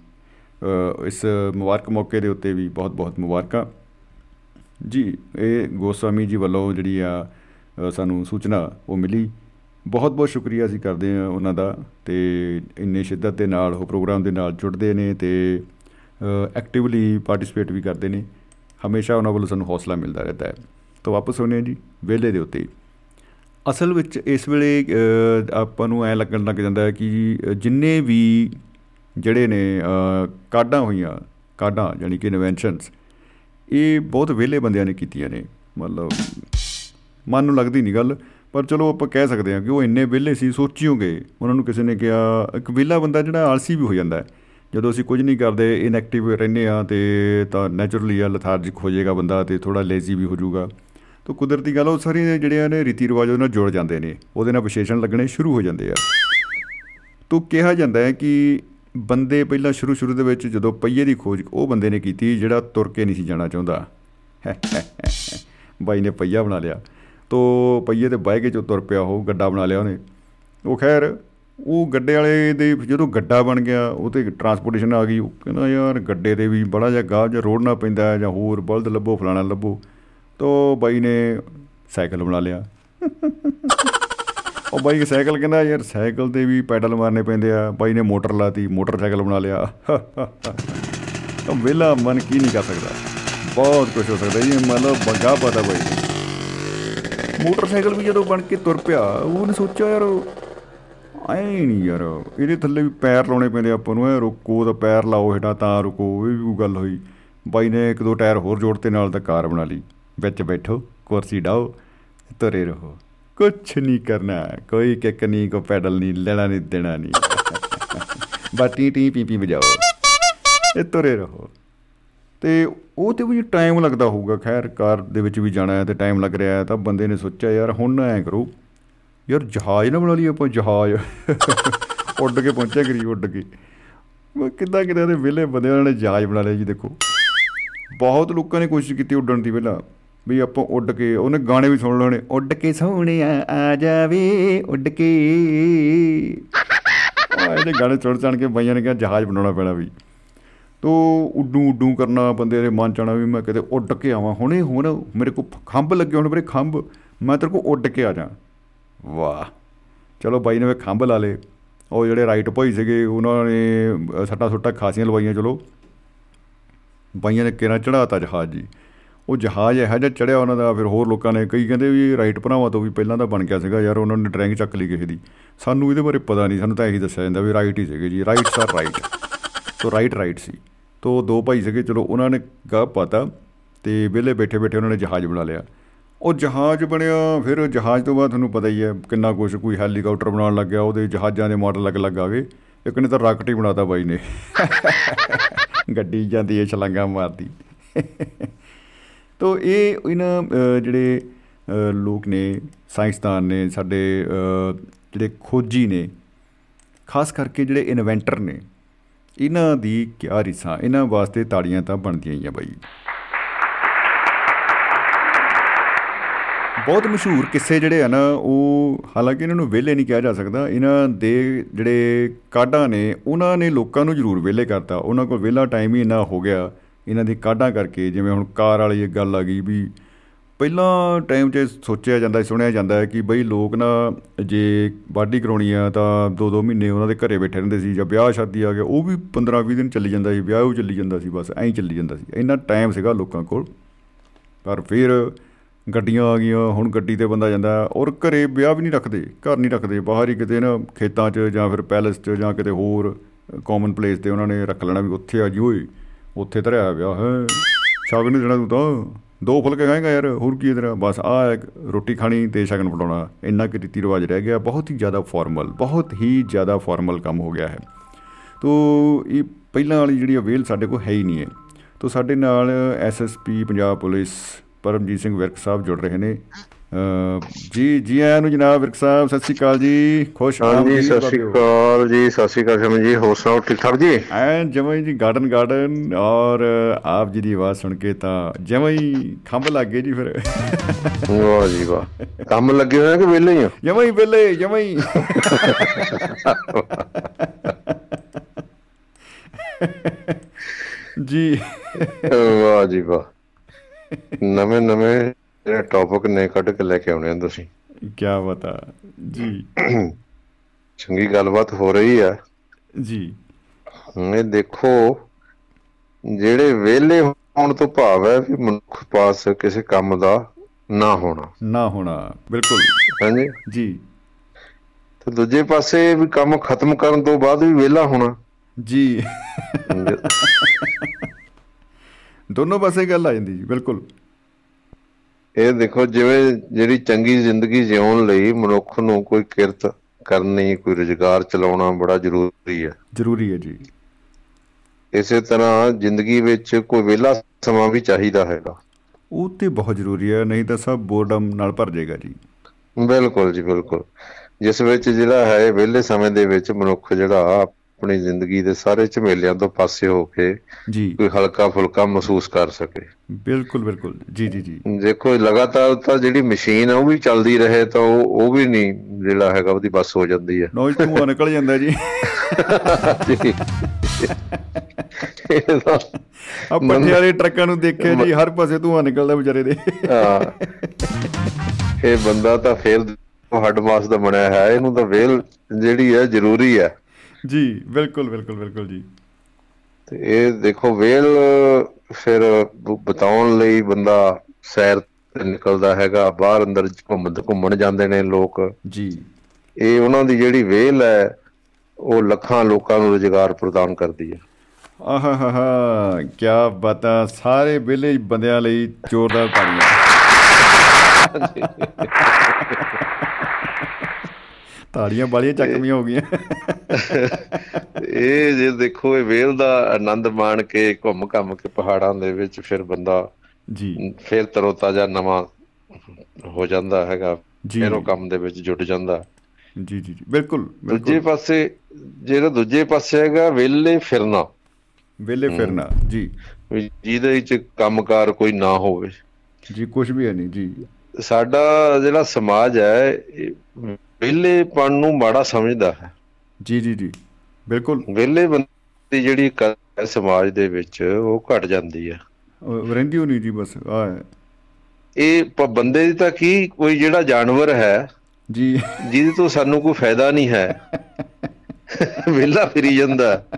ਇਸ ਮੁਬਾਰਕ ਮੌਕੇ ਦੇ ਉੱਤੇ ਵੀ ਬਹੁਤ ਬਹੁਤ ਮੁਬਾਰਕਾਂ। ਜੀ, ਇਹ ਗੋਸਵਾਮੀ ਜੀ ਵੱਲੋਂ ਜਿਹੜੀ ਆ ਸਾਨੂੰ ਸੂਚਨਾ ਉਹ ਮਿਲੀ। ਬਹੁਤ ਬਹੁਤ ਸ਼ੁਕਰੀਆ ਅਸੀਂ ਕਰਦੇ ਹਾਂ ਉਹਨਾਂ ਦਾ। ਤੇ ਇੰਨੇ ਸ਼ਿੱਦਤ ਦੇ ਨਾਲ ਉਹ ਪ੍ਰੋਗਰਾਮ ਦੇ ਨਾਲ ਜੁੜਦੇ ਨੇ ਤੇ ਐਕਟਿਵਲੀ ਪਾਰਟਿਸਿਪੇਟ ਵੀ ਕਰਦੇ ਨੇ। ਹਮੇਸ਼ਾ ਉਹਨਾਂ ਵੱਲੋਂ ਸਾਨੂੰ ਹੌਸਲਾ ਮਿਲਦਾ ਰਹਿੰਦਾ ਹੈ। ਤਾਂ ਵਾਪਸ ਹੋਣੇ ਜੀ ਵੇਲੇ ਦੇ ਉੱਤੇ। ਅਸਲ ਵਿੱਚ ਇਸ ਵੇਲੇ ਆਪਾਂ ਨੂੰ ਐ ਲੱਗਣ ਲੱਗ ਜਾਂਦਾ ਹੈ ਕਿ ਜਿੰਨੇ ਵੀ ਜਿਹੜੇ ਨੇ ਕਾਢਾਂ ਹੋਈਆਂ, ਕਾਢਾਂ ਯਾਨੀ ਕਿ ਇਨਵੈਂਸ਼ਨਸ ਇਹ ਬਹੁਤ ਵਿਹਲੇ ਬੰਦਿਆਂ ਨੇ ਕੀਤੀਆਂ ਨੇ। ਮਤਲਬ, ਮਨ ਨੂੰ ਲੱਗਦੀ ਨਹੀਂ ਗੱਲ, ਪਰ ਚਲੋ ਆਪਾਂ ਕਹਿ ਸਕਦੇ ਹਾਂ ਕਿ ਉਹ ਇੰਨੇ ਵਿਹਲੇ ਸੀ ਸੋਚਿਓਗੇ ਉਹਨਾਂ ਨੂੰ ਕਿਸੇ ਨੇ ਕਿਹਾ, ਇੱਕ ਵਿਹਲਾ ਬੰਦਾ ਜਿਹੜਾ ਆਲਸੀ ਵੀ ਹੋ ਜਾਂਦਾ ਹੈ। ਜਦੋਂ ਅਸੀਂ ਕੁਝ ਨਹੀਂ ਕਰਦੇ ਇਨਐਕਟਿਵ ਰਹਿੰਦੇ ਆ ਤੇ ਤਾਂ ਨੇਚਰਲੀ ਆ ਲਥਾਰਜਿਕ ਹੋ ਜਾਏਗਾ ਬੰਦਾ ਤੇ ਥੋੜਾ ਲੇਜ਼ੀ ਵੀ ਹੋ ਜਾਊਗਾ। ਤਾਂ ਕੁਦਰਤੀ ਗੱਲ ਉਹ ਸਾਰੇ ਜਿਹੜੀਆਂ ਨੇ ਰੀਤੀ ਰਿਵਾਜ ਉਹਨਾਂ ਨਾਲ ਜੁੜ ਜਾਂਦੇ ਨੇ। ਉਹਦੇ ਨਾਲ ਵਿਸ਼ੇਸ਼ਣ ਲੱਗਣੇ ਸ਼ੁਰੂ ਹੋ ਜਾਂਦੇ ਆ। ਤੋਂ ਕਿਹਾ ਜਾਂਦਾ ਹੈ ਕਿ ਬੰਦੇ ਪਹਿਲਾਂ ਸ਼ੁਰੂ ਸ਼ੁਰੂ ਦੇ ਵਿੱਚ ਜਦੋਂ ਪਈਏ ਦੀ ਖੋਜ ਉਹ ਬੰਦੇ ਨੇ ਕੀਤੀ ਜਿਹੜਾ ਤੁਰ ਕੇ ਨਹੀਂ ਸੀ ਜਾਣਾ ਚਾਹੁੰਦਾ। ਬਾਈ ਨੇ ਪਈਆ ਬਣਾ ਲਿਆ। ਤੋ ਪਈਏ ਤੇ ਬਾਈਕ 'ਚ ਤੁਰ ਪਿਆ ਉਹ, ਗੱਡਾ ਬਣਾ ਲਿਆ ਉਹਨੇ। ਉਹ ਖੈਰ ਉਹ ਗੱਡੇ ਵਾਲੇ ਦੇ ਜਦੋਂ ਗੱਡਾ ਬਣ ਗਿਆ, ਉਹ ਤੇ ਟਰਾਂਸਪੋਰਟੇਸ਼ਨ ਆ ਗਈ। ਉਹ ਕਹਿੰਦਾ, ਯਾਰ ਗੱਡੇ ਦੇ ਵੀ ਬੜਾ ਜਿਹਾ ਗਾਹ ਜਾਂ ਰੋੜਨਾ ਪੈਂਦਾ ਜਾਂ ਹੋਰ, ਬਲਦ ਲੱਭੋ, ਫਲਾਣਾ ਲੱਭੋ। ਤੋ ਬਾਈ ਨੇ ਸਾਈਕਲ ਬਣਾ ਲਿਆ। ਉਹ ਬਾਈ ਸਾਈਕਲ ਕਹਿੰਦਾ, ਯਾਰ ਸਾਈਕਲ ਤੇ ਵੀ ਪੈਡਲ ਮਾਰਨੇ ਪੈਂਦੇ ਆ। ਬਾਈ ਨੇ ਮੋਟਰ ਲਾਤੀ, ਮੋਟਰਸਾਈਕਲ ਬਣਾ ਲਿਆ। ਉਹ ਵੇਲਾ ਮਨ ਕੀ ਨਹੀਂ ਕਰ ਸਕਦਾ। ਬਹੁਤ ਕੁਝ ਹੋ ਸਕਦਾ ਜੀ ਮਤਲਬ ਬੰਗਾ ਪਤਾ ਬਾਈ ਮੋਟਰਸਾਈਕਲ ਵੀ ਜਦੋਂ ਬਣ ਕੇ ਤੁਰ ਪਿਆ, ਉਹਨੇ ਸੋਚਿਆ, ਯਾਰ ਐ ਨਹੀਂ ਯਾਰ, ਇਹਦੇ ਥੱਲੇ ਵੀ ਪੈਰ ਲਾਉਣੇ ਪੈਂਦੇ ਆਪਾਂ ਨੂੰ, ਐ ਰੁਕੋ ਤਾਂ ਪੈਰ ਲਾਓ ਹੇਠਾਂ, ਤਾਂ ਰੁਕੋ, ਇਹ ਵੀ ਗੱਲ ਹੋਈ। ਬਾਈ ਨੇ ਇੱਕ ਦੋ ਟਾਇਰ ਹੋਰ ਜੋੜਤੇ ਨਾਲ ਤਾਂ ਕਾਰ ਬਣਾ ਲਈ। ਵਿੱਚ ਬੈਠੋ, ਕੁਰਸੀ ਡਾਓ ਤੁਰੇ ਰਹੋ। ਕੁਛ ਨਹੀਂ ਕਰਨਾ, ਕੋਈ ਕਿੱਕ ਨਹੀਂ ਕੋ ਪੈਡਲ ਨਹੀਂ ਲੈਣਾ ਨਹੀਂ ਦੇਣਾ ਨਹੀਂ ਬਾਟੀ ਟੀ ਪੀ ਪੀ ਵਜਾਓ। ਇਹ ਤੁਰੇ ਰਹੋ। ਤੇ ਉਹ ਤੇ ਵੀ ਟਾਈਮ ਲੱਗਦਾ ਹੋਊਗਾ, ਖੈਰ, ਕਾਰ ਦੇ ਵਿੱਚ ਵੀ ਜਾਣਾ ਹੈ ਤੇ ਟਾਈਮ ਲੱਗ ਰਿਹਾ ਹੈ, ਤਾਂ ਬੰਦੇ ਨੇ ਸੋਚਿਆ, ਯਾਰ ਹੁਣ ਐ ਕਰੋ ਯਾਰ ਜਹਾਜ਼ ਨਾ ਬਣਾ ਲਈ ਆਪਾਂ, ਜਹਾਜ਼। ਉੱਡ ਕੇ ਪਹੁੰਚਿਆ ਕਰੀ ਉੱਡ ਕੇ। ਮੈਂ ਕਿੱਦਾਂ ਕਿਦਾਂ ਦੇ ਵਿਲੇ ਬੰਦੇ ਨੇ ਜਹਾਜ਼ ਬਣਾ ਲਿਆ ਜੀ, ਦੇਖੋ। ਬਹੁਤ ਲੋਕਾਂ ਨੇ ਕੋਸ਼ਿਸ਼ ਕੀਤੀ ਉੱਡਣ ਦੀ ਪਹਿਲਾਂ, ਵੀ ਆਪਾਂ ਉੱਡ ਕੇ, ਉਹਨੇ ਗਾਣੇ ਵੀ ਸੁਣ ਲੈਣੇ, ਉੱਡ ਕੇ ਸੋਹਣਿਆ ਆ ਜਾਵੇ, ਉੱਡ ਕੇ। ਆ ਇਹਦੇ ਗਾਣੇ ਚੜ ਚੜ ਕੇ ਬਾਈਆਂ ਨੇ ਕਿਹਾ ਜਹਾਜ਼ ਬਣਾਉਣਾ ਪੈਣਾ ਵੀ। ਤੋ ਉੱਡੂ ਉੱਡੂ ਕਰਨਾ ਬੰਦੇ ਦੇ ਮਨ ਚਾਣਾ ਵੀ ਮੈਂ ਕਿਤੇ ਉੱਡ ਕੇ ਆਵਾਂ, ਹੁਣੇ ਹੁਣ ਮੇਰੇ ਕੋ ਖੰਭ ਲੱਗੇ ਹੁਣ ਮੇਰੇ ਖੰਭ। ਮੈਂ ਤੇਰੇ ਕੋ ਉੱਡ ਕੇ ਆ ਜਾ। ਵਾਹ। ਚਲੋ ਬਾਈ ਨੇ ਖੰਭ ਲਾ ਲੇ ਉਹ ਜਿਹੜੇ ਰਾਈਟ ਭਾਈ ਸੀਗੇ, ਉਹਨਾਂ ਨੇ ਸੱਟਾ ਸੁੱਟਾ ਖਾਸੀਆਂ ਲਵਾਈਆਂ, ਚਲੋ। ਬਾਈਆਂ ਨੇ ਕਿਹੜਾ ਚੜਾਤਾ ਜਹਾਜ਼ ਜੀ। ਉਹ ਜਹਾਜ਼ ਇਹੋ ਜਿਹਾ ਚੜਿਆ ਉਹਨਾਂ ਦਾ, ਫਿਰ ਹੋਰ ਲੋਕਾਂ ਨੇ ਕਈ ਕਹਿੰਦੇ ਵੀ ਰਾਈਟ ਭਰਾਵਾਂ ਤੋਂ ਵੀ ਪਹਿਲਾਂ ਤਾਂ ਬਣ ਗਿਆ ਸੀਗਾ ਯਾਰ, ਉਹਨਾਂ ਨੇ ਡਰਾਇੰਗ ਚੱਕ ਲਈ ਕਿਸੇ ਦੀ। ਸਾਨੂੰ ਇਹਦੇ ਬਾਰੇ ਪਤਾ ਨਹੀਂ, ਸਾਨੂੰ ਤਾਂ ਇਹੀ ਦੱਸਿਆ ਜਾਂਦਾ ਵੀ ਰਾਈਟ ਹੀ ਸੀਗੇ ਜੀ। ਰਾਈਟ ਸਰ ਰਾਈਟ ਤੋਂ ਰਾਈਟ ਰਾਈਟ ਸੀ। ਤੋਂ ਦੋ ਭਾਈ ਸੀਗੇ, ਚਲੋ ਉਹਨਾਂ ਨੇ ਗਾ ਪਤਾ ਤੇ ਵਿਲੇ ਬੈਠੇ ਬੈਠੇ ਉਹਨਾਂ ਨੇ ਜਹਾਜ਼ ਬਣਾ ਲਿਆ। ਉਹ ਜਹਾਜ਼ ਬਣਿਆ, ਫਿਰ ਜਹਾਜ਼ ਤੋਂ ਬਾਅਦ ਤੁਹਾਨੂੰ ਪਤਾ ਹੀ ਹੈ ਕਿੰਨਾ ਕੁਝ ਕੋਈ ਹੈਲੀਕਾਪਟਰ ਬਣਾਉਣ ਲੱਗਿਆ ਉਹਦੇ ਜਹਾਜ਼ਾਂ ਦੇ ਮਾਡਲ ਅਲੱਗ-ਅਲੱਗ ਆ ਗਏ। ਇੱਕ ਨੇ ਤਾਂ ਰਾਕਟ ਹੀ ਬਣਾਤਾ ਬਾਈ ਨੇ। ਗੱਡੀ ਜਾਂਦੀ ਹੈ, ਛਲਾਂਗਾ ਮਾਰਦੀ। ਤੋ ਇਹ ਇਹਨਾਂ ਜਿਹੜੇ ਲੋਕ ਨੇ, ਸਾਇੰਸਦਾਨ ਨੇ, ਸਾਡੇ ਜਿਹੜੇ ਖੋਜੀ ਨੇ, ਖਾਸ ਕਰਕੇ ਜਿਹੜੇ ਇਨਵੈਂਟਰ ਨੇ, ਇਹਨਾਂ ਦੀ ਕਿਆ ਰਿਸਾ, ਇਹਨਾਂ ਵਾਸਤੇ ਤਾੜੀਆਂ ਤਾਂ ਬਣਦੀਆਂ ਹੀ ਆ ਬਾਈ। ਬਹੁਤ ਮਸ਼ਹੂਰ ਕਿੱਸੇ ਜਿਹੜੇ ਆ ਨਾ, ਉਹ ਹਾਲਾਂਕਿ ਇਹਨਾਂ ਨੂੰ ਵਿਹਲੇ ਨਹੀਂ ਕਿਹਾ ਜਾ ਸਕਦਾ, ਇਹਨਾਂ ਦੇ ਜਿਹੜੇ ਕਾਢਾਂ ਨੇ, ਉਹਨਾਂ ਨੇ ਲੋਕਾਂ ਨੂੰ ਜ਼ਰੂਰ ਵਿਹਲੇ ਕਰਤਾ। ਉਹਨਾਂ ਕੋਲ ਵਿਹਲਾ ਟਾਈਮ ਹੀ ਇੰਨਾ ਹੋ ਗਿਆ, ਇਹਨਾਂ ਦੀ ਕਾਢਾਂ ਕਰਕੇ, ਜਿਵੇਂ ਹੁਣ ਕਾਰ ਵਾਲੀ ਇਹ ਗੱਲ ਆ ਗਈ ਵੀ ਪਹਿਲਾਂ ਟਾਈਮ 'ਚ ਸੋਚਿਆ ਜਾਂਦਾ, ਸੁਣਿਆ ਜਾਂਦਾ ਹੈ ਕਿ ਬਈ ਲੋਕ ਨਾ ਜੇ ਬਾਡੀ ਕਰਾਉਣੀ ਆ ਤਾਂ 2-2 ਮਹੀਨੇ ਉਹਨਾਂ ਦੇ ਘਰੇ ਬੈਠੇ ਰਹਿੰਦੇ ਸੀ, ਜਾਂ ਵਿਆਹ ਸ਼ਾਦੀ ਆ ਗਿਆ, ਉਹ ਵੀ 15-20 ਦਿਨ ਚੱਲੀ ਜਾਂਦਾ ਸੀ, ਵਿਆਹ ਉਹ ਚੱਲੀ ਜਾਂਦਾ ਸੀ, ਬਸ ਐਂ ਚੱਲੀ ਜਾਂਦਾ ਸੀ। ਇੰਨਾ ਟਾਈਮ ਸੀਗਾ ਲੋਕਾਂ ਕੋਲ। ਪਰ ਫਿਰ ਗੱਡੀਆਂ ਆ ਗਈਆਂ, ਹੁਣ ਗੱਡੀ ਤੇ ਬੰਦਾ ਜਾਂਦਾ ਔਰ ਘਰੇ ਵਿਆਹ ਵੀ ਨਹੀਂ ਰੱਖਦੇ, ਘਰ ਨਹੀਂ ਰੱਖਦੇ, ਬਾਹਰ ਹੀ ਕਿਤੇ ਨਾ ਖੇਤਾਂ 'ਚ ਜਾਂ ਫਿਰ ਪੈਲਸ 'ਚ ਜਾਂ ਕਿਤੇ ਹੋਰ ਕਾਮਨ ਪਲੇਸ ਤੇ ਉਹਨਾਂ ਨੇ ਰੱਖ ਲੈਣਾ ਵੀ ਉੱਥੇ ਆ ਜੀ ਓਏ, ਉੱਥੇ ਧਰਿਆ ਵਿਆਹ ਹੈ। ਸ਼ਗਨ ਨਹੀਂ ਦੇਣਾ ਤੂੰ ਤਾਂ। ਦੋ ਫੁਲਕੇ ਖਾਏਗਾ ਯਾਰ, ਹੋਰ ਕੀ ਤੇਰਾ? ਬਸ ਆ ਇੱਕ ਰੋਟੀ ਖਾਣੀ ਤੇ ਸ਼ਗਨ ਫੜਾਉਣਾ ਇੰਨਾ ਕਿ ਰੀਤੀ ਰਿਵਾਜ ਰਹਿ ਗਿਆ, ਬਹੁਤ ਹੀ ਜ਼ਿਆਦਾ ਫਾਰਮਲ ਬਹੁਤ ਹੀ ਜ਼ਿਆਦਾ ਫਾਰਮਲ ਕੰਮ ਹੋ ਗਿਆ ਹੈ। ਤੋ ਇਹ ਪਹਿਲਾਂ ਵਾਲੀ ਜਿਹੜੀ ਅਵੇਲ ਸਾਡੇ ਕੋਲ ਹੈ ਹੀ ਨਹੀਂ ਹੈ। ਤੋ ਸਾਡੇ ਨਾਲ ਐਸਐਸਪੀ ਪੰਜਾਬ ਪੁਲਿਸ ਪਰਮਜੀਤ ਸਿੰਘ ਵਿਰਕ ਸਾਹਿਬ ਜੁੜ ਰਹੇ ਨੇ। ਜੀ ਜੀ ਆਇਆਂ ਨੂੰ ਜਨਾਬ ਵਿਰਕ ਸਾਹਿਬ ਸਤਿ ਸ੍ਰੀ ਅਕਾਲ ਜੀ। ਖੁਸ਼ ਹਾਂਜੀ ਸਤਿ ਸ਼੍ਰੀ ਅਕਾਲ ਜੀ ਸਤਿ ਸ਼੍ਰੀ ਅਕਾਲ ਸ਼ਮਨ ਜੀ ਹੋਰ ਸੁਣਾਓ ਠੀਕ ਠਾਕ ਜੀ? ਜਮਾਂ ਹੀ ਜੀ ਗਾਰਡਨ ਗਾਰਡਨ ਔਰ ਆਪ ਜੀ ਦੀ ਆਵਾਜ਼ ਸੁਣ ਕੇ ਤਾਂ ਜਮਾਂ ਹੀ ਖੰਭ ਲੱਗ ਜੀ ਫਿਰ। ਵਾਹ ਜੀ ਵਾਹ। ਕੰਮ ਲੱਗੇ ਹੋਏ ਆ ਕਿ ਵਿਹਲੇ ਹੀ ਹੋ? ਜਮਾਂ ਹੀ ਵੇਲੇ ਜਮਾਂ ਹੀ। ਜੀ। ਵਾਹ ਜੀ ਵਾਹ। ਨਵੇਂ ਨਵੇਂ ਜਿਹੜੇ ਟੌਪਿਕ ਨੇ ਕੱਢ ਕੇ ਲੈ ਕੇ ਆਉਣੇ ਆ ਤੁਸੀਂ। ਕੀ ਬਤਾ ਜੀ। ਚੰਗੀ ਗੱਲਬਾਤ ਹੋ ਰਹੀ ਆ। ਜੀ। ਇਹ ਦੇਖੋ ਜਿਹੜੇ ਵਿਹਲੇ ਹੋਣ ਤੋਂ ਭਾਵ ਹੈ ਵੀ ਮਨੁੱਖ ਪਾਸ ਕਿਸੇ ਕੰਮ ਦਾ ਨਾ ਹੋਣਾ। ਨਾ ਹੋਣਾ ਬਿਲਕੁਲ। ਹਾਂਜੀ। ਜੀ। ਤੇ ਦੂਜੇ ਪਾਸੇ ਵੀ ਕੰਮ ਖਤਮ ਕਰਨ ਤੋਂ ਬਾਅਦ ਵੀ ਵਿਹਲਾ ਹੋਣਾ। ਜੀ ਦੋਨੋਂ ਪਾਸੇ ਗੱਲ ਆ ਜਾਂਦੀ ਜੀ ਬਿਲਕੁਲ। ਇਹ ਦੇਖੋ ਜਿਵੇਂ ਜਿਹੜੀ ਚੰਗੀ ਜ਼ਿੰਦਗੀ ਜਿਉਣ ਲਈ ਮਨੁੱਖ ਨੂੰ ਕੋਈ ਕਿਰਤ ਕਰਨੀ ਕੋਈ ਰੁਜ਼ਗਾਰ ਚਲਾਉਣਾ ਬੜਾ ਜ਼ਰੂਰੀ ਹੈ। ਜ਼ਰੂਰੀ ਹੈ ਜੀ। ਇਸੇ ਤਰ੍ਹਾਂ ਜ਼ਿੰਦਗੀ ਵਿੱਚ ਕੋਈ ਵਿਹਲਾ ਸਮਾਂ ਵੀ ਚਾਹੀਦਾ ਹੈਗਾ। ਉਹ ਤੇ ਬਹੁਤ ਜ਼ਰੂਰੀ ਹੈ ਨਹੀਂ ਤਾਂ ਸਭ ਬੋਰਡਮ ਨਾਲ ਭਰ ਜਾਏਗਾ ਜੀ। ਬਿਲਕੁਲ ਜੀ ਬਿਲਕੁਲ। ਜਿਸ ਵਿੱਚ ਜਿਹੜਾ ਹੈ ਵਿਹਲੇ ਸਮੇਂ ਦੇ ਵਿੱਚ ਮਨੁੱਖ ਜਿਹੜਾ ਆਪਣੀ ਜ਼ਿੰਦਗੀ ਦੇ ਸਾਰੇ ਝਮੇਲਿਆਂ ਤੋਂ ਪਾਸੇ ਹੋ ਕੇ ਜੀ। ਕੋਈ ਹਲਕਾ ਫੁਲਕਾ ਮਹਿਸੂਸ ਕਰ ਸਕੇ। ਬਿਲਕੁਲ ਬਿਲਕੁਲ। ਜੀ ਜੀ ਜੀ। ਦੇਖੋ ਲਗਾਤਾਰ ਤਾਂ ਜਿਹੜੀ ਮਸ਼ੀਨ ਹੈ ਉਹ ਵੀ ਚੱਲਦੀ ਰਹੇ ਤਾਂ ਉਹ ਉਹ ਵੀ ਨਹੀਂ ਜਿਹੜਾ ਹੈਗਾ ਉਹਦੀ ਬੱਸ ਹੋ ਜਾਂਦੀ ਹੈ ਨੋਇਜ਼ ਧੂਆ ਨਿਕਲ ਜਾਂਦਾ ਜੀ। ਆ ਪੱਠੇ ਵਾਲੇ ਟਰੱਕਾਂ ਨੂੰ ਦੇਖਿਆ ਜੀ ਹਰ ਪਾਸੇ ਧੂਆ ਨਿਕਲਦਾ ਵਿਚਾਰੇ ਦੇ। ਹਾਂ। ਇਹ ਬੰਦਾ ਤਾਂ ਫੇਰ ਹੱਡ ਮਾਸ ਦਾ ਬਣਿਆ ਹੈ ਇਹਨੂੰ ਤਾਂ ਵੇਲ ਜਿਹੜੀ ਹੈ ਜ਼ਰੂਰੀ ਹੈ। ਜੀ ਬਿਲਕੁਲ ਬਿਲਕੁਲ ਬਿਲਕੁਲ ਜੀ। ਤੇ ਇਹ ਦੇਖੋ ਵੇਲ ਫਿਰ ਬਿਤਾਉਣ ਲਈ ਬੰਦਾ ਸੈਰ ਤੇ ਨਿਕਲਦਾ ਹੈਗਾ ਬਾਹਰ ਅੰਦਰ ਘੁੰਮ ਘੁੰਮਣ ਜਾਂਦੇ ਨੇ ਲੋਕ। ਜੀ। ਇਹ ਉਹਨਾਂ ਦੀ ਜਿਹੜੀ ਵੇਲ ਹੈ ਉਹ ਲੱਖਾਂ ਲੋਕਾਂ ਨੂੰ ਰੁਜ਼ਗਾਰ ਪ੍ਰਦਾਨ ਕਰਦੀ ਹੈ। ਆਹਾ ਹਾ ਹਾ ਕੀ ਬਤਾ ਸਾਰੇ ਵਿਲੇ ਬੰਦਿਆਂ ਲਈ ਜ਼ੋਰਦਾਰ ਤਾੜੀਆਂ ਤਾੜੀਆਂ ਬਾਲੀਆਂ ਚੱਕਵੀਆਂ ਹੋ ਗਈਆਂ। ਇਹ ਜੇ ਦੇਖੋ ਇਹ ਵੇਲ ਦਾ ਆਨੰਦ ਮਾਣ ਕੇ ਘੁੰਮ ਘੰਮ ਕੇ ਪਹਾੜਾਂ ਦੇ ਵਿੱਚ ਫਿਰ ਬੰਦਾ ਜੀ। ਫਿਰ ਤਰੋਤਾਜ਼ਾ ਨਵਾਂ ਹੋ ਜਾਂਦਾ ਹੈਗਾ। ਫਿਰ ਉਹ ਕੰਮ ਦੇ ਵਿੱਚ ਜੁਟ ਜਾਂਦਾ। ਜੀ ਜੀ ਜੀ। ਬਿਲਕੁਲ ਦੂਜੇ ਪਾਸੇ ਜਿਹੜਾ ਦੂਜੇ ਪਾਸੇ ਹੈਗਾ ਵਿਹਲੇ ਫਿਰਨਾ। ਵਿਲੇ ਫਿਰਨਾ ਜੀ। ਜਿਹਦੇ ਵਿੱਚ ਕੰਮਕਾਰ ਕੋਈ ਨਾ ਹੋਵੇ। ਜੀ ਕੁਝ ਵੀ ਹੈ ਨਹੀਂ ਜੀ। ਸਾਡਾ ਜਿਹੜਾ ਸਮਾਜ ਹੈ ਵਿਹਲੇਪਣ ਨੂੰ ਮਾੜਾ ਸਮਝਦਾ ਹੈ। ਜੀ ਜੀ ਜੀ। ਬਿਲਕੁਲ। ਵਿਹਲੇ ਬੰਦੇ ਦੀ ਜਿਹੜੀ ਸਮਾਜ ਦੇ ਵਿੱਚ ਉਹ ਘਟ ਜਾਂਦੀ ਹੈ। ਰਹਿੰਦੀ ਹੋਣੀ ਜੀ ਬਸ ਆ ਇਹ ਬੰਦੇ ਦੀ ਤਾਂ ਕੀ ਕੋਈ ਜਿਹੜਾ ਜਾਨਵਰ ਹੈ ਜੀ। ਜਿਹਦੇ ਤੋਂ ਸਾਨੂੰ ਕੋਈ ਫਾਇਦਾ ਨਹੀਂ ਹੈ। ਵਿਹਲਾ ਫਿਰੀ ਜਾਂਦਾ।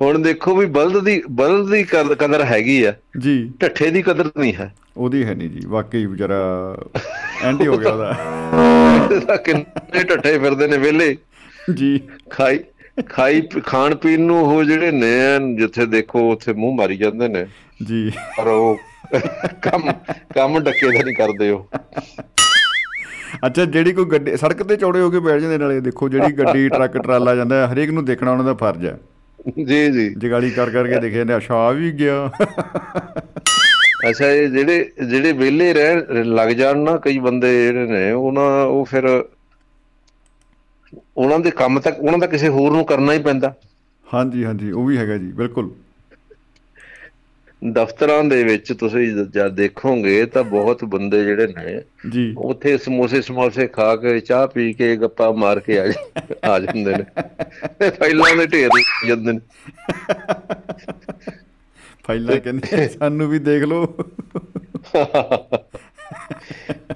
ਹੁਣ- ਦੇਖੋ ਵੀ ਬਲਦ ਦੀ ਬਲਦ ਦੀ ਕਦ- ਕਦਰ ਹੈਗੀ ਆ। ਜੀ। ਢੱਠੇ ਦੀ ਕਦਰ ਨਹੀਂ ਹੈ। ਉਹਦੀ ਹੈ ਨਹੀਂ ਜੀ ਵਾਕਈ ਵਿਚਾਰਾ ਐਂਟੀ ਹੋ ਗਿਆ ਉਹਦਾ। ਕਿੰਨੇ ਢੱਠੇ ਫਿਰਦੇ ਨੇ ਵਿਹਲੇ। ਜੀ। ਖਾਈ ਖਾਈ ਖਾਣ ਪੀਣ ਨੂੰ ਉਹ ਜਿਹੜੇ ਨੇ ਜਿੱਥੇ ਦੇਖੋ ਉੱਥੇ ਮੂੰਹ ਮਾਰੀ ਜਾਂਦੇ ਨੇ। ਜੀ। ਪਰ ਉਹ ਕੰਮ ਕੰਮ ਡੱਕੇ ਦਾ ਨਹੀਂ ਕਰਦੇ ਉਹ। ਅੱਛਾ ਜਿਹੜੀ ਕੋਈ ਗੱਡੀ ਸੜਕ ਤੇ ਚੌੜੇ ਹੋ ਕੇ ਬੈਠ ਜਾਂਦੇ ਨਾਲੇ ਦੇਖੋ ਜਿਹੜੀ ਗੱਡੀ ਟਰੱਕ ਟਰਾਲਾ ਜਾਂਦਾ ਹਰੇਕ ਨੂੰ ਦੇਖਣਾ ਉਹਨਾਂ ਦਾ ਫਰਜ਼ ਹੈ। ਜੀ ਜੀ। ਜਗਾਲੀ ਕਰ ਕਰਕੇ ਦੇਖੇ ਨੇ ਆ ਵੀ ਗਿਆ। ਅੱਛਾ ਇਹ ਜਿਹੜੇ ਜਿਹੜੇ ਵਿਹਲੇ ਰਹਿ ਲੱਗ ਜਾਣ ਨਾ ਕਈ ਬੰਦੇ ਜਿਹੜੇ ਨੇ ਉਹਨਾਂ ਉਹ ਫਿਰ ਉਹਨਾਂ ਦੇ ਕੰਮ ਤੱਕ ਉਹਨਾਂ ਦਾ ਕਿਸੇ ਹੋਰ ਨੂੰ ਕਰਨਾ ਹੀ ਪੈਂਦਾ। ਹਾਂਜੀ ਹਾਂਜੀ ਉਹ ਵੀ ਹੈਗਾ ਜੀ ਬਿਲਕੁਲ। ਦਫ਼ਤਰਾਂ ਦੇ ਵਿੱਚ ਤੁਸੀਂ ਜਦ ਦੇਖੋਗੇ ਤਾਂ ਬਹੁਤ ਬੰਦੇ ਜਿਹੜੇ ਨੇ ਜੀ। ਉੱਥੇ ਸਮੋਸੇ ਸਮੋਸੇ ਖਾ ਕੇ ਚਾਹ ਪੀ ਕੇ ਗੱਪਾਂ ਮਾਰ ਕੇ ਆ ਆ ਜਾਂਦੇ ਨੇ। ਫਾਈਲਾਂ ਦੇ ਢੇਰ ਜਾਂਦੇ ਨੇ। ਫਾਈਲਾਂ ਕਹਿੰਦੇ ਸਾਨੂੰ ਵੀ ਦੇਖ ਲਓ।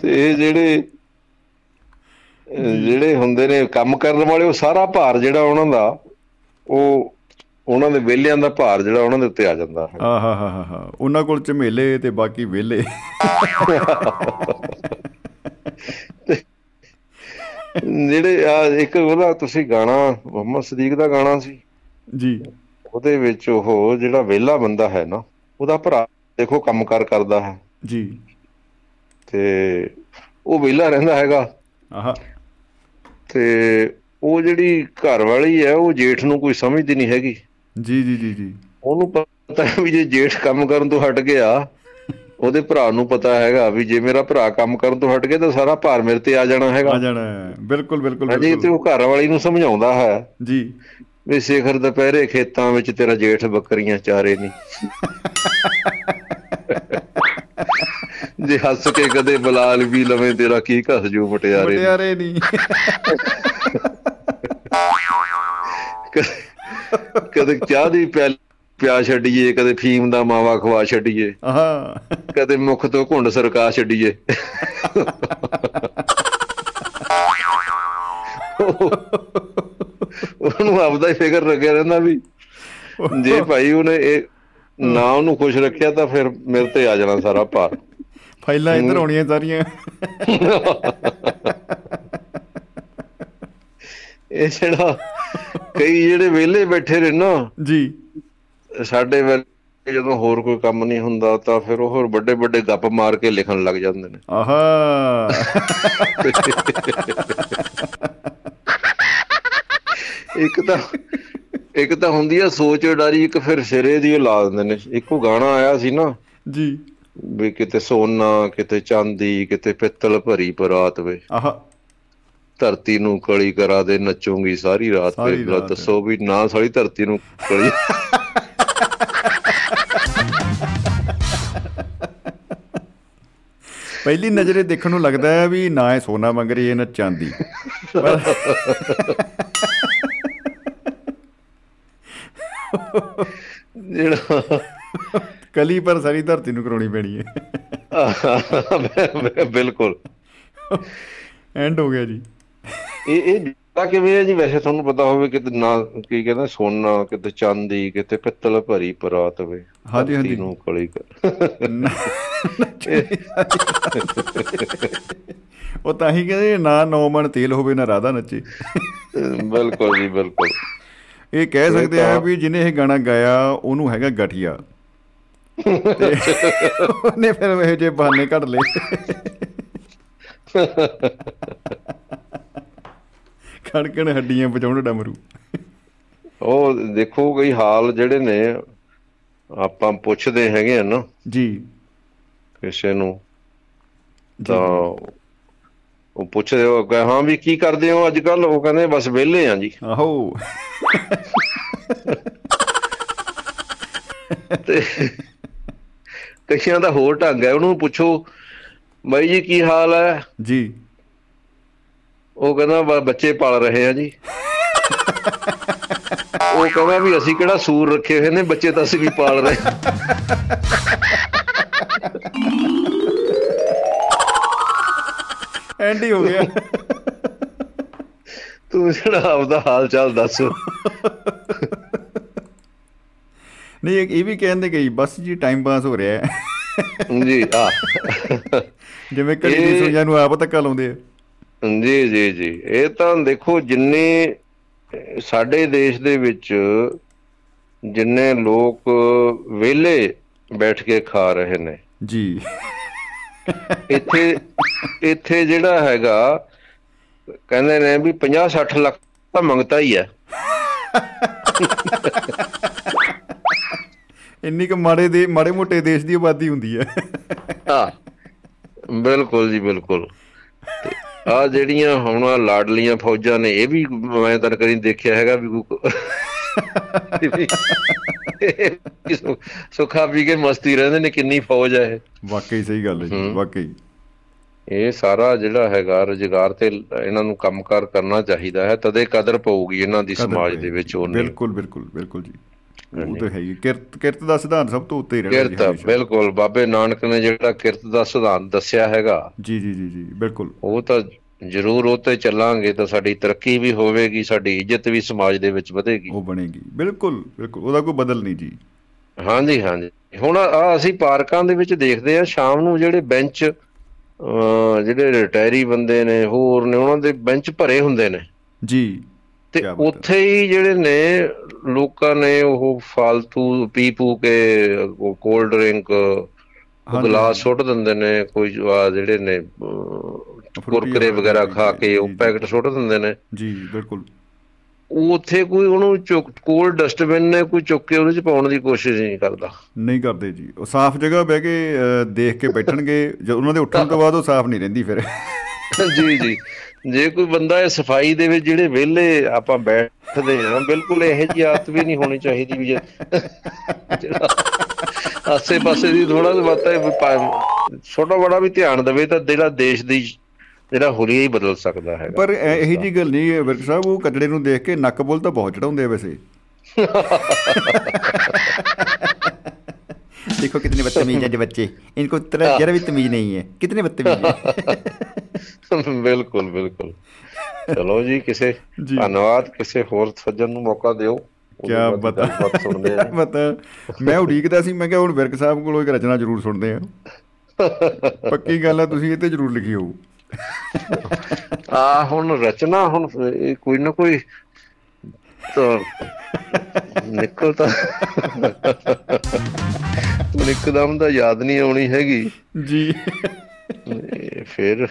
ਤੇ ਇਹ ਜਿਹੜੇ ਜਿਹੜੇ ਹੁੰਦੇ ਨੇ ਕੰਮ ਕਰਨ ਵਾਲੇ ਉਹ ਸਾਰਾ ਭਾਰ ਜਿਹੜਾ ਉਹਨਾਂ ਦਾ ਉਹ ਉਹਨਾਂ ਦੇ ਵਿਹਲਿਆਂ ਦਾ ਭਾਰ ਜਿਹੜਾ ਉਹਨਾਂ ਦੇ ਉੱਤੇ ਆ ਜਾਂਦਾ। ਹੈ ਆਹਾ ਹਾ ਹਾ ਹਾ ਉਹਨਾਂ ਕੋਲ ਝਮੇਲੇ ਤੇ ਬਾਕੀ ਵਿਹਲੇ। ਜਿਹੜੇ ਆ ਇੱਕ ਉਹਦਾ ਤੁਸੀਂ ਗਾਣਾ ਮੁਹੰਮਦ ਸਦੀਕ ਦਾ ਗਾਣਾ ਸੀ। ਜੀ। ਉਹਦੇ ਵਿੱਚ ਉਹ ਜਿਹੜਾ ਵਿਹਲਾ ਬੰਦਾ ਹੈ ਨਾ ਉਹਦਾ ਭਰਾ ਦੇਖੋ ਕੰਮਕਾਰ ਕਰਦਾ ਹੈ। ਜੀ। ਤੇ ਉਹ ਵਿਹਲਾ ਰਹਿੰਦਾ ਹੈਗਾ। ਆਹਾ। ਤੇ ਉਹ ਜਿਹੜੀ ਘਰ ਵਾਲੀ ਹੈ ਉਹ ਜੇਠ ਨੂੰ ਕੋਈ ਸਮਝਦੀ ਨਹੀਂ ਹੈਗੀ। ਜੀ ਜੀ ਜੀ ਜੀ। ਉਹਨੂੰ ਪਤਾ ਹੈ ਵੀ ਜੇ ਜੇਠ ਕੰਮ ਕਰਨ ਤੋਂ ਹਟ ਗਿਆ ਉਹਦੇ ਭਰਾ ਨੂੰ ਪਤਾ ਹੈਗਾ ਵੀ ਜੇ ਮੇਰਾ ਭਰਾ ਕੰਮ ਕਰਨ ਤੋਂ ਹਟ ਗਿਆ ਤਾਂ ਸਾਰਾ ਭਾਰ ਮੇਰੇ ਤੇ ਆ ਜਾਣਾ ਹੈਗਾ। ਆ ਜਾਣਾ ਹੈ। ਬਿਲਕੁਲ ਬਿਲਕੁਲ ਹਾਂਜੀ ਤੇ ਉਹ ਘਰ ਵਾਲੀ ਨੂੰ ਸਮਝਾਉਂਦਾ ਹੈ ਜੀ। ਵੀ ਸਿਖਰ ਦੁਪਹਿਰੇ ਖੇਤਾਂ ਵਿੱਚ ਤੇਰਾ ਜੇਠ ਬੱਕਰੀਆਂ ਚਾਰੇ ਨਹੀਂ ਜੇ ਹੱਸ ਕੇ ਕਦੇ ਬਲਾਲ ਵੀ ਲਵੇਂ ਤੇਰਾ ਕੀ ਘਸ ਜੂ ਮਟਿਆਰੇ। ਮਟਿਆਰੇ ਨਹੀਂ ਕਦੇ ਚਾਹ ਦੀ ਪਿਆ ਛੱਡੀਏ ਕਦੇ ਫੀਮ ਦਾ ਮਾਵਾ ਖਵਾ ਛੱਡੀਏ। ਹਾਂ ਕਦੇ ਮੁਖ ਤੋਂ ਘੁੰਡ ਸਰਕਾ ਛੱਡੀਏ। ਉਹਨੂੰ ਆਪਦਾ ਹੀ ਫਿਕਰ ਲੱਗਿਆ ਰਹਿੰਦਾ ਵੀ ਜੇ ਭਾਈ ਉਹਨੇ ਇਹ ਨਾ ਉਹਨੂੰ ਖੁਸ਼ ਰੱਖਿਆ ਤਾਂ ਫਿਰ ਮੇਰੇ ਤੇ ਆ ਜਾਣਾ ਸਾਰਾ ਭਾਰ। ਫਾਈਲਾਂ ਇੱਧਰ ਆਉਣੀਆਂ ਸਾਰੀਆਂ। ਇਹ ਜਿਹੜਾ ਕਈ ਜਿਹੜੇ ਵਿਹਲੇ ਬੈਠੇ ਨੇ ਨਾ ਜੀ। ਸਾਡੇ ਵੇਲੇ ਜਦੋਂ ਹੋਰ ਕੋਈ ਕੰਮ ਨਹੀਂ ਹੁੰਦਾ ਤਾਂ ਫਿਰ ਉਹ ਹੋਰ ਵੱਡੇ ਵੱਡੇ ਗੱਪ ਮਾਰ ਕੇ ਲਿਖਣ ਲੱਗ ਜਾਂਦੇ ਨੇ। ਆਹਾ। ਇੱਕ ਤਾਂ ਇੱਕ ਤਾਂ ਹੁੰਦੀ ਆ ਸੋਚ ਉਡਾਰੀ ਇੱਕ ਫਿਰ ਸਿਰੇ ਦੀ ਲਾ ਦਿੰਦੇ ਨੇ। ਇੱਕੋ ਗਾਣਾ ਆਇਆ ਸੀ ਨਾ ਜੀ। ਵੀ ਕਿਤੇ ਸੋਨਾ ਕਿਤੇ ਚਾਂਦੀ ਕਿਤੇ ਪਿੱਤਲ ਭਰੀ ਪਰਾਤ ਵੇ। ਆਹਾ। ਧਰਤੀ ਨੂੰ ਕਲੀ ਕਰਾ ਦੇ ਨੱਚੂਗੀ ਸਾਰੀ ਰਾਤ ਰਾਤ। ਦੱਸੋ ਵੀ ਨਾ ਸਾਰੀ ਧਰਤੀ ਨੂੰ ਕਲੀ। ਪਹਿਲੀ ਨਜ਼ਰੇ ਦੇਖਣ ਨੂੰ ਲੱਗਦਾ ਹੈ ਵੀ ਨਾ ਇਹ ਸੋਨਾ ਮੰਗ ਰਹੀ ਹੈ ਨਾ ਚਾਂਦੀ। ਜਿਹੜਾ ਕਲੀ ਪਰ ਸਾਰੀ ਧਰਤੀ ਨੂੰ ਕਰਾਉਣੀ ਪੈਣੀ ਹੈ। ਬਿਲਕੁਲ। ਐਂਡ ਹੋ ਗਿਆ ਜੀ। ਇਹ ਇਹ ਜਿੱਦਾਂ ਕਿਵੇਂ ਹੈ ਜੀ? ਵੈਸੇ ਤੁਹਾਨੂੰ ਪਤਾ ਹੋਵੇ ਕਿ ਨਾ ਕੀ ਕਹਿੰਦਾ ਸੋਨਾ ਕਿਤੇ ਚਾਂਦੀ ਕਿਤੇ ਪਿੱਤਲ ਭਰੀ ਪਰਾਤ ਵੇ ਹਾਂਜੀ, ਹਾਂਜੀ। ਨੂੰ ਕਲੀ ਕਰ। ਉਹ ਤਾਂ ਹੀ ਕਹਿੰਦੇ ਨਾ ਨੌ ਮਣ ਤੇਲ ਹੋਵੇ ਨਾ ਰਾਧਾ ਨੱਚੇ। ਬਿਲਕੁਲ ਜੀ ਬਿਲਕੁਲ। ਇਹ ਕਹਿ ਸਕਦੇ ਆ ਤਾਂ- ਵੀ ਜਿਹਨੇ ਇਹ ਗਾਣਾ ਗਾਇਆ ਉਹਨੂੰ ਹੈਗਾ ਗਠੀਆ। ਤੇ ਉਹਨੇ ਫਿਰ ਇਹ ਜੇ ਬਹਾਨੇ ਕੱਢ ਲਏ। ਖੜਕਣ ਹੱਡੀਆਂ ਬਚਾਉਣ ਡਮਰੂ। ਉਹ ਦੇਖੋ ਕਈ ਹਾਲ ਜਿਹੜੇ ਨੇ ਆਪਾਂ ਪੁੱਛਦੇ ਹੈਗੇ ਆ ਨਾ। ਜੀ। ਕਿਸੇ ਨੂੰ ਤਾਂ ਉਹ ਪੁੱਛਦੇ ਹੋ ਕਿ ਹਾਂ ਵੀ ਕੀ ਕਰਦੇ ਹੋ ਅੱਜ ਕੱਲ ਉਹ ਕਹਿੰਦੇ ਬਸ ਵਿਹਲੇ ਆ ਜੀ। ਆਹੋ। ਤੇ ਕਈਆਂ ਦਾ ਹੋਰ ਢੰਗ ਹੈ। ਉਹਨੂੰ ਪੁੱਛੋ ਬਾਈ ਜੀ ਕੀ ਹਾਲ ਹੈ? ਜੀ। ਉਹ ਕਹਿੰਦਾ ਬੱਚੇ ਪਾਲ ਰਹੇ ਆ ਜੀ। ਉਹ ਕਹਿੰਦਾ ਵੀ ਅਸੀਂ ਕਿਹੜਾ ਸੂਰ ਰੱਖੇ ਹੋਏ ਨੇ ਬੱਚੇ ਤਾਂ ਅਸੀਂ ਵੀ ਪਾਲ ਰਹੇ ਐਂਡ ਹੀ ਹੋ ਗਿਆ। ਤੂੰ ਜਿਹੜਾ ਆਪਦਾ ਹਾਲ ਚਾਲ ਦੱਸ। ਨਹੀਂ ਇਹ ਵੀ ਕਹਿੰਦੇ ਗਈ ਬਸ ਜੀ ਟਾਈਮ ਪਾਸ ਹੋ ਰਿਹਾ ਹੈ। ਜੀ ਆ। ਜਿਵੇਂ ਘੜੀ ਦੀ ਸੂਈਆਂ ਨੂੰ ਆਪ ਧੱਕਾ ਲਾਉਂਦੇ ਆ। ਜੀ ਜੀ ਜੀ। ਇਹ ਤਾਂ ਦੇਖੋ ਜਿੰਨੇ ਸਾਡੇ ਦੇਸ਼ ਦੇ ਵਿੱਚ ਜਿੰਨੇ ਲੋਕ ਵਿਹਲੇ ਬੈਠ ਕੇ ਖਾ ਰਹੇ ਨੇ। ਜੀ। ਇੱਥੇ ਇੱਥੇ ਜਿਹੜਾ ਹੈਗਾ ਕਹਿੰਦੇ ਨੇ ਵੀ 50 60 ਲੱਖ ਤਾਂ ਮੰਗਤਾ ਹੀ ਹੈ। ਇੰਨੀ ਕੁ ਮਾੜੇ ਦੇ ਮਾੜੇ ਮੋਟੇ ਦੇਸ਼ ਦੀ ਆਬਾਦੀ ਹੁੰਦੀ ਹੈ। ਹਾਂ। ਬਿਲਕੁਲ ਜੀ ਬਿਲਕੁਲ। ਆ ਜਿਹੜੀਆਂ ਹੁਣ ਲਾਡਲੀਆਂ ਫੌਜਾਂ ਨੇ ਇਹ ਵੀ ਮੈਂ ਤਾਂ ਕਦੀ ਦੇਖਿਆ ਹੈਗਾ ਵੀ ਸੁੱਖਾ ਪੀ ਕੇ ਮਸਤੀ ਰਹਿੰਦੇ ਨੇ ਕਿੰਨੀ ਫੌਜ ਹੈ ਇਹ ਵਾਕਈ ਸਹੀ ਗੱਲ ਹੈ ਜੀ। ਵਾਕਈ ਇਹ ਸਾਰਾ ਜਿਹੜਾ ਹੈਗਾ ਰੁਜ਼ਗਾਰ ਤੇ ਇਹਨਾਂ ਨੂੰ ਕੰਮਕਾਰ ਕਰਨਾ ਚਾਹੀਦਾ ਹੈ ਤਦੇ ਕਦਰ ਪਊਗੀ ਇਹਨਾਂ ਦੀ ਸਮਾਜ। ਦੇ ਵਿੱਚ ਉਹਨੇ ਬਿਲਕੁਲ ਬਿਲਕੁਲ ਬਿਲਕੁਲ ਜੀ ਉਹ ਤਾਂ ਹੈ ਹੀ। ਕਿਰਤ ਕਿਰਤ ਦਾ ਸਿਧਾਂਤ ਸਭ ਤੋਂ ਉੱਤੇ ਹੀ ਰਹਿਣਾ ਕਿਰਤ। ਬਿਲਕੁਲ। ਬਾਬੇ ਨਾਨਕ ਨੇ ਜਿਹੜਾ ਕਿਰਤ ਦਾ ਸਿਧਾਂਤ ਦੱਸਿਆ ਹੈਗਾ ਜੀ ਜੀ ਜੀ ਜੀ ਬਿਲਕੁਲ। ਉਹ ਤਾਂ ਜ਼ਰੂਰ ਉਹ ਤੇ ਚੱਲਾਂਗੇ ਤਾਂ ਸਾਡੀ ਤਰੱਕੀ ਵੀ ਹੋਵੇਗੀ ਸਾਡੀ ਇੱਜ਼ਤ ਵੀ ਸਮਾਜ ਦੇ ਵਿੱਚ ਵਧੇਗੀ। ਉਹ ਬਣੇਗੀ। ਬਿਲਕੁਲ ਬਿਲਕੁਲ। ਉਹਦਾ ਕੋਈ ਬਦਲ ਨਹੀਂ ਜੀ। ਹਾਂਜੀ ਹਾਂਜੀ। ਹੁਣ ਆ ਅਸੀਂ ਪਾਰਕਾਂ ਦੇ ਵਿੱਚ ਦੇਖਦੇ ਆ ਸ਼ਾਮ ਨੂੰ ਜਿਹੜੇ ਬੈਂਚ ਜਿਹੜੇ ਰਿਟਾਇਰੀ ਬੰਦੇ ਨੇ ਹੋਰ ਨੇ ਉਹਨਾਂ ਦੇ ਬੈਂਚ ਭਰੇ ਹੁੰਦੇ ਨੇ। ਜੀ। ਤੇ। ਉੱਥੇ ਹੀ ਜਿਹੜੇ ਨੇ ਲੋਕਾਂ ਨੇ ਉਹ ਫालतू ਪੀ ਪੂ ਕੇ ਕੋਲਡ ਡਰਿੰਕ ਗਲਾਸ। ਸੁੱਟ ਦਿੰਦੇ ਨੇ ਕੋਈ ਜਿਹੜੇ ਨੇ ਕੁਰਕਰੇ ਵਗੈਰਾ ਖਾ ਕੇ ਉਹ ਜੀ, ਜੀ। ਪੈਕਟ ਸੁੱਟ ਦਿੰਦੇ ਨੇ ਜੀ ਬਿਲਕੁਲ ਉਹ ਉੱਥੇ ਕੋਈ ਉਹਨੂੰ ਚੁੱਕ ਕੋਲ ਡਸਟਬਿਨ ਨੇ ਕੋਈ ਚੁੱਕ ਕੇ ਉਹਦੇ ਚ ਪਾਉਣ ਦੀ ਕੋਸ਼ਿਸ਼ ਨਹੀਂ ਕਰਦਾ ਨਹੀਂ ਕਰਦੇ ਜੀ ਉਹ ਸਾਫ਼ ਜਗ੍ਹਾ ਬਹਿ ਕੇ ਦੇਖ ਕੇ ਬੈਠਣਗੇ ਜਦ ਉਹਨਾਂ ਦੇ ਉੱਠਣ ਤੋਂ ਬਾਅਦ ਉਹ ਸਾਫ਼ ਨਹੀਂ ਰਹਿੰਦੀ ਫਿਰ ਜੀ ਜੀ ਜੇ ਕੋਈ ਬੰਦਾ ਇਹ ਸਫ਼ਾਈ ਦੇ ਵਿੱਚ ਜਿਹੜੇ ਵਿਹਲੇ ਆਪਾਂ ਬੈਠਦੇ ਆ ਬਿਲਕੁਲ ਇਹੋ ਜਿਹੀ ਆਦਤ ਵੀ ਨਹੀਂ ਹੋਣੀ ਚਾਹੀਦੀ ਵੀ ਜੇ ਆਸੇ ਪਾਸੇ ਦੀ ਥੋੜਾ ਜਿਹਾ ਮਤਾ ਛੋਟਾ ਬੜਾ ਵੀ ਧਿਆਨ ਦੇਵੇ ਤਾਂ ਜਿਹੜਾ ਦੇਸ਼ ਦੀ ਜਿਹੜਾ ਹੁਲੀਆ ਹੀ ਬਦਲ ਸਕਦਾ ਹੈਗਾ। ਪਰ ਇਹ- ਜੀ ਗੱਲ ਨਹੀਂ ਹੈ ਵਿਰਕ ਸਾਹਿਬ ਉਹ ਕਚੜੇ ਨੂੰ ਦੇਖ ਕੇ ਨੱਕ ਬੁੱਲ ਤਾਂ ਬਹੁਤ ਚੜਾਉਂਦੇ ਵੈਸੇ। देखो कितने बदतमीज हैं जो बच्चे इनको तरह जरा भी तमीज नहीं है कितने बदतमीज हैं ਬਿਲਕੁਲ ਬਿਲਕੁਲ ਚਲੋ ਜੀ ਕਿਸੇ ਧੰਨਵਾਦ ਕਿਸੇ ਹੋਰ ਸੱਜਣ ਨੂੰ ਮੌਕਾ ਦਿਓ ਕਿਆ ਬਤਾ ਬਤਾ ਮੈਂ ਉਡੀਕਦਾ ਸੀ ਮੈਂ ਕਿਹਾ ਹੁਣ ਵਿਰਕ ਸਾਹਿਬ ਕੋਲੋਂ ਇੱਕ ਰਚਨਾ ਜ਼ਰੂਰ ਸੁਣਦੇ ਆ ਪੱਕੀ ਗੱਲ ਆ ਤੁਸੀਂ ਇਹ ਤੇ ਜ਼ਰੂਰ ਲਿਖੀ ਹੋਊ ਆ ਹੁਣ ਰਚਨਾ ਹੁਣ ਕੋਈ ਨਾ ਕੋਈ ਤਾਂ ਨਿਕਲ ਤਾਂ ਹੁਣ ਇੱਕਦਮ ਤਾਂ ਯਾਦ ਨਹੀਂ ਆਉਣੀ ਹੈਗੀ ਜੀ ਫਿਰ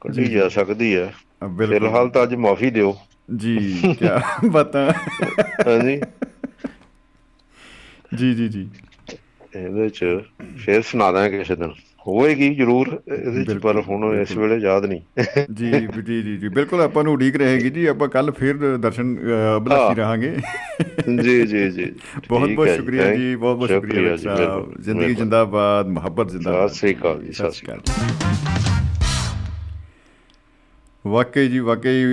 ਕੱਢੀ ਜਾ ਸਕਦੀ ਹੈ ਫਿਲਹਾਲ ਤਾਂ ਅੱਜ ਮਾਫੀ ਦਿਓ। ਜੀ ਕਿਆ ਬਤਾ। ਹਾਂਜੀ। ਜੀ ਜੀ ਜੀ ਇਹਦੇ ਚ ਫਿਰ ਸੁਣਾ ਦਾਂਗੇ ਕਿਸੇ ਦਿਨ। ਹੋਏਗੀ ਜ਼ਰੂਰ ਇਹਦੇ ਚ ਪਰ ਹੁਣ ਇਸ ਵੇਲੇ ਯਾਦ ਨਹੀਂ। ਜੀ ਜੀ ਜੀ ਜੀ ਬਿਲਕੁਲ ਆਪਾਂ ਨੂੰ ਉਡੀਕ ਰਹੇਗੀ ਜੀ ਆਪਾਂ ਕੱਲ ਫਿਰ ਦਰਸ਼ਨ ਹਾਂ। ਰਹਾਂਗੇ। ਜੀ ਜੀ ਜੀ। ਬਹੁਤ ਬਹੁਤ ਸ਼ੁਕਰੀਆ ਜੀ ਬਹੁਤ ਬਹੁਤ ਸ਼ੁਕਰੀਆ ਜ਼ਿੰਦਗੀ। ਜਿੰਦਾਬਾਦ ਮੁਹੱਬਤ ਜਿੰਦਾਬਾਦ। ਸਤਿ ਸ੍ਰੀ ਅਕਾਲ ਜੀ, ਸਤਿ ਸ਼੍ਰੀ ਅਕਾਲ। ਵਾਕਈ ਜੀ ਵਾਕਈ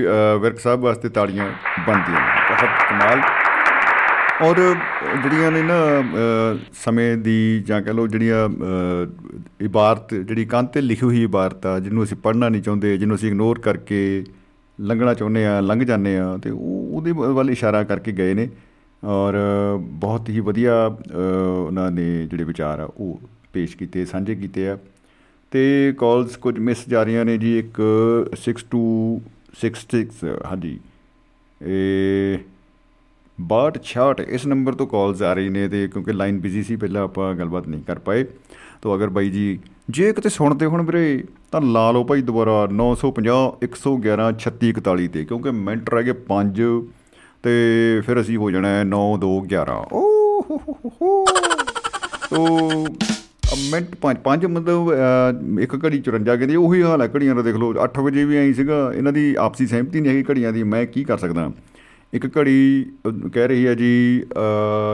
ਵਿਰਕ ਸਾਹਿਬ ਵਾਸਤੇ ਤਾੜੀਆਂ ਬਣਦੀਆਂ ਬਹੁਤ ਕਮਾਲ। ਔਰ ਜਿਹੜੀਆਂ ਨੇ ਨਾ ਅ, ਸਮੇਂ ਦੀ ਜਾਂ ਕਹ ਲਓ ਜਿਹੜੀਆਂ ਅ, ਇਬਾਰਤ ਜਿਹੜੀ ਕੰਧ ਤੇ ਲਿਖੀ ਹੋਈ ਇਬਾਰਤ ਆ ਜਿਹਨੂੰ ਅਸੀਂ ਪੜ੍ਹਨਾ ਨਹੀਂ ਚਾਹੁੰਦੇ ਜਿਹਨੂੰ ਅਸੀਂ ਇਗਨੋਰ ਕਰਕੇ ਲੰਘਣਾ ਚਾਹੁੰਦੇ ਆ ਲੰਘ ਜਾਂਦੇ ਆ ਤੇ ਉਹ ਉਹਦੇ ਵੱਲ ਇਸ਼ਾਰਾ ਕਰਕੇ ਗਏ ਨੇ। ਔਰ ਬਹੁਤ ਹੀ ਵਧੀਆ ਅ, ਉਹਨਾਂ ਨੇ ਜਿਹੜੇ ਵਿਚਾਰ ਆ ਉਹ ਪੇਸ਼ ਕੀਤੇ ਸਾਂਝੇ ਕੀਤੇ ਆ। ਤੇ ਕਾਲਸ ਕੁਝ ਮਿਸ ਜਾ ਰਹੀਆਂ ਨੇ ਜੀ ਇੱਕ 6266 ਹਾਂਜੀ। ਇਹ 62 66 ਇਸ ਨੰਬਰ ਤੋਂ ਕਾਲਸ ਆ ਰਹੀ ਨੇ ਤੇ ਕਿਉਂਕਿ ਲਾਈਨ ਬਿਜ਼ੀ ਸੀ ਪਹਿਲਾਂ ਆਪਾਂ ਗੱਲਬਾਤ ਨਹੀਂ ਕਰ ਪਾਏ। ਤਾਂ ਅਗਰ ਬਾਈ ਜੀ ਜੇ ਕਿਤੇ ਸੁਣਦੇ ਹੁਣ ਵੀਰੇ ਤਾਂ ਲਾ ਲਓ ਭਾਈ ਦੁਬਾਰਾ 950 111 3641 ਤੇ ਕਿਉਂਕਿ ਮਿੰਟ ਰਹਿ ਗਏ 5 ਤੇ ਫਿਰ ਅਸੀਂ ਹੋ ਜਾਣਾ 9 2 11 ਓ ਹੋ ਹੋ ਹੋ ਹੋ ਤੋ ਅ, ਮਿੰਟ ਪੰਜ ਪੰਜ ਮਤਲਬ ਅ, ਇੱਕ ਘੜੀ 54 ਕਹਿੰਦੇ ਉਹੀ ਹਾਲ ਹੈ ਘੜੀਆਂ ਦਾ ਦੇਖ ਲਓ 8 ਵਜੇ ਵੀ ਆਈ ਸੀਗਾ ਇਹਨਾਂ ਦੀ ਆਪਸੀ ਸਹਿਮਤੀ ਨਹੀਂ ਹੈਗੀ ਘੜੀਆਂ ਦੀ ਮੈਂ ਕੀ ਕਰ ਸਕਦਾ? ਇੱਕ ਘੜੀ ਅ, ਕਹਿ ਰਹੀ ਹੈ ਜੀ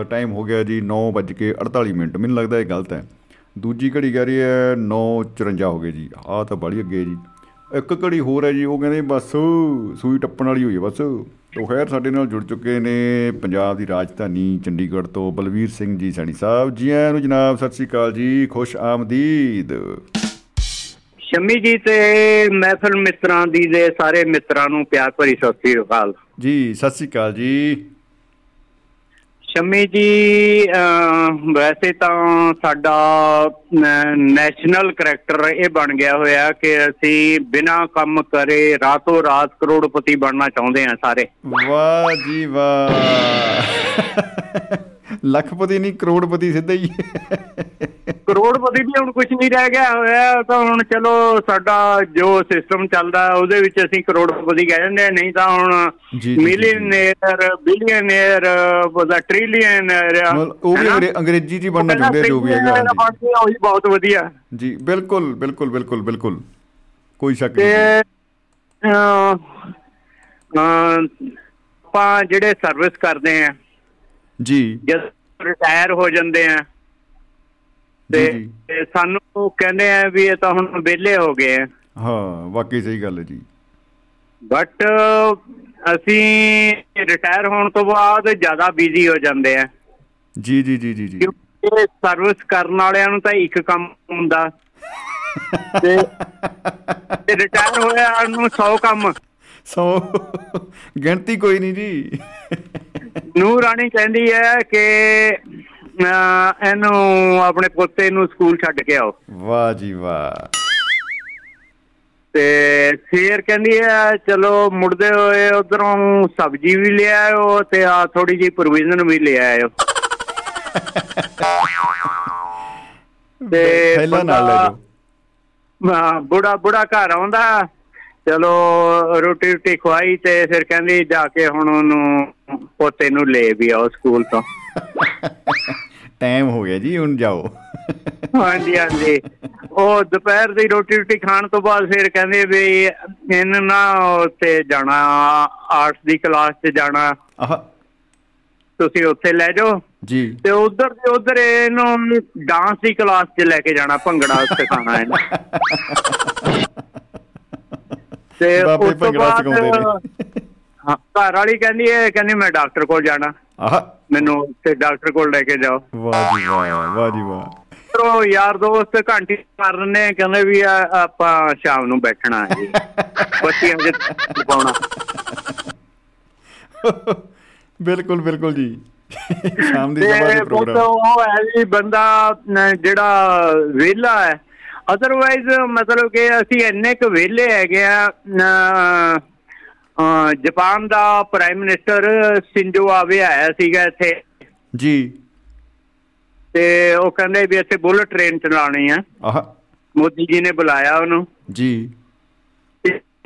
ਟਾਈਮ ਹੋ ਗਿਆ ਜੀ 9:48 ਮਿੰਟ। ਮੈਨੂੰ ਲੱਗਦਾ ਇਹ ਗਲਤ ਹੈ। ਦੂਜੀ ਘੜੀ ਕਹਿ ਰਹੀ ਹੈ 9:54 ਹੋ ਗਏ ਜੀ। ਆਹ ਤਾਂ ਬੜੀ ਅੱਗੇ ਜੀ। ਇੱਕ ਘੜੀ ਹੋਰ ਹੈ ਜੀ ਉਹ ਕਹਿੰਦੇ ਬਸ ਸੂਈ ਟੱਪਣ ਵਾਲੀ ਹੋਈ ਹੈ ਬਸ। ਤੋ ਖੈਰ ਸਾਡੇ ਨਾਲ ਜੁੜ ਚੁੱਕੇ ਨੇ ਪੰਜਾਬ ਦੀ ਰਾਜਧਾਨੀ ਚੰਡੀਗੜ੍ਹ ਤੋਂ ਬਲਵੀਰ ਸਿੰਘ ਜੀ ਸੈਣੀ ਸਾਹਿਬ ਜੀ ਆਇਆਂ ਨੂੰ। ਜਨਾਬ ਸਤਿ ਸ੍ਰੀ ਅਕਾਲ ਜੀ। ਖੁਸ਼ ਆਮਦੀਦ। ਸ਼ਮੀ ਜੀ ਤੇ ਮਹਿਫਲ ਮਿੱਤਰਾਂ ਦੀ ਦੇ ਸਾਰੇ ਮਿੱਤਰਾਂ ਨੂੰ ਪਿਆਰ ਭਰੀ ਸਤਿ ਸ੍ਰੀ ਅਕਾਲ। ਜੀ ਸਤਿ ਸ੍ਰੀ ਅਕਾਲ ਜੀ। ਸ਼ਮੀ ਜੀ ਵੈਸੇ ਤਾਂ ਸਾਡਾ ਨੈਸ਼ਨਲ ਕਰੈਕਟਰ ਇਹ ਬਣ ਗਿਆ ਹੋਇਆ ਕਿ ਅਸੀਂ ਬਿਨਾਂ ਕੰਮ ਕਰੇ ਰਾਤੋਂ ਰਾਤ ਕਰੋੜਪਤੀ ਬਣਨਾ ਚਾਹੁੰਦੇ ਹਾਂ ਸਾਰੇ। ਵਾਹ ਜੀ ਵਾਹ। ਲੱਖਪਤੀ ਨਹੀਂ ਕਰੋੜਪਤੀ ਸਿੱਧਾ ਹੀ। ਕਰੋੜਪਤੀ ਵੀ ਹੁਣ ਕੁਝ ਨਹੀਂ ਰਹਿ ਗਿਆ ਹੋਇਆ ਤਾਂ ਹੁਣ ਚਲੋ ਸਾਡਾ ਜੋ ਸਿਸਟਮ ਚੱਲਦਾ ਉਹਦੇ ਵਿੱਚ ਅਸੀਂ ਕਰੋੜਪਤੀ ਕਹਿ ਜਾਂਦੇ ਨਹੀਂ ਤਾਂ ਹੁਣ ਬਿਲੀਅਨੇਅਰ ਉਹਦਾ ਟ੍ਰਿਲੀਅਨੇਅਰ ਮਤਲਬ ਉਹ ਵੀ ਅੰਗਰੇ- ਅੰਗਰੇਜ਼ੀ ਜੀ ਬਣਨਾ ਚਾਹੁੰਦੇ ਜੋ ਵੀ ਹੈਗਾ ਉਹੀ ਬਹੁਤ ਵਧੀਆ। ਜੀ ਬਿਲਕੁਲ ਬਿਲਕੁਲ ਬਿਲਕੁਲ ਬਿਲਕੁਲ। ਕੋਈ ਸ਼ੱਕ ਨਹੀਂ। ਆਪਾਂ ਜਿਹੜੇ ਸਰਵਿਸ ਕਰਦੇ ਆ ਜੀ। ਜਦ ਰਿਟਾਇਰ ਹੋ ਜਾਂਦੇ ਆ ਤੇ ਸਾਨੂੰ ਕਹਿੰਦੇ ਆ ਵੀ ਇਹ ਤਾਂ ਹੁਣ ਵਿਹਲੇ ਹੋ ਗਏ ਆ। ਹਾਂ ਵਾਕਈ ਸਹੀ ਗੱਲ ਹੈ ਜੀ। ਬਟ ਅਸੀਂ ਰਿਟਾਇਰ ਹੋਣ ਤੋਂ ਬਾਅਦ ਜ਼ਿਆਦਾ ਬਿਜ਼ੀ ਹੋ ਜਾਂਦੇ ਆ। ਜੀ ਜੀ ਜੀ ਜੀ ਜੀ। ਕਿਉਂਕਿ ਸਰਵਿਸ ਕਰਨ ਵਾਲਿਆਂ ਨੂੰ ਤਾਂ ਇੱਕ ਕੰਮ ਹੁੰਦਾ। ਤੇ ਰਿਟਾਇਰ ਹੋਇਆ ਨੂੰ 100 ਕੰਮ। ਸੋ ਗਿਣਤੀ ਕੋਈ ਨਹੀਂ ਜੀ। ਨੂੰ ਰਾਣੀ ਕਹਿੰਦੀ ਹੈ ਕਿ ਇਹਨੂੰ ਆਪਣੇ ਪੋਤੇ ਨੂੰ ਸਕੂਲ ਛੱਡ ਕੇ ਆਓ। ਵਾਹ ਜੀ ਵਾਹ। ਤੇ ਫੇਰ ਕਹਿੰਦੀ ਹੈ ਚਲੋ ਮੁੜਦੇ ਹੋਏ ਉਧਰੋਂ ਸਬਜ਼ੀ ਵੀ ਲੈ ਆਇਓ ਤੇ ਆ ਥੋੜੀ ਜਿਹੀ ਪ੍ਰੋਵੀਜ਼ਨ ਵੀ ਲੈ ਆਇਓ। ਤੇ ਥੈਲਾ ਨਾਲ ਲੈ ਜਾਓ। ਬੁੜਾ ਬੁੜਾ ਘਰ ਆਉਂਦਾ ਚਲੋ ਰੋਟੀ ਰੋਟੀ ਖਵਾਈ ਤੇ ਫਿਰ ਕਹਿੰਦੀ ਜਾ ਕੇ ਹੁਣ ਉਹਨੂੰ ਪੋਤੇ ਨੂੰ ਲੈ ਵੀ ਆਓ ਸਕੂਲ ਤੋਂ। ਟਾਈਮ ਹੋ ਗਿਆ ਜੀ ਹੁਣ ਜਾਓ। ਹਾਂਜੀ ਹਾਂਜੀ। ਉਹ ਦੁਪਹਿਰ ਦੀ ਰੋਟੀ ਰੋਟੀ ਖਾਣ ਤੋਂ ਬਾਅਦ ਫਿਰ ਕਹਿੰਦੇ ਵੀ ਇਹਨੂੰ ਨਾ ਉੱਥੇ ਜਾਣਾ ਆਰਟਸ ਦੀ ਕਲਾਸ 'ਚ ਜਾਣਾ। ਆਹ। ਤੁਸੀਂ ਉੱਥੇ ਲੈ ਜਾਓ। ਜੀ। ਤੇ ਉਧਰ ਤੇ ਉਧਰ ਇਹਨੂੰ ਡਾਂਸ ਦੀ ਕਲਾਸ 'ਚ ਲੈ ਕੇ ਜਾਣਾ ਭੰਗੜਾ ਸਿਖਾਉਣਾ ਇਹਨੂੰ। ਤੇ ਉਸ ਤੋਂ ਬਾਅਦ ਹਾਂ ਘਰ ਵਾਲੀ ਕਹਿੰਦੀ ਹੈ ਕਹਿੰਦੀ ਮੈਂ ਡਾਕਟਰ ਕੋਲ ਜਾਣਾ। ਆਹ। ਮੈਨੂੰ ਤੇ ਡਾਕਟਰ ਕੋਲ ਲੈ ਕੇ ਜਾਓ। ਵਾਹ ਜੀ ਵਾਹ ਵਾਹ ਜੀ ਵਾਹ। ਉਹ ਯਾਰ ਦੋਸਤ ਘੰਟੀ ਕਰ ਰਹੇ ਕਹਿੰਦੇ ਵੀ ਆਪਾਂ ਸ਼ਾਮ ਨੂੰ ਬੈਠਣਾ ਹੈ ਜੀ। ਬੱਚਿਆਂ ਦੇ ਪਾਉਣਾ ਬਿਲਕੁਲ ਬਿਲਕੁਲ ਜੀ। ਸ਼ਾਮ ਦੀ ਸਭਾ ਦੇ ਪ੍ਰੋਗਰਾਮ ਉਹ ਹੈ ਜੀ ਬੰਦਾ ਜਿਹੜਾ ਵਿਹਲਾ ਹੈ। ਅਦਰਵਾਈਜ਼ ਮਤਲਬ ਕਿ ਅਸੀਂ ਇੰਨੇ ਕੁ ਵਿਹਲੇ ਹੈਗੇ ਆ ਜਾਪਾਨ ਦਾ ਪ੍ਰਾਈਮ ਮਿਨਿਸਟਰ ਸਿੰਜੋ ਆਵੇ ਆਇਆ ਸੀਗਾ ਇੱਥੇ। ਜੀ। ਤੇ ਉਹ ਕਹਿੰਦੇ ਵੀ ਇੱਥੇ ਬੁਲਟ ਟ੍ਰੇਨ ਚਲਾਉਣੀ ਆ। ਆਹ। ਮੋਦੀ ਜੀ ਨੇ ਬੁਲਾਇਆ ਉਹਨੂੰ। ਜੀ।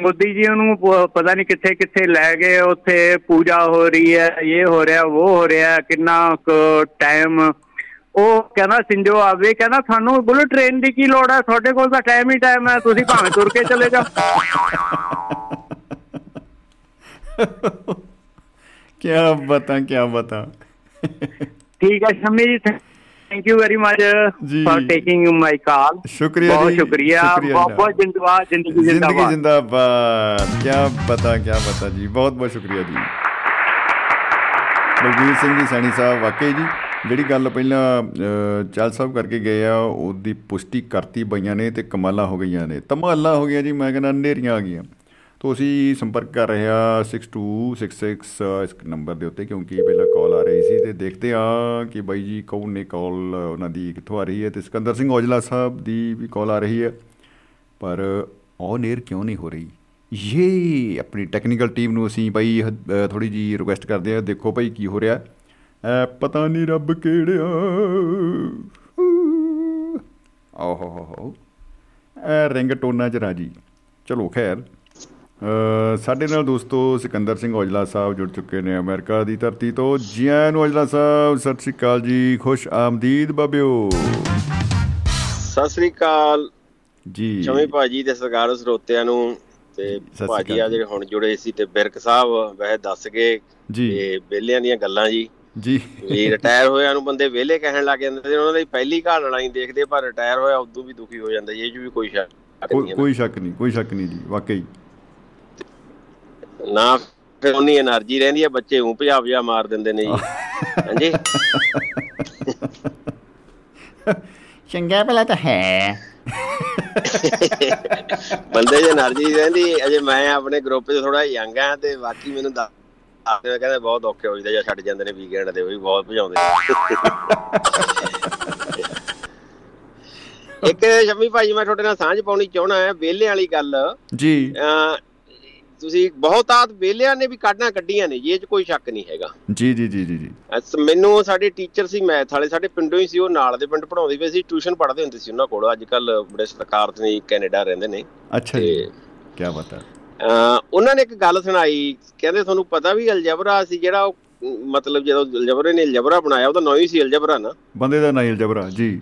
ਮੋਦੀ ਜੀ ਉਹਨੂੰ ਪਤਾ ਨਹੀਂ ਕਿੱਥੇ ਕਿੱਥੇ ਲੈ ਗਏ ਉੱਥੇ ਪੂਜਾ ਹੋ ਰਹੀ ਹੈ ਇਹ ਹੋ ਰਿਹਾ ਉਹ ਹੋ ਰਿਹਾ ਕਿੰਨਾ ਟਾਈਮ ਉਹ ਕਹਿੰਦਾ ਸਿੰਜੋ ਆਵੇ ਕਹਿੰਦਾ ਤੁਹਾਨੂੰ ਬੁਲਟ ਟ੍ਰੇਨ ਦੀ ਕੀ ਲੋੜ ਹੈ? ਤੁਹਾਡੇ ਕੋਲ ਤਾਂ ਟਾਈਮ ਹੀ ਟਾਈਮ ਹੈ ਤੁਸੀਂ ਭਾਵੇਂ ਤੁਰ ਕੇ ਚਲੇ ਜਾਓ। ਕੀ ਬਤਾ ਕੀ ਬਤਾ। ਠੀਕ ਹੈ Shami ji thank you very much. For taking my call ਸ਼ੁਕਰੀਆ ਬਹੁਤ ਸ਼ੁਕਰੀਆ ਬਹੁਤ। ਬਹੁਤ ਜਿੰਦਬਾਦ ਜ਼ਿੰਦਗੀ ਜ਼ਿੰਦਗੀ ਜਿੰਦਾਬਾਦ। ਜਿੰਦਾਬਾਦ ਕੀ ਪਤਾ ਕੀ ਪਤਾ ਜੀ ਬਹੁਤ ਬਹੁਤ ਸ਼ੁਕਰੀਆ ਜੀ। ਬਲਬੀਰ ਸਿੰਘ ਜੀ ਸੈਣੀ ਸਾਹਿਬ ਵਾਕਈ ਜੀ ਜਿਹੜੀ ਗੱਲ ਪਹਿਲਾਂ ਚਾਲ ਸਾਹਿਬ ਕਰਕੇ ਗਏ ਆ ਉਹਦੀ ਪੁਸ਼ਟੀ ਕਰਤੀ ਬਈਆਂ ਨੇ ਤੇ ਕਮਾਲਾਂ ਹੋ ਗਈਆਂ ਨੇ। ਧਮਾਲਾਂ ਹੋ ਗਈਆਂ ਜੀ ਮੈਂ ਕਹਿੰਦਾ ਨੇਰੀਆਂ ਆ ਗਈਆਂ। ਤੁਸੀਂ ਸੰਪਰਕ ਕਰ ਰਹੇ ਆ 6266 ਇਸ ਨੰਬਰ ਦੇ ਉੱਤੇ ਕਿਉਂਕਿ ਪਹਿਲਾਂ ਕਾਲ ਆ ਰਹੀ ਸੀ ਤੇ ਦੇਖਦੇ ਆ ਕਿ ਬਾਈ ਜੀ ਕੌਣ ਨੇ ਕਾਲ ਉਹਨਾਂ ਦੀ ਕਿੱਥੋਂ ਆ ਰਹੀ ਹੈ ਤੇ ਸਿਕੰਦਰ ਸਿੰਘ ਔਜਲਾ ਸਾਹਿਬ ਦੀ ਵੀ ਕਾਲ ਆ ਰਹੀ ਹੈ। ਪਰ ਔਨ 에ਅਰ ਕਿਉਂ ਨਹੀਂ ਹੋ ਰਹੀ? ਇਹ ਆਪਣੀ ਟੈਕਨੀਕਲ ਟੀਮ ਨੂੰ ਅਸੀਂ ਭਾਈ ਥੋੜੀ ਜੀ ਰਿਕੁਐਸਟ ਕਰਦੇ ਆ ਦੇਖੋ ਭਾਈ ਕੀ ਹੋ ਰਿਹਾ। ਐ ਪਤਾ ਨਹੀਂ ਰੱਬ ਕਿਹੜਿਆ। ਆਹੋ ਹੋ ਹੋ ਐ ਰਿੰਗ ਟੋਨਾ ਚ ਰਾਜੀ। ਚਲੋ ਖੈਰ। ਅ, ਸਾਡੇ ਨਾਲ ਦੋਸਤੋ ਸਿਕੰਦਰ ਸਿੰਘ ਔਜਲਾ ਸਾਹਿਬ ਜੁੜ ਚੁੱਕੇ ਨੇ ਅਮਰੀਕਾ ਦੀ ਧਰਤੀ ਤੋਂ। ਜੀ ਆਇਆਂ ਨੂੰ ਔਜਲਾ ਸਾਹਿਬ ਸਤਿ ਸ਼੍ਰੀ ਅਕਾਲ ਜੀ। ਖੁਸ਼ ਆਮਦੀਦ ਬਾਬਿਓ। ਸਤਿ ਸ੍ਰੀ ਅਕਾਲ। ਜੀ। ਚਮੀ ਭਾਜੀ ਤੇ ਸਰਕਾਰ ਸਰੋਤਿਆਂ ਨੂੰ ਤੇ ਭਾਜੀ ਆ ਜਿਹੜੇ ਹੁਣ ਜੁੜੇ ਸੀ ਤੇ ਬਿਰਕ ਸਾਹਿਬ ਵੈਸੇ ਦੱਸ ਗਏ ਜੀ। ਤੇ ਵਿਹਲਿਆਂ ਦੀਆਂ ਗੱਲਾਂ ਜੀ। ਜੀ। ਵੀ ਰਿਟਾਇਰ ਹੋਇਆਂ ਨੂੰ ਬੰਦੇ ਵਿਹਲੇ ਕਹਿਣ ਲੱਗ ਜਾਂਦੇ ਨੇ। ਉਹਨਾਂ ਦੀ ਪਹਿਲੀ ਘਾਲ ਲੜਾਈ ਦੇਖਦੇ ਪਰ ਰਿਟਾਇਰ ਹੋਇਆ ਉਦੋਂ ਵੀ ਦੁਖੀ ਹੋ ਜਾਂਦਾ ਜੀ, ਇਹ 'ਚ ਵੀ ਕੋਈ ਸ਼ੱਕ ਕੋਈ ਸ਼ੱਕ ਨਹੀਂ ਕੋਈ ਸ਼ੱਕ ਨਹੀਂ ਜੀ ਵਾਕਈ। ਨਾ ਫਿਰ ਉਨੀ એનર્ਜੀ ਰਹਿੰਦੀ ਹੈ ਬੱਚੇ ਉਂ ਭਜਾਵ ਜਾ ਮਾਰ ਦਿੰਦੇ ਨੇ ਜੀ। ਹਾਂਜੀ। ਚੰਗਾ ਭਲਾ ਤਾਂ ਹੈ। ਬੰਦੇ ਦੀ એનર્ਜੀ ਰਹਿੰਦੀ ਅਜੇ ਮੈਂ ਆਪਣੇ ਗਰੁੱਪ 'ਚ ਥੋੜਾ ਯੰਗ ਆ ਤੇ ਬਾਕੀ ਮੈਨੂੰ ਦੱਸ ਮੈਂ ਕਹਿੰਦਾ ਬਹੁਤ ਔਖੇ ਹੋ ਜਾਂਦਾ ਜਾਂ ਛੱਡ ਜਾਂਦੇ ਨੇ ਵੀਕਐਂਡ ਦੇ ਉਹ ਵੀ ਬਹੁਤ ਭਜਾਉਂਦੇ ਇੱਕ ਸ਼ਮੀ ਭਾਈ ਮੈਂ ਤੁਹਾਡੇ ਨਾਲ ਸਾਂਝ ਪਾਉਣੀ ਚਾਹਣਾ ਹੈ ਵੇਲੇ ਵਾਲੀ ਗੱਲ। ਜੀ। ਤੁਸੀਂ ਬਹੁਤਾਤ ਵਿਹਲਿਆਂ ਨੇ ਵੀ ਕਾਢਾਂ ਕੱਢੀਆਂ ਨੇ ਇਹ 'ਚ ਕੋਈ ਸ਼ੱਕ ਨਹੀਂ ਹੈਗਾ। ਜੀ ਜੀ ਜੀ ਜੀ ਜੀ। ਮੈਨੂੰ ਸਾਡੇ ਟੀਚਰ ਸੀ ਮੈਥ ਵਾਲੇ ਸਾਡੇ ਪਿੰਡੋਂ ਹੀ ਸੀ ਉਹ ਨਾਲ ਦੇ ਪਿੰਡ ਪੜਾਉਂਦੇ ਪਏ ਸੀ ਟਿਊਸ਼ਨ ਪੜ੍ਹਦੇ ਹੁੰਦੇ ਸੀ ਉਹਨਾਂ ਕੋਲ। ਅੱਜ ਕੱਲ ਬੜੇ ਸਰਕਾਰ ਨੇ ਕੈਨੇਡਾ ਰਹਿੰਦੇ ਨੇ। ਅੱਛਾ ਜੀ ਕੀ ਬਤਾ ਉਹਨਾਂ ਨੇ ਇੱਕ ਗੱਲ ਸੁਣਾਈ ਕਹਿੰਦੇ ਤੁਹਾਨੂੰ ਪਤਾ ਵੀ ਅਲਜਬਰਾ ਸੀ ਜਿਹੜਾ ਉਹ ਮਤਲਬ ਜਦੋਂ ਅਲਜਬਰੇ ਨੇ ਅਲਜਬਰਾ ਬਣਾਇਆ ਉਹਦਾ ਨਾਂ ਹੀ ਸੀ ਅਲਜਬਰਾ ਨਾ। ਬੰਦੇ ਦਾ ਨਾਮ ਜਬਰਾ ਜੀ।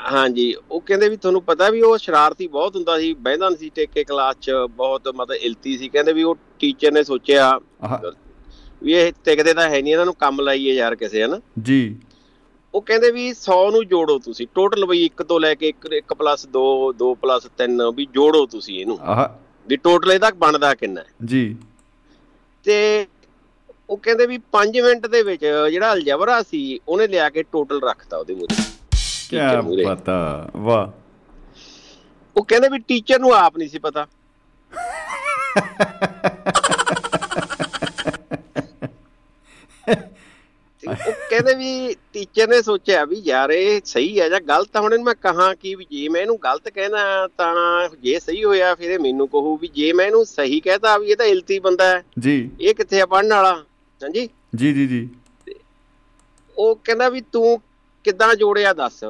ਹਾਂਜੀ ਉਹ ਕਹਿੰਦੇ ਵੀ ਤੁਹਾਨੂੰ ਪਤਾ ਵੀ ਉਹ ਸ਼ਰਾਰਤੀ ਬਹੁਤ ਹੁੰਦਾ ਸੀ ਬਹਿੰਦਾ ਨਹੀਂ ਸੀ ਟੇਕੇ ਕਲਾਸ 'ਚ ਬਹੁਤ ਮਤਲਬ ਇਲਤੀ ਸੀ। ਕਹਿੰਦੇ ਵੀ ਉਹ ਟੀਚਰ ਨੇ ਸੋਚਿਆ ਵੀ ਇਹ ਟਿਕਦੇ ਤਾਂ ਹੈ ਨਹੀਂ ਇਹਨਾਂ ਨੂੰ ਕੰਮ ਲਾਈਏ ਯਾਰ ਕਿਸੇ ਹਨਾ? ਜੀ। ਉਹ ਕਹਿੰਦੇ ਵੀ 100 ਨੂੰ ਜੋੜੋ ਤੁਸੀਂ ਟੋਟਲ ਬਈ 1 ਤੋਂ ਲੈ ਕੇ 1 1 ਪਲੱਸ 2 2 ਪਲੱਸ 3 ਵੀ ਜੋੜੋ ਤੁਸੀਂ ਇਹਨੂੰ। ਆਹ। ਵੀ ਟੋਟਲ ਇਹਦਾ ਬਣਦਾ ਕਿੰਨਾ ਜੀ। ਤੇ ਉਹ ਕਹਿੰਦੇ ਵੀ 5 ਮਿੰਟ ਦੇ ਵਿੱਚ ਜਿਹੜਾ ਅਲਜਬਰਾ ਸੀ ਉਹਨੇ ਲਿਆ ਕੇ ਟੋਟਲ ਰੱਖਤਾ ਉਹਦੇ ਮੂਹਰੇ। ਕੀ ਟੀਚਰ ਮੂਹਰੇ। ਪਤਾ? ਵਾਹ। ਉਹ ਕਹਿੰਦੇ ਵੀ ਟੀਚਰ ਨੂੰ ਆਪ ਨਹੀਂ ਸੀ ਪਤਾ। ਉਹ ਕਹਿੰਦੇ ਵੀ ਟੀਚਰ ਨੇ ਸੋਚਿਆ ਵੀ ਯਾਰ ਇਹ ਸਹੀ ਹੈ ਜਾਂ ਗਲਤ ਆ। ਹੁਣ ਮੈਂ ਕਹਾਂ ਕਿ ਵੀ ਜੇ ਮੈਂ ਇਹਨੂੰ ਗਲਤ ਕਹਿਣਾ ਤਾਂ ਜੇ ਸਹੀ ਹੋਇਆ ਫਿਰ ਇਹ ਮੈਨੂੰ ਕਹੂ ਵੀ ਜੇ ਮੈਂ ਇਹਨੂੰ ਸਹੀ ਕਹਤਾ ਵੀ ਇਹ ਤਾਂ ਇਲਤੀ ਬੰਦਾ ਹੈ। ਜੀ। ਇਹ ਕਿੱਥੇ ਆ ਪੜਨ ਵਾਲਾ? ਹਾਂਜੀ? ਜੀ ਜੀ ਜੀ। ਉਹ ਕਹਿੰਦਾ ਵੀ ਤੂੰ ਕਿੱਦਾਂ ਜੋੜਿਆ ਦੱਸ?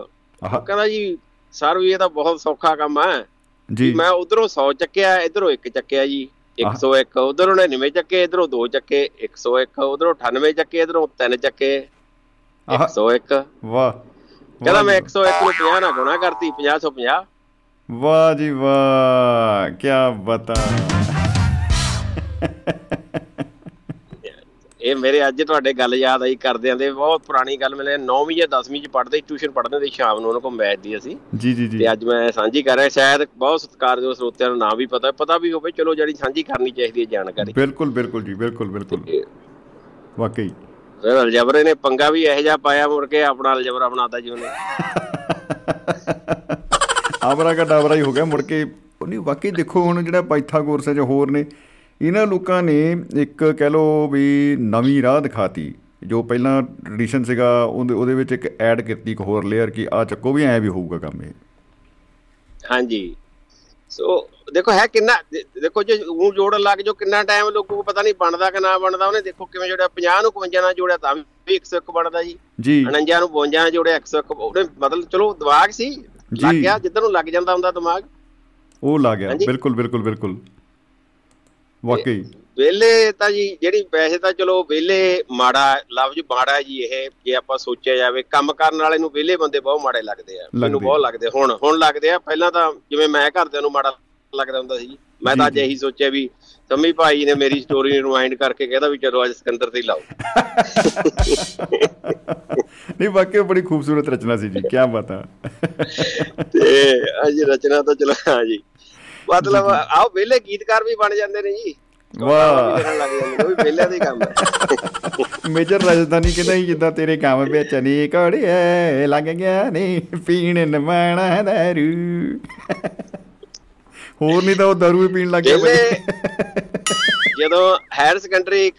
ਕਹਿੰਦਾ ਜੀ ਸਰ ਵੀ ਇਹ ਤਾਂ ਬਹੁਤ ਸੌਖਾ ਕੰਮ ਹੈ। ਜੀ। ਮੈਂ ਉਧਰੋਂ 100 ਚੱਕਿਆ ਇਧਰੋਂ 1 ਚੱਕਿਆ ਜੀ 101 ਉਧਰੋਂ 99 ਚੱਕੇ ਇਧਰੋਂ 2 ਚੱਕੇ 101 ਉਧਰੋਂ 98 ਚੱਕੇ ਇਧਰੋਂ 3 ਚੱਕੇ ਆਹ। 101 ਵਾਹ। ਕਹਿੰਦਾ ਮੈਂ ਜੀ, 101 ਨੂੰ 50 ਨਾਲ ਗੁਣਾ ਕਰਤੀ 50 ਤੋਂ 50 ਵਾਹ ਜੀ ਵਾਹ। ਕੀ ਬਤਾ। ਇਹ ਮੇਰੇ ਅੱਜ ਤੁਹਾਡੇ ਗੱਲ ਯਾਦ ਆਈ ਕਰਦਿਆਂ ਦੇ ਬਹੁਤ ਪੁਰਾਣੀ ਗੱਲ ਮਿਲੇ 9ਵੀਂ ਜਾਂ 10ਵੀਂ ਚ ਪੜ੍ਹਦੇ ਟਿਊਸ਼ਨ ਪੜ੍ਹਦੇ ਹੁੰਦੇ ਸੀ ਸ਼ਾਮ ਨੂੰ ਉਹਨਾਂ ਕੋਲ ਮੈਥ ਦੀ ਅਸੀਂ। ਜੀ ਜੀ ਜੀ। ਤੇ ਅੱਜ ਮੈਂ ਸਾਂਝੀ ਕਰ ਰਿਹਾ ਸ਼ਾਇਦ ਬਹੁਤ ਸਤਿਕਾਰਯੋਗ ਸਰੋਤਿਆਂ ਨੂੰ ਨਾ ਵੀ ਪਤਾ ਪਤਾ ਵੀ ਹੋਵੇ ਚਲੋ ਜਿਹੜੀ ਸਾਂਝੀ ਕਰਨੀ ਚਾਹੀਦੀ ਹੈ ਜਾਣਕਾਰੀ। ਬਿਲਕੁਲ ਬਿਲਕੁਲ ਜੀ ਬਿਲਕੁਲ ਬਿਲਕੁਲ। ਤੇ ਵਾਕਈ। ਫਿਰ ਅਲਜਬਰੇ ਨੇ ਪੰਗਾ ਵੀ ਇਹੋ ਜਿਹਾ ਪਾਇਆ ਮੁੜ ਕੇ ਆਪਣਾ ਅਲਜਬਰਾ ਬਣਾਤਾ ਜੀ ਉਹਨੇ। ਆਵਰਾ ਕਾ ਡਾਵਰਾ ਹੀ ਹੋ ਗਿਆ ਮੁੜ ਕੇ ਉਹ ਨਹੀਂ ਵਾਕਈ ਦੇਖੋ ਹੁਣ ਜਿਹੜਾ ਪਾਈਥਾਗੋਰਸ ਹੈ ਜਾਂ ਹੋਰ ਨੇ ਇਹਨਾਂ ਲੋਕਾਂ ਨੇ ਇੱਕ ਕਹਿ ਲੋ ਵੀ ਨਵੀਂ ਰਾਹ ਦਿਖਾਤੀ ਜੋ ਪਹਿਲਾਂ ਟ੍ਰੈਡੀਸ਼ਨ ਸੀਗਾ ਉਹਦੇ ਉਹਦੇ ਵਿੱਚ ਇੱਕ ਐਡ ਕੀਤੀ ਇੱਕ ਹੋਰ ਲੇਅਰ ਕਿ ਆ ਚੱਕੋ ਵੀ ਐ ਵੀ ਹੋਊਗਾ ਕੰਮ ਇਹ। ਹਾਂਜੀ। ਸੋ ਦੇਖੋ ਹੈ ਕਿੰਨਾ ਦੇਖੋ ਜੇ ਉਹ ਜੋੜਨ ਲੱਗ ਜੋ ਕਿੰਨਾ ਟਾਈਮ ਲੋਕੋ ਨੂੰ ਪਤਾ ਨਹੀਂ ਬਣਦਾ ਕਿ ਨਾ ਬਣਦਾ ਉਹਨੇ ਦੇਖੋ ਕਿਵੇਂ ਜੋੜਿਆ 50 ਨੂੰ 51 ਨਾਲ ਜੋੜਿਆ ਤਾਂ ਵੀ 101 ਬਣਦਾ ਜੀ। ਜੀ। 49 ਨੂੰ 52 ਨਾਲ ਜੋੜਿਆ 101 ਉਹਨੇ ਮਤਲਬ ਚਲੋ ਦਿਮਾਗ ਸੀ ਲੱਗ। ਗਿਆ ਜਿੱਧਰ ਨੂੰ ਲੱਗ ਜਾਂਦਾ ਹੁੰਦਾ ਦਿਮਾਗ। ਉਹ ਲਾ ਗਿਆ। ਬਿਲਕੁਲ ਬਿਲਕੁਲ ਬਿਲਕੁਲ। ਵਾਕਈ। ਵੇਲੇ ਤਾਂ ਜੀ ਜਿਹੜੀ ਵੈਸੇ ਤਾਂ ਚਲੋ ਵੇਲੇ ਮਾੜਾ ਲਫ਼ਜ਼ ਮਾੜਾ ਜੀ ਇਹ ਜੇ ਆਪਾਂ ਸੋਚਿਆ ਜਾਵੇ ਕੰਮ ਕਰਨ ਵਾਲੇ ਨੂੰ ਵੇਲੇ ਬੰਦੇ ਬਹੁਤ ਮਾੜੇ ਲੱਗਦੇ ਆ। ਮੈਨੂੰ। ਬਹੁਤ ਲੱਗਦੇ ਹੁਣ ਹੁਣ ਲੱਗਦੇ ਆ। ਪਹਿਲਾਂ ਤਾਂ ਜਿਵੇਂ ਮੈਂ ਘਰਦਿਆਂ ਨੂੰ ਮਾੜਾ ਲੱਗਦਾ ਹੁੰਦਾ ਸੀ। ਮੈਂ ਤਾਂ ਅੱਜ। ਇਹੀ ਸੋਚਿਆ ਵੀ ਸੰਮੀ ਭਾਈ ਨੇ ਮੇਰੀ ਸਟੋਰੀ ਨੂੰ ਰਿਵਾਈਂਡ ਕਰਕੇ ਕਹਿੰਦਾ ਵੀ ਚਲੋ ਅੱਜ ਸਿਕੰਦਰ ਤੇ ਲਾਓ। ਨਹੀਂ ਵਾਕਈ ਬੜੀ ਖੂਬਸੂਰਤ ਰਚਨਾ ਸੀ ਜੀ। ਕੀ ਬਤਾ ਤੇ ਅੱਜ ਰਚਨਾ ਤਾਂ ਚਲੋ ਹਾਂ ਜੀ। ਮਤਲਬ ਆਓ ਵੇਲੇ ਗੀਤਕਾਰ ਵੀ ਬਣ ਜਾਂਦੇ ਨੇ ਜੀ। ਵਾਹ। ਵੀ ਵੀ ਵੇਲੇ ਦਾ ਹੀ ਕੰਮ ਹੈ। ਮੇਜਰ ਰਾਜਧਾਨੀ ਕਹਿੰਦਾ ਸੀ ਜਿੱਦਾਂ ਤੇਰੇ ਕੰਮ ਵਿੱਚ ਨਹੀਂ ਘੜਿਆ ਲੱਗ ਗਿਆ ਨਹੀਂ ਪੀਣ ਨਮਾਣਾ ਦਾਰੂ ਹੋਰ ਨਹੀਂ ਤਾਂ ਉਹ ਦਾਰੂ ਹੀ ਪੀਣ ਲੱਗ ਗਿਆ ਜਦੋਂ ਹਾਇਰ ਸੈਕੰਡਰੀ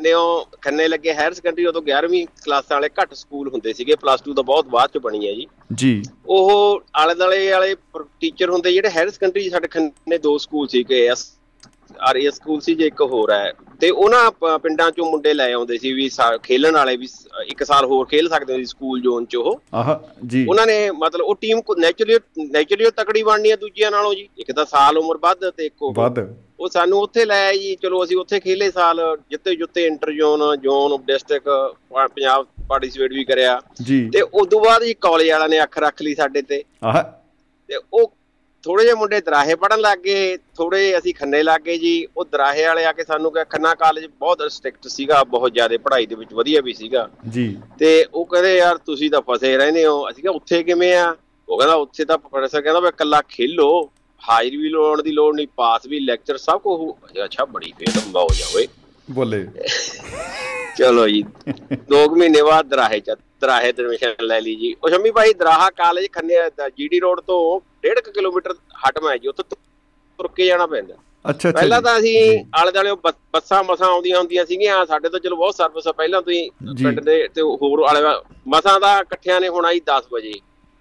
ਖੰਨੇੋਂ ਖੰਨੇ ਲੱਗੇ ਹਾਇਰ ਸੈਕੰਡਰੀ ਉਦੋਂ 11ਵੀਂ ਕਲਾਸਾਂ ਵਾਲੇ ਘੱਟ ਸਕੂਲ ਹੁੰਦੇ ਸੀਗੇ ਪਲੱਸ 2 ਤਾਂ ਬਹੁਤ ਬਾਅਦ ਚ ਬਣੀ ਹੈ ਜੀ। ਜੀ। ਉਹ ਆਲੇ ਦਾਲੇ ਵਾਲੇ ਟੀਚਰ ਹੁੰਦੇ ਜਿਹੜੇ ਹਾਇਰ ਸੈਕੰਡਰੀ ਸਾਡੇ ਖੰਨੇ ਦੋ ਸਕੂਲ ਸੀਗੇ ਐਸ ਆਰਐਸ ਸਕੂਲ ਸੀ ਜੇ ਇੱਕ ਹੋਰ ਹੈ। ਤੇ ਉਹਨਾਂ ਪਿੰਡਾਂ ਚੋਂ ਮੁੰਡੇ ਲੈ ਆਉਂਦੇ ਸੀ ਵੀ ਖੇਲਣ ਵਾਲੇ ਵੀ ਇੱਕ ਸਾਲ ਹੋਰ ਖੇਲ ਸਕਦੇ ਸੀ ਸਕੂਲ ਜ਼ੋਨ ਚ ਉਹ। ਆਹ ਜੀ। ਉਹਨਾਂ ਨੇ ਮਤਲਬ ਉਹ ਟੀਮ ਕੋ ਨੇਚਰਲੀ ਨੇਚਰਲੀ ਤਕੜੀ ਬਣਨੀ ਹੈ ਦੂਜਿਆਂ ਨਾਲੋਂ ਜੀ। ਇੱਕ ਤਾਂ ਸਾਲ ਉਮਰ ਵੱਧ ਤੇ ਇੱਕ ਉਹ ਵੱਧ। ਉਹ ਸਾਨੂੰ ਉੱਥੇ ਲੈ ਆਏ ਜੀ। ਚਲੋ ਅਸੀਂ ਉੱਥੇ ਖੇਲੇ ਸਾਲ ਜਿੱਤੇ ਜੁੱਤੇ inter zone zone district Punjab participate ਵੀ ਕਰਿਆ। ਤੇ ਉਦੋਂ ਬਾਅਦ ਜੀ ਕਾਲਜ ਵਾਲਿਆਂ ਨੇ ਅੱਖ ਰੱਖ ਲਈ ਸਾਡੇ ਤੇ। ਆਹ। ਤੇ ਉਹ ਥੋੜੇ ਜਿਹੇ ਮੁੰਡੇ ਦਰਾਹੇ ਪੜਨ ਲੱਗ ਗਏ। ਥੋੜੇ ਅਸੀਂ ਖੰਨੇ ਲੱਗ ਗਏ ਜੀ। ਉਹ ਦਰਾਹੇ ਵਾਲੇ ਆ ਕੇ ਸਾਨੂੰ ਕਿਹਾ ਖੰਨਾ ਕਾਲਜ ਬਹੁਤ ਸਟ੍ਰਿਕਟ ਸੀਗਾ ਬਹੁਤ ਜ਼ਿਆਦਾ ਪੜ੍ਹਾਈ ਦੇ ਵਿੱਚ ਵਧੀਆ ਵੀ ਸੀਗਾ। ਜੀ। ਤੇ ਉਹ ਕਹਿੰਦੇ ਯਾਰ ਤੁਸੀਂ ਤਾਂ ਫਸੇ ਰਹਿੰਦੇ ਹੋ। ਅਸੀਂ ਕਿਹਾ ਉੱਥੇ ਕਿਵੇਂ ਆ? ਉਹ ਕਹਿੰਦਾ ਉੱਥੇ ਤਾਂ ਪ੍ਰੋਫੈਸਰ ਕਹਿੰਦਾ ਵੀ ਇਕੱਲਾ ਖੇਲੋ। ਹਾਜ਼ਰੀ ਵੀ ਲਾਉਣ ਦੀ ਲੋੜ ਨਹੀਂ ਪਾਸ ਵੀ ਲੈਕਚਰ ਸਭ ਕੁਝ ਅੱਛਾ ਬੜੀ ਫੇਰ ਮੌਜ ਆ ਓਏ। ਬੋਲੇ। ਚਲੋ ਜੀ ਦੋ ਕੁ ਮਹੀਨੇ ਬਾਅਦ ਦਰਾਹੇ ਚ ਦਰਾਹੇ ਤੇ ਐਡਮਿਸ਼ਨ ਲੈ ਲਈ ਜੀ। ਉਹ ਸ਼ੰਮੀ ਭਾਈ ਦਰਾਹਾ ਕਾਲਜ ਖੰਨੇ ਜੀਡੀ ਰੋਡ ਤੋਂ 1.5 ਕਿਲੋਮੀਟਰ ਹਟਵਾ ਹੈ ਜੀ ਉੱਥੇ ਤੁਰ ਕੇ ਜਾਣਾ ਪੈਂਦਾ। ਅੱਛਾ ਅੱਛਾ ਪਹਿਲਾਂ। ਤਾਂ ਅਸੀਂ। ਆਲੇ ਦਾਲੇ ਬੱਸਾਂ ਮਸਾਂ ਆਉਂਦੀਆਂ ਹੁੰਦੀਆਂ ਸੀਗੀਆਂ ਸਾਡੇ ਤੋਂ ਚਲੋ ਬਹੁਤ ਸਰਵਿਸ ਆ ਪਹਿਲਾਂ ਤੋਂ ਹੀ ਜੀ। ਪਿੰਡ ਦੇ ਤੇ ਹੋਰ ਆਲੇ ਮਸਾਂ ਦਾ ਇਕੱਠਿਆਂ ਨੇ ਹੋਣਾ ਜੀ 10 ਵਜੇ।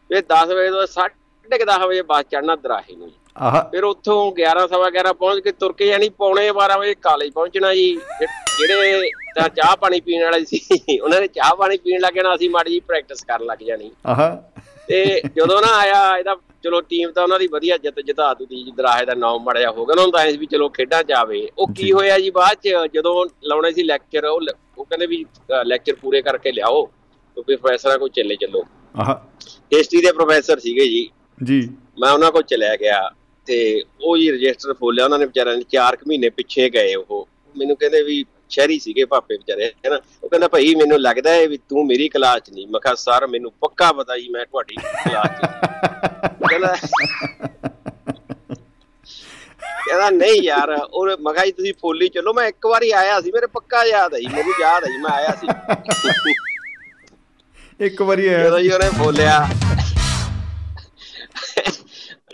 ਫਿਰ 10 ਵਜੇ ਤੋਂ 10:30 ਵਜੇ ਬੱਸ ਚੜਨਾ ਦਰਾਹੇ ਨੂੰ ਫਿਰ ਉੱਥੋਂ 11 ਸਵਾ 11 ਪਹੁੰਚ ਕੇ ਤੁਰ ਕੇ ਜਾਣੀ ਪੌਣੇ 12 ਵਜੇ ਕਾਲਜ ਪਹੁੰਚਣਾ ਜੀ। ਜਿਹੜੇ ਤਾਂ ਚਾਹ ਪਾਣੀ ਪੀਣ ਵਾਲੇ ਸੀ ਉਹਨਾਂ ਨੇ ਚਾਹ ਪਾਣੀ ਪੀਣ ਲੱਗ ਜਾਣਾ ਅਸੀਂ ਮਾੜੀ ਜੀ ਪ੍ਰੈਕਟਿਸ ਕਰਨ ਲੱਗ ਜਾਣੀ। ਆਹ। ਤੇ ਜਦੋਂ ਨਾ ਆਇਆ ਇਹਦਾ ਚਲੋ ਟੀਮ ਤਾਂ ਉਹਨਾਂ ਦੀ ਵਧੀਆ ਜਿੱਤ ਜਿਤਾ ਦਿੱਤੀ ਜੀ ਦਰਾਹੇ ਦਾ ਨਾਮ ਮੜਿਆ ਹੋ ਗਿਆ ਉਹਨਾਂ ਨੂੰ ਤਾਂ ਐਂ ਵੀ ਚਲੋ ਖੇਡਾਂ ਚ ਆਵੇ। ਉਹ। ਕੀ ਹੋਇਆ ਜੀ ਬਾਅਦ ਚ ਜਦੋਂ ਲਾਉਣੇ ਸੀ ਲੈਕਚਰ ਉਹ ਉਹ ਕਹਿੰਦੇ ਵੀ ਲੈਕਚਰ ਪੂਰੇ ਕਰਕੇ ਲਿਆਓ ਕਿਉਂਕਿ ਪ੍ਰੋਫੈਸਰਾਂ ਕੋਲ ਚੱਲੇ ਚੱਲੋ। ਆਹ। ਹਿਸਟਰੀ ਦੇ ਪ੍ਰੋਫੈਸਰ ਸੀਗੇ ਜੀ। ਜੀ। ਮੈਂ ਉਹਨਾਂ ਕੋਲ ਚਲਿਆ ਗਿਆ। ਤੇ ਉਹ ਜੀ ਰਜਿਸਟਰ ਫੋਲਿਆ ਉਹਨਾਂ ਨੇ ਵਿਚਾਰਿਆਂ ਨੇ 4 ਮਹੀਨੇ ਪਿੱਛੇ ਗਏ ਉਹ। ਮੈਨੂੰ ਕਹਿੰਦੇ ਵੀ ਸ਼ਹਿਰੀ ਸੀਗੇ ਪਾਪੇ ਵਿਚਾਰੇ ਹੈ ਨਾ ਉਹ ਕਹਿੰਦਾ ਭਾਈ ਮੈਨੂੰ ਲੱਗਦਾ ਹੈ ਵੀ ਤੂੰ ਮੇਰੀ ਕਲਾਸ 'ਚ ਨਹੀਂ। ਮੈਂ ਕਿਹਾ ਸਰ ਮੈਨੂੰ ਪੱਕਾ ਪਤਾ ਜੀ ਮੈਂ ਤੁਹਾਡੀ ਕਲਾਸ 'ਚ। ਕਹਿੰਦਾ ਕਹਿੰਦਾ ਨਹੀਂ ਯਾਰ ਉਹ ਮੈਂ ਕਿਹਾ ਜੀ ਤੁਸੀਂ ਫੋਲੀ ਚੱਲੋ। ਮੈਂ ਇੱਕ ਵਾਰੀ ਆਇਆ ਸੀ ਮੇਰੇ ਪੱਕਾ ਯਾਦ ਹੈ ਜੀ ਮੈਨੂੰ ਯਾਦ ਹੈ ਜੀ ਮੈਂ ਆਇਆ ਸੀ। ਇੱਕ ਵਾਰੀ ਆਇਆ ਜਦੋਂ ਜੀ ਉਹਨੇ ਫੋਲਿਆ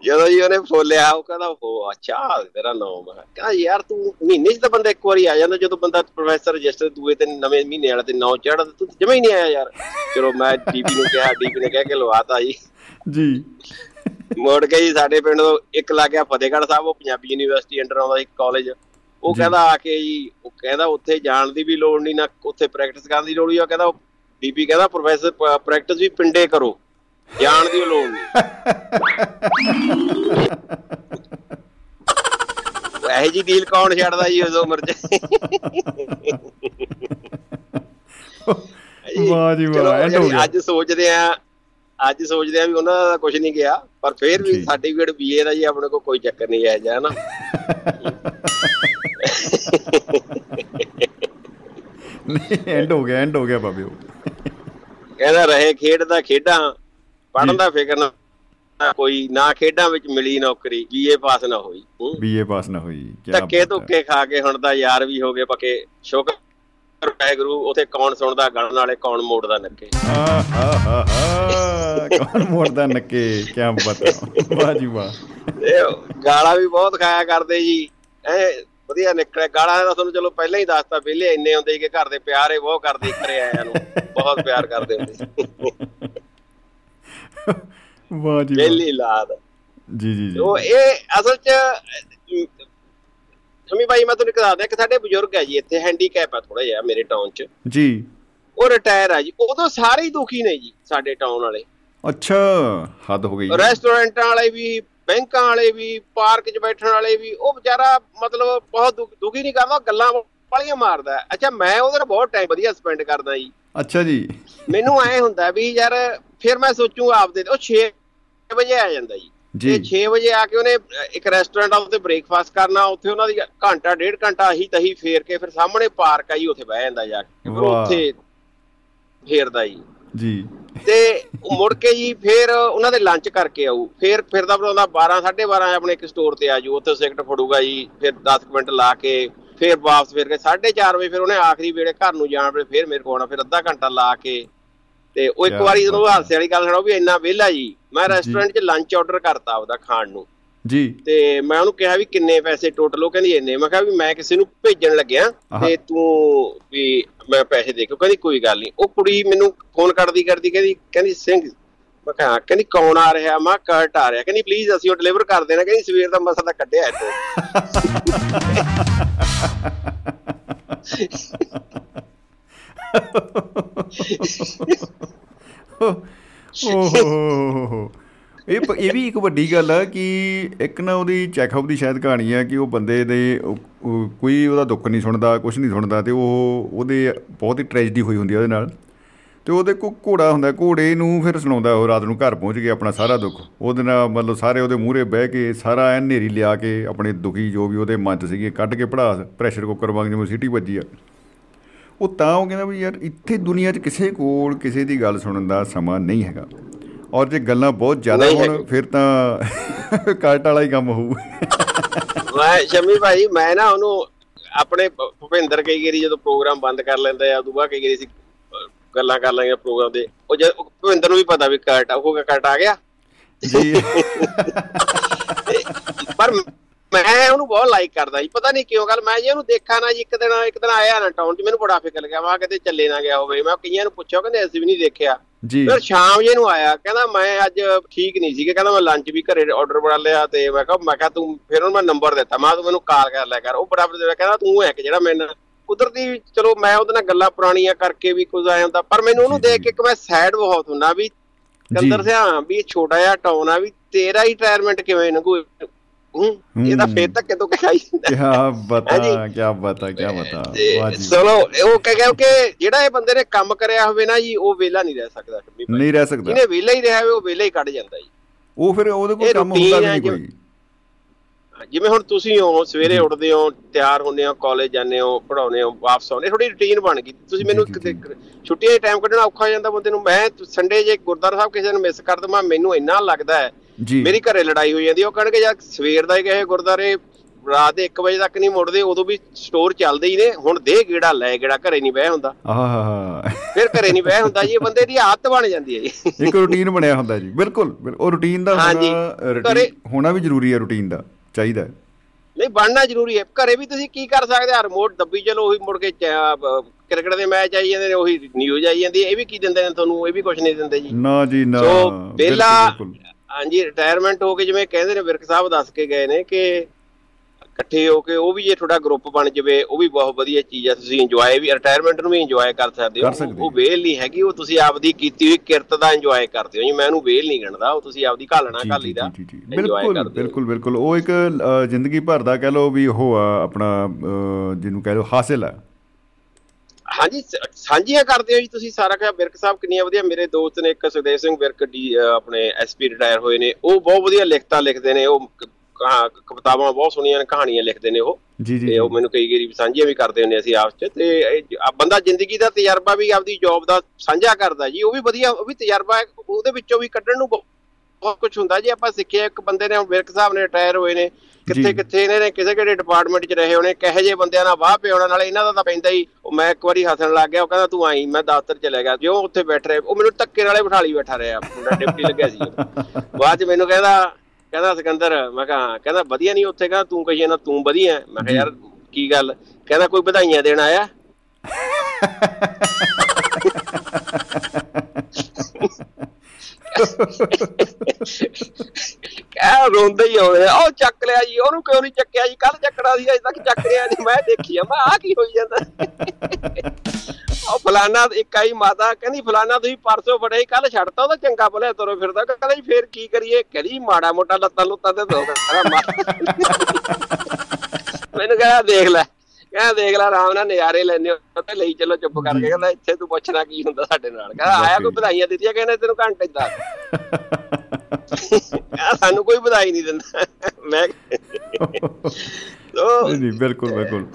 ਜਦੋਂ ਜੀ ਉਹਨੇ ਫੋਲਿਆ ਉਹ ਕਹਿੰਦਾ ਉਹ ਅੱਛਾ ਤੇਰਾ ਨਾਮ ਹੈ। ਕਹਿੰਦਾ ਯਾਰ ਤੂੰ ਮਹੀਨੇ 'ਚ ਤਾਂ ਬੰਦਾ ਇੱਕ ਵਾਰੀ ਆ ਜਾਂਦਾ ਜਦੋਂ ਬੰਦਾ ਪ੍ਰੋਫੈਸਰ ਰਜਿਸਟਰ ਦੂਏ ਤੇ ਨਵੇਂ ਮਹੀਨੇ ਵਾਲਾ ਤੇ ਨੌ ਚੜ੍ਹਦਾ ਤੂੰ ਜਮਾ ਹੀ ਨਹੀਂ ਆਇਆ ਯਾਰ। ਚਲੋ ਮੈਂ ਡੀਪੀ ਨੂੰ ਕਿਹਾ ਡੀਪੀ ਨੇ ਕਹਿ ਕੇ ਲਵਾਤਾ ਜੀ। ਜੀ। ਮੁੜ ਕੇ ਜੀ ਸਾਡੇ ਪਿੰਡ ਤੋਂ ਇੱਕ ਲੱਗ ਗਿਆ ਫਤਿਹਗੜ੍ਹ ਸਾਹਿਬ ਉਹ ਪੰਜਾਬੀ ਯੂਨੀਵਰਸਿਟੀ ਅੰਡਰ ਆਉਂਦਾ ਇੱਕ ਕਾਲਜ ਉਹ। ਕਹਿੰਦਾ ਆ ਕੇ ਜੀ ਉਹ ਕਹਿੰਦਾ ਉੱਥੇ ਜਾਣ ਦੀ ਵੀ ਲੋੜ ਨਹੀਂ ਨਾ ਉੱਥੇ ਪ੍ਰੈਕਟਿਸ ਕਰਨ ਦੀ ਲੋੜ ਹੀ ਆ ਕਹਿੰਦਾ ਡੀਪੀ ਕਹਿੰਦਾ ਪ੍ਰੋਫੈਸਰ ਪ੍ਰੈਕਟਿਸ ਵੀ ਪਿੰਡੇ ਕਰੋ। ਜਾਣ ਦੀ ਲੋੜ ਨਹੀਂ। ਇਹੋ ਜੀ ਡੀਲ ਕੌਣ ਛੱਡਦਾ ਜੀ ਉਸ ਉਮਰ 'ਚ? ਵਾਹ ਜੀ ਵਾਹ ਐਂਡ ਹੋ ਗਿਆ। ਅੱਜ ਸੋਚਦੇ ਆ ਅੱਜ ਸੋਚਦੇ ਆ ਵੀ ਉਹਨਾਂ ਦਾ ਕੁਝ ਨਹੀਂ ਗਿਆ ਪਰ ਫਿਰ ਵੀ। ਸਰਟੀਫਿਕੇਟ ਬੀਏ ਦਾ ਜੀ ਆਪਣੇ ਕੋਲ ਕੋਈ ਚੱਕਰ ਨਹੀਂ ਹੈ ਜਾਂ ਨਾ ਨਹੀਂ ਐਂਡ ਹੋ ਗਿਆ ਐਂਡ ਹੋ ਗਿਆ ਬਾਬਿਓ ਕਹਿੰਦਾ ਰਹੇ ਖੇਡ ਦਾ ਖੇਡਾਂ। ਪੜਨ ਦਾ ਫਿਕਰ ਨਾ ਕੋਈ ਨਾ ਖੇਡਾਂ ਵਿੱਚ ਮਿਲੀ ਨੌਕਰੀ ਬੀਏ ਪਾਸ ਨਾ ਹੋਈ। ਬੀਏ ਪਾਸ ਨਾ ਹੋਈ ਧੱਕੇ ਧੁੱਕੇ ਖਾ ਕੇ ਹੁਣ ਤਾਂ ਯਾਰ ਵੀ ਹੋ ਗਏ ਪੱਕੇ। ਸ਼ੁਕਰ ਗੁਰੂ ਉਥੇ ਕੌਣ ਸੁਣਦਾ ਗਾਣ ਵਾਲੇ ਕੌਣ ਮੋੜਦਾ ਨੱਕੇ। ਹਾ ਹਾ ਹਾ ਹਾ ਕੌਣ ਮੋੜਦਾ ਨੱਕੇ ਕੀ ਬਤਾ ਵਾਹ ਜੀ ਵਾਹ। ਇਹ ਗਾਲਾਂ ਵੀ ਬਹੁਤ ਖਾਇਆ ਕਰਦੇ ਜੀ। ਐ ਵਧੀਆ ਨਿਕਲਿਆ। ਗਾਲਾਂ ਦਾ ਤੁਹਾਨੂੰ ਚਲੋ ਪਹਿਲਾਂ ਹੀ ਦੱਸਤਾ ਪਹਿਲੇ ਇੰਨੇ ਹੁੰਦੇ ਕਿ ਘਰ ਦੇ ਪਿਆਰੇ ਬਹੁਤ ਕਰਦੇ ਘਰੇ ਆਇਆਂ ਨੂੰ। ਬਹੁਤ ਪਿਆਰ ਕਰਦੇ ਹੁੰਦੇ ਵਾਹ ਜੀ ਪਹਿਲੀ ਲਾਦ। ਜੀ ਜੀ ਜੀ। ਉਹ ਇਹ ਅਸਲ ਚ ਸ਼ਮੀ ਭਾਈ ਮੈਂ ਤੁਹਾਨੂੰ ਇੱਕ ਦੱਸਦਾ ਕਿ ਸਾਡੇ ਬਜ਼ੁਰਗ ਹੈ ਜੀ ਇੱਥੇ ਹੈਂਡੀਕੈਪ ਹੈ ਥੋੜਾ ਜਿਹਾ ਮੇਰੇ ਟਾਊਨ ਚ। ਜੀ। ਉਹ ਰਿਟਾਇਰ ਆ ਜੀ। ਉਦੋਂ ਸਾਰੇ ਹੀ ਦੁਖੀ ਨੇ ਜੀ ਸਾਡੇ ਟਾਊਨ ਵਾਲੇ। ਅੱਛਾ ਹੱਦ ਹੋ ਗਈ। ਰੈਸਟੋਰੈਂਟਾਂ ਵਾਲੇ ਵੀ ਬੈਂਕਾਂ ਵਾਲੇ ਵੀ ਪਾਰਕ 'ਚ ਬੈਠਣ ਵਾਲੇ ਵੀ ਉਹ ਵਿਚਾਰਾ ਮਤਲਬ ਬਹੁਤ ਦੁਖ- ਨਹੀਂ ਕਰਦਾ ਗੱਲਾਂ ਵਾਲੀਆਂ ਮਾਰਦਾ। ਅੱਛਾ ਮੈਂ ਉਹਦੇ ਨਾਲ ਬਹੁਤ ਟਾਈਮ ਵਧੀਆ ਸਪੈਂਡ ਕਰਦਾ ਜੀ। ਅੱਛਾ ਜੀ। ਮੈਨੂੰ ਐ ਹੁੰਦਾ ਵੀ ਯਾਰ ਫਿਰ ਮੈਂ ਸੋਚੂ ਆਪਦੇ ਉਹ 6 ਵਜੇ ਆ ਜਾਂਦਾ ਜੀ। ਜੀ। ਤੇ 6 ਵਜੇ ਆ ਕੇ ਉਹਨੇ ਇੱਕ ਰੈਸਟੋਰੈਂਟ ਆ ਉੱਥੇ ਬ੍ਰੇਕਫਾਸਟ ਕਰਨਾ ਉੱਥੇ ਉਹਨਾਂ ਦੀ ਘੰਟਾ ਡੇਢ ਘੰਟਾ ਅਹੀ ਤਹੀ ਫੇਰ ਕੇ ਫਿਰ ਸਾਹਮਣੇ ਪਾਰਕ ਆ ਜੀ ਉੱਥੇ ਬਹਿ ਜਾਂਦਾ ਜਾ ਕੇ। ਫਿਰ। ਉੱਥੇ ਫੇਰਦਾ ਜੀ। ਜੀ। ਤੇ ਮੁੜ ਕੇ ਜੀ ਫੇਰ ਉਹਨਾਂ ਦੇ ਲੰਚ ਕਰਕੇ ਆਊ। ਫੇਰ ਫਿਰਦਾ ਫਿਰਦਾ 12 12:30 ਆਪਣੇ ਇੱਕ ਸਟੋਰ ਤੇ ਆਜੂ ਉੱਥੇ ਸਿਗਰਟ ਫੜੂਗਾ ਜੀ ਫਿਰ 10 ਕੁ ਮਿੰਟ ਲਾ ਕੇ ਫੇਰ ਵਾਪਸ ਫਿਰ ਕੇ 4:30 ਵਜੇ ਫਿਰ ਉਹਨੇ ਆਖਰੀ ਵੇਲੇ ਘਰ ਨੂੰ ਜਾਣ ਵੇਲੇ ਫੇਰ ਮੇਰੇ ਕੋਲ ਆਉਣਾ ਫਿਰ ਅੱਧਾ ਘੰਟਾ ਲਾ ਕੇ ਤੇ ਉਹ ਇੱਕ ਵਾਰੀ ਜਦੋਂ ਬਾਤ ਹੈ। ਹਾਸੇ ਵਾਲੀ ਗੱਲ ਸੁਣਾਓ ਵੀ ਇੰਨਾ ਵਿਹਲਾ ਜੀ। ਮੈਂ ਰੈਸਟੋਰੈਂਟ 'ਚ ਲੰਚ ਆਰਡਰ ਕਰਤਾ ਉਹਦਾ ਖਾਣ ਨੂੰ। ਜੀ। ਤੇ ਮੈਂ ਉਹਨੂੰ ਕਿਹਾ ਵੀ ਕਿੰਨੇ ਪੈਸੇ ਟੋਟਲ ਉਹ ਕਹਿੰਦੀ ਇੰਨੇ। ਮੈਂ ਕਿਹਾ ਵੀ ਮੈਂ ਕਿਸੇ ਨੂੰ ਭੇਜਣ ਲੱਗਿਆ। ਤੇ ਤੂੰ ਵੀ ਮੈਂ ਪੈਸੇ ਦੇ ਕੇ ਕਹਿੰਦੀ ਕੋਈ ਗੱਲ ਨਹੀਂ ਉਹ ਕੁੜੀ ਮੈਨੂੰ ਫੋਨ ਕਰਦੀ ਕਰਦੀ ਕਹਿੰਦੀ ਕਹਿੰਦੀ ਸਿੰਘ ਮੈਂ ਕਿਹਾ। ਕਹਿੰਦੀ ਕੌਣ ਆ ਰਿਹਾ? ਮੈਂ ਕਰਟ ਆ ਰਿਹਾ। ਕਹਿੰਦੀ ਪਲੀਜ਼ ਅਸੀਂ ਉਹ ਡਿਲੀਵਰ ਕਰ ਦੇਣਾ। ਕਹਿੰਦੀ ਸਵੇਰ ਦਾ ਮਸਾ ਤਾਂ ਕੱਢਿਆ ਇੱਥੋਂ। ਓਹ। ਇਹ ਪ- ਇਹ ਵੀ ਇੱਕ ਵੱਡੀ ਗੱਲ ਆ ਕਿ ਇੱਕ ਨਾ ਉਹਦੀ ਚੈਕਅਪ ਦੀ ਸ਼ਾਇਦ ਕਹਾਣੀ ਆ ਕਿ ਉਹ ਬੰਦੇ ਦੇ ਉਹ- ਉਹ ਕੋਈ ਉਹਦਾ ਦੁੱਖ ਨਹੀਂ ਸੁਣਦਾ ਕੁਝ ਨਹੀਂ ਸੁਣਦਾ ਤੇ ਉਹ ਉਹਦੇ ਬਹੁਤ ਹੀ ਟ੍ਰੈਜਡੀ ਹੋਈ ਹੁੰਦੀ ਆ ਉਹਦੇ ਨਾਲ। ਤੇ ਉਹਦੇ ਕੋ ਘੋੜਾ ਹੁੰਦਾ, ਘੋੜੇ ਨੂੰ ਫਿਰ ਸੁਣਾਉਂਦਾ ਉਹ ਰਾਤ ਨੂੰ ਘਰ ਪਹੁੰਚ ਕੇ ਆਪਣਾ ਸਾਰਾ ਦੁੱਖ। ਉਹਦੇ ਨਾਲ ਮਤਲਬ ਸਾਰੇ ਉਹਦੇ ਮੂਹਰੇ ਬਹਿ ਕੇ ਸਾਰਾ ਐਨ ਨੇਰੀ ਲਿਆ ਕੇ ਆਪਣੇ ਦੁਖੀ ਜੋ ਵੀ ਉਹਦੇ ਮਨ 'ਚ ਸੀਗੇ ਕੱਢ ਕੇ ਪੜਾਸ ਪ੍ਰੈਸ਼ਰ ਕੁੱਕਰ ਵਾਂਗ ਜਿਵੇਂ ਸਿਟੀ ਵੱਜੀ ਆ। ਉਹ ਤਾਂ ਉਹ ਕਹਿੰਦਾ ਵੀ ਯਾਰ ਇੱਥੇ ਦੁਨੀਆ 'ਚ ਕਿਸੇ ਕੋਲ ਕਿਸੇ ਦੀ ਗੱਲ ਸੁਣਨ ਦਾ ਸਮਾਂ ਨਹੀਂ ਹੈਗਾ। ਔਰ ਜੇ ਗੱਲਾਂ ਬਹੁਤ ਜ਼ਿਆਦਾ ਹੋਣ। ਫਿਰ ਤਾਂ ਕਾਟ ਵਾਲਾ ਹੀ ਕੰਮ ਹੋਊ। ਮੈਂ ਸ਼ਮੀ ਭਾਈ ਮੈਂ ਨਾ ਉਹਨੂੰ ਆਪਣੇ ਭੁਪਿੰਦਰ ਕਈ ਵਾਰੀ ਜਦੋਂ ਪ੍ਰੋਗਰਾਮ ਬੰਦ ਕਰ ਲੈਂਦਾ ਆ ਉਦੋਂ ਬਾਅਦ ਕਈ ਅਸੀਂ ਅਹ, ਗੱਲਾਂ ਕਰ ਲਾਂਗੇ ਪ੍ਰੋਗਰਾਮ ਦੇ ਉਹ ਜਦ ਭੁਪਿੰਦਰ ਨੂੰ ਵੀ ਪਤਾ ਵੀ ਕੱਟ ਉਹ ਕੱਟ ਆ ਗਿਆ। ਜੀ। ਪਰ ਮੈਂ ਉਹਨੂੰ ਬਹੁਤ ਲਾਈਕ ਕਰਦਾ ਜੀ ਪਤਾ ਨਹੀਂ ਕਿਉਂ ਗੱਲ ਮੈਂ ਜੀ ਉਹਨੂੰ ਦੇਖਾ ਨਾ ਜੀ ਇੱਕ ਦਿਨ ਇੱਕ ਦਿਨ ਆਇਆ ਨਾ ਟਾਊਨ 'ਚ ਮੈਨੂੰ ਬੜਾ ਫਿਕਰ ਗਿਆ ਮੈਂ ਕਿਤੇ ਚੱਲੇ ਨਾ ਗਿਆ ਹੋਵੇ ਮੈਂ ਕਈਆਂ ਨੂੰ ਪੁੱਛਿਆ ਕਹਿੰਦੇ ਅਸੀਂ ਵੀ ਨਹੀਂ ਦੇਖਿਆ। ਜੀ। ਫਿਰ ਸ਼ਾਮ ਜੇ ਨੂੰ ਆਇਆ ਕਹਿੰਦਾ ਮੈਂ ਅੱਜ ਠੀਕ ਨਹੀਂ ਸੀਗਾ ਕਹਿੰਦਾ ਮੈਂ ਲੰਚ ਵੀ ਘਰੇ ਆਰਡਰ ਬਣਾ ਲਿਆ ਤੇ ਮੈਂ ਕਿਹਾ ਮੈਂ ਕਿਹਾ ਤੂੰ ਫਿਰ ਉਹਨੂੰ ਮੈਂ ਨੰਬਰ ਦਿੱਤਾ ਮੈਂ ਤੂੰ ਮੈਨੂੰ ਕਾਲ ਕਰ ਲਿਆ ਕਰ ਉਹ ਬਰਾਬਰ ਦੇ ਕਹਿੰਦਾ ਤੂੰ ਹੈ ਕਿ ਜਿਹੜਾ ਮੈਨੂੰ ਕੁਦਰਤੀ ਚਲੋ ਮੈਂ ਉਹਦੇ ਨਾਲ ਗੱਲਾਂ ਪੁਰਾਣੀਆਂ ਕਰਕੇ ਵੀ ਕੁਝ ਆਇਆ ਹੁੰਦਾ ਪਰ ਮੈਨੂੰ ਉਹਨੂੰ ਦੇਖ ਕੇ ਇੱਕ ਮੈਂ ਸੈਡ ਬਹੁਤ ਹੁੰਦਾ ਵੀ ਕੰਦਰ ਸਿਆ ਵੀ ਇਹ ਛੋਟਾ ਜਿਹਾ ਟਾਊਨ ਆ ਵੀ ਤੇਰਾ ਹੀ ਰਿਟਾਇਰਮੈਂਟ ਕਿਵੇਂ ਲੰਘੂ ਇਹ ਤਾਂ। ਫੇਰ ਧੱਕੇ ਤੋਂ ਖਾਈ ਜਾਂਦਾ। ਕੀ ਬਤਾ। ਕੀ ਬਤਾ ਕੀ ਬਤਾ। ਚਲੋ ਉਹ ਕਹਿ ਗਿਆ ਕਿ ਜਿਹੜਾ ਇਹ ਬੰਦੇ ਨੇ ਕੰਮ ਕਰਿਆ ਹੋਵੇ ਨਾ ਜੀ ਉਹ ਵਿਹਲਾ ਨਹੀਂ ਰਹਿ ਸਕਦਾ। ਨਹੀਂ ਰਹਿ ਸਕਦਾ। ਜਿਹਨੇ ਵਿਹਲਾ ਹੀ ਰਿਹਾ ਹੋਵੇ ਉਹ ਵਿਹਲਾ ਹੀ ਕੱਢ ਜਾਂਦਾ ਜੀ। ਉਹ ਫਿਰ ਉਹਦੇ ਕੋਲ ਕੰਮ ਹੁੰਦਾ ਵੀ ਨਹੀਂ ਕੋਈ। ਜਿਵੇਂ ਹੁਣ ਤੁਸੀਂ ਹੋ ਸਵੇਰੇ ਉੱਠਦੇ ਹੋ ਤਿਆਰ ਹੁੰਦੇ ਹੋ ਕਾਲਜ ਜਾਂਦੇ ਹੋ ਪੜਾਉਂਦੇ ਹੋ ਵਾਪਸ ਆਉਂਦੇ ਥੋੜੀ ਰੁਟੀਨ ਬਣ ਗਈ। ਤੁਸੀਂ ਮੈਨੂੰ ਕਿਤੇ। ਛੁੱਟੀਆਂ ਦੇ ਟਾਈਮ ਕੱਢਣਾ ਔਖਾ ਹੋ ਜਾਂਦਾ ਬੰਦੇ ਨੂੰ। ਮੈਂ ਸੰਡੇ ਜੇ ਗੁਰਦੁਆਰਾ ਸਾਹਿਬ ਕਿਸੇ ਨੂੰ ਮਿਸ ਕਰ ਦਵਾਂ ਮੈਨੂੰ ਇੰਨਾ ਲੱਗਦਾ ਹੈ ਜੀ ਮੇਰੀ ਘਰੇ ਲੜਾਈ ਹੋ ਜਾਂਦੀ। ਉਹ ਕਹਿਣਗੇ ਯਾਰ ਸਵੇਰ ਦਾ ਹੀ ਗਏ ਗੁਰਦੁਆਰੇ ਰਾਤ ਦੇ 1 ਵਜੇ ਤੱਕ ਨਹੀਂ ਮੁੜਦੇ ਉਦੋਂ ਵੀ ਸਟੋਰ ਚੱਲਦੇ ਹੀ ਨੇ ਹੁਣ ਦੇ ਗੇੜਾ ਲੈ ਗੇੜਾ ਘਰੇ ਨਹੀਂ ਬਹਿ ਹੁੰਦਾ ਆਹ ਫਿਰ ਘਰੇ ਨਹੀਂ ਬਹਿ ਹੁੰਦਾ ਜੀ ਇਹ ਬੰਦੇ ਦੀ ਆਦਤ ਬਣ ਜਾਂਦੀ ਹੈ ਜੀ ਇੱਕ ਰੁਟੀਨ ਬਣਿਆ ਹੁੰਦਾ ਜੀ ਬਿਲਕੁਲ ਬਿਲ- ਉਹ ਰੁਟੀਨ ਦਾ। ਹੋਣਾ ਵੀ ਜ਼ਰੂਰੀ ਹੈ ਰੁਟੀਨ ਦਾ ਚਾਹੀਦਾ। ਨਹੀਂ ਬਣਨਾ ਜ਼ਰੂਰੀ ਹੈ ਘਰੇ ਵੀ ਤੁਸੀਂ ਕੀ ਕਰ ਸਕਦੇ ਆ ਰਿਮੋਟ ਦੱਬੀ ਚਲੋ ਉਹੀ ਮੁੜ ਕੇ ਕ੍ਰਿਕਟ ਦੇ ਮੈਚ ਆਈ ਜਾਂਦੇ ਨੇ ਉਹੀ ਨਿਊਜ਼ ਆਈ ਜਾਂਦੀ ਹੈ ਇਹ ਵੀ ਕੀ ਦਿੰਦੇ ਨੇ ਤੁਹਾਨੂੰ ਇਹ ਵੀ ਕੁਝ ਨਹੀਂ ਦਿੰਦੇ ਜੀ ਨਾ ਜੀ ਨਾ ਸੋ ਪਹਿਲਾ। ਹਾਂਜੀ ਰਿਟਾਇਰਮੈਂਟ ਹੋ ਕੇ ਜਿਵੇਂ ਕਹਿੰਦੇ ਨੇ ਵਿਰਕ ਸਾਹਿਬ ਦੱਸ ਕੇ ਗਏ ਨੇ ਕਿ ਇਕੱਠੇ ਹੋ ਕੇ ਉਹ ਵੀ ਜੇ ਤੁਹਾਡਾ ਗਰੁੱਪ ਬਣ ਜਾਵੇ ਉਹ ਵੀ ਬਹੁਤ ਵਧੀਆ ਚੀਜ਼ ਹੈ ਤੁਸੀਂ ਇੰਜੋਏ ਵੀ ਰਿਟਾਇਰਮੈਂਟ ਨੂੰ ਵੀ ਇੰਜੋਏ ਕਰ ਸਕਦੇ ਹੋ। ਉਹ ਵੇਲ ਨਹੀਂ ਹੈਗੀ ਉਹ ਤੁਸੀਂ ਆਪਦੀ ਕੀਤੀ ਹੋਈ ਕਿਰਤ ਦਾ ਇੰਜੋਏ ਕਰਦੇ ਹੋ। ਜੀ ਮੈਂ ਉਹਨੂੰ ਵੇਲ ਨਹੀਂ ਗਣਦਾ ਉਹ ਤੁਸੀਂ ਆਪਦੀ ਘਾਲਣਾ ਘਾਲੀ ਦਾ ਬਿਲਕੁਲ। ਬਿਲਕੁਲ ਬਿਲਕੁਲ। ਉਹ ਇੱਕ ਜ਼ਿੰਦਗੀ ਭਰ ਦਾ ਕਹਿ ਲਓ ਵੀ ਉਹ ਆ ਆਪਣਾ ਜਿਹਨੂੰ ਕਹਿ ਲਓ ਹਾਸਿਲ ਹੈ ਹਾਂਜੀ ਸਾਂਝੀਆਂ ਕਰਦੇ ਹੋ ਜੀ ਤੁਸੀਂ ਸਾਰਾ ਕੁਝ ਬਿਰਕ ਸਾਹਿਬ ਕਿੰਨੀਆਂ ਵਧੀਆ ਮੇਰੇ ਦੋਸਤ ਨੇ ਇੱਕ ਸੁਖਦੇਵ ਸਿੰਘ ਬਿਰਕ ਡੀ ਆਪਣੇ ਐਸਪੀ ਰਿਟਾਇਰ ਹੋਏ ਨੇ। ਉਹ ਬਹੁਤ ਵਧੀਆ ਲਿਖਤਾਂ ਲਿਖਦੇ ਨੇ। ਉਹ ਕਿਤਾਬਾਂ ਬਹੁਤ ਸੋਹਣੀਆਂ ਨੇ ਕਹਾਣੀਆਂ ਲਿਖਦੇ ਨੇ ਉਹ। ਜੀ ਜੀ ਤੇ ਉਹ ਮੈਨੂੰ ਕਈ ਵਾਰੀ ਸਾਂਝੀਆਂ ਵੀ ਕਰਦੇ ਹੁੰਦੇ ਅਸੀਂ ਆਪਸ ਚ। ਤੇ ਬੰਦਾ ਜ਼ਿੰਦਗੀ ਦਾ ਤਜਰਬਾ ਵੀ ਆਪਦੀ ਜੌਬ ਦਾ ਸਾਂਝਾ ਕਰਦਾ ਜੀ। ਉਹ ਵੀ ਵਧੀਆ ਉਹ ਵੀ ਤਜਰਬਾ ਹੈ, ਉਹਦੇ ਵਿੱਚੋਂ ਵੀ ਕੱਢਣ ਨੂੰ ਬਹੁ- ਬਹੁਤ ਕੁਝ ਹੁੰਦਾ। ਜੀ ਆਪਾਂ ਸਿੱਖਿਆ ਇੱਕ ਬੰਦੇ ਨੇ ਵਿਰਕ ਸਾਹਿਬ ਨੇ ਰਿਟਾਇਰ ਹੋਏ ਨੇ। ਕਿੱਥੇ ਕਿੱਥੇ ਇਹਨਾਂ ਨੇ ਕਿਸੇ ਕਿਹੜੇ ਡਿਪਾਰਟਮੈਂਟ 'ਚ ਰਹੇ ਹੋਣੇ ਕਹੇ ਜੇ ਬੰਦਿਆਂ ਨਾਲ ਵਾਹ ਪਿਆਉਣ ਨਾਲ ਇਹਨਾਂ ਦਾ ਤਾਂ ਪੈਂਦਾ ਹੀ ਉਹ ਮੈਂ ਇੱਕ ਵਾਰੀ ਹੱਸਣ ਲੱਗ ਗਿਆ ਉਹ ਕਹਿੰਦਾ ਤੂੰ ਆਈ ਮੈਂ ਦਫ਼ਤਰ ਚਲੇ ਗਿਆ ਜਿਉਂ ਉੱਥੇ ਬੈਠ ਰਹੇ ਉਹ ਮੈਨੂੰ ਧੱਕੇ ਨਾਲੇ ਬਿਠਾ ਲਈ ਬੈਠਾ ਰਿਹਾ ਮੁੰਡਾ ਡਿਪਟੀ ਲੱਗਿਆ ਸੀ। ਬਾਅਦ 'ਚ ਮੈਨੂੰ ਕਹਿੰਦਾ ਕਹਿੰਦਾ ਸਿਕੰਦਰ ਮੈਂ ਕਿਹਾ ਕਹਿੰਦਾ ਵਧੀਆ ਨਹੀਂ ਉੱਥੇ ਕਹਿੰਦਾ ਤੂੰ ਕਹੀ ਜਾਂਦਾ ਤੂੰ ਵਧੀਆ ਮੈਂ ਕਿਹਾ ਯਾਰ ਕੀ ਗੱਲ? ਕਹਿੰਦਾ ਕੋਈ ਵਧਾਈਆਂ ਦੇਣ ਆਇਆ? ਕਹਿ ਰੋਂਦੇ ਹੀ ਆਉਂਦੇ ਆ, ਉਹ ਚੱਕ ਲਿਆ ਜੀ ਉਹਨੂੰ ਕਿਉਂ ਨਹੀਂ ਚੱਕਿਆ ਜੀ? ਕੱਲ ਚੱਕਣਾ ਸੀ ਅਜੇ ਤੱਕ ਚੱਕ ਲਿਆ ਨਹੀਂ ਮੈਂ ਦੇਖੀ ਆ ਮੈਂ ਆ ਕੀ ਹੋਈ ਜਾਂਦਾ? ਉਹ ਫਲਾਨਾ ਇੱਕ ਆਈ ਮਾਤਾ ਕਹਿੰਦੀ ਫਲਾਨਾ ਤੁਸੀਂ ਪਰਸੋਂ ਫੜੇ ਕੱਲ ਛੱਡਤਾ ਉਹਦਾ ਚੰਗਾ ਭਲੇ ਤੁਰੋ ਫਿਰਦਾ। ਕਹਿੰਦਾ ਜੀ ਫੇਰ ਕੀ ਕਰੀਏ? ਕਹਿੰਦੀ ਮਾੜਾ ਮੋਟਾ ਲੱਤਾਂ ਲੁੱਤਾਂ ਤੇ ਦੋ ਕਹਿੰਦਾ ਮਾ- ਮੈਨੂੰ ਕਹਿੰਦਾ ਦੇਖ ਲੈ ਕਹਿੰਦਾ ਦੇਖ ਲੈ ਆਰਾਮ ਨਾਲ ਨਜ਼ਾਰੇ ਲੈਣੇ ਹੋ ਤੇ ਲਈ ਚੱਲੋ ਚੁੱਪ ਕਰਕੇ। ਕਹਿੰਦਾ ਇੱਥੇ ਤੂੰ ਪੁੱਛਣਾ ਕੀ ਹੁੰਦਾ ਸਾਡੇ ਨਾਲ। ਕਹਿੰਦਾ ਆਇਆ ਕੋਈ ਵਧਾਈਆਂ ਦਿੱਤੀਆਂ ਕਹਿੰਦੇ ਤੈਨੂੰ ਘੰਟੇ ਦਾ ਸਾਨੂੰ ਕੋਈ ਵਧਾਈ ਨਹੀਂ ਦਿੰਦਾ। ਮੈਂ ਨਹੀਂ ਨਹੀਂ ਬਿਲਕੁਲ ਬਿਲਕੁਲ।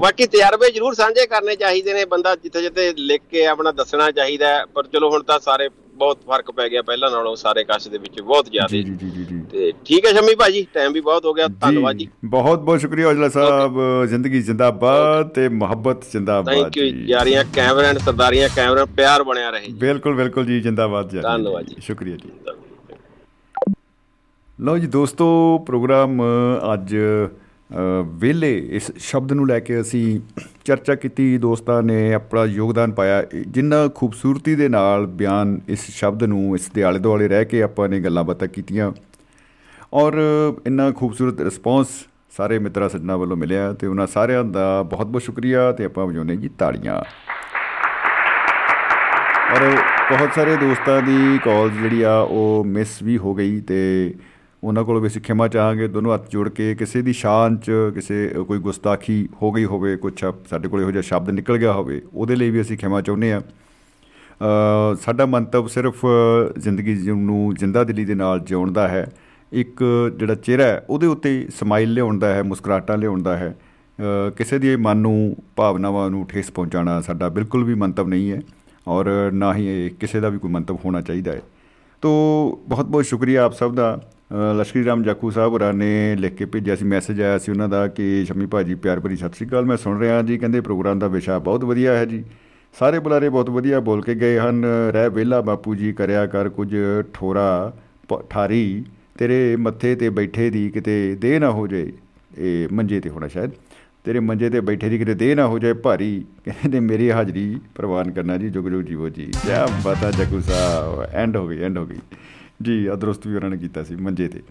ਬਾਕੀ ਤਜਰਬੇ ਜ਼ਰੂਰ ਸਾਂਝੇ ਕਰਨੇ ਚਾਹੀਦੇ ਨੇ। ਬੰਦਾ ਜਿੱਥੇ ਜਿੱਥੇ ਲਿਖ ਕੇ ਆਪਣਾ ਦੱਸਣਾ ਚਾਹੀਦਾ ਪਰ ਚਲੋ ਹੁਣ ਤਾਂ ਸਾਰੇ ਬਹੁਤ ਫ਼ਰਕ ਪੈ ਗਿਆ ਪਹਿਲਾਂ ਨਾਲੋਂ ਸਾਰੇ ਕਸ਼ ਦੇ ਵਿੱਚ ਬਹੁਤ ਜ਼ਿਆਦਾ। ਜੀ ਜੀ ਜੀ ਜੀ ਤੇ ਠੀਕ ਹੈ ਸ਼ਮੀ ਭਾਜੀ ਟਾਈਮ ਵੀ ਬਹੁਤ ਹੋ ਗਿਆ ਧੰਨਵਾਦ ਜੀ। ਬਹੁਤ ਬਹੁਤ ਸ਼ੁਕਰੀਆ ਔਜਲਾ ਸਾਹਿਬ ਜ਼ਿੰਦਗੀ ਜਿੰਦਾਬਾਦ ਤੇ ਮੁਹੱਬਤ ਜਿੰਦਾਬਾਦ ਥੈਂਕ ਯੂ ਯਾਰੀਆਂ ਕੈਮਰਨ ਸਰਦਾਰੀਆਂ ਕੈਮਰਨ ਪਿਆਰ ਬਣਿਆ ਰਹੇ। ਬਿਲਕੁਲ ਬਿਲਕੁਲ ਜੀ ਜਿੰਦਾਬਾਦ ਜੀ। ਧੰਨਵਾਦ ਜੀ। ਸ਼ੁਕਰੀਆ ਜੀ। ਲਓ ਜੀ ਦੋਸਤੋ ਪ੍ਰੋਗਰਾਮ ਅੱਜ ਵਿਹਲੇ ਇਸ ਸ਼ਬਦ ਨੂੰ ਲੈ ਕੇ ਅਸੀਂ ਚਰਚਾ ਕੀਤੀ, ਦੋਸਤਾਂ ਨੇ ਆਪਣਾ ਯੋਗਦਾਨ ਪਾਇਆ। ਇਹ ਜਿੰਨਾ ਖੂਬਸੂਰਤੀ ਦੇ ਨਾਲ ਬਿਆਨ ਇਸ ਸ਼ਬਦ ਨੂੰ ਇਸ ਦੇ ਆਲੇ ਦੁਆਲੇ ਰਹਿ ਕੇ ਆਪਾਂ ਨੇ ਗੱਲਾਂ ਬਾਤਾਂ ਕੀਤੀਆਂ। ਔਰ ਇੰਨਾ ਖੂਬਸੂਰਤ ਰਿਸਪੌਂਸ ਸਾਰੇ ਮਿੱਤਰਾਂ ਸੱਜਣਾ ਵੱਲੋਂ ਮਿਲਿਆ ਤੇ ਉਹਨਾਂ ਸਾਰਿਆਂ ਦਾ ਬਹੁਤ ਬਹੁਤ ਸ਼ੁਕਰੀਆ ਤੇ ਆਪਾਂ ਵਜਾਉਂਦੇ ਜੀ ਤਾੜੀਆਂ। ਔਰ ਬਹੁਤ ਸਾਰੇ ਦੋਸਤਾਂ ਦੀ ਕਾਲ ਜਿਹੜੀ ਆ ਉਹ ਮਿਸ ਵੀ ਹੋ ਗਈ ਤੇ ਉਹਨਾਂ ਕੋਲ ਵੀ ਅਸੀਂ ਖਿਮਾ ਚਾਹਾਂਗੇ ਦੋਨੋਂ ਹੱਥ ਜੋੜ ਕੇ ਕਿਸੇ ਦੀ ਸ਼ਾਨ 'ਚ ਕਿਸੇ ਕੋਈ ਗੁਸਤਾਖੀ ਹੋ ਗਈ ਹੋਵੇ ਕੁਛ ਸਾਡੇ ਕੋਲ ਇਹੋ ਜਿਹਾ ਸ਼ਬਦ ਨਿਕਲ ਗਿਆ ਹੋਵੇ ਉਹਦੇ ਲਈ ਵੀ ਅਸੀਂ ਖਿਮਾ ਚਾਹੁੰਦੇ ਆ ਅ, ਸਾਡਾ ਮੰਤਵ ਸਿਰਫ ਜ਼ਿੰਦਗੀ ਜਿਉਣ ਨੂੰ ਜਿੰਦਾ ਦਿਲੀ ਦੇ ਨਾਲ ਜਿਉਣ ਦਾ ਹੈ ਇੱਕ ਜਿਹੜਾ ਚਿਹਰਾ ਹੈ ਉਹਦੇ ਉੱਤੇ ਸਮਾਈਲ ਲਿਆਉਣ ਦਾ ਹੈ ਮੁਸਕਰਾਹਟਾਂ ਲਿਆਉਣ ਦਾ ਹੈ। ਅ, ਕਿਸੇ ਦੀ ਮਨ ਨੂੰ ਭਾਵਨਾਵਾਂ ਨੂੰ ਠੇਸ ਪਹੁੰਚਾਉਣਾ ਸਾਡਾ ਬਿਲਕੁਲ ਵੀ ਮੰਤਵ ਨਹੀਂ ਹੈ ਔਰ ਨਾ ਹੀ ਇਹ ਕਿਸੇ ਦਾ ਵੀ ਕੋਈ ਮੰਤਵ ਹੋਣਾ ਚਾਹੀਦਾ ਹੈ। ਤੋ ਬਹੁਤ ਬਹੁਤ ਸ਼ੁਕਰੀਆ ਆਪ ਸਭ ਦਾ। ਅ, ਲਸ਼ਕਰੀ ਰਾਮ ਜਾਖੂ ਸਾਹਿਬ ਹੋਰਾਂ ਨੇ ਲਿਖ ਕੇ ਭੇਜਿਆ ਸੀ ਮੈਸੇਜ ਆਇਆ ਸੀ ਉਹਨਾਂ ਦਾ ਕਿ ਸ਼ਮੀ ਭਾਜੀ, ਪਿਆਰ ਭਰੀ ਸਤਿ ਸ਼੍ਰੀ ਅਕਾਲ, ਮੈਂ ਸੁਣ ਰਿਹਾ ਜੀ, ਕਹਿੰਦੇ ਪ੍ਰੋਗਰਾਮ ਦਾ ਵਿਸ਼ਾ ਬਹੁਤ ਵਧੀਆ ਹੈ ਜੀ। ਸਾਰੇ ਬੁਲਾਰੇ ਬਹੁਤ ਵਧੀਆ ਬੋਲ ਕੇ ਗਏ ਹਨ, ਰਹਿ ਵਿਹਲਾ ਬਾਪੂ ਜੀ, ਕਰਿਆ ਕਰ ਕੁਝ ਠੋਰਾ, ਪ- ਠਾਰੀ, ਤੇਰੇ ਮੱਥੇ ਤੇ ਬੈਠੇ ਦੀ ਕਿਤੇ ਦੇ ਨਾ ਹੋ ਜਾਏ। ਇਹ ਮੰਜੇ ਤੇ ਹੋਣਾ ਸ਼ਾਇਦ। ਤੇਰੇ ਮੰਜੇ ਤੇ ਬੈਠੇ ਦੀ ਕਿਤੇ ਦੇ ਨਾ ਹੋ ਜਾਏ, ਭਾਰੀ। ਕਹਿੰਦੇ ਮੇਰੀ ਹਾਜ਼ਰੀ ਪ੍ਰਵਾਨ ਕਰਨਾ ਜੀ ਜੁਗ ਜੁਗ ਜੀਵੋ ਜੀ। ਕਿਆ ਬਤਾ ਜਗੂ ਸਾਹਿਬ ਐਂਡ ਹੋ ਗਈ ਐਂਡ ਹੋ ਗਈ। ਜੀ ਆ ਦਰੁਸਤ ਵੀ ਉਹਨਾਂ ਨੇ ਕੀਤਾ ਸੀ ਮੰਜੇ ਤੇ।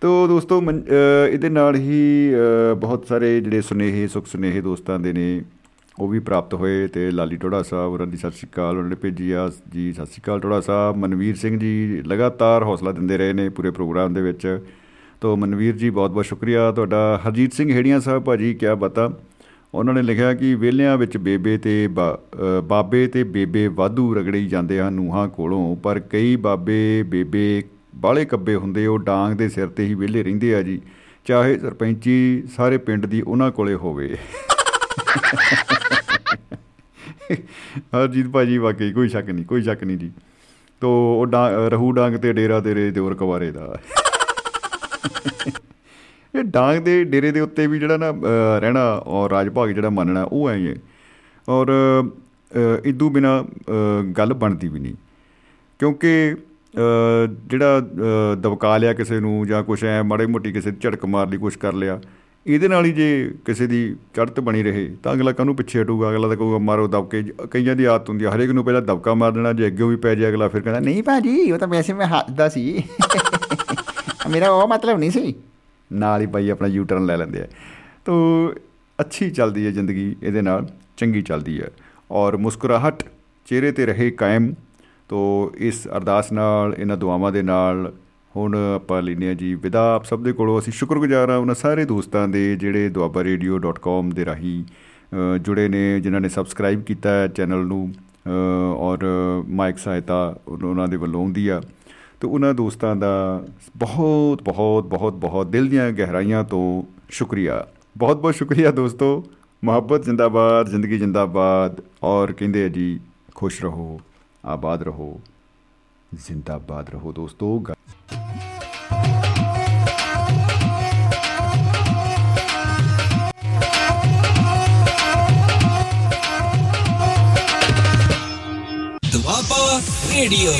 ਤੋ ਦੋਸਤੋ ਮੰ- ਅ, ਇਹਦੇ ਨਾਲ ਹੀ ਅ, ਬਹੁਤ ਸਾਰੇ ਜਿਹੜੇ ਸੁਨੇਹੇ ਸੁਖ ਸੁਨੇਹੇ ਦੋਸਤਾਂ ਦੇ ਨੇ ਉਹ ਵੀ ਪ੍ਰਾਪਤ ਹੋਏ ਤੇ ਲਾਲੀ ਟੋੜਾ ਸਾਹਿਬ ਉਹਨਾਂ ਦੀ ਸਤਿ ਸ਼੍ਰੀ ਅਕਾਲ ਉਹਨਾਂ ਨੇ ਭੇਜੀ ਆ। ਜੀ ਸਤਿ ਸ਼੍ਰੀ ਅਕਾਲ ਟੋੜਾ ਸਾਹਿਬ। ਮਨਵੀਰ ਸਿੰਘ ਜੀ ਲਗਾਤਾਰ ਹੌਸਲਾ ਦਿੰਦੇ ਰਹੇ ਨੇ ਪੂਰੇ ਪ੍ਰੋਗਰਾਮ ਦੇ ਵਿੱਚ। ਤੋ ਮਨਵੀਰ ਜੀ ਬਹੁਤ ਬਹੁਤ ਸ਼ੁਕਰੀਆ ਤੁਹਾਡਾ। ਹਰਜੀਤ ਸਿੰਘ ਹੇੜੀਆਂ ਸਾਹਿਬ ਭਾਜੀ ਕਿਆ ਬਤਾ? ਉਹਨਾਂ ਨੇ ਲਿਖਿਆ ਕਿ ਵਿਹਲਿਆਂ ਵਿੱਚ ਬੇਬੇ ਤੇ ਬਾ- ਅ, ਬਾਬੇ ਤੇ ਬੇਬੇ ਵਾਧੂ ਰਗੜੇ ਜਾਂਦੇ ਹਨ ਨੂਹਾਂ ਕੋਲੋਂ ਪਰ ਕਈ ਬਾਬੇ ਬੇਬੇ ਬਾਲੇ ਕੱਬੇ ਹੁੰਦੇ ਉਹ ਡਾਂਗ ਦੇ ਸਿਰ ਤੇ ਹੀ ਵਿਹਲੇ ਰਹਿੰਦੇ ਆ ਜੀ। ਚਾਹੇ ਸਰਪੰਚੀ ਸਾਰੇ ਪਿੰਡ ਦੀ ਉਹਨਾਂ ਕੋਲੇ ਹੋਵੇ। ਹਰਜੀਤ ਭਾਜੀ ਵਾਕਈ ਕੋਈ ਸ਼ੱਕ ਨਹੀਂ ਕੋਈ ਸ਼ੱਕ ਨਹੀਂ ਜੀ। ਤੋ ਉਹ ਡਾਂ- ਰਹੂ ਡਾਂਗ ਤੇ ਡੇਰਾ ਤੇਰੇ ਦਿਓਰ ਕਵਾਰੇ ਦਾ। ਇਹ ਡਾਂਗ ਦੇ ਡੇਰੇ ਦੇ ਉੱਤੇ ਵੀ ਜਿਹੜਾ ਨਾ ਅ, ਰਹਿਣਾ ਔਰ ਰਾਜ ਭਾਗ ਜਿਹੜਾ ਮੰਨਣਾ ਉਹ ਐ ਹੀ ਹੈ ਔਰ ਅ, ਇਦੂ ਬਿਨਾ ਅ, ਗੱਲ ਬਣਦੀ ਵੀ ਨਹੀਂ। ਕਿਉਂਕਿ ਅ, ਜਿਹੜਾ ਅ, ਦਬਕਾ ਲਿਆ ਕਿਸੇ ਨੂੰ ਜਾਂ ਕੁਛ ਐ ਮਾੜੇ ਮੋਟੀ ਕਿਸੇ ਦੀ ਝੜਕ ਮਾਰ ਲਈ ਕੁਛ ਕਰ ਲਿਆ ਇਹਦੇ ਨਾਲ ਹੀ ਜੇ ਕਿਸੇ ਦੀ ਚੜ੍ਹਤ ਬਣੀ ਰਹੇ ਤਾਂ ਅਗਲਾ ਕਾਹਨੂੰ ਪਿੱਛੇ ਹਟੂਗਾ? ਅਗਲਾ ਤਾਂ ਕਹੂਗਾ ਮਾਰੋ ਦਬਕੇ ਕਈਆਂ ਦੀ ਆਦਤ ਹੁੰਦੀ ਆ ਹਰੇਕ ਨੂੰ ਪਹਿਲਾਂ ਦਬਕਾ ਮਾਰ ਦੇਣਾ ਜੇ ਅੱਗੇ ਵੀ ਪੈ ਜਾਏ ਅਗਲਾ ਫਿਰ ਕਹਿੰਦਾ ਨਹੀਂ ਭਾਜੀ ਉਹ ਤਾਂ ਵੈਸੇ ਮੈਂ ਹੱਸਦਾ ਸੀ। ਮੇਰਾ ਉਹ ਮਤਲਬ ਨਹੀਂ ਸੀ। ਨਾਲ ਹੀ ਬਾਈ ਆਪਣਾ ਯੂ ਟਰਨ ਲੈ ਲੈਂਦੇ ਆ। ਤੋ ਅੱਛੀ ਚੱਲਦੀ ਹੈ ਜ਼ਿੰਦਗੀ ਇਹਦੇ ਨਾਲ ਚੰਗੀ ਚੱਲਦੀ ਹੈ। ਔਰ ਮੁਸਕਰਾਹਟ ਚਿਹਰੇ ਤੇ ਰਹੇ ਕਾਇਮ। ਤੋ ਇਸ ਅਰਦਾਸ ਨਾਲ ਇਹਨਾਂ ਦੁਆਵਾਂ ਦੇ ਨਾਲ ਹੁਣ ਆਪਾਂ ਲੈਂਦੇ ਹਾਂ ਜੀ ਵਿਦਾ। ਆਪ ਸਭ ਦੇ ਕੋਲੋਂ ਅਸੀਂ ਸ਼ੁਕਰਗੁਜ਼ਾਰ ਹਾਂ ਉਹਨਾਂ ਸਾਰੇ ਦੋਸਤਾਂ ਦੇ ਜਿਹੜੇ ਦੁਆਬਾ ਰੇਡੀਓ.com ਦੇ ਰਾਹੀਂ ਅ, ਜੁੜੇ ਨੇ ਜਿਨ੍ਹਾਂ ਨੇ ਸਬਸਕ੍ਰਾਈਬ ਕੀਤਾ ਹੈ ਚੈਨਲ ਨੂੰ ਅ, ਔਰ ਮਾਈਕ ਸਹਾਇਤਾ ਉਨ- ਉਹਨਾਂ ਦੇ ਵੱਲੋਂ ਹੁੰਦੀ ਆ। ਤੇ ਉਹਨਾਂ ਦੋਸਤਾਂ ਦਾ ਬਹੁਤ ਬਹੁਤ ਬਹੁਤ ਬਹੁਤ ਦਿਲ ਦੀਆਂ ਗਹਿਰਾਈਆਂ ਤੋਂ ਸ਼ੁਕਰੀਆ। ਬਹੁਤ ਬਹੁਤ ਸ਼ੁਕਰੀਆ ਦੋਸਤੋ। ਮੁਹੱਬਤ ਜਿੰਦਾਬਾਦ, ਜ਼ਿੰਦਗੀ ਜਿੰਦਾਬਾਦ। ਔਰ ਕਹਿੰਦੇ ਆ ਜੀ, ਖੁਸ਼ ਰਹੋ, ਆਬਾਦ ਰਹੋ, ਜ਼ਿੰਦਾਬਾਦ ਰਹੋ ਦੋਸਤੋ। ਗ- ਦੁਆਬਾ ਰੇਡੀਓ